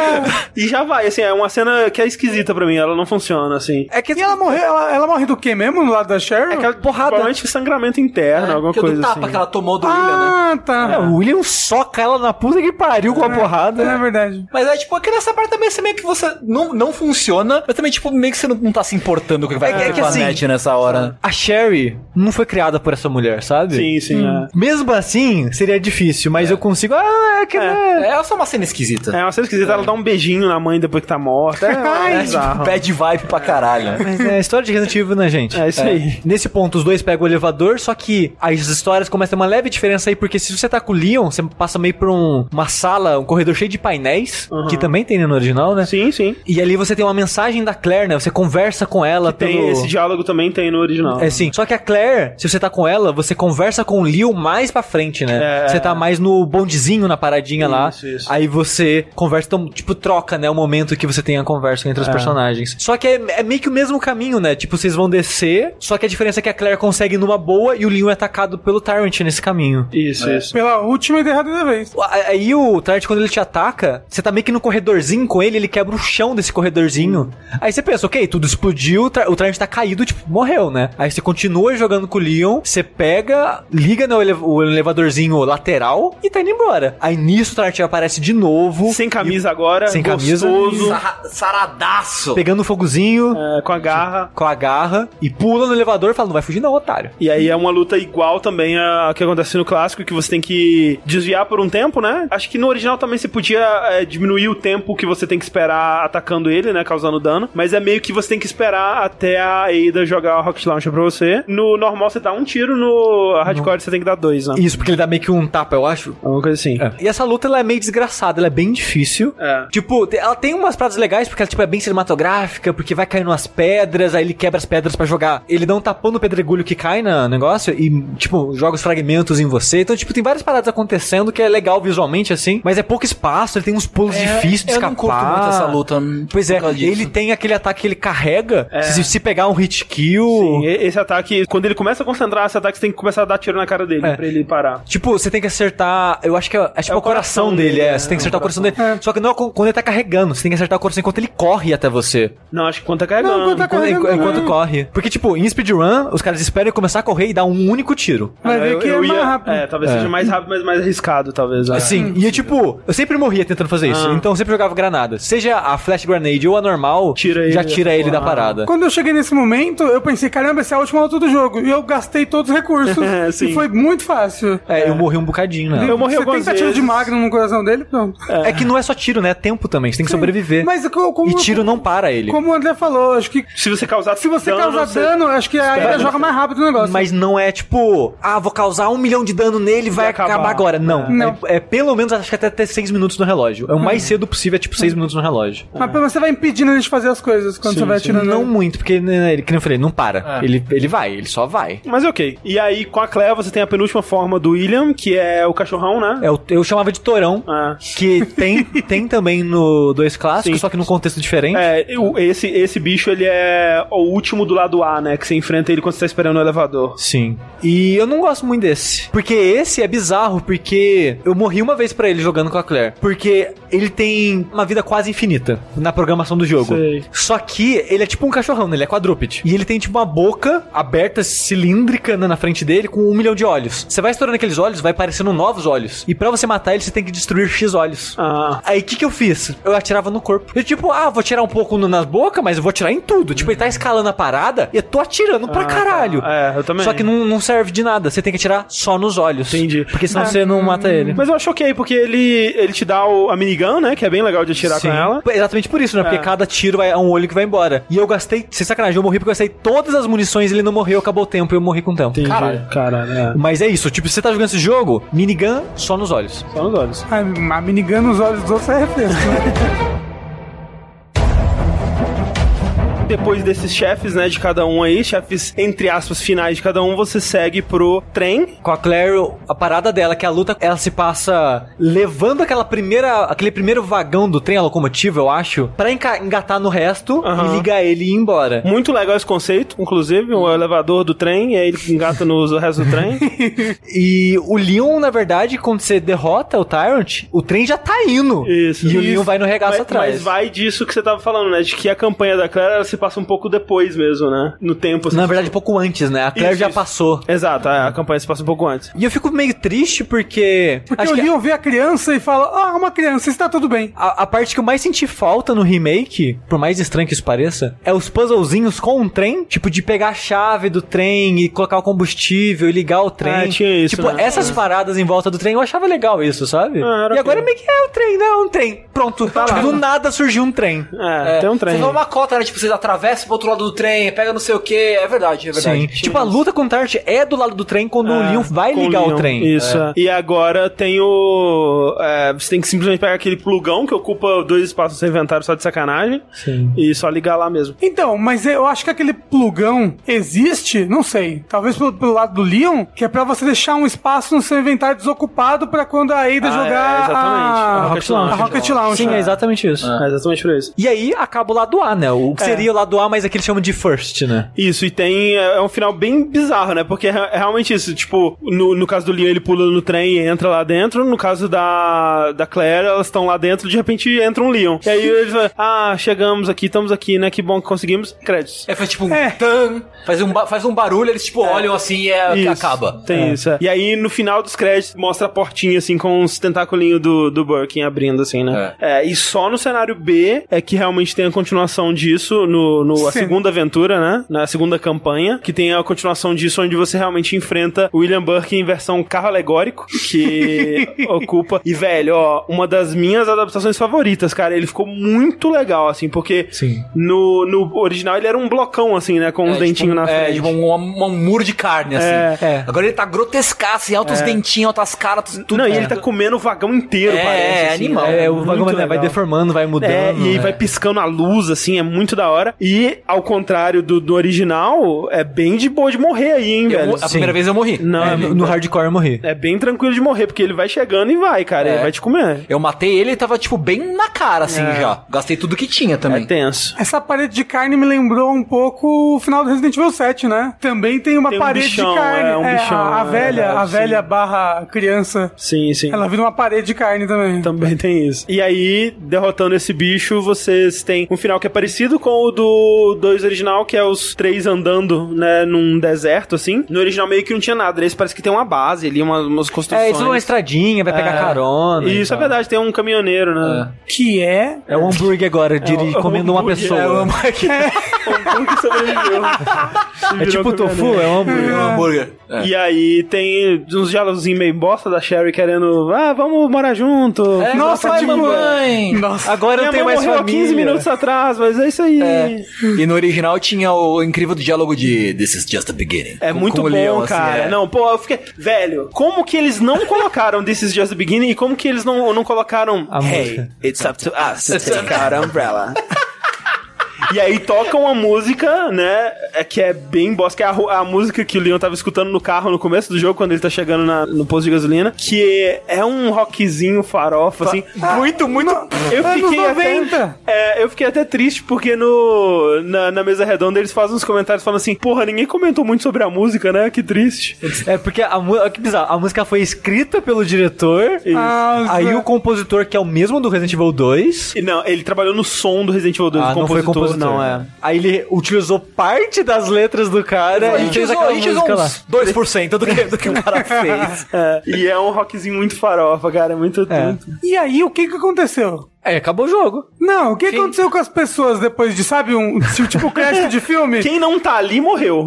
E já vai, assim, é uma cena que é esquisita pra mim, ela não funciona, assim.
É que
E ela morreu, ela, ela morre do quê mesmo no lado da Cheryl?
É aquela
porrada.
Provavelmente sangramento interno, alguma
Porque
coisa
do tapa
assim.
que ela tomou do William, né?
Ah, tá.
É, o William soca ela na puta que pariu com a porrada.
É verdade.
Mas é tipo, aqui nessa parte também você meio que você não, não funciona, mas também, tipo, meio que você não, não tá se importando com o que vai
É, é que assim,
Vanette nessa hora.
a Sherry não foi criada por essa mulher, sabe?
Sim, sim. é.
Mesmo assim, seria difícil, mas eu consigo. Ah, é que né?
É só uma cena esquisita.
É uma cena esquisita, ela dá um beijinho na mãe depois que tá morta. É, é.
Bad vibe pra caralho.
Mas é história de Resident Evil, né, gente?
É isso aí.
Nesse ponto, os dois pegam o elevador, só que as histórias começam a ter uma leve diferença aí, porque se você tá com o Leon, você passa meio por um- uma sala, um corredor cheio de painéis, que também tem no original, né?
Sim, sim.
E ali você tem uma mensagem da Claire, né? Você conversa com ela
Tem
pelo...
esse diálogo também tem no original.
É sim. Só que a Claire, se você tá com ela, você conversa com o Leo mais pra frente, né?
É.
Você tá mais no bondezinho, na paradinha lá.
Isso, isso.
Aí você conversa, então, tipo, troca, né? O momento que você tem a conversa entre os personagens. Só que é, é meio que o mesmo caminho, né? Tipo, vocês vão descer, só que a diferença é que a Claire consegue numa boa e o Leon é atacado pelo Tyrant nesse caminho.
Isso, isso.
Pela última e derradeira vez.
Aí o Tyrant, quando ele te ataca, você tá meio que no corredorzinho com ele, ele quebra o chão desse corredorzinho. Aí você pensa, ok, tudo explodiu, o Tyrant tá caído, tipo, morreu, né? Aí você continua jogando com o Leon, você pega, liga no ele- o elevadorzinho lateral e tá indo embora. Aí nisso o Tyrant aparece de novo.
Sem camisa agora,
Sem camisa.
gostoso,
Sarra- Saradaço.
Pegando o fogozinho
é, com a garra.
com a garra e pula no elevador e fala: Não vai fugir, não, otário.
E aí é uma luta igual também a que acontece no clássico, que você tem que desviar por um tempo, né? Acho que no original também você podia é, diminuir o tempo que você tem que esperar atacando ele, né? Causando dano. Mas é meio que você tem que esperar até a Ada jogar o Rocket Launcher pra você. No normal você dá um tiro, no hardcore você tem que dar dois, né?
Isso, porque ele dá meio que um tapa, eu acho.
Alguma coisa assim.
É. E essa luta ela é meio desgraçada, ela é bem difícil.
É.
Tipo, ela tem umas paradas legais, porque ela tipo, é bem cinematográfica, porque vai caindo umas pedras, aí ele quebra as pedras pra jogar. Ele dá um tapão no pedregulho que cai no negócio e, tipo, joga os fragmentos em você. Então, tipo, tem várias paradas acontecendo que é legal visualmente, assim, mas é pouco espaço, ele tem uns pulos difíceis de
eu
escapar.
não curto muito essa luta.
Pois é, ele tem aquele ataque que ele carrega. Se, se pegar um hit kill.
Sim, esse ataque, quando ele começa a concentrar esse ataque, você tem que começar a dar tiro na cara dele
É.
pra ele parar.
Tipo, você tem que acertar. Eu acho que é, é tipo
o
o coração,
coração
dele,
dele,
é.
é,
Você tem que acertar
é
o
o
coração dele. Só que não é quando ele tá carregando. Você tem que acertar o coração enquanto ele corre até você.
Não, acho que quando tá carregando.
Não, quando tá
Enquanto,
carregando,
enquanto
não.
corre. Porque, tipo, em speedrun, os caras esperam ele começar a correr e dar um único tiro.
Vai ver
eu,
que
eu
é
ia,
mais rápido.
É, talvez seja mais rápido, mas mais arriscado, talvez. é.
Assim, e eu, tipo, eu sempre morria tentando fazer isso.
Ah.
Então eu sempre jogava granada. Seja a flash grenade ou a normal,
Tira ele
já
dessa
tira ele da parada.
Quando eu cheguei nesse momento, eu pensei, caramba, essa é a última luta do jogo. E eu gastei todos os recursos.
Sim.
e foi muito fácil.
É, eu morri um bocadinho, né?
Eu morri
Você
algumas
tenta tiro de
vezes.
magno no coração dele, pronto.
É. que não é só tiro, né? É tempo também. Você tem que sobreviver.
Mas co- como,
E tiro não para ele.
como o André falou, acho que
Se você causar
se você
dano,
causar
você-
dano, acho que aí ele joga mais rápido o negócio.
Mas não é tipo, ah, vou causar um milhão de dano nele e vai
acabar.
acabar, agora. Não.
Não.
É, é pelo menos, acho que até ter seis minutos no relógio. É o mais cedo possível, é tipo seis minutos no relógio.
Mas menos você vai impedindo ele de fazer as coisas quando
Sim,
você vai
sim.
atirando.
Não muito, porque, né, ele, que nem eu falei, não para. Ele, ele vai, ele só vai.
Mas ok. E aí, com a Claire, você tem a penúltima forma do William, que é o cachorrão, né?
É, eu, eu chamava de Torão,
Ah.
que tem, tem também no 2 clássico,
Sim.
só que num contexto diferente.
É, o- esse, esse bicho, ele é o último do lado A, né? Que você enfrenta ele quando você tá esperando o elevador.
Sim. E eu não gosto muito desse. Porque esse é bizarro, porque eu morri uma vez pra ele jogando com a Claire. Porque ele tem uma vida quase infinita na programação do jogo.
Sei.
Só que ele é tipo um cachorrão, né? Ele é quadrúpede. E ele tem tipo uma boca aberta, cilíndrica né, na frente dele, com um milhão de olhos. Você vai estourando aqueles olhos, vai aparecendo novos olhos. E pra você matar ele, você tem que destruir X olhos.
Ah.
Aí o que, que eu fiz? Eu atirava no corpo. Eu, tipo, ah, vou tirar um pouco no, nas bocas, mas eu vou atirar em tudo. Tipo, ele tá escalando a parada e eu tô atirando pra
Ah,
caralho.
tá. É, eu também.
Só que não, não serve de nada. Você tem que atirar só nos olhos.
Entendi.
Porque senão
Ah,
você não mata ele.
Mas eu acho ok, porque ele, ele te dá o, a minigun, né? Que é bem legal de atirar
Sim.
com ela.
Exatamente por isso, né? Porque
É.
cada tiro vai- é um olho que vai embora. E eu gastei, sem sacanagem, eu morri porque eu gastei todas as munições, ele não morreu, acabou o tempo e eu morri com o tempo.
Entendi.
Caralho.
Caralho, é.
Mas é isso, tipo, você tá jogando esse jogo, minigun só nos olhos.
Só nos olhos.
A, a minigun nos olhos dos outros é refresco, né?
Depois desses chefes, né, de cada um aí, chefes entre aspas finais de cada um, você segue pro trem.
Com a Claire, a parada dela, é que a luta, ela se passa levando aquela primeira, aquele primeiro vagão do trem, a locomotiva, eu acho, pra enca- engatar no resto
Aham.
e ligar ele e ir embora.
Muito legal esse conceito, inclusive, o elevador do trem, e aí ele engata no resto do trem.
E o Leon, na verdade, quando você derrota o Tyrant, o trem já tá indo.
Isso.
E o
Isso.
Leon vai no regaço
mas,
atrás.
mas vai disso que você tava falando, né? De que a campanha da Claire ela se passa um pouco depois mesmo, né? No tempo. assim.
Na verdade, pouco antes, né? A Claire
Isso,
já
isso.
passou.
Exato, é, a campanha se passa um pouco antes.
E eu fico meio triste porque.
Porque
acho
o
que
Leon vê a criança e fala, ah, uma criança, está tudo bem.
a, a parte que eu mais senti falta no remake, por mais estranho que isso pareça, é os puzzlezinhos com um trem, tipo de pegar a chave do trem e colocar o combustível e ligar o trem.
Ah, tinha isso,
Tipo,
né?
essas paradas em volta do trem, eu achava legal isso, sabe?
Ah, era
e agora meio que é o trem, né? É um trem. Pronto. tipo, do nada surgiu um trem.
É, tem um trem.
Você uma cota, né? Tipo, você atravessa pro outro lado do trem, pega não sei o que. É verdade, é verdade.
Sim. Tipo, a luta com o Tart é do lado do trem quando o Leon vai ligar o
Leon.
trem.
Isso. é. E agora tem o. é, você tem que simplesmente pegar aquele plugão que ocupa dois espaços do seu inventário só de sacanagem.
Sim.
E só ligar lá mesmo.
Então, mas eu acho que aquele plugão existe, não sei, talvez pelo, pelo lado do Leon, que é pra você deixar um espaço no seu inventário desocupado pra quando a Ada
Ah,
jogar
é, exatamente.
a,
A Rocket Launcher.
a Rocket Launcher.
Sim, é exatamente isso.
É exatamente por isso.
E aí acaba o lado A, né? O que
É.
seria o lado A, mas aqui eles chamam de first, né?
Isso, e tem. É um final bem bizarro, né? Porque é, é realmente isso. Tipo, no, no caso do Leon, ele pula no trem e entra lá dentro. No caso da, da Claire, elas estão lá dentro, de repente entra um Leon. E aí eles falam, ah, chegamos aqui, estamos aqui, né? Que bom que conseguimos. Créditos.
É, faz tipo um
É.
tan, faz um, faz um barulho, eles tipo olham assim e é,
Isso,
acaba.
Tem isso, é. E aí, no final dos créditos, mostra a portinha, assim, com os tentaculinhos do, do Birkin abrindo, assim, né? É. e só no cenário B é que realmente tem a continuação disso, no, no a segunda aventura, né? Na segunda campanha, que tem a continuação disso, onde você realmente enfrenta o William Birkin em versão carro alegórico, que ocupa. E, velho, ó, uma das minhas adaptações favoritas, cara. Ele ficou muito legal, assim, porque
Sim.
no, no original ele era um blocão, assim, né? Com os
É,
dentinhos
tipo,
na
É,
frente.
tipo um, um, um muro de carne, assim.
É,
é.
Agora ele tá grotescaço, assim, altos dentinhos, altas caras, tudo.
Não, e
é.
ele tá comendo o vagão inteiro,
É,
parece.
é,
assim,
animal.
É, o vagão né, vai deformando, vai mudando.
É, e aí
né?
vai piscando a luz, assim, é muito da hora. E, ao contrário do, do original, é bem de boa de morrer aí, hein,
Eu
velho?
a primeira vez eu morri.
Não,
É,
é,
no, no hardcore eu morri.
é bem tranquilo de morrer, porque ele vai chegando e vai, cara.
É.
Ele vai te comer.
Eu matei ele e tava, tipo, bem na cara, assim,
É.
já. Gastei tudo que tinha
É
também.
tenso.
Essa parede de carne me lembrou um pouco o final do Resident Evil 7, né? Também tem uma
Tem um
parede
bichão,
de carne.
é, um bichão,
a, a
é
velha, a
sim.
velha barra criança,
Sim, sim.
ela vira uma parede de carne também.
Também tem isso. E aí, derrotando esse bicho, vocês têm um final que é parecido com o do 2 original, que é os três andando, né, num deserto, assim. No original meio que não tinha nada. Esse parece que tem uma base ali, umas, umas construções.
É, eles vão uma estradinha, vai pegar
É.
carona. e
Isso é
tal.
verdade, tem um caminhoneiro, né?
Que é.
É o hambúrguer agora,
É
comendo uma pessoa.
é
É,
Um que sobreviveu. Virou
tipo tofu, é um hambúrguer.
Um hambúrguer. É.
E aí tem uns diálogos meio bosta da Sherry querendo, ah, vamos morar junto.
É,
Nossa, tipo-
mamãe.
Nossa.
Agora eu tenho mais
morreu há
família.
15 minutos atrás, mas é isso aí.
É. E no original tinha o incrível diálogo de This is just the beginning.
É
Com-
muito
com
bom,
leão, assim,
cara.
é.
Não, pô, eu fiquei. Velho, como que eles não colocaram This is Just the Beginning e como que eles não, não colocaram
A
Hey,
música.
it's up to us to take out a umbrella. E aí tocam uma música, né? é Que é bem boss, que é a, a música que o Leon tava escutando no carro no começo do jogo, quando ele tá chegando na- no posto de gasolina. Que é um rockzinho farofa, assim. muito, muito. Eu fiquei
90.
até. É, eu fiquei até triste porque no, na, na mesa redonda eles fazem uns comentários falando assim: Porra, ninguém comentou muito sobre a música, né? Que triste.
É porque a, mu- olha que bizarro, a música foi escrita pelo diretor,
Ah,
aí o compositor, que é o mesmo do Resident Evil 2.
E Não, ele trabalhou no som do Resident Evil 2,
Ah,
o
não foi
compositor,
compositor.
não é.
Aí ele utilizou parte das letras do cara
A
e
gente
fez aquela música lá.
uns 2% do que, do que o cara fez.
É, E é um rockzinho muito farofa, cara, é muito
É.
tonto.
E aí, o que que aconteceu?
Aí acabou o jogo.
Não, o que aconteceu com as pessoas depois de, sabe, um tipo crédito de filme?
Quem não tá ali morreu.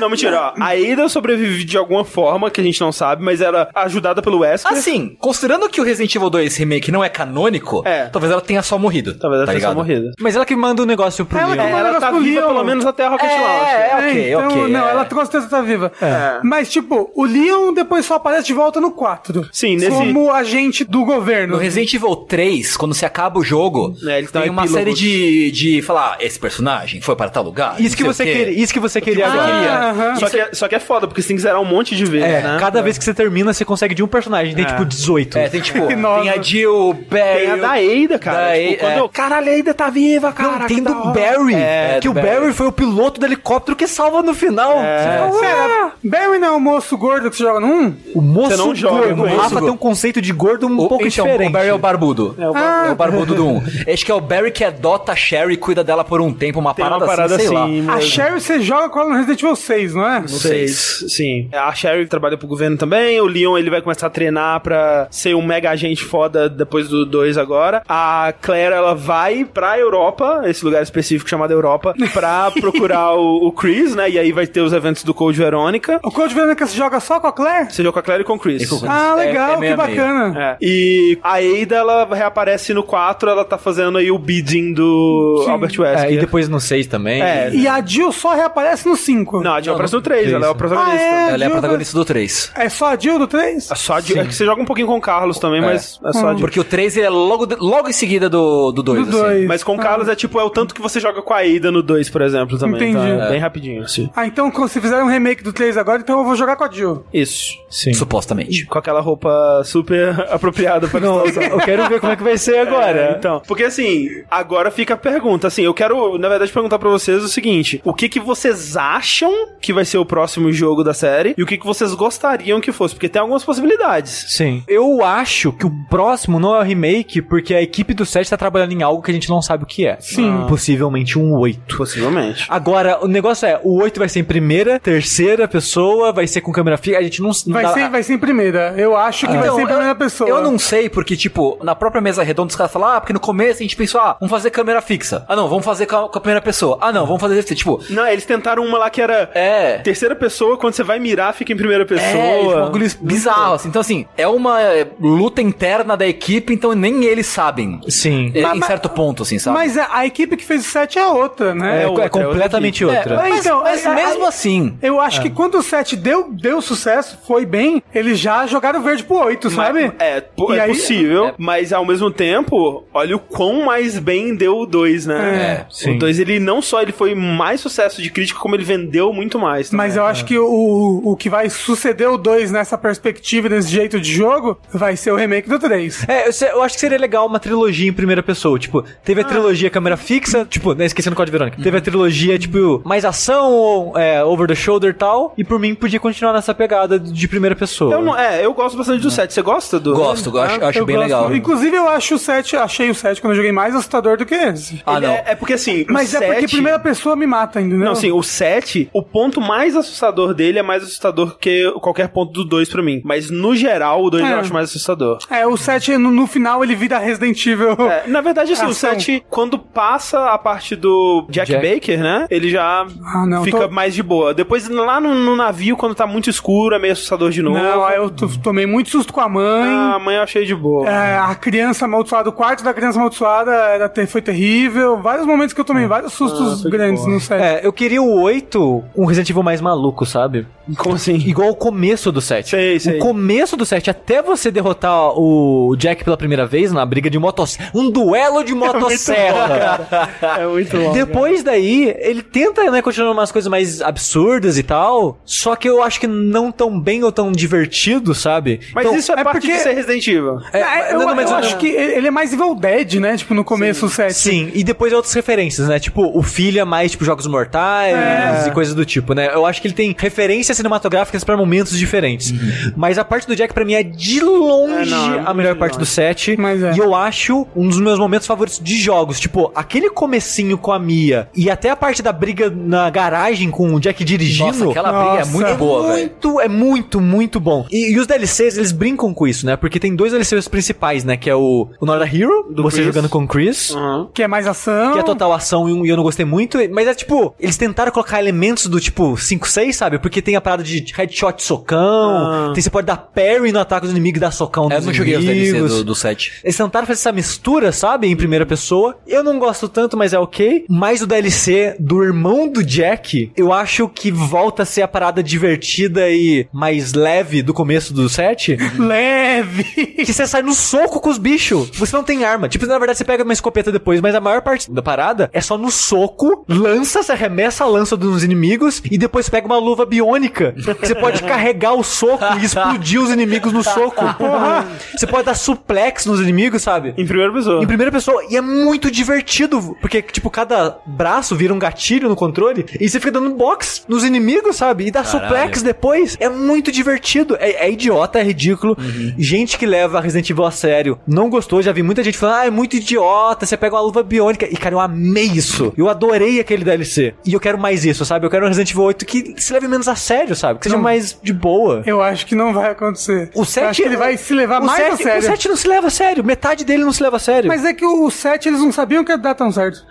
Não, mentira, ó. A Ada sobrevive de alguma forma, que a gente não sabe, mas era ajudada pelo Wesker.
Assim, considerando que o Resident Evil 2 Remake não é canônico,
É.
talvez ela tenha só morrido.
Talvez ela
tá
tenha só
ligado?
morrido.
Mas ela que manda o negócio pro
Ela
Leon.
que manda-
Ela tá
negócio pro
viva
Leon.
pelo menos até a Rocket
É,
Launcher.
é, ok,
então,
ok.
Não,
é.
ela com certeza tá viva.
É.
Mas, tipo, o Leon depois só aparece de volta no 4.
Sim, nesse-
Como agente do governo.
No Resident Evil 3, quando se acaba o jogo,
É, dão
tem uma
epílogo.
série de, de falar, esse personagem foi para tal lugar.
Isso que você queria, isso que você queria
você
agora.
queria. aham.
Só que, é, só que é foda, porque você tem que zerar um monte de vezes,
É,
né?
cada vez que você termina, você consegue de um personagem. Tem tipo 18.
É, tem tipo, tem a Jill, Barry...
Tem a da Ada, cara.
Da
tipo, quando
é.
eu, Caralho, a Ada tá viva, cara.
Não, tem
que
do
da hora."
Barry.
É,
que
do
o Barry. Foi o piloto do helicóptero que salva no final.
É.
Pera, Barry não é o moço gordo que você joga no 1?
O moço
Você não joga
gordo. O
ele.
Rafa tem um conceito de gordo um pouco
então,
diferente.
O Barry é o barbudo.
É o
Ah,
é o
tá,
barbudo do 1. Acho que é o Barry que adota a Sherry e cuida dela por um tempo, uma
Tem
parada,
uma parada
assim, sei lá.
assim.
A. Sherry você joga com ela no Resident Evil 6, não é?
Seis, sim. A Sherry trabalha pro governo também, o Leon ele vai começar a treinar pra ser um mega agente foda depois do 2 agora. A Claire, ela vai pra Europa, esse lugar específico chamado Europa, pra procurar o, o Chris, né? E aí vai ter os eventos do Code Verônica.
O Code Verônica se joga só com a Claire?
Você joga com a Claire e com o Chris.
Com o Chris.
Ah,
É-
legal,
é meio
que bacana.
É. E a Ada, ela reaparece no 4, ela tá fazendo aí o bidding do
Sim.
Albert Wesker.
É, e depois no 6 também.
É.
E a Jill só reaparece no 5.
Não, a Jill
Não,
aparece no
no
3,
três,
ela é o
né?
protagonista.
Ah, é?
Ela é a protagonista do 3.
É só a Jill do 3?
É só a Jill, é que você joga um pouquinho com o Carlos também, mas é só a Jill.
Porque o 3 ele é logo, logo em seguida do 2, do dois,
Do
assim.
2.
Mas com o Carlos é tipo, é o tanto que você joga com a Ada no 2, por exemplo, também.
Entendi.
Então é bem rapidinho, assim.
Ah, então se fizer um remake do 3 agora, então eu vou jogar com a Jill.
Isso.
Sim.
Supostamente.
Com aquela roupa super apropriada pra
Não, eu quero ver como é que vai ser agora.
É, então, porque assim, agora fica a pergunta, assim, eu quero, na verdade, perguntar pra vocês o seguinte, o que que vocês acham que vai ser o próximo jogo da série e o que que vocês gostariam que fosse, porque tem algumas possibilidades.
Sim. Eu acho que o próximo não é o remake, porque a equipe do 7 tá trabalhando em algo que a gente não sabe o que é.
Sim.
Possivelmente um 8.
Possivelmente.
Agora, o negócio é, o 8 vai ser em primeira, terceira pessoa, vai ser com câmera fixa, a gente não...
Vai
dá-
ser, vai ser em primeira. Eu acho que vai
Então,
ser em primeira
eu,
pessoa.
Eu não sei, porque, tipo, na própria mesa redonda os falam, ah, porque no começo a gente pensou, ah, vamos fazer câmera fixa. Ah, não, vamos fazer com a, com a primeira pessoa. Ah, não, vamos fazer assim, tipo,
Não, eles tentaram uma lá que era
é.
terceira pessoa, quando você vai mirar, fica em primeira pessoa.
É, tipo, um bagulho bizarro, assim. Então, assim, é uma é, luta interna da equipe, então nem eles sabem.
Sim.
É,
Mas-
em certo ponto, assim, sabe?
Mas a, a equipe que fez o 7 é outra, né?
É,
É outra,
é completamente
é outra
outra.
É,
mas,
então,
mas
é-
mesmo
é-
assim.
Eu acho que quando o 7 deu, deu sucesso, foi bem, eles já jogaram verde pro 8, sabe?
É, é
aí-
possível,
É.
mas ao mesmo tempo, olha o quão mais bem deu o 2, né?
É,
sim.
O 2, ele não só ele foi mais sucesso de crítica, como ele vendeu muito mais. também.
Mas eu acho que o, o que vai suceder o 2 nessa perspectiva, nesse jeito de jogo, vai ser o remake do 3.
É, eu, acho que seria legal uma trilogia em primeira pessoa. Tipo, teve a trilogia câmera fixa, tipo, né, esquecendo o código Verônica. Teve a trilogia, tipo, mais ação, ou, é, over the shoulder e tal. E por mim podia continuar nessa pegada de primeira pessoa.
Eu não, é, eu gosto bastante do 7. Você gosta do.
Gosto, eu acho, eu acho
Eu
bem
gosto-
legal.
Inclusive, eu acho o 7, achei o 7 quando eu joguei mais assustador do que esse.
Ah,
Ele
não.
É, é porque assim. o
Mas é porque
7
primeira pessoa me mata, entendeu?
Não, assim, o 7, o ponto mais assustador dele é mais assustador que qualquer ponto do 2 pra mim. Mas no geral, o 2
É.
eu acho mais assustador.
É, o 7 no, no final ele vira Resident Evil.
É, na verdade, assim, o
Ação.
7, quando passa a parte do Jack,
Jack.
Baker, né? Ele já
Ah, não,
fica
tô-
mais de boa. Depois, lá no, no navio, quando tá muito escuro, é meio assustador de novo.
Não, aí eu tomei muito susto com a mãe.
Ah, a mãe eu achei de boa.
É, a criança amaldiçoada, o quarto da criança amaldiçoada era, ter- foi terrível. Vários momentos que eu tomei vários sustos
de
grandes no set.
É, eu queria o 8, um Resident Evil mais maluco, sabe?
Como assim?
Igual o começo do 7.
Sei, sei.
O começo do 7, até você derrotar o Jack pela primeira vez na briga de motosserra. Um duelo de motosserra.
É muito bom.
Depois daí, ele tenta, né, continuar umas coisas mais absurdas e tal. Só que eu acho que não tão bem ou tão divertido, sabe?
Mas
Então,
isso é,
é
parte
porque-
de ser Resident Evil.
É,
É,
eu,
não, mas
eu
eu-
acho que ele é mais Evil Dead, né? Tipo, no começo o set.
Sim, e depois outras referências, né? Tipo, o filho é mais, tipo, Jogos Mortais
É.
e coisas do tipo, né? Eu acho que ele tem referências cinematográficas pra momentos diferentes. Mas a parte do Jack, pra mim, é de longe
É, não, é
a melhor parte
longe.
do set.
Mas é.
E eu acho um dos meus momentos favoritos de jogos. Tipo, aquele comecinho com a Mia e até a parte da briga na garagem com o Jack dirigindo.
Nossa, aquela briga é
Nossa.
muito boa, velho.
Muito, é muito, muito bom. E, e os DLCs, eles brincam com isso, né? Porque tem dois DLCs principais, né? Que é o, o Not Hero,
Do
você
Chris.
jogando com o Chris.
Uhum.
Que é mais ação.
Que é total ação e eu não gostei muito. Mas é tipo, eles tentaram colocar elementos do tipo 5, 6, sabe? Porque tem a parada de headshot socão.
Ah.
Tem você pode dar parry no ataque dos inimigos e dar socão
Eu
nos
não joguei os DLC
inimigos.
do, do set.
Eles tentaram fazer essa mistura, sabe? Em primeira pessoa. Eu não gosto tanto, mas é ok. Mas o DLC do irmão do Jack, eu acho que volta a ser a parada divertida e mais leve do começo do set.
Leve.
que você sai no soco com os bichos. Você não tem arma. Tipo, na verdade, você pega uma escopeta depois, mas a maior parte da parada é só no soco, lança, você arremessa a lança dos inimigos e depois pega uma luva biônica. Você pode carregar o soco e explodir os inimigos no soco. Você pode dar suplex nos inimigos, sabe?
Em primeira pessoa.
Em primeira pessoa. E é muito divertido. Porque, tipo, cada braço vira um gatilho no controle. E você fica dando box nos inimigos, sabe? E dá suplex depois. É muito divertido. É, é idiota, é ridículo. Gente que leva Resident Evil a sério não gostou. Já vi muita gente falando, ah, é muito idiota. Você pega uma luva biônica. E, cara, eu amei isso. Eu adorei aquele DLC. E eu quero mais isso, sabe? Eu quero um Resident Evil 8 que se leve menos a sério, sabe? Que seja
Não.
mais de boa.
Eu acho que não vai acontecer.
O
Eu
7
acho que ele vai se levar mais
7,
a sério.
O 7 não se leva a sério. Metade dele não se leva a sério.
Mas é que o 7 eles não sabiam que ia dar tão certo.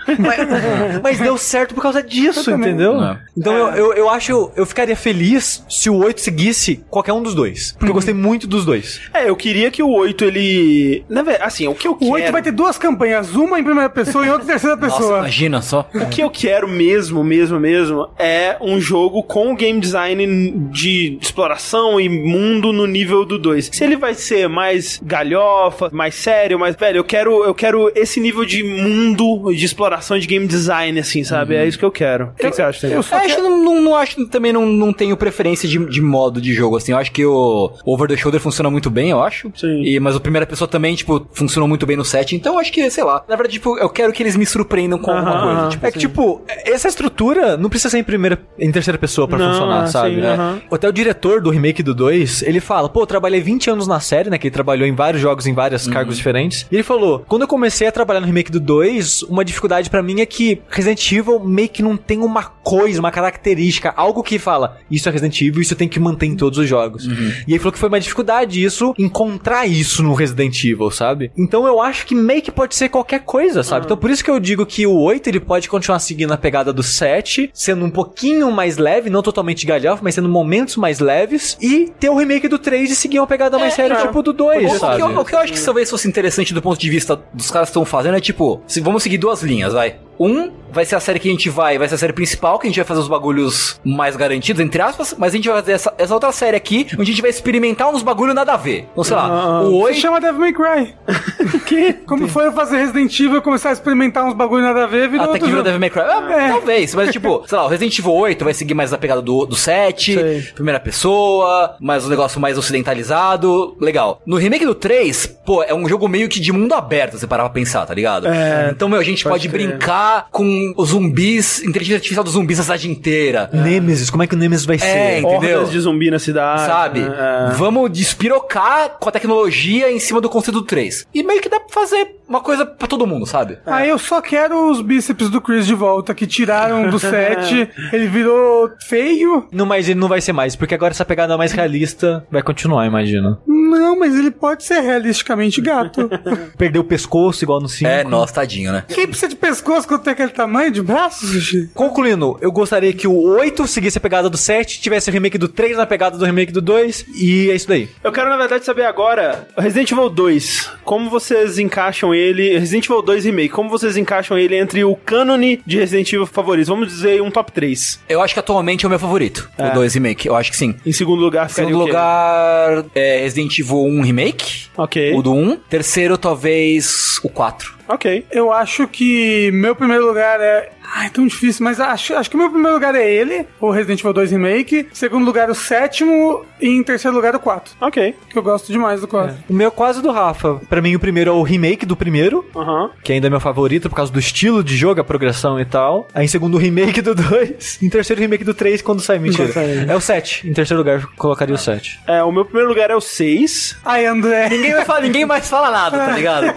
Mas deu certo por causa disso,
Eu
entendeu?
É.
Então eu, eu, eu acho, eu ficaria feliz se o 8 seguisse qualquer um dos dois. Porque eu gostei muito dos dois.
É, eu queria que o 8 ele. Na verdade, assim, o que eu
O
quero.
8 vai ter duas campanhas, uma em primeira pessoa e outra em terceira
Nossa,
pessoa.
imagina só.
O que eu quero mesmo, mesmo, mesmo é um jogo com game design de exploração e mundo no nível do 2. Se ele vai ser mais galhofa, mais sério, mais velho, eu quero, eu quero esse nível de mundo, de exploração de game design, assim, sabe? É isso que eu quero. O que, que você acha, Taylor?
eu só
Eu acho que não, não, não acho, também não, não tenho preferência de, de modo de jogo, assim. Eu acho que o Over the Shoulder funciona muito bem, eu acho.
Sim.
E, mas o primeira pessoa também, tipo, funcionou muito bem no set. Então eu acho que, sei lá. Na verdade, tipo, eu quero que eles me surpreendam com alguma coisa. Tipo,
É que, tipo, essa estrutura não precisa ser em primeira, em terceira pessoa pra
Não,
funcionar, sabe?
sim,
É.
aham.
Até o diretor do remake do 2, ele fala, pô, eu trabalhei 20 anos na série, né? Que ele trabalhou em vários jogos, em vários cargos diferentes. E ele falou, quando eu comecei a trabalhar no remake do 2, uma dificuldade pra mim é que Resident Evil meio que não tem uma coisa, uma característica, algo que fala, isso é Resident Evil, isso tem que manter em todos os jogos. E ele falou que foi uma dificuldade isso, encontrar isso no Resident Evil, sabe? Então eu acho que meio que pode ser qualquer coisa, sabe? Então por isso que eu digo que o 8 ele pode continuar seguindo a pegada do 7, sendo um pouquinho mais leve, não totalmente galhofa, mas tendo momentos mais leves, e ter o remake do 3 e seguir uma pegada mais séria, tipo do 2,
O,
sabe?
que eu, o que eu acho que talvez fosse interessante do ponto de vista dos caras que estão fazendo é tipo, se vamos seguir duas linhas, vai. Um vai ser a série que a gente vai, vai ser a série principal, que a gente vai fazer os bagulhos mais garantidos, entre aspas, mas a gente vai fazer essa, essa outra série aqui, onde a gente vai experimentar uns bagulhos nada a ver. Então, sei lá,
Ah,
o
Se
8.
chama Devil May Cry. que? Como foi eu fazer Resident Evil e começar a experimentar uns bagulho nada a ver, virou
Até que virou. Devil May Cry. Ah,
É.
Talvez, mas tipo, sei lá, o Resident Evil 8 vai seguir mais a pegada do, do 7,
Sei.
primeira pessoa, mais um negócio mais ocidentalizado. Legal. No remake do 3, pô, é um jogo meio que de mundo aberto, se você parar pra pensar, tá ligado?
É,
então, meu, a gente pode,
pode crer.
Brincar com os zumbis, inteligência artificial dos zumbis da cidade inteira.
Nemesis, como é que o Nemesis vai
É,
ser?
entendeu?
Hordas de zumbi na cidade.
Sabe?
né? É.
Vamos despirocar com a tecnologia em cima do conceito do 3. E meio que dá pra fazer uma coisa pra todo mundo, sabe?
Aí eu só quero os bíceps do Chris de volta, que tiraram do set. ele virou feio.
Não, mas ele não vai ser mais, porque agora essa pegada mais realista vai continuar, imagina.
Não, mas ele pode ser realisticamente gato.
Perdeu o pescoço, igual no 5.
É, nossa, tadinho, né?
Quem precisa de pescoço quando tem aquele tamanho de braço, Sushi?
Concluindo, eu gostaria que o 8 seguisse a pegada do 7, tivesse o remake do 3 na pegada do remake do 2, e é isso daí.
Eu quero, na verdade, saber agora, Resident Evil 2, como vocês encaixam ele, Resident Evil 2 Remake, como vocês encaixam ele entre o cânone de Resident Evil favoritos? Vamos dizer um top 3.
Eu acho que atualmente é o meu favorito,
É.
o 2 Remake. Eu acho que sim.
Em segundo lugar,
Em segundo lugar, é Resident Evil 1 Remake.
Ok.
O do 1. Terceiro, talvez o 4.
Ok.
Eu acho que meu primeiro lugar é. Ai, tão difícil, mas acho, acho que meu primeiro lugar é ele, o Resident Evil 2 Remake. Segundo lugar, o sétimo. E em terceiro lugar, o 4.
Ok.
Que eu gosto demais do 4.
O meu é quase do Rafa. Pra mim, o primeiro é o remake do primeiro,
Aham.
que ainda é meu favorito por causa do estilo de jogo, a progressão e tal. Aí em segundo, o remake do 2. Em terceiro, o remake do 3, quando sai. Mentira.
Sai.
É o 7. Em terceiro lugar, eu colocaria o 7.
É, o meu primeiro lugar é o 6.
Ai, André.
Ninguém, vai falar, ninguém mais fala nada, tá ligado?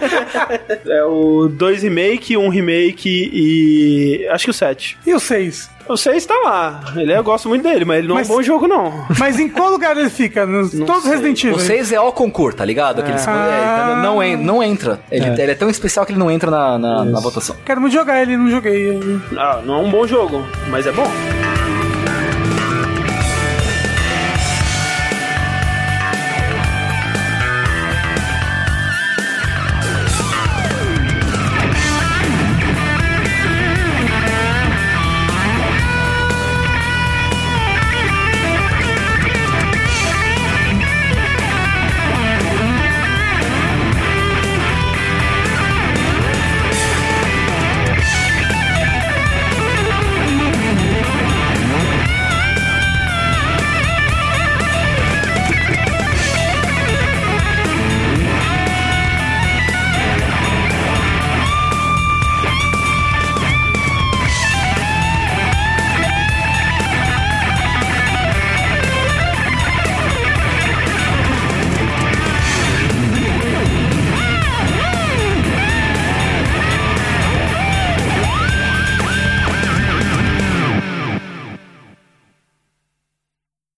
É o 2 Remake, um Remake e. Acho que o 7.
E o 6?
O 6 tá lá. Ele, eu gosto muito dele, mas ele não
Mas-
é um bom jogo, não.
Mas em qual lugar ele fica? Nos, todos os
sei.
Resident Evil.
O 6 é o concurso, tá ligado? Aqueles,
Ah.
é, não, en- não entra. Ele é. ele é tão especial que ele não entra na, na, na votação.
Quero muito jogar ele, não joguei.
Ah, não é um bom jogo, mas é bom.